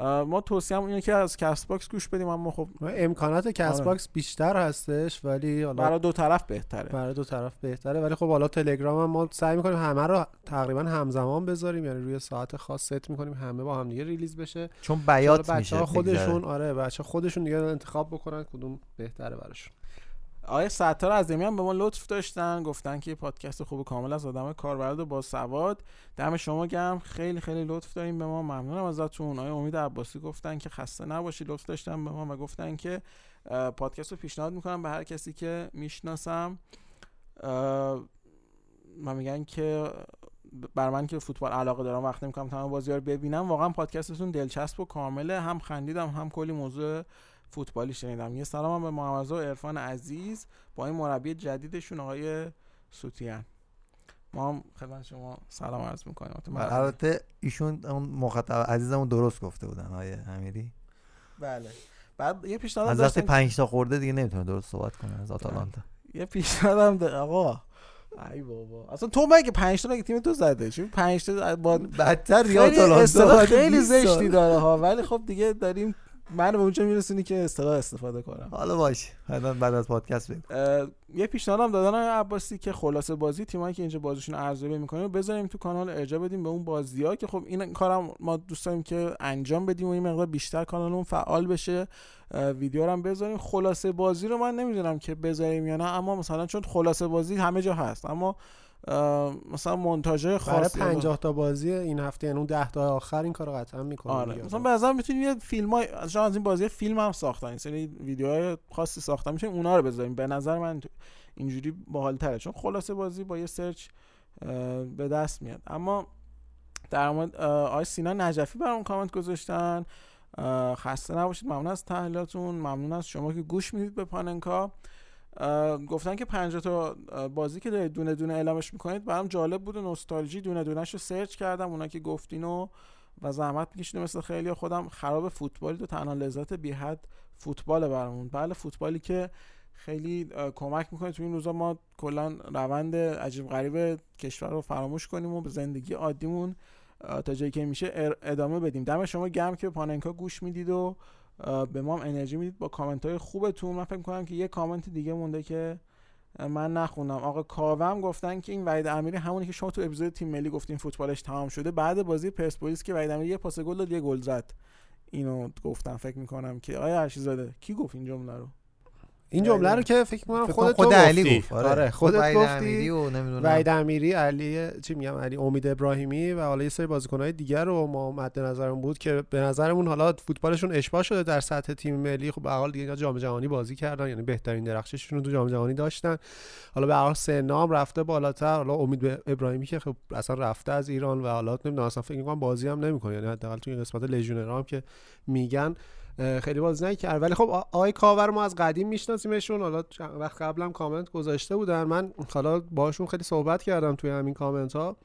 ما توصیه اینه که از Castbox گوش بدیم اما خب امکانات Castbox بیشتر هستش ولی حالا برای دو طرف بهتره. برای دو طرف بهتره ولی خب حالا تلگرام هم ما سعی می‌کنیم همه رو تقریبا همزمان بذاریم یعنی روی ساعت خاص ست می‌کنیم همه با هم دیگه release بشه. چون بیات میشه خودشون آره بچه خودشون دیگه انتخاب بکنن کدوم بهتره براشون. آقای ستار عظیمی هم به ما لطف داشتن گفتن که پادکست خوب کامل از آدم کاربرد با سواد. دم شما گرم. خیلی خیلی لطف داریم به ما. ممنونم ازتون. آقای امید عباسی گفتن که خسته نباشی لطف داشتن به ما و گفتن که پادکست رو پیشنهاد می‌کنم به هر کسی که می‌شناسم. من میگن که بر من که فوتبال علاقه دارم وقت نمی‌کنم تمام بازی رو ببینم. واقعا پادکستتون دلچسب و کامله. هم خندیدم هم کلی موضوع فوتبالی شنیدم. یه سلام هم به محمد و عرفان عزیز با این مربی جدیدشون آقای سوتیان. ما هم خدمت شما سلام عرض می‌کنیم. البته ایشون اون مخاطب عزیزمون درست گفته بودن آقای امیری. بله. بعد یه پیشنهاد از وقتی 5 تا خورده دیگه نمی‌تونه درست صحبت کنه از آتالانتا. یه پیشنهادم آقا. ای بابا. اصلا تو مگه 5 تا مگه تیم تو زده؟ چون 5 تا با بدتر یا آتالانتا؟ خیلی زشتی داره ها. ولی خب دیگه داریم من به اونجا میرسونی که اصطلاح استفاده کنم. حالا باش. بعد از پادکست بگو. یه پیشنهادم دادن آقای عباسی که خلاصه بازی تیمایی که اینجا بازیشون ارزیابی می‌کنیم بذاریم تو کانال ارجاع بدیم به اون بازی ها که خب این کارم ما دوست داریم که انجام بدیم و این مقدار بیشتر کانالمون فعال بشه. ویدیو رو هم بذاریم. خلاصه بازی رو من نمی‌دونم که بذاریم یا نه اما مثلا چون خلاصه بازی همه جا هست اما مثلا مونتاژ خاص برای 50 تا بازی این هفته یعنی اون 10 تا آخر این کارو قطعا می‌کنه آره. مثلا به نظر می‌تونیم یه فیلمای از این بازی فیلم هم ساختن. این سری ویدیوهای خاصی ساختن. میشه اونا رو بذاریم. به نظر من اینجوری باحال تره چون خلاصه بازی با یه سرچ به دست میاد. اما در مورد آقای سینا نجفی برام کامنت گذاشتن. خسته نباشید. ممنون از تحلیلاتون. ممنون از شما که گوش می‌دید به پاننکا. گفتن که 50 تا بازی که دارید دونه دونه اعلامش می‌کنید برام جالب بود و نوستالژی دونه دونهش رو سرچ کردم اونا که گفتین و و زحمت می‌کشید مثل خیلی خودم. خراب فوتبالی تو تنها لذت بی حد فوتبال برامون. بله فوتبالی که خیلی کمک می‌کنه. تو این روزا ما کلا روند عجیب غریب کشور رو فراموش کنیم و به زندگی عادیمون تا جایی که میشه ادامه بدیم. دم شما گرم که پاننکا گوش می‌دید و به ما انرژی می‌دید با کامنت های خوبتون. من فکر کنم که یه کامنت دیگه مونده که من نخونم آقا کاوم گفتن که این وحید امیری همونی که شما تو اپیزود تیم ملی گفتین فوتبالش تمام شده. بعد بازی پرسپولیس که وحید امیری یه پاس گل داد یه گل زد. اینو گفتم. فکر می‌کنم که آیا هرشیزاده کی گفت این جمله رو؟ این جمله رو که فکر کنم خودت خود علی گفت. آره, آره خودت گفتی. و نمی‌دونم. امیری علی چی میگم علی امید ابراهیمی و حالا یه سری بازیکن‌های دیگر رو ما مد نظرمون بود که به نظرمون حالا فوتبالشون اشباع شده در سطح تیم ملی. خب به حال دیگه جام جهانی بازی کردن یعنی بهترین درخشششون رو تو جام جهانی داشتن. حالا به هر سنام رفته بالاتر. حالا امید ابراهیمی که خب اصلا رفته از ایران و حالا نمی‌دونم اصلا فکر کنم بازی هم نمی‌کنه. یعنی حداقل تو این قسمت لژیونر هم که میگن خیلی بازی نکرد. ولی خب آقای کاور ما از قدیم میشناسیمشون. حالا وقت قبلم کامنت گذاشته بودن. من حالا باشون خیلی صحبت کردم توی همین کامنت ها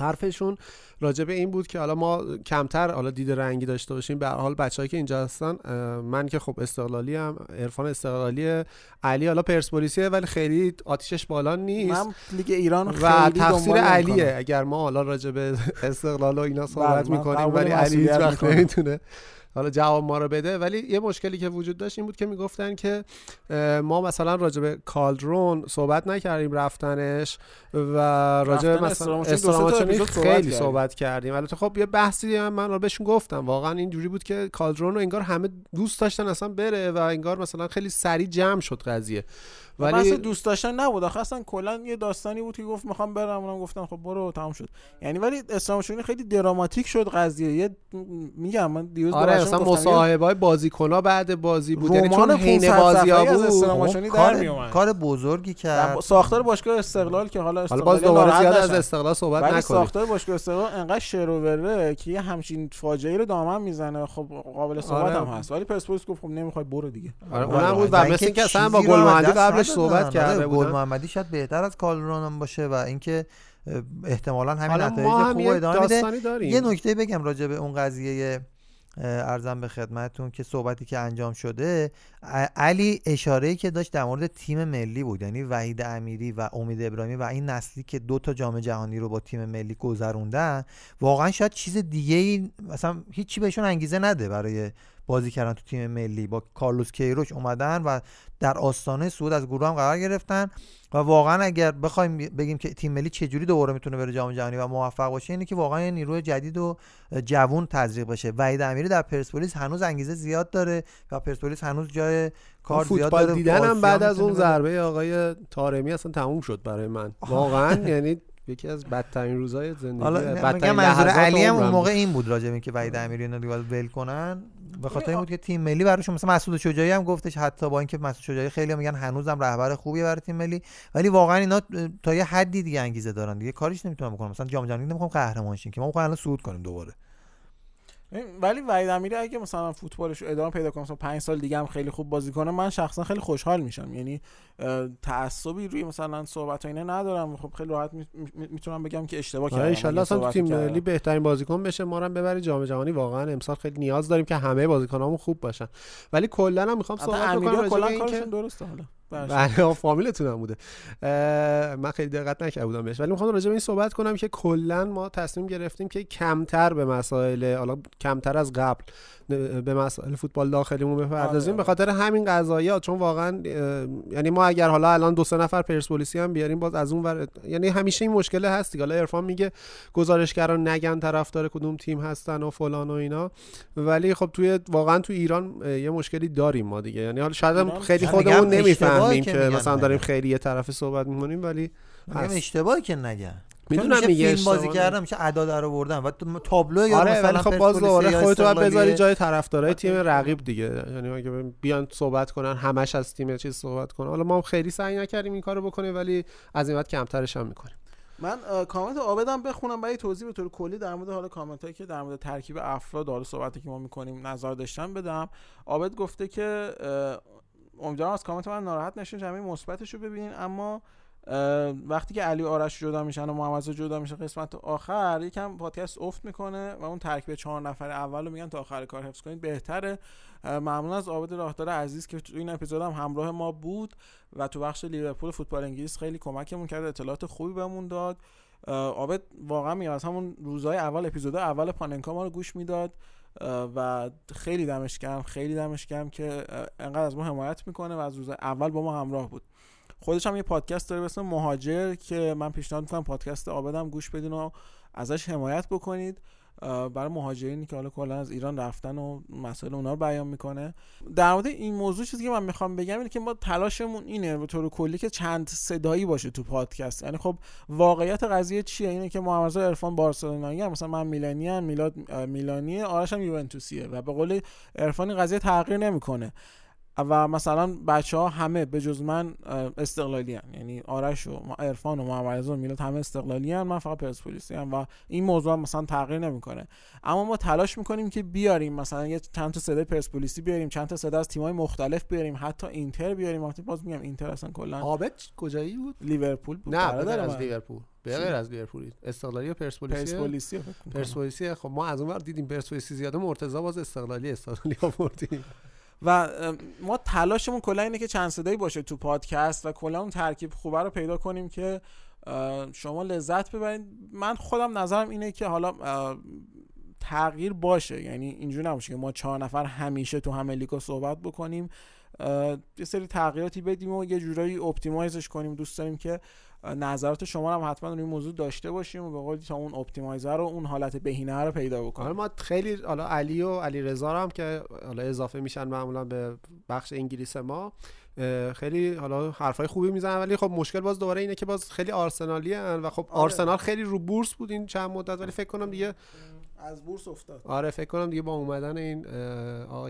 حرفشون راجع به این بود که حالا ما کمتر حالا دید رنگی داشته باشیم. به حال بچه‌ای که اینجا هستن من که خب استقلالی هم عرفان استقلالی علی حالا پرسپولیسیه ولی خیلی آتیشش بالا نیست. من لیگ ایران و تقصیر علیه. اگر ما حالا راجع به استقلال و اینا صحبت بله، می‌کنیم ولی علی هیچ وقت نمی‌تونه حالا جواب ما رو بده. ولی یه مشکلی که وجود داشت این بود که می‌گفتن که ما مثلا راجع به کالدرون صحبت نکردیم رفتنش و راجع به مثلا استراماچونی خیلی صحبت کردیم. البته خب یه بحثی هم من رو بهشون گفتم. واقعا اینجوری بود که کالدرون رو انگار همه دوست داشتن اصلا بره و انگار مثلا خیلی سریع جمع شد قضیه. ولی دوست داشتن نبود. آخه اصلا کلا یه داستانی بود که گفت می‌خوام برم. اونم گفتن خب برو تمام شد. یعنی ولی اسلام خیلی دراماتیک شد قضیه. یه میگم من دیروز آره اصلا مصاحبه های بازیکن‌ها بعد بازی بود. یعنی چون حین بازی ها بود کار, کار بزرگی کرد. ساختار باشگاه استقلال که حالا استقلال باز دوباره زیاد از استقلال صحبت نکنیم. ساختار باشگاه استقلال انقدر شروره که یه همچین فاجعه رو دامن می‌زنه. خب قابل صحبت هم هست. ولی پرسپولیس گفت خب نمی‌خوای برو دیگه. آره اونم بود و مثل اینکه اصلا با گل قبلش صحبت کرده بود گل محمدی شاید بهتر از کالرون هم باشه و اینکه احتمالا همین نتایج خوب ادامه میده. یه نکته بگم راجع به اون قضیه ارزم به خدمتتون که صحبتی که انجام شده علی اشاره که داشت در مورد تیم ملی بود. یعنی وحید امیری و امید ابراهیمی و این نسلی که دو تا جام جهانی رو با تیم ملی گذروندن واقعا شاید چیز دیگه ای مثلا هیچی بهشون انگیزه نده برای بازی کردن تو تیم ملی. با کارلوس کیروش اومدن و در آستانه صعود از گروه هم قرار گرفتن و واقعا اگر بخوایم بگیم که تیم ملی چجوری دوباره می‌تونه بره جام جهانی و موفق باشه اینه که واقعا یه نیروی جدید و جوون تزریق بشه. وحید امیری در پرسپولیس هنوز انگیزه زیاد داره و پرسپولیس هنوز جای کار زیاد داره. دیدن هم بعد از اون ضربه آقای تارمی اصلا تموم شد برای من. واقعا یعنی یکی از بدترین روزهای زندگی حالا بدترین منظور علی هم اون موقع این بود راجع به که وحید امیری اینا دیگه ول کنن. به خاطر این بود که تیم ملی براشون مثلا مسعود شجاعی هم گفتش حتی با اینکه مسعود شجاعی خیلی میگن هنوزم رهبر خوبی برای تیم ملی ولی واقعا اینا تا یه حدی دیگه انگیزه دارن دیگه. کاریش نمی‌تونن بکنن مثلا جام جهانی نمی‌خوام قهرمان شیم که ما می‌خوایم الان صعود کنیم دوباره. ولی وحید امیری اگه مثلا فوتبالش ادامه پیدا کنه مثلا 5 سال دیگه هم خیلی خوب بازی کنه من شخصا خیلی خوشحال میشم. یعنی تعصبی روی مثلا صحبت اینا ندارم. خب خیلی راحت می‌تونم بگم که اشتباه کردم. ان اصلا تو تیم ملی بهترین بازیکن بشه ما هم ببری جام جهانی. واقعا امسال خیلی نیاز داریم که همه بازیکنامون خوب باشن. ولی کلا هم می‌خوام صحبت بکنم کلا کارشون درسته حالا. بله فامیلتون هم بوده. من خیلی دقت نکرده بودم بهش. ولی می‌خوام راجع به این صحبت کنم که کلا ما تصمیم گرفتیم که کمتر به مسائل حالا کمتر از قبل به مسائل فوتبال داخلیمون بپردازیم. به خاطر همین قضايا چون واقعا یعنی ما اگر حالا الان دو سه نفر پرسپولیسی هم بیاریم باز از اون ور یعنی همیشه این مشکل هست حالا عرفان میگه گزارشگران نگن طرفدار کدوم تیم هستن و فلان و اینا. ولی خب توی واقعا تو ایران یه مشکلی داریم ما دیگه. یعنی حالا شاید خیلی خودمون نمی‌فهمیم که مثلا داریم خیلی یه طرف صحبت می‌کنیم ولی اشتباهی که نگن. می‌دونم میگه فیلم بازی کردم میشه ادا در آوردن و تابلو یا آره مثلا خب باز دوباره خودت باید بذاری جای طرفدارای تیم رقیب دیگه. یعنی اگه بیان صحبت کنن همش از تیم چیز صحبت کنن. حالا ما خیلی سعی نکردیم این کارو بکنیم ولی از این بعد کمترش هم می‌کنیم. من کامنت عابدم بخونم برای توضیح به طور کلی در مورد حالا کامنت هایی که در مورد ترکیب افراد حالا صحبتی که ما می‌کنیم نظر داشتن بدم. عابد گفته که امیدوارم از کامنت من ناراحت نشین جمعی مثبتش رو ببینین. اما وقتی که علی آرش جدا میشن و محمد جدا میشه قسمت آخر یکم پادکست افت می‌کنه و اون ترکیب چهار نفر اول رو میگن تا آخر کار حفظ کنید بهتره. ممنون از عابد راهدار عزیز که تو این اپیزود هم همراه ما بود و تو بخش لیورپول فوتبال انگلیس خیلی کمکمون کرد اطلاعات خوبی بهمون داد. عابد واقعا میگم از همون روزهای اول اپیزود اول پاننکا ما رو گوش می‌داد و خیلی دمش گرم خیلی دمش گرم که انقدر از ما حمایت می‌کنه و از روز اول با ما همراه بود. خودش هم یه پادکست داره به اسم مهاجر که من پیشنهاد می‌کنم پادکست آبدم گوش بدین و ازش حمایت بکنید. برای مهاجرینی که حالا کلا از ایران رفتن و مسائل اونا رو بیان می‌کنه. در مورد این موضوع چیزی که من می‌خوام بگم اینه که ما تلاشمون اینه به طور کلی که چند صدایی باشه تو پادکست. یعنی خب واقعیت قضیه چیه؟ اینه که محمد عرفان بارسلونایی مثلا من میلانی میلاد میلانی آرش هم یوونتوسیه و به قول عرفان قضیه تغییر نمی‌کنه. و مثلا بچه ها همه به جز من استقلالی هن. یعنی آرش و عرفان و محمد و میلاد همه استقلالی هن. من فقط پرسپولیسی هم و این موضوع مثلا تغییر نمی‌کنه. اما ما تلاش می‌کنیم که بیاریم مثلا یه چند تا صدای پرسپولیسی بیاریم چند تا صدا از تیم‌های مختلف بیاریم حتی اینتر بیاریم. وقتی باز میگم اینتر اصلا کلا عابد کجایی بود؟ لیورپول بود. نه از. لیورپول. به غیر از لیورپول. استقلالی یا پرسپولیسی؟ پرسپولیسی خب ما از اون ور دیدیم پرسپولیسی زیاده مرتضی باز استقلالی استقلالی آوردیم. و ما تلاشمون کلا اینه که چند صدایی باشه تو پادکست و کلا اون ترکیب خوبه رو پیدا کنیم که شما لذت ببرید. من خودم نظرم اینه که حالا تغییر باشه. یعنی اینجوری نباشه که ما چهار نفر همیشه تو همه لیگا صحبت بکنیم. یه سری تغییراتی بدیم و یه جورایی optimize ش کنیم. دوست داریم که نظرات شما هم حتما روی این موضوع داشته باشیم و به قول تا اون optimizer رو اون حالت بهینه رو پیدا بکنیم. حالا ما خیلی حالا علی و علی رضا هم که حالا اضافه میشن معمولا به بخش انگلیس ما خیلی حالا حرفای خوبی می‌زنن ولی خب مشکل باز دوباره اینه که باز خیلی آرسنالی هن و خب آرسنال خیلی رو بورس بود این چند مدت ولی فکر کنم دیگه از بورس افتاد. آره فکر کنم دیگه با اومدن این اه،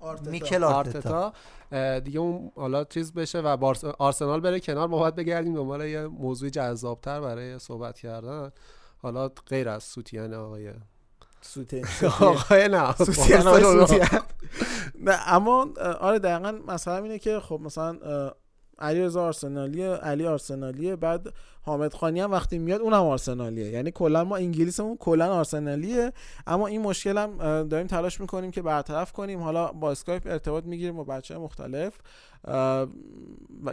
آقای میکل آرتتا. اه، دیگه اون حالا چیز بشه و بارس... آرسنال بره کنار. ما باید بگردیم دنبال یه موضوع جذابتر برای صحبت کردن. حالا غیر از سوتیان آقای سوته آقای نه. سوتیان. آقای. سوتیان. نه اما آره دقیقا مثلا اینه که خب مثلا اه، علی رضا آرسنالیه علی آرسنالیه بعد حامد خانی هم وقتی میاد اونم آرسنالیه. یعنی کلا ما انگلیسمون کلا آرسنالیه اما این مشکل هم داریم تلاش می‌کنیم که برطرف کنیم. حالا با اسکایپ ارتباط می‌گیریم با بچه مختلف. و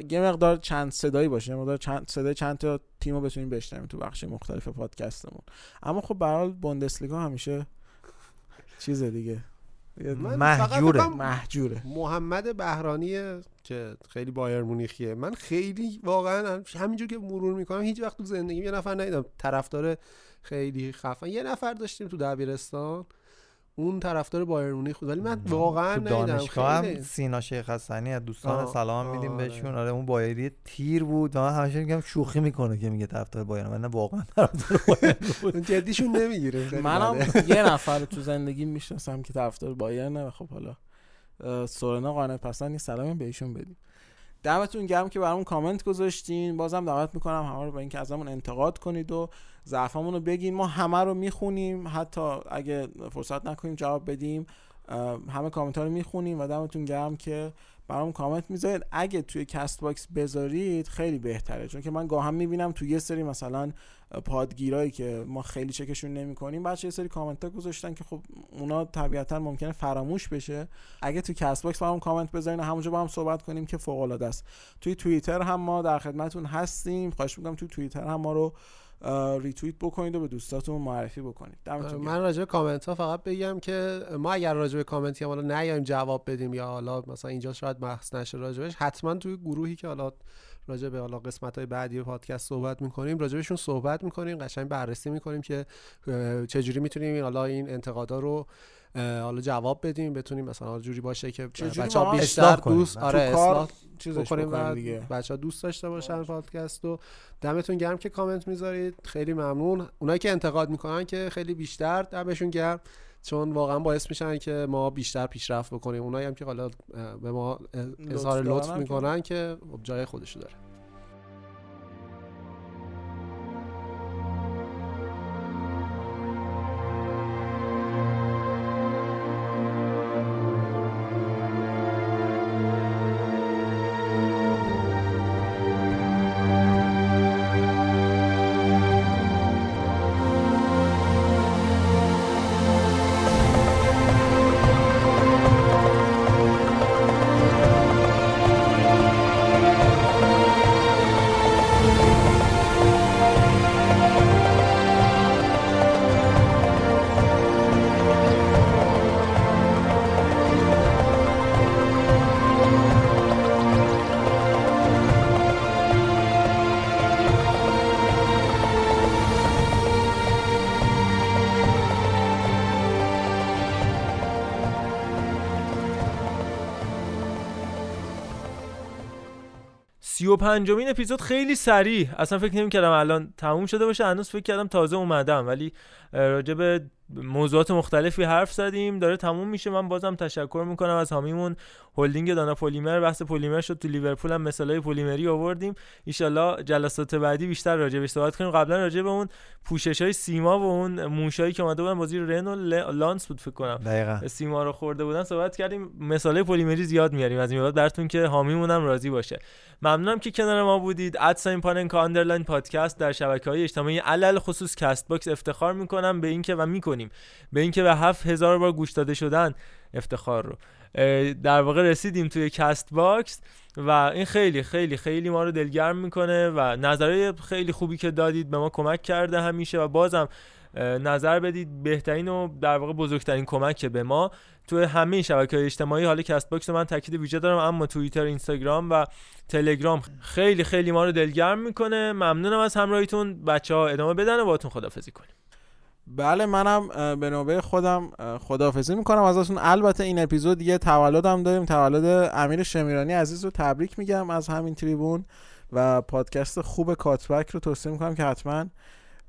یه مقدار چند صدایی باشه یه مقدار چند صدای چند تا تیم رو بتونیم بشنویم تو بخش مختلف پادکستمون. اما خب به حال بوندسلیگا همیشه چیز دیگه. محجوره. محجوره. محمد بهرانی که خیلی بایر مونیخیه. من خیلی واقعا همینجور که مرور می‌کنم هیچ وقت تو زندگیم یه نفر ندیدم. طرفدار خیلی خفن. یه نفر داشتیم تو دبیرستان. اون طرفدار بایر مونیخ بود. ولی من واقعا تو ندیدم دانشگاه هم سینا شیخ حسنی از دوستان آه، سلام میدیم آره. بهشون. آره اون بایری تیر بود. و من همیشه میگم شوخی می‌کنه که میگه طرفدار بایرن. من واقعا طرفدار بایرن بود. جدیشون نمی‌گیره. منم یه نفر تو زندگی می‌شناسم که طرفدار بایرنه. و خب حالا سورنا قانع پسند یه سلامی به ایشون بدیم. دمتون گرم که برامون کامنت گذاشتین. بازم دعوت می‌کنم همه رو با اینکه ازمون انتقاد کنید و ضعفمون رو بگین. ما همه رو می‌خونیم. حتی اگه فرصت نکنیم جواب بدیم همه کامنت ها رو می‌خونیم و دمتون گرم که برام کامنت می‌ذارید. اگه توی Castbox بذارید خیلی بهتره. چون که من گاهم می‌بینم توی یه سری مثلا پادگیرایی که ما خیلی چکشون نمی‌کنیم بچه یه سری کامنت ها گذاشتن که خب اونا طبیعتا ممکنه فراموش بشه. اگه توی Castbox برام کامنت بذارین همونجا با هم صحبت کنیم که فوق العاده است. توی توییتر هم ما در خدمتتون هستیم. خواهش می‌کنم توی توییتر هم ما رو اه، ریتوییت بکنید و به دوستاتون معرفی بکنید دمتون. من راجع به کامنت ها فقط بگم که ما اگر راجع به کامنتی هم حالا نیایم جواب بدیم یا حالا مثلا اینجا شاید بحث نشه راجبش حتما توی گروهی که حالا راجع به حالا قسمت های بعدی پادکست صحبت می‌کنیم راجبشون صحبت می‌کنیم قشنگ بررسی می‌کنیم که چجوری می‌تونیم حالا این انتقادا رو حالا جواب بدیم بتونیم مثلا جوری باشه که چجوری بچه ها ما بیشتر. دوست آره اصلاح چیزش بکنیم بکنیم و دیگه. بچه ها دوست داشته باشن پادکست و دمتون گرم که کامنت می‌ذارید. خیلی ممنون. اونایی که انتقاد می‌کنن که خیلی بیشتر دمشون گرم. چون واقعا باعث میشن که ما بیشتر پیشرفت بکنیم. اونایی هم که حالا به ما اظهار لطف می‌کنن که خب جای خودشو داره. و پنجمین اپیزود خیلی سریع. اصلا فکر نمی کردم الان تموم شده باشه. هنوز فکر کردم تازه اومدم. ولی به موضوعات مختلفی حرف زدیم داره تموم میشه. من بازم تشکر می‌کنم از حامیمون. هلدینگ دانا پلیمر بحث پلیمر شد. تو لیورپول هم مثالای پلیمری آوردیم. ایشالله جلسات بعدی بیشتر راجع بهش صحبت کنیم. قبلا راجع به اون پوشش های سیما و اون موشایی که اومده بودن بازی رن و لانس بود فکر کنم. دقیقاً. سیما رو خورده بودن. صحبت کردیم. مثالای پلیمری زیاد میاریم از این بعد. براتون که حامیمون هم راضی باشه. ممنونم که کنار ما بودید. at sign پاننکا underline پادکست در شبکه های اجتماعی علل خصوص Castbox افتخار می‌کنم به اینکه و می‌کنیم به اینکه به هفت هزار بار گوش داده شدن افتخار رو. در واقع رسیدیم توی Castbox و این خیلی خیلی خیلی ما رو دلگرم می‌کنه و نظرهای خیلی خوبی که دادید به ما کمک کرده همیشه و بازم نظر بدید. بهترین و در واقع بزرگترین کمک به ما توی همه شبکه های اجتماعی. حالا Castbox من تاکید ویژه دارم اما توییتر اینستاگرام و تلگرام خیلی خیلی ما رو دلگرم می‌کنه. ممنونم از همراهیتون. بچه ها ادامه بدن و باتون خدافزی کنیم. بله منم به نوبه خودم خداحافظی می‌کنم. ازتون البته این اپیزود دیگه تولدم داریم. تولد امیر شمیرانی عزیز رو تبریک میگم از همین تریبون و پادکست خوب کاتبک رو توصیه می‌کنم که حتما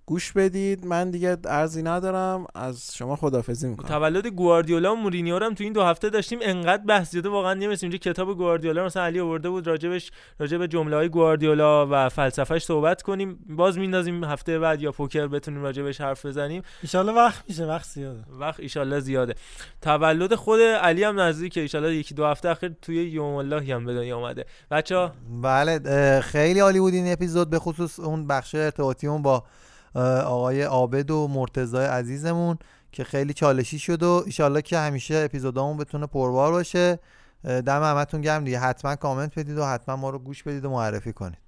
گوش بدید. من دیگه ارزی ندارم. از شما خدافزی می‌کنم. تولد گواردیولا و مورینیو هم تو این دو هفته داشتیم. انقدر بحث زده واقعا نمیشه اینجا کتاب گواردیولا مثلا علی آورده بود راجبش راجب جمله های گواردیولا و فلسفهش صحبت کنیم. باز میندازیم هفته بعد یا پوکر بتونیم راجبش حرف بزنیم. ان وقت میشه. وقت زیاده. وقت ان زیاده. تولد خود علی هم نزدیکه ان یکی دو هفته اخیر توی یوم الله هم به دنیا اومده. بچا بله خیلی عالی بود این اپیزود. به خصوص اون بخش ارتباطیمون با آقای عابد و مرتضای عزیزمون که خیلی چالشی شد و ایشالله که همیشه اپیزودامون بتونه پربار باشه. دم همتون گرم دیگه. حتما کامنت بدید و حتما ما رو گوش بدید و معرفی کنید.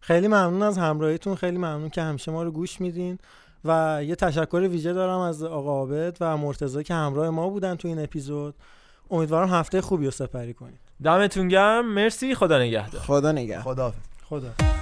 خیلی ممنون از همراهیتون. خیلی ممنون که همیشه ما رو گوش میدین. و یه تشکر ویژه دارم از آقا عابد و مرتضی که همراه ما بودن تو این اپیزود. امیدوارم هفته خوبی رو سپری کنید. دمتون گرم. مرسی. خدا نگهدار. خدا نگهدار. خدا خدا.